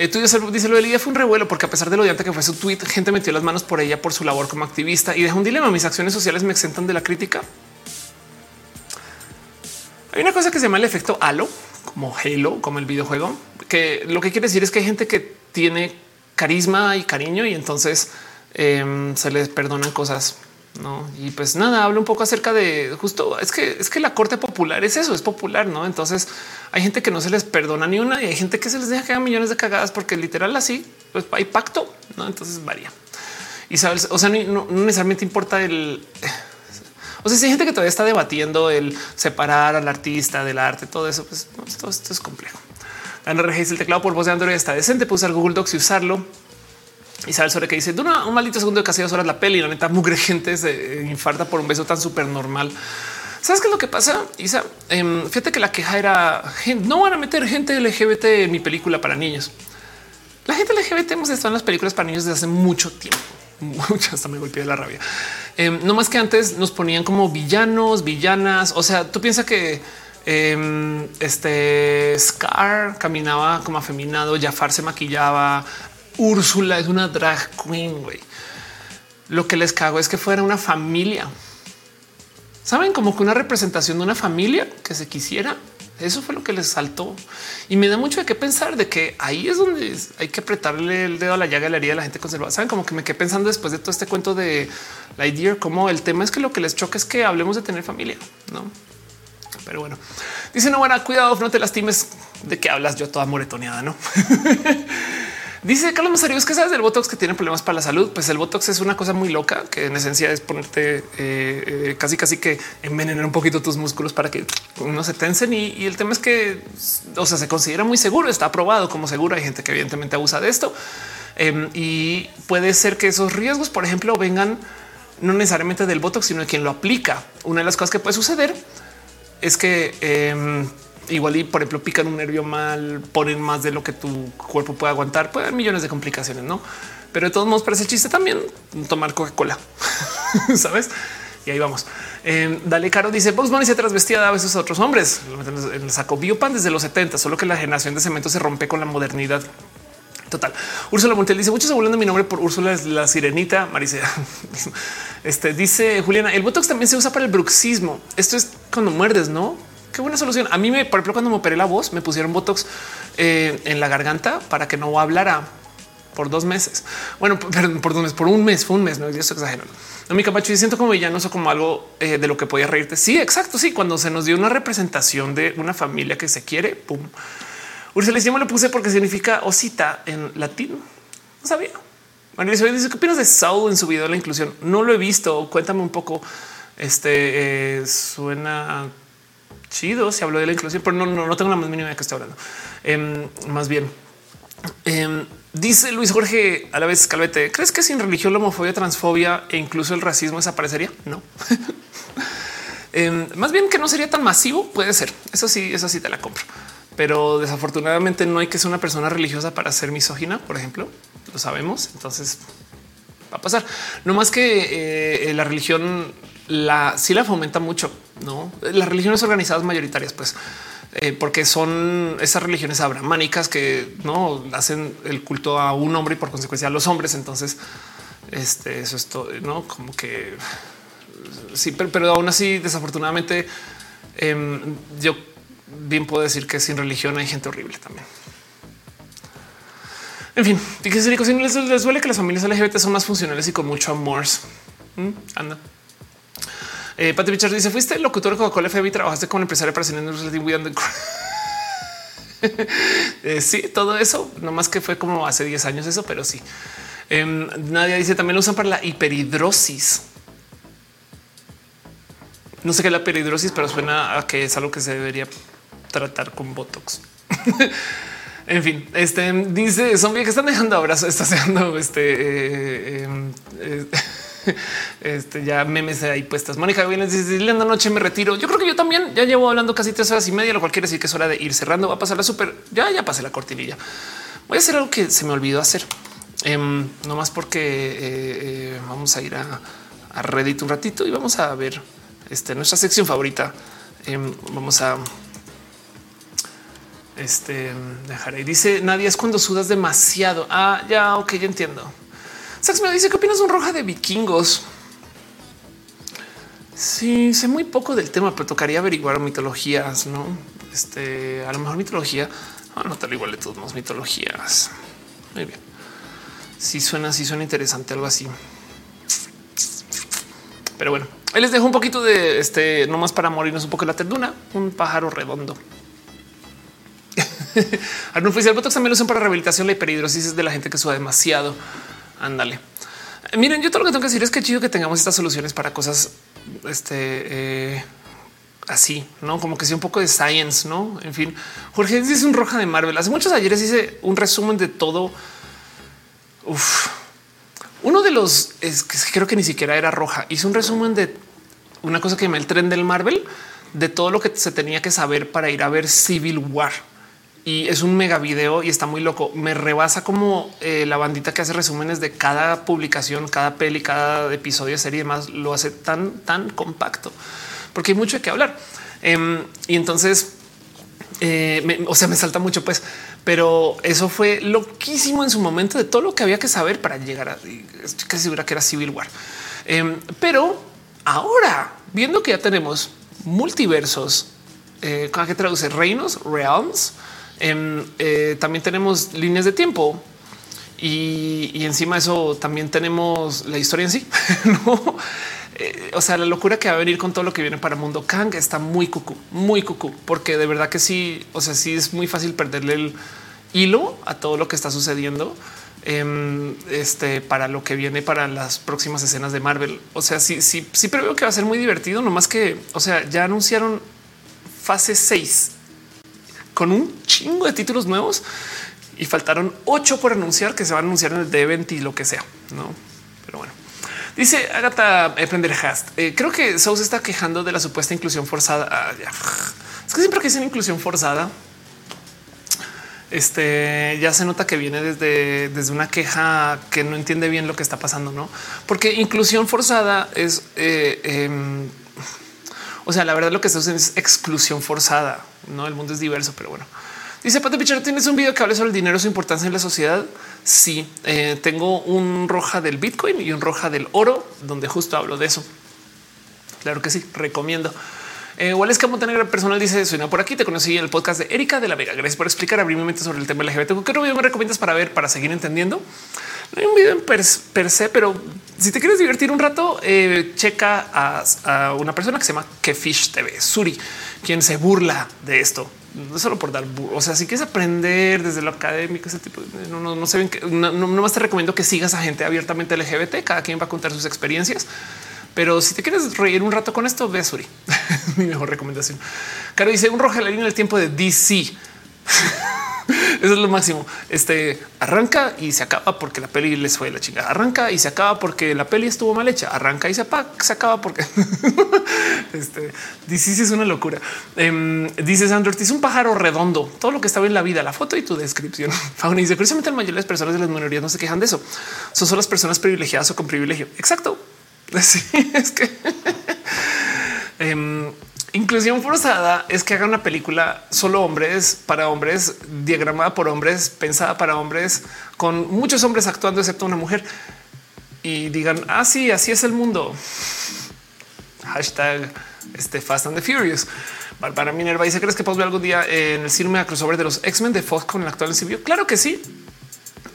Eh, tú dices lo de Lidia fue un revuelo porque a pesar de lo odiante que fue su tweet, gente metió las manos por ella por su labor como activista y dejó un dilema. Mis acciones sociales me exentan de la crítica. Hay una cosa que se llama el efecto halo, como Halo, como el videojuego, que lo que quiere decir es que hay gente que tiene carisma y cariño y entonces em, se les perdonan cosas no, y pues nada, hablo un poco acerca de justo es que es que la corte popular es eso, es popular, no? Entonces hay gente que no se les perdona ni una y hay gente que se les deja que hagan millones de cagadas porque literal así pues hay pacto, no? Entonces varía y sabes, o sea, no, necesariamente importa el o sea, si hay gente que todavía está debatiendo el separar al artista del arte, todo eso, pues todo esto es complejo. Ana dice el teclado por voz de Android está decente, puede usar Google Docs y usarlo. Isabel sobre que dice dura un maldito segundo de casi dos horas la peli. La neta, mugre gente se infarta por un beso tan súper normal. ¿Sabes qué es lo que pasa? Isa, em, fíjate que la queja era no van a meter gente LGBT en mi película para niños. La gente LGBT hemos estado en las películas para niños desde hace mucho tiempo. Mucho hasta me golpeé la rabia. Em, no más que antes nos ponían como villanos, villanas. O sea, tú piensas que em, este Scar caminaba como afeminado, Jafar se maquillaba, Úrsula es una drag queen. güey. Lo que les cago es que fuera una familia. Saben como que una representación de una familia que se quisiera. Eso fue lo que les saltó y me da mucho de qué pensar de que ahí es donde hay que apretarle el dedo a la llaga de la herida de la gente conservada. Saben como que me quedé pensando después de todo este cuento de la idea, como el tema es que lo que les choca es que hablemos de tener familia, no? Pero bueno, dice no, bueno, cuidado, no te lastimes de que hablas yo toda moretoneada, no? Dice Carlos Mazario, es que sabes del Botox que tiene problemas para la salud. Pues el Botox es una cosa muy loca que en esencia es ponerte eh, eh, casi, casi que envenenar un poquito tus músculos para que no se tensen. Y, el tema es que, o sea, se considera muy seguro, está aprobado como seguro. Hay gente que evidentemente abusa de esto em, y puede ser que esos riesgos, por ejemplo, vengan no necesariamente del Botox, sino de quien lo aplica. Una de las cosas que puede suceder es que em, igual y por ejemplo pican un nervio mal, ponen más de lo que tu cuerpo puede aguantar, puede haber millones de complicaciones, no? Pero de todos modos, para ese chiste también tomar Coca-Cola, sabes? Y ahí vamos. Eh, dale, Caro dice Box Bunny se trasvestía a veces a otros hombres. El saco Biopan desde los 70, solo que la generación de cemento se rompe con la modernidad. Total. Úrsula Montel dice muchos se de mi nombre por Úrsula es la sirenita. Maricea. Este dice Juliana, el Botox también se usa para el bruxismo. Esto es cuando muerdes, no? Qué buena solución. A mí me, por ejemplo, cuando me operé la voz, me pusieron botox eh, en la garganta para que no hablara por dos meses. Bueno, perdón, por dos meses, por un mes, fue un mes. No es exagerando. No, mi capacho, siento como villanoso, como algo eh, de lo que podía reírte. Sí, exacto. Sí, cuando se nos dio una representación de una familia que se quiere, pum. Ursula, yo me lo puse porque significa osita en latín. No sabía. Bueno, dice qué opinas de Saul en su video de la inclusión. No lo he visto. Cuéntame un poco. Este eh, suena chido. Se habló de la inclusión, pero no, no, tengo la más mínima de que está hablando. Em, más bien, em, dice Luis Jorge a la vez Calvete, ¿crees que sin religión, la homofobia, transfobia e incluso el racismo desaparecería? No. Em, más bien que no sería tan masivo, puede ser. Eso sí, eso sí te la compro. Pero desafortunadamente no hay que ser una persona religiosa para ser misógina, por ejemplo. Lo sabemos. Entonces va a pasar. No más que eh, la religión la sí la fomenta mucho, no las religiones organizadas mayoritarias, pues eh, porque son esas religiones abramánicas que no hacen el culto a un hombre y por consecuencia a los hombres. Entonces, este, eso es todo, no como que sí, pero, aún así, desafortunadamente, em, yo bien puedo decir que sin religión hay gente horrible también. En fin, si les, les duele que las familias LGBT son más funcionales y con mucho amor. Anda. Eh, Richard dice: Fuiste locutor de Coca-Cola FM y trabajaste como empresario para cine eh, sí, todo eso, no más que fue como hace 10 años eso, pero sí. Eh, nadie dice también lo usan para la hiperhidrosis. No sé qué es la hiperhidrosis, pero suena a que es algo que se debería tratar con Botox. En fin, este dice zombie que están dejando abrazos, está haciendo este, eh, em, eh, este ya memes ahí puestas. Mónica vienes dice linda noche, me retiro. Yo creo que yo también ya llevo hablando casi tres horas y media, lo cual quiere decir que es hora de ir cerrando. Va a pasar la súper. Ya, ya pasé la cortinilla. Voy a hacer algo que se me olvidó hacer, em, no más porque eh, vamos a ir a, Reddit un ratito y vamos a ver este, nuestra sección favorita. Em, vamos a este dejaré. Dice nadie es cuando sudas demasiado. Ah, ya, ok, ya entiendo. Sax me dice qué opinas de un roja de vikingos. Sí, sé muy poco del tema, pero tocaría averiguar mitologías, no? Este a lo mejor mitología. Ah, no tal igual de todos más mitologías. Muy bien. Si suena, si suena interesante, algo así. Pero bueno, él les dejo un poquito de este, nomás para morirnos un poco la terduna, un pájaro redondo. Arnulfo dice el botox también lo usan para rehabilitación. La hiperhidrosis es de la gente que suda demasiado. Ándale. Miren, yo todo lo que tengo que decir es que chido que tengamos estas soluciones para cosas este, eh, así, no como que sea un poco de science, no? En fin, Jorge dice un roja de Marvel. Hace muchos ayeres hice un resumen de todo. Uf. Uno de los es que creo que ni siquiera era roja. Hice un resumen de una cosa que me el tren del Marvel de todo lo que se tenía que saber para ir a ver Civil War y es un mega video y está muy loco. Me rebasa como eh, la bandita que hace resúmenes de cada publicación, cada peli, cada episodio serie y demás lo hace tan, tan compacto porque hay mucho de qué hablar. Em, y entonces, eh, o sea, me salta mucho, pues, pero eso fue loquísimo en su momento de todo lo que había que saber para llegar a estoy casi segura que era Civil War. Em, pero ahora, viendo que ya tenemos multiversos, eh, ¿cómo que traduce reinos, realms? Em, eh, también tenemos líneas de tiempo y, encima de eso también tenemos la historia en sí. ¿no? Eh, o sea, la locura que va a venir con todo lo que viene para Mundo Kang está muy cucú, muy cucú, porque de verdad que sí, o sea, sí es muy fácil perderle el hilo a todo lo que está sucediendo em, este para lo que viene para las próximas escenas de Marvel. O sea, sí, sí, sí preveo que va a ser muy divertido, no más que, o sea, ya anunciaron fase 6 con un chingo de títulos nuevos y faltaron ocho por anunciar que se van a anunciar en el D20 y lo que sea. No, pero bueno. Dice Agatha Prendergast. Eh, creo que Sousa está quejando de la supuesta inclusión forzada. Ah, es que siempre que dicen inclusión forzada, este ya se nota que viene desde, desde una queja que no entiende bien lo que está pasando, no? Porque inclusión forzada es, eh, em, o sea, la verdad lo que usa es exclusión forzada. No, el mundo es diverso, pero bueno. Dice Pate Pichero, ¿tienes un video que hable sobre el dinero, su importancia en la sociedad? Sí, eh, tengo un roja del Bitcoin y un roja del oro, donde justo hablo de eso. Claro que sí, recomiendo. Eh, igual es que Montenegro personal dice suena por aquí. Te conocí en el podcast de Erika de la Vega. Gracias por explicar brevemente sobre el tema LGBT. ¿Qué video me recomiendas para ver, para seguir entendiendo? No hay un video en per, se, pero si te quieres divertir un rato, eh, checa a, una persona que se llama Kefish TV, Suri, quien se burla de esto. No solo por dar, o sea, si quieres aprender desde lo académico, ese tipo, no, no, no se ven que no, no, más te recomiendo que sigas a gente abiertamente LGBT. Cada quien va a contar sus experiencias. Pero si te quieres reír un rato con esto, ve a Suri. Mi mejor recomendación. Caro dice un roja la línea del tiempo de DC. Eso es lo máximo. Este arranca y se acaba porque la peli les fue la chingada. Arranca y se acaba porque la peli estuvo mal hecha. Arranca y se, se acaba porque este DC es una locura. Um, dice Sandro es un pájaro redondo. Todo lo que estaba en la vida, la foto y tu descripción. Fauna dice precisamente la mayoría de las personas de las minorías no se quejan de eso. Son solo las personas privilegiadas o con privilegio. Exacto. Sí, es que um, Inclusión forzada es que haga una película solo hombres para hombres, diagramada por hombres, pensada para hombres, con muchos hombres actuando excepto una mujer y digan así, ah, así es el mundo. Hashtag este Fast and the Furious. Bárbara Minerva dice: ¿Crees que podemos ver algún día en el cine a crossover de los X-Men de Fox con el actual MCU? Claro que sí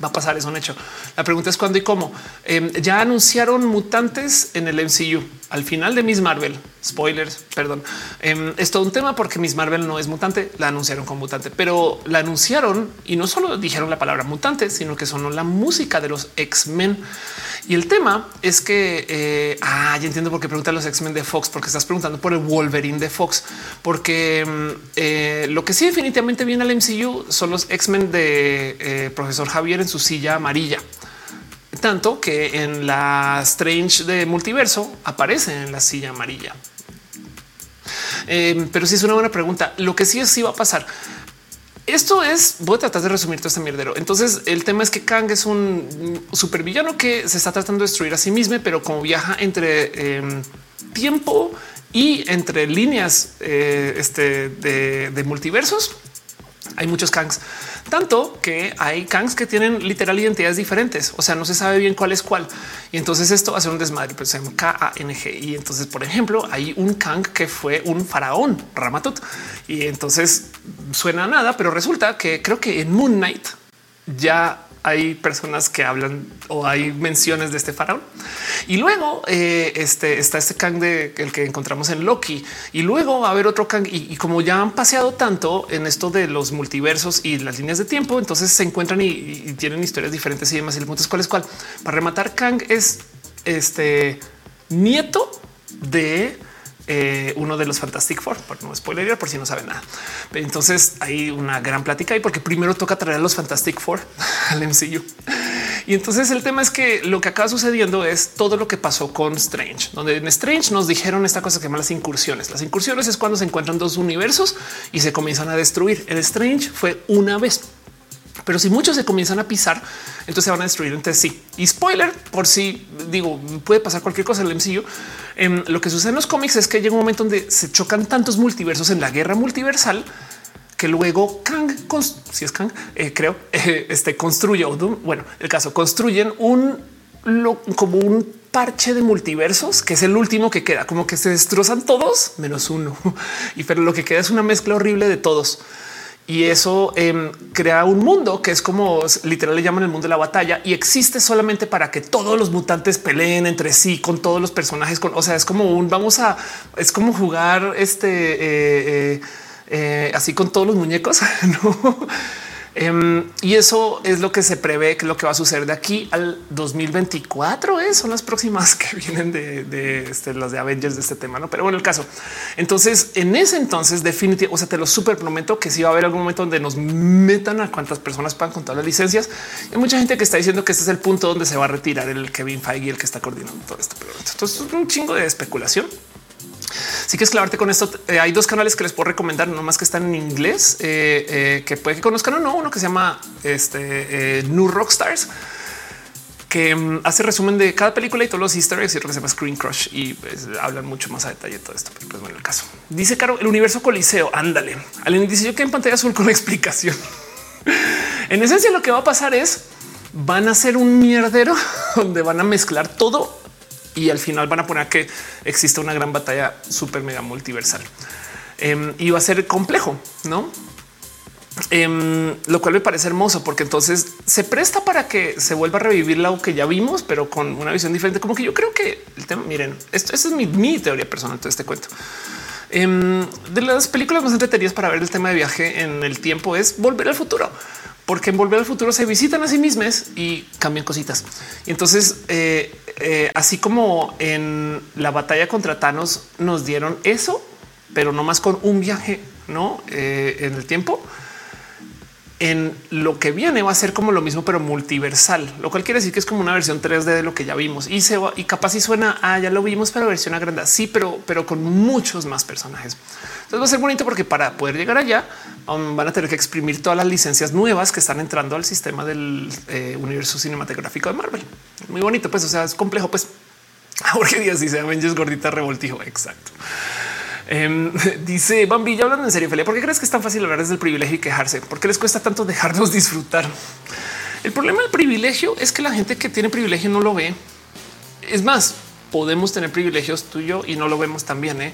va a pasar, es un hecho. La pregunta es cuándo y cómo. Em, ya anunciaron mutantes en el MCU. al final de Miss Marvel, spoilers, perdón, em, es todo un tema porque Miss Marvel no es mutante, la anunciaron como mutante, pero la anunciaron y no solo dijeron la palabra mutante, sino que sonó la música de los X-Men. Y el tema es que, eh, ah, ya entiendo por qué preguntan los X-Men de Fox, porque estás preguntando por el Wolverine de Fox, porque em, eh, lo que sí definitivamente viene al MCU son los X-Men de eh, profesor Javier en su silla amarilla tanto que en la Strange de multiverso aparece en la silla amarilla. Pero sí es una buena pregunta. Lo que sí es sí va a pasar. Esto es, voy a tratar de resumir todo este mierdero. Entonces, el tema es que Kang es un supervillano que se está tratando de destruir a sí mismo, pero como viaja entre em, tiempo y entre líneas eh, este, de multiversos, hay muchos Kangs, tanto que hay Kangs que tienen literal identidades diferentes. O sea, no se sabe bien cuál es cuál. Y entonces esto a ser un desmadre, pues se llama K-A-N-G. Y entonces, por ejemplo, hay un Kang que fue un faraón Ramatut. Y entonces suena nada, pero resulta que creo que en Moon Knight ya hay personas que hablan o hay menciones de este faraón. Y luego eh, este, está este Kang de el que encontramos en Loki. Y luego va a haber otro Kang. Y, como ya han paseado tanto en esto de los multiversos y las líneas de tiempo, entonces se encuentran y, tienen historias diferentes y demás. Y el punto es cuál es cuál. Para rematar, Kang es este nieto de eh, uno de los Fantastic Four, por no spoiler, por si no saben nada. Entonces hay una gran plática y porque primero toca traer a los Fantastic Four al MCU. Y entonces el tema es que lo que acaba sucediendo es todo lo que pasó con Strange, donde en Strange nos dijeron esta cosa que se llama las incursiones. Las incursiones es cuando se encuentran dos universos y se comienzan a destruir. En Strange fue una vez. Pero si muchos se comienzan a pisar, entonces se van a destruir entre sí. Y spoiler, por si digo, puede pasar cualquier cosa en el MCU. Em, lo que sucede en los cómics es que llega un momento donde se chocan tantos multiversos en la guerra multiversal que luego Kang, si es Kang, eh, creo, este construye, bueno, el caso construyen un como un parche de multiversos que es el último que queda, como que se destrozan todos menos uno. Y pero lo que queda es una mezcla horrible de todos y eso em, crea un mundo que es como literal le llaman el mundo de la batalla y existe solamente para que todos los mutantes peleen entre sí con todos los personajes. Con, o sea, es como un vamos a es como jugar este eh, eh, eh, así con todos los muñecos. Em, y eso es lo que se prevé que lo que va a suceder de aquí al 2024 es, son las próximas que vienen de, este, las de Avengers de este tema. No, pero bueno, el caso. Entonces, en ese entonces, definitivamente, o sea, te lo súper prometo que sí va a haber algún momento donde nos metan a cuántas personas puedan contar las licencias. Hay mucha gente que está diciendo que este es el punto donde se va a retirar el Kevin Feige, el que está coordinando todo esto. Pero esto es un chingo de especulación. Si quieres clavarte con esto, eh, hay dos canales que les puedo recomendar, no más que están en inglés, eh, eh, que puede que conozcan o no, uno que se llama este New Rockstars que mm, hace resumen de cada película y todos los easter eggs y otro que se llama Screen Crush y pues, hablan mucho más a detalle de todo esto. Pero pues bueno, el caso dice Caro, el universo coliseo. Ándale. Alguien dice yo que en pantalla azul con explicación. en esencia, lo que va a pasar es van a ser un mierdero donde van a mezclar todo y al final van a poner que existe una gran batalla súper mega multiversal em, y va a ser complejo, no? Em, lo cual me parece hermoso porque entonces se presta para que se vuelva a revivir lo que ya vimos, pero con una visión diferente. Como que yo creo que el tema, miren, esto es mi, teoría personal de este cuento. Em, de las películas más entretenidas para ver el tema de viaje en el tiempo es volver al futuro porque en Volver al Futuro se visitan a sí mismos y cambian cositas. Y entonces, eh, eh, así como en la batalla contra Thanos nos dieron eso, pero no más con un viaje, no eh, en el tiempo en lo que viene va a ser como lo mismo, pero multiversal, lo cual quiere decir que es como una versión 3D de lo que ya vimos y se va y capaz si suena ah, ya lo vimos, pero versión agrandada. Sí, pero, pero con muchos más personajes. Entonces va a ser bonito porque para poder llegar allá um, van a tener que exprimir todas las licencias nuevas que están entrando al sistema del eh, universo cinematográfico de Marvel. Muy bonito, pues, o sea, es complejo. Pues Jorge Díaz dice Avengers gordita revoltijo. Exacto. Em, dice Bambi, ya hablando en serio, Felia, ¿por qué crees que es tan fácil hablar desde el privilegio y quejarse? ¿Por qué les cuesta tanto dejarnos disfrutar? El problema del privilegio es que la gente que tiene privilegio no lo ve. Es más, podemos tener privilegios tú y y no lo vemos también. ¿eh?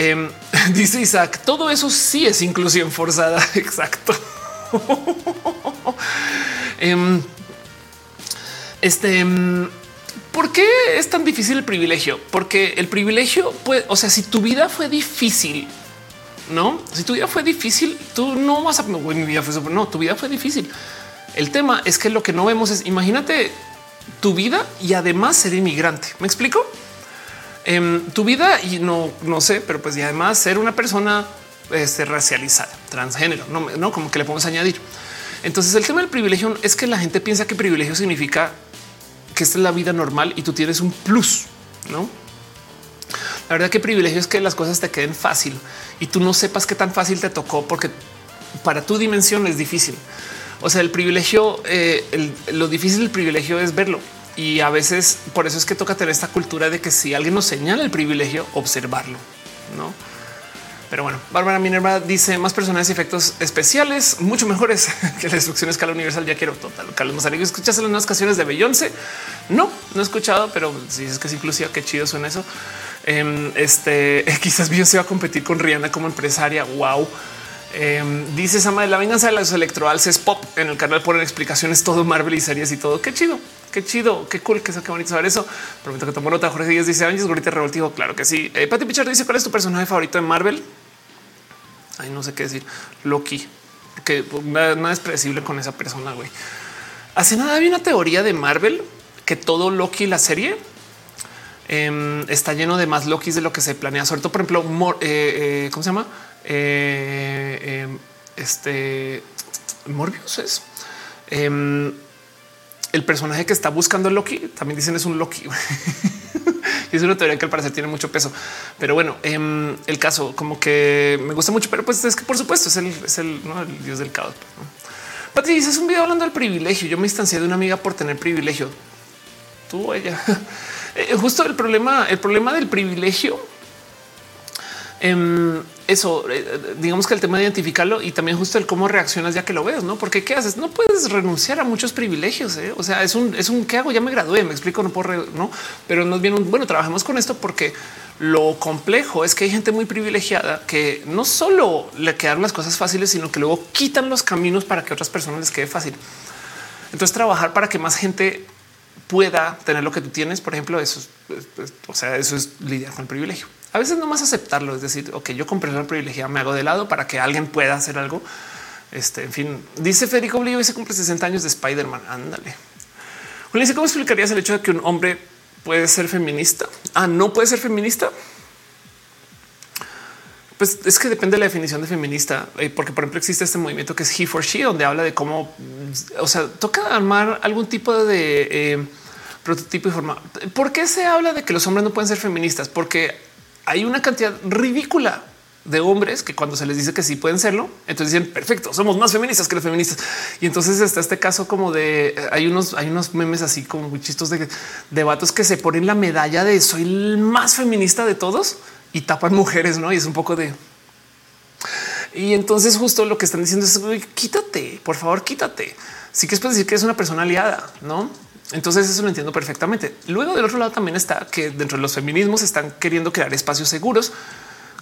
Em, dice Isaac, todo eso sí es inclusión forzada. Exacto. Em, este ¿por qué es tan difícil el privilegio? Porque el privilegio puede, o sea, si tu vida fue difícil, no, si tu vida fue difícil, tú no vas a, mi vida fue, no, tu vida fue difícil. El tema es que lo que no vemos es, imagínate tu vida y además ser inmigrante. ¿Me explico? Em, tu vida y no, no sé, pero pues y además ser una persona este, racializada, transgénero, no, no como que le podemos añadir. Entonces el tema del privilegio es que la gente piensa que privilegio significa que esta es la vida normal y tú tienes un plus, no? La verdad que privilegio es que las cosas te queden fácil y tú no sepas qué tan fácil te tocó porque para tu dimensión es difícil. O sea, el privilegio, eh, lo difícil del privilegio es verlo. Y a veces por eso es que toca tener esta cultura de que si alguien nos señala el privilegio, observarlo, no? Pero bueno, Bárbara Minerva dice más personajes y efectos especiales mucho mejores que la destrucción escala universal. Ya quiero total. Carlos Mazarigo, ¿escuchas las nuevas canciones de Beyoncé? No, no he escuchado, pero si es que es inclusiva, qué chido suena eso. Em, este quizás Beyoncé va a competir con Rihanna como empresaria. Wow. Em, dice Sama de la venganza de los electroalces pop en el canal ponen explicaciones todo Marvel y series y todo. Qué chido, qué chido, qué cool, qué, qué bonito saber eso. Prometo que tomo nota. Jorge Díaz dice años, gorrita revoltivo. Claro que sí. Eh, Pati Pichard dice cuál es tu personaje favorito de Marvel. Ay, no sé qué decir. Loki, que nada, es predecible con esa persona. Güey, hace nada había una teoría de Marvel que todo Loki, la serie, em, está lleno de más Lokis de lo que se planea. Sobre todo, por ejemplo, eh, eh, ¿cómo se llama? Eh, em, este Morbius es em, el personaje que está buscando Loki. También dicen es un Loki. es una teoría que al parecer tiene mucho peso. Pero bueno, em, el caso como que me gusta mucho, pero pues es que por supuesto es el, es el, dios del caos. ¿no? es un video hablando del privilegio. Yo me distancié de una amiga por tener privilegio. Tú, ella. Eh, justo el problema, el problema del privilegio Em, eso, eh, digamos que el tema de identificarlo y también justo el cómo reaccionas ya que lo ves, no? Porque qué haces? No puedes renunciar a muchos privilegios. ¿eh? O sea, es un, es un qué hago? Ya me gradué, me explico, no puedo, no, pero nos viene un bueno, trabajemos con esto porque lo complejo es que hay gente muy privilegiada que no solo le quedan las cosas fáciles, sino que luego quitan los caminos para que otras personas les quede fácil. Entonces, trabajar para que más gente pueda tener lo que tú tienes, por ejemplo, eso es, o sea, eso es lidiar con el privilegio. A veces no más aceptarlo, es decir, ok, yo compré la privilegiada, me hago de lado para que alguien pueda hacer algo. Este, en fin, dice Federico Blio y se cumple 60 años de Spider-Man. Ándale. Julián ¿cómo explicarías el hecho de que un hombre puede ser feminista? Ah, no puede ser feminista. Pues es que depende de la definición de feminista, eh, porque por ejemplo existe este movimiento que es he for she, donde habla de cómo, o sea, toca armar algún tipo de eh, prototipo y forma. ¿Por qué se habla de que los hombres no pueden ser feministas? Porque hay una cantidad ridícula de hombres que cuando se les dice que sí pueden serlo, entonces dicen perfecto, somos más feministas que los feministas. Y entonces está este caso como de eh, hay unos, hay unos memes así como muy chistos de, de que se ponen la medalla de soy el más feminista de todos y tapan mujeres, no? Y es un poco de y entonces justo lo que están diciendo es quítate, por favor, quítate. Sí que es decir que es una persona aliada, no? Entonces eso lo entiendo perfectamente. Luego del otro lado también está que dentro de los feminismos están queriendo crear espacios seguros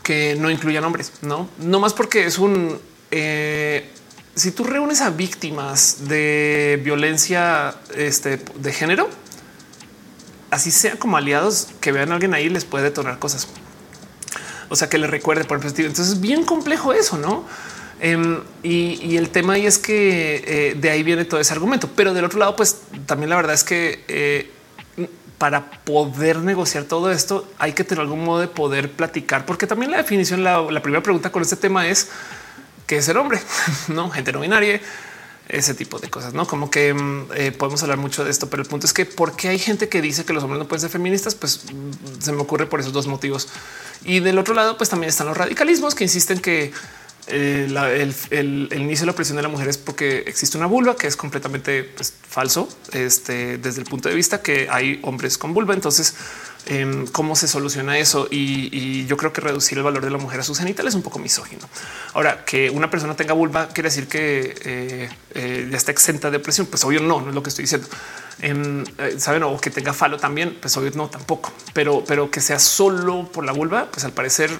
que no incluyan hombres, no, no más porque es un eh, si tú reúnes a víctimas de violencia este, de género, así sea como aliados que vean a alguien ahí, les puede detonar cosas. O sea, que le recuerde por ejemplo. Entonces es bien complejo eso, no? Em, y, el tema ahí es que eh, de ahí viene todo ese argumento. Pero del otro lado, pues también la verdad es que eh, para poder negociar todo esto hay que tener algún modo de poder platicar, porque también la definición, la, primera pregunta con este tema es qué es ser hombre, no gente no binaria, ese tipo de cosas, no como que em, eh, podemos hablar mucho de esto, pero el punto es que porque hay gente que dice que los hombres no pueden ser feministas, pues mm, se me ocurre por esos dos motivos. Y del otro lado, pues también están los radicalismos que insisten que eh, el, inicio de la opresión de la mujer es porque existe una vulva que es completamente pues, falso este, desde el punto de vista que hay hombres con vulva. Entonces, em, cómo se soluciona eso? Y, yo creo que reducir el valor de la mujer a sus genitales es un poco misógino. Ahora que una persona tenga vulva quiere decir que eh, eh, ya está exenta de opresión. Pues obvio no, no es lo que estoy diciendo. Em, saben o que tenga falo también, pues obvio no tampoco, pero, pero que sea solo por la vulva, pues al parecer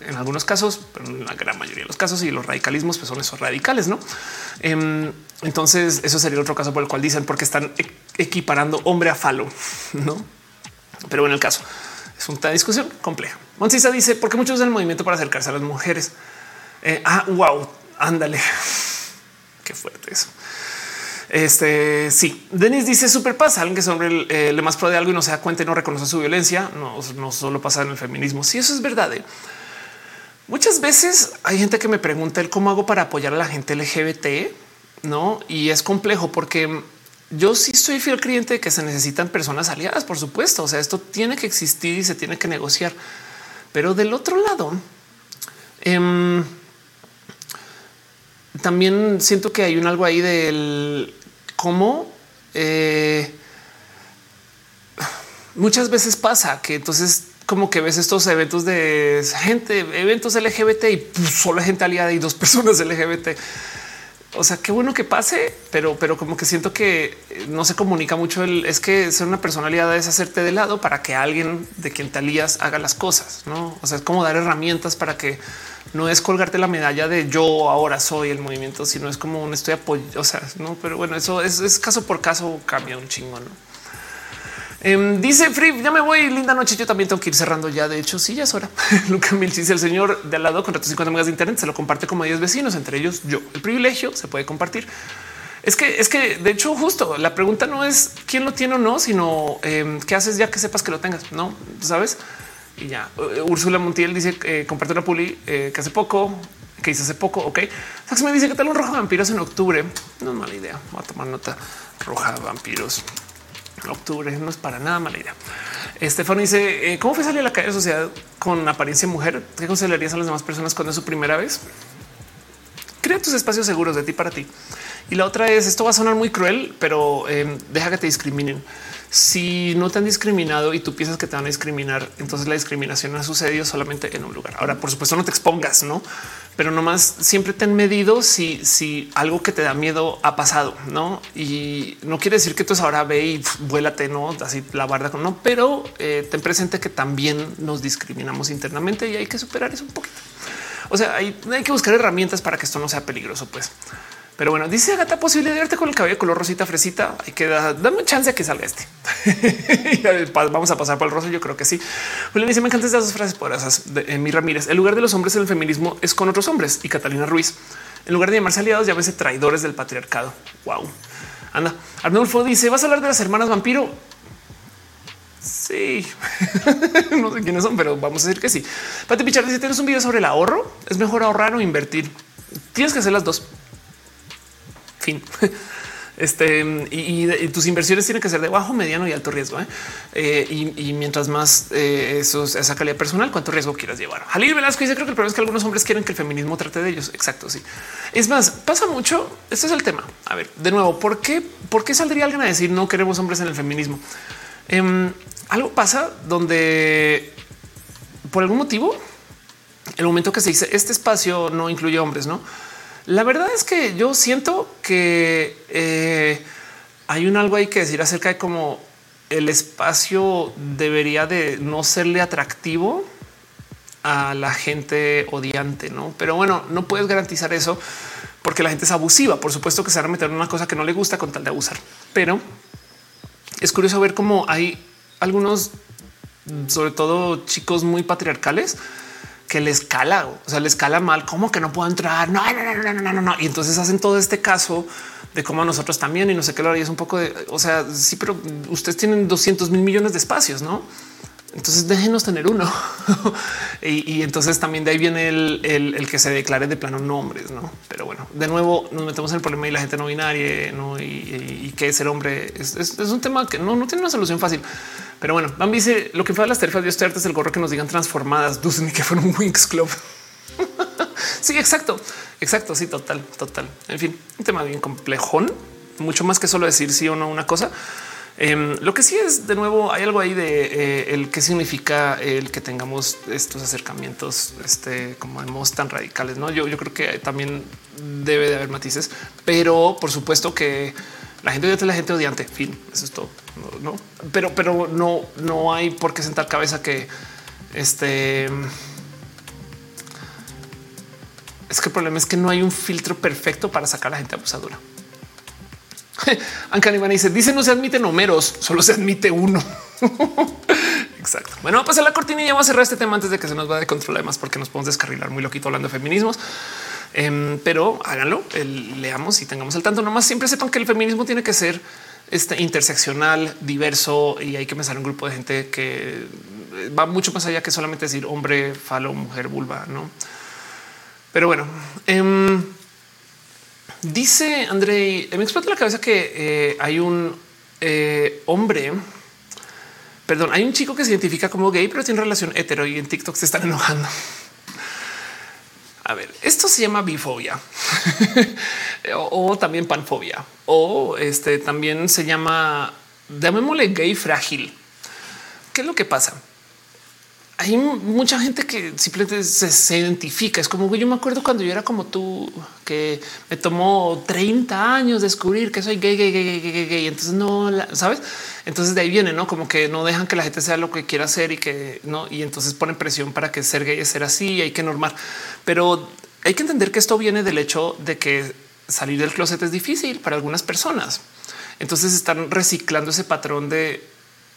en algunos casos, pero en la gran mayoría de los casos y los radicalismos pues son esos radicales, ¿no? Em, entonces eso sería otro caso por el cual dicen porque están e-, equiparando hombre a falo, ¿no? Pero en el caso es una discusión compleja. Moncisa dice porque muchos usan el movimiento para acercarse a las mujeres. Eh, ah, wow, ándale. Qué fuerte eso. Este sí, Denis dice super pasa alguien que sobre eh, le más pro de algo y no se da cuenta y no reconoce su violencia. No, no solo pasa en el feminismo. Si sí, eso es verdad. ¿eh? Muchas veces hay gente que me pregunta el cómo hago para apoyar a la gente LGBT, no? Y es complejo porque yo sí estoy fiel creyente de que se necesitan personas aliadas, por supuesto. O sea, esto tiene que existir y se tiene que negociar. Pero del otro lado, eh, también siento que hay un algo ahí del cómo eh, muchas veces pasa que entonces como que ves estos eventos de gente, eventos LGBT y pues, solo gente aliada y dos personas LGBT. O sea, qué bueno que pase, pero, pero como que siento que no se comunica mucho. El, es que ser una persona aliada es hacerte de lado para que alguien de quien te alías haga las cosas. No, o sea, es como dar herramientas para que no es colgarte la medalla de yo ahora soy el movimiento, sino es como un estoy apoyo. O sea, no, pero bueno, eso es, caso por caso, cambia un chingo. ¿no? Em, dice Free, ya me voy. Linda noche. Yo también tengo que ir cerrando ya. De hecho, sí, ya es hora. Luca Milch dice el señor de al lado con 50 megas de Internet se lo comparte como 10 vecinos, entre ellos yo. El privilegio se puede compartir. Es que es que de hecho, justo la pregunta no es quién lo tiene o no, sino em, qué haces ya que sepas que lo tengas. No sabes y ya. Uh, Úrsula Montiel dice eh, comparte una puli eh, que hace poco, que hice hace poco. Ok. Sax me dice que tal un rojo vampiros en octubre. No es mala idea. Voy a tomar nota roja vampiros. Octubre no es para nada mala idea. Estefan dice eh, cómo fue salir a la calle de sociedad con apariencia mujer. ¿Qué considerarías a las demás personas cuando es su primera vez? Crea tus espacios seguros de ti para ti. Y la otra es esto va a sonar muy cruel, pero deja que te discriminen si no te han discriminado y tú piensas que te van a discriminar, entonces la discriminación ha sucedido solamente en un lugar. Ahora, por supuesto, no te expongas, no, pero nomás siempre te han medido si, si algo que te da miedo ha pasado, no? Y no quiere decir que tú ahora ve y vuélate, no así la barda con no, pero eh, ten presente que también nos discriminamos internamente y hay que superar eso un poquito. O sea, hay, hay que buscar herramientas para que esto no sea peligroso, pues. Pero bueno, dice Agata posible de verte con el cabello color rosita fresita. Hay que dar, dame chance a que salga este. Vamos a pasar por el rosa. Yo creo que sí. Julián dice: Me encantan estas dos frases poderosas de mi Ramírez. El lugar de los hombres en el feminismo es con otros hombres. Y Catalina Ruiz, en lugar de llamarse aliados, llámese traidores del patriarcado. Wow. Anda. Arnulfo dice: Vas a hablar de las hermanas vampiro. Sí, no sé quiénes son, pero vamos a decir que sí. Pati Pichar dice: Tienes un video sobre el ahorro. Es mejor ahorrar o invertir. Tienes que hacer las dos. Este y, tus inversiones tienen que ser de bajo, mediano y alto riesgo. ¿eh? Eh, y, mientras más eh, eso, esa calidad personal, cuánto riesgo quieras llevar. Jalil Velasco dice: Creo que el problema es que algunos hombres quieren que el feminismo trate de ellos. Exacto. Sí, es más, pasa mucho. Este es el tema. A ver, de nuevo, ¿por qué, por qué saldría alguien a decir no queremos hombres en el feminismo? Em, algo pasa donde por algún motivo, el momento que se dice este espacio no incluye hombres, no? La verdad es que yo siento que eh, hay un algo hay que decir acerca de cómo el espacio debería de no serle atractivo a la gente odiante, no? Pero bueno, no puedes garantizar eso porque la gente es abusiva. Por supuesto que se van a meter en una cosa que no le gusta con tal de abusar, pero es curioso ver cómo hay algunos, sobre todo chicos muy patriarcales, que le escala, o sea, le escala mal, como que no puedo entrar. No, no, no, no, no, no. Y entonces hacen todo este caso de cómo nosotros también y no sé qué lo haría. Es un poco de, o sea, sí, pero ustedes tienen 200 mil millones de espacios, no? Entonces déjenos tener uno. y, entonces también de ahí viene el, que se declare de plano nombres, no? Pero bueno, de nuevo nos metemos en el problema y la gente no binaria ¿no? y, que ser hombre es, es, un tema que no, no tiene una solución fácil. Pero bueno, Bambi dice lo que fue a las tarifas de Dios es el gorro que nos digan transformadas, ni que fueron un Wings Club. sí, exacto, exacto. Sí, total, total. En fin, un tema bien complejón, mucho más que solo decir sí o no una cosa. Em, lo que sí es de nuevo, hay algo ahí de eh, el que significa el que tengamos estos acercamientos este, como modos tan radicales. No, yo, yo creo que también debe de haber matices, pero por supuesto que la gente odiante es la gente odiante. Fin, eso es todo. No, pero, pero no, no hay por qué sentar cabeza que este es que el problema es que no hay un filtro perfecto para sacar a la gente abusadora. Ancani dice: Dice no se admiten números, solo se admite uno. Exacto. Bueno, vamos a pasar la cortina y ya vamos a cerrar este tema antes de que se nos vaya de control además porque nos podemos descarrilar muy loquito hablando de feminismos. Em, pero háganlo, leamos y tengamos el tanto. Nomás siempre sepan que el feminismo tiene que ser este interseccional, diverso y hay que pensar en un grupo de gente que va mucho más allá que solamente decir hombre, falo, mujer, vulva, no? Pero bueno, em, dice André, me explota la cabeza que eh, hay un eh, hombre, perdón, hay un chico que se identifica como gay, pero tiene relación hetero y en TikTok se están enojando. A ver, esto se llama bifobia o, también panfobia o este también se llama, llamémosle gay frágil. ¿Qué es lo que pasa? Hay mucha gente que simplemente se, identifica. Es como yo me acuerdo cuando yo era como tú, que me tomó 30 años descubrir que soy gay, gay, gay, gay, gay, gay. Entonces no sabes. Entonces de ahí viene, no como que no dejan que la gente sea lo que quiera hacer y que no. Y entonces ponen presión para que ser gay es ser así. Hay que normar, pero hay que entender que esto viene del hecho de que salir del closet es difícil para algunas personas. Entonces están reciclando ese patrón de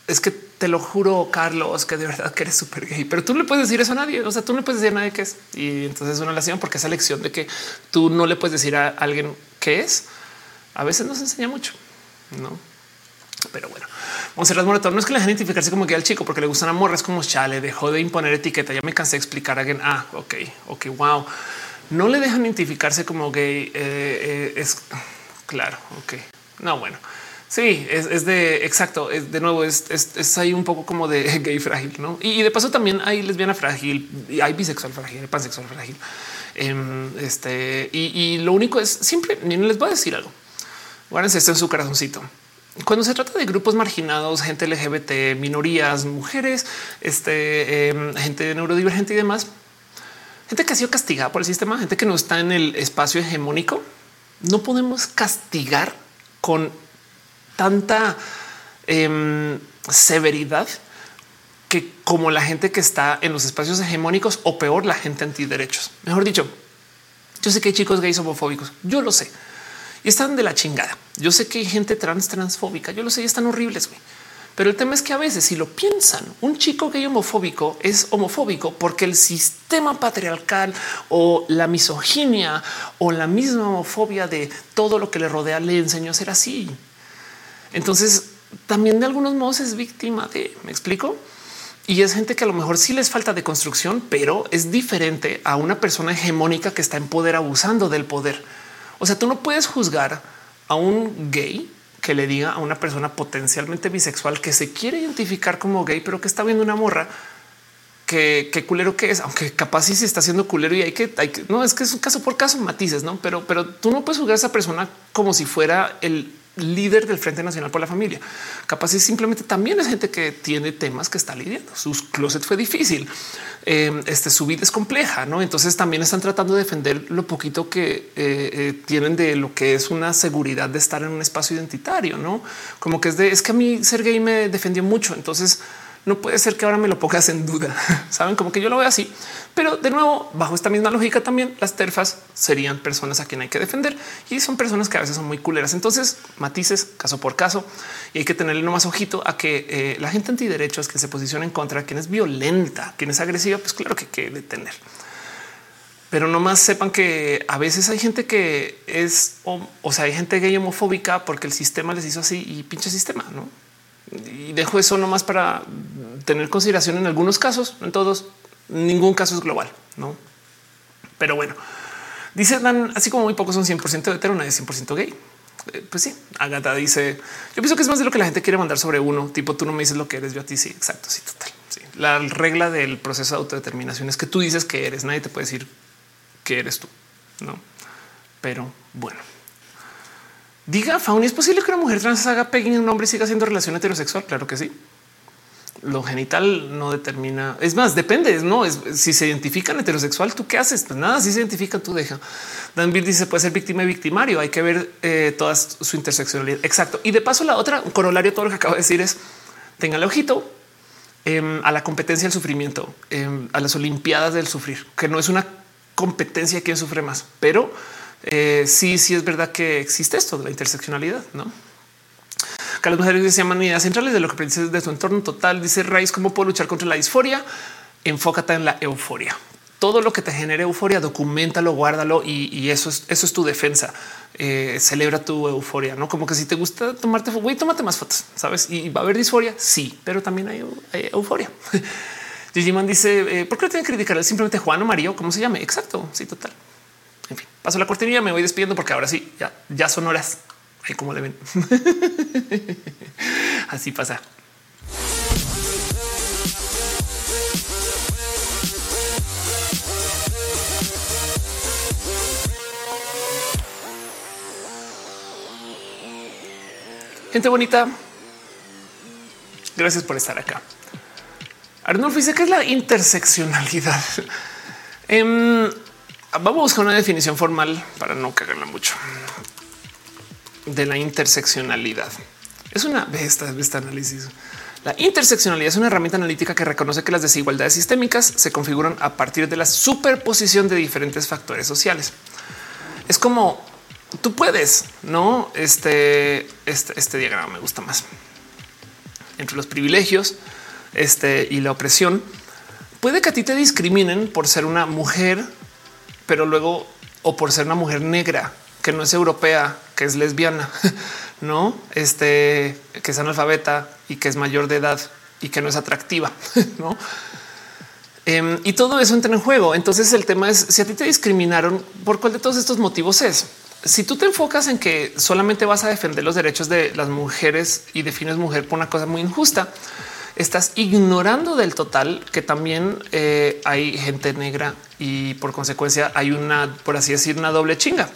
es que te lo juro, Carlos, que de verdad que eres súper gay, pero tú no le puedes decir eso a nadie. O sea, tú no le puedes decir a nadie que es. Y entonces es una lección porque esa lección de que tú no le puedes decir a alguien qué es, a veces nos enseña mucho, no? Pero bueno, Monserrat Moretón no es que la gente identificarse como que al chico porque le gustan a morras como chale, dejó de imponer etiqueta. Ya me cansé de explicar a alguien. Ah, ok, ok, wow. No le dejan identificarse como gay. Eh, eh, es claro. Ok, no, bueno. Sí, es, de exacto. de nuevo, es, es, ahí un poco como de gay frágil, no? Y, de paso también hay lesbiana frágil y hay bisexual frágil, pansexual frágil. Em, este y, lo único es siempre les voy a decir algo. Guárdense esto en su corazoncito. Cuando se trata de grupos marginados, gente LGBT, minorías, mujeres, este, em, gente neurodivergente y demás, gente que ha sido castigada por el sistema, gente que no está en el espacio hegemónico, no podemos castigar con tanta em, severidad que como la gente que está en los espacios hegemónicos o peor la gente antiderechos. Mejor dicho, yo sé que hay chicos gays homofóbicos, yo lo sé y están de la chingada. Yo sé que hay gente trans transfóbica, yo lo sé y están horribles. Pero el tema es que a veces si lo piensan, un chico gay homofóbico es homofóbico porque el sistema patriarcal o la misoginia o la misma homofobia de todo lo que le rodea le enseñó a ser así. Entonces, también de algunos modos es víctima de, me explico. Y es gente que a lo mejor sí les falta de construcción, pero es diferente a una persona hegemónica que está en poder abusando del poder. O sea, tú no puedes juzgar a un gay que le diga a una persona potencialmente bisexual que se quiere identificar como gay, pero que está viendo una morra que, qué culero que es, aunque capaz sí se está haciendo culero y hay que, hay que, no es que es un caso por caso matices, no, pero, pero tú no puedes juzgar a esa persona como si fuera el líder del Frente Nacional por la Familia. Capaz es simplemente también es gente que tiene temas que está lidiando. Sus closet fue difícil. Em, este su vida es compleja, no? Entonces también están tratando de defender lo poquito que eh, eh, tienen de lo que es una seguridad de estar en un espacio identitario, no como que es de es que a mí ser gay me defendió mucho. Entonces no puede ser que ahora me lo pongas en duda. Saben como que yo lo veo así, pero de nuevo, bajo esta misma lógica, también las terfas serían personas a quien hay que defender y son personas que a veces son muy culeras. Entonces, matices caso por caso y hay que tenerle más ojito a que eh, la gente antiderechos que se posiciona en contra, quien es violenta, quien es agresiva, pues claro que hay que detener. Pero no más sepan que a veces hay gente que es, o, o sea, hay gente gay homofóbica porque el sistema les hizo así y pinche sistema, no? Y dejo eso nomás para tener consideración en algunos casos, en todos, ningún caso es global, no? Pero bueno, dice Dan, así como muy pocos son 100% hetero, nadie es 100% gay. Eh, pues sí, Agatha dice: Yo pienso que es más de lo que la gente quiere mandar sobre uno. Tipo, tú no me dices lo que eres, yo a ti sí, exacto. Sí, total. Sí. La regla del proceso de autodeterminación es que tú dices que eres, nadie te puede decir que eres tú, no? Pero bueno. Diga Fauni, ¿es posible que una mujer trans haga pegging un hombre y siga siendo relación heterosexual? Claro que sí. Lo genital no determina. Es más, depende. No es si se identifican heterosexual, tú qué haces? Pues nada, si se identifican, tú deja. Dan Bill dice puede ser víctima y victimario. Hay que ver eh, toda su interseccionalidad. Exacto. Y de paso, la otra corolario, todo lo que acabo de decir es tengan ojito em, a la competencia del sufrimiento, em, a las Olimpiadas del sufrir, que no es una competencia quien sufre más, pero eh, sí, sí es verdad que existe esto de la interseccionalidad, ¿no? Carlos Mujeres se llaman ideas centrales de lo que aprendes de tu entorno total. Dice Raíz, ¿cómo puedo luchar contra la disforia? Enfócate en la euforia. Todo lo que te genere euforia, documentalo, guárdalo y, eso es eso es tu defensa. Eh, celebra tu euforia, no como que si te gusta tomarte, güey, tómate más fotos, sabes? Y va a haber disforia. Sí, pero también hay, euforia. Digiman dice: eh, ¿Por qué no tiene que criticar simplemente Juan o Mario? ¿Cómo se llame? Exacto. Sí, total. En fin, paso la cortinilla, me voy despidiendo porque ahora sí, ya, ya son horas. Ahí como le ven. Así pasa. Gente bonita, gracias por estar acá. Arnulfo dice que es la interseccionalidad. Em, vamos a buscar una definición formal para no cagarla mucho de la interseccionalidad. Es una esta, este análisis. La interseccionalidad es una herramienta analítica que reconoce que las desigualdades sistémicas se configuran a partir de la superposición de diferentes factores sociales. Es como tú puedes, no? Este, este, este diagrama me gusta más entre los privilegios este, y la opresión. Puede que a ti te discriminen por ser una mujer, pero luego o por ser una mujer negra que no es europea, que es lesbiana, no este que es analfabeta y que es mayor de edad y que no es atractiva, no? Em, y todo eso entra en juego. Entonces el tema es si a ti te discriminaron por cuál de todos estos motivos es. Si tú te enfocas en que solamente vas a defender los derechos de las mujeres y defines mujer por una cosa muy injusta, estás ignorando del total que también eh, hay gente negra y por consecuencia hay una, por así decir, una doble chinga.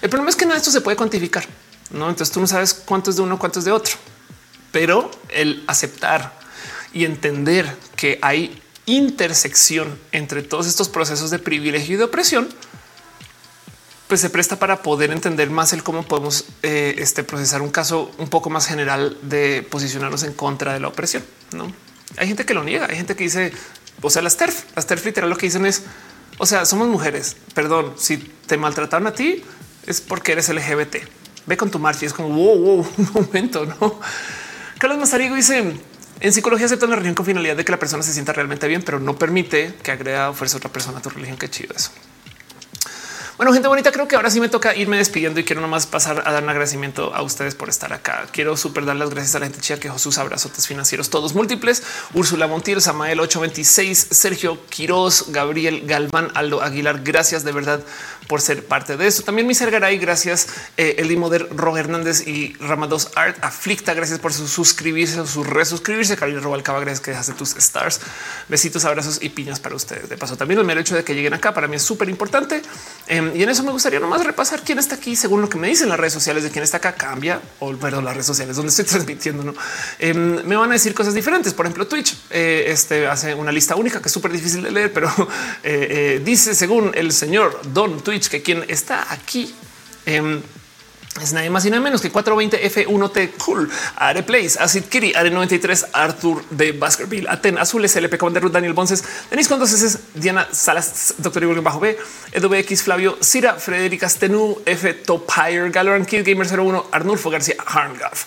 El problema es que nada de esto se puede cuantificar, no? Entonces tú no sabes cuánto es de uno, cuánto es de otro, pero el aceptar y entender que hay intersección entre todos estos procesos de privilegio y de opresión pues se presta para poder entender más el cómo podemos eh, este, procesar un caso un poco más general de posicionarnos en contra de la opresión. No hay gente que lo niega, hay gente que dice, o sea, las TERF, las TERF literal lo que dicen es, o sea, somos mujeres. Perdón, si te maltrataron a ti es porque eres LGBT. Ve con tu marcha y es como wow, wow, un momento. No, Carlos Mazarigo dice en psicología aceptan la religión con finalidad de que la persona se sienta realmente bien, pero no permite que agrega o fuerza otra persona a tu religión. Qué chido eso. Bueno, gente bonita, creo que ahora sí me toca irme despidiendo y quiero nomás pasar a dar un agradecimiento a ustedes por estar acá. Quiero súper dar las gracias a la gente chida que sus abrazotes financieros todos múltiples. Úrsula Montiel, Samael 826, Sergio Quiroz, Gabriel Galván, Aldo Aguilar. Gracias de verdad por ser parte de eso. También mi Garay, gracias. Eh, el Moder, Ro Hernández y Ramados Art Aflicta. Gracias por su suscribirse o su resuscribirse. Carolina Robalcaba, gracias que dejaste tus stars. Besitos, abrazos y piñas para ustedes. De paso, también el mero hecho de que lleguen acá para mí es súper importante. Em, y en eso me gustaría nomás repasar quién está aquí según lo que me dicen las redes sociales de quién está acá cambia o perdón, las redes sociales donde estoy transmitiendo. ¿no? Em, me van a decir cosas diferentes. Por ejemplo, Twitch eh, este hace una lista única que es súper difícil de leer, pero eh, eh, dice según el señor Don Twitch que quien está aquí em, es nadie más y nada menos que 420 F1T Cool, Are Place, Acid Kitty, Are 93, Arthur de Baskerville, Aten Azules, LP Commander Ruth, Daniel Bonces, Denis Cuando es Diana Salas, Doctor Igual bajo B, EWX Flavio, Cira, Frederica Stenu, F Topire, Galoran Kid Gamer 01, Arnulfo García, Harngaf,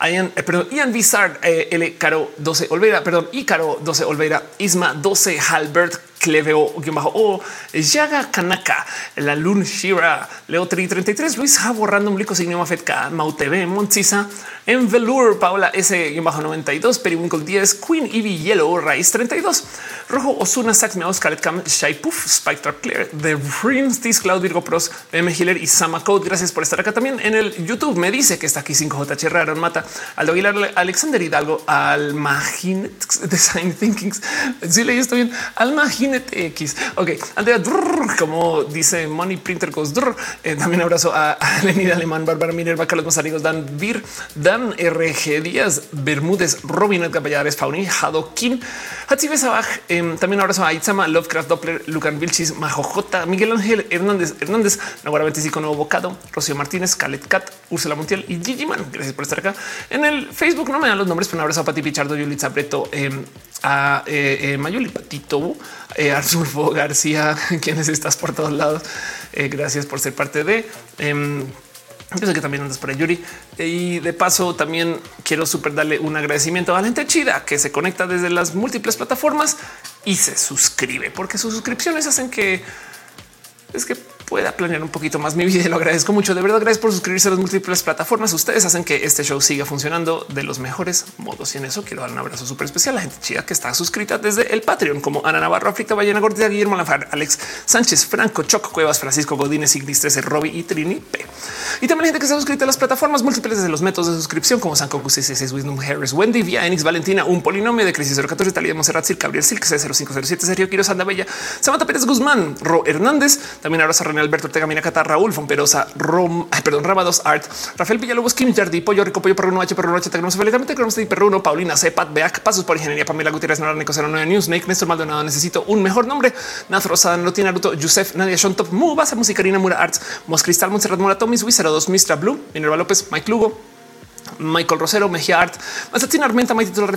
Ian, eh, perdón, Ian Bizard, eh, L Caro 12 Olveira, perdón, Icaro 12 Olveira, Isma 12, Halbert, Cleveo, o Yaga Kanaka, la Lun Shira, Leo 33, Luis Jabo, Random Lico, Signo Mafetka, Mautv, Montisa, en Velour, Paula S bajo 92, Periwinkle 10, Queen Ivy Yellow, Raíz 32, Rojo Osuna, Sax Scarlet Cam, Shy Puff, Spike Trap Clear, The Dreams, This Cloud, Virgo Pros, M Hiller y Sama Code. Gracias por estar acá también en el YouTube. Me dice que está aquí 5JH Aaron Mata, Aldo Aguilar, Alexander Hidalgo, Almagine Design Thinkings. Sí, leí esto bien. Almagine X. Ok, Andrea, como dice Money Printer Goes. Eh, también abrazo a, Lenida Alemán, Bárbara Minerva, Carlos Mazarigos, Dan Vir, Dan RG Díaz, Bermúdez, Robin Edgar Valladares, Fauni, Hadokin, Hatzibe Sabaj, eh, también abrazo a Itzama, Lovecraft, Doppler, Lucan Vilchis, Majojota, Miguel Ángel Hernández, Hernández, Naguara 25 Nuevo Bocado, Rocío Martínez, Calet Cat, Úrsula Montiel y Gigi Man. Gracias por estar acá. En el Facebook no me dan los nombres, pero un abrazo a Pati Pichardo, Yulitza Breto, eh, a eh, eh, Mayuli Patito, eh, García, quienes estás por todos lados. Eh, gracias por ser parte de... Em, Yo sé que también andas por Yuri. Y de paso, también quiero súper darle un agradecimiento a la gente chida que se conecta desde las múltiples plataformas y se suscribe, porque sus suscripciones hacen que es que pueda planear un poquito más mi vida. Lo agradezco mucho. De verdad, gracias por suscribirse a las múltiples plataformas. Ustedes hacen que este show siga funcionando de los mejores modos. Y en eso quiero dar un abrazo súper especial a la gente chida que está suscrita desde el Patreon, como Ana Navarro, África, Ballena Gordita, Guillermo Lafar, Alex Sánchez, Franco, Choc, Cuevas, Francisco Godínez, Ignis 13, Robbie y Trini P. Y también la gente que está suscrita a las plataformas múltiples desde los métodos de suscripción, como San Coco 66, Wisdom Harris, Wendy, Via, Enix, Valentina, un polinomio de crisis 014, Talía Monserrat, Gabriel Silk, C0507, Sergio Quiroz, Anda Bella, Samantha Pérez Guzmán, Ro Hernández, también abrazo a René Alberto Ortega, Mina Cata, Raúl Fomperosa, Rom, ay, perdón, Rabados Art, Rafael Villalobos, Kim Jardi, Pollo Rico, Pollo Perruno, H, Perruno, H, Tecnoso, Felicamente, Cronos, Perruno, Paulina, Cepat, Beac, Pasos por Ingeniería, Pamela Gutiérrez, Nora, Nico, 09 News, Snake, Néstor Maldonado, necesito un mejor nombre, Nath Rosa, Noti Naruto, Yusef, Nadia Shontop, Mu, Basa, Musicarina, Mura Arts, Mos Cristal, Montserrat Morato, Miss Wizard 2, Mistra Blue, Minerva López, Mike Lugo, Michael Rosero, Mejía Art, Mazatina Armenta, Maite Titular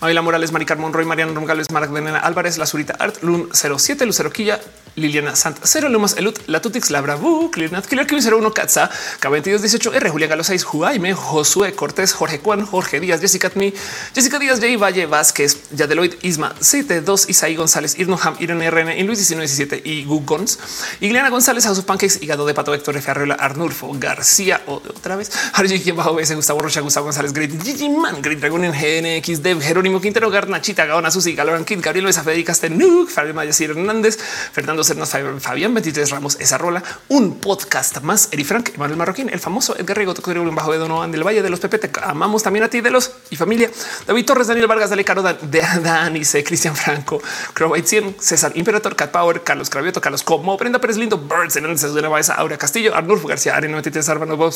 Mavila Morales, Mari Carmón, Roy, Mariano Romgales, Magdalena Álvarez, La Zurita Art, Lun 07, Lucero Quilla, Liliana Sant, Cero Lumas, Elut, Latutix, Labra, Bu, Clearnat, Killer, Killer 01, Katza, K22, 18, R, Julián Galo 6, Juaime, Josué Cortés, Jorge Juan, Jorge Díaz, Jessica Tmi, Jessica Díaz, Jay Valle, Vázquez, Yadeloid, Isma, 72, Isaí González, Irnoham, Irene RN, y Luis 1917 y Gugons, Igliana González, House of Pancakes, Hígado de Pato, Héctor F. Arreola, Arnulfo, García, otra vez, Harry, quien bajo ese, Gustavo Rocha, Gustavo González, Great Gigi Man, Great Dragon en GNX, Dev, Jerónimo Quintero, Garnachita, Gaona, Susi, Galoran Kid, Gabriel Luisa, Federica Stenuk, Fabio Mayasir Hernández, Fernando Cernas, Fabián 23 Ramos, esa rola, un podcast más, Eri Frank, Manuel Marroquín, el famoso Edgar Rigo, un bajo de Donovan del Valle de los Pepe, amamos también a ti de los y familia, David Torres, Daniel Vargas, Dale Caro, de Dani, C, Cristian Franco, Crowbite 100, César Imperator, Cat Power, Carlos Cravioto, Carlos Como, Brenda Pérez Lindo, Birds, Hernández, de Baeza, Aura Castillo, Arnulfo García, Arena 93, Arbano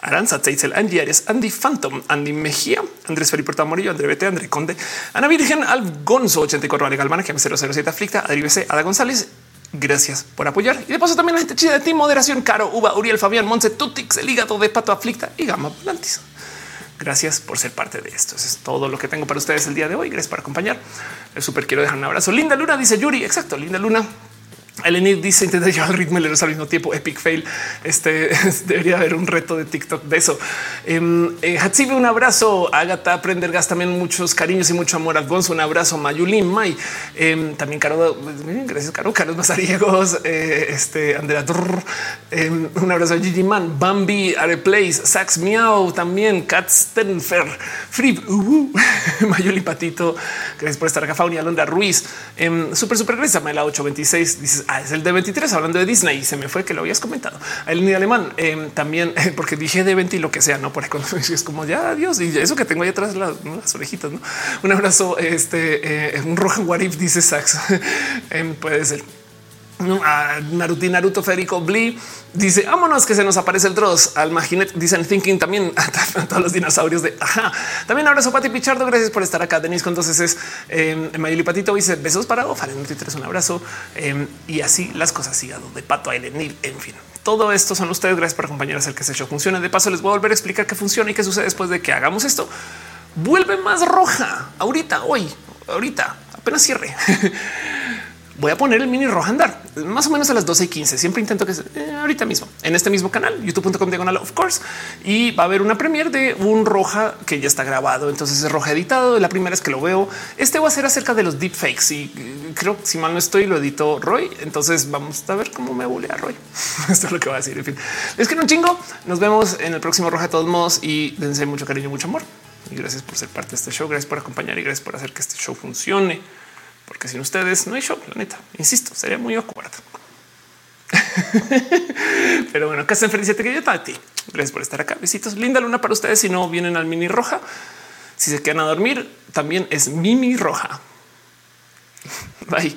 Aranza, Teitzel, Angie Ares, Andy Phantom, Andy Mejía, Andrés Felipe Puerto Morillo, André Bete, André Conde, Ana Virgen, Algonzo 84, Ale Galvana, que 007 Aflicta, Adri BC, Ada González. Gracias por apoyar. Y de paso también la gente chida de ti, moderación, Caro, Uva, Uriel, Fabián, Monse, Tutix, el hígado de Pato Aflicta y Gama Volantis. Gracias por ser parte de esto. Eso es todo lo que tengo para ustedes el día de hoy. Gracias por acompañar. El súper quiero dejar un abrazo. Linda Luna dice Yuri. Exacto. Linda Luna. Eleni dice intenta llevar el ritmo y al mismo tiempo. Epic fail. Este debería haber un reto de TikTok de eso. Eh, Hatsibe, un abrazo. Agatha Prendergas, también muchos cariños y mucho amor. Alfonso, un abrazo. Mayulín, May, eh, también Caro. Gracias, Caro. Carlos Mazariegos, eh, este Andrea. eh, un abrazo a Gigi Man, Bambi, Areplace, Sax Miau, también Kat Stenfer, Frib, uh, uh, Mayuli Patito. Gracias por estar acá. Fauni Alondra Ruiz. Súper, súper gracias. Mela 826 dices, ah, es el de 23 hablando de Disney y se me fue que lo habías comentado. El ni alemán eh, también, porque dije de 20 y lo que sea, no por es como ya adiós y eso que tengo ahí atrás las, orejitas. ¿no? Un abrazo. Este eh, un Rohan Warif dice Sax. eh, puede ser. A Naruti Naruto Federico Blee dice vámonos que se nos aparece el Dross al Maginet dicen thinking también a, todos los dinosaurios de ajá. También abrazo Pati Pichardo. Gracias por estar acá. Denis entonces es eh, Mayeli Patito dice besos para Ofare un abrazo eh, y así las cosas hígado de pato a Elenil. En fin, todo esto son ustedes. Gracias por acompañar a hacer que ese show funcione. De paso, les voy a volver a explicar qué funciona y qué sucede después de que hagamos esto. Vuelve más roja ahorita, hoy, ahorita, apenas cierre. voy a poner el mini roja andar más o menos a las 12 y 15. Siempre intento que eh, ahorita mismo en este mismo canal, youtube.com diagonal, of course. Y va a haber una premiere de un roja que ya está grabado. Entonces es roja editado. La primera es que lo veo. Este va a ser acerca de los deepfakes y eh, creo que si mal no estoy, lo editó Roy. Entonces vamos a ver cómo me a Roy. Esto es lo que va a decir. En fin, es que un chingo. Nos vemos en el próximo roja de todos modos y dense mucho cariño, mucho amor. Y gracias por ser parte de este show. Gracias por acompañar y gracias por hacer que este show funcione porque sin ustedes no hay show, la neta. Insisto, sería muy awkward. Pero bueno, que estén felices que yo a ti. Gracias por estar acá. Besitos. Linda luna para ustedes. Si no vienen al mini roja, si se quedan a dormir, también es mini roja. Bye.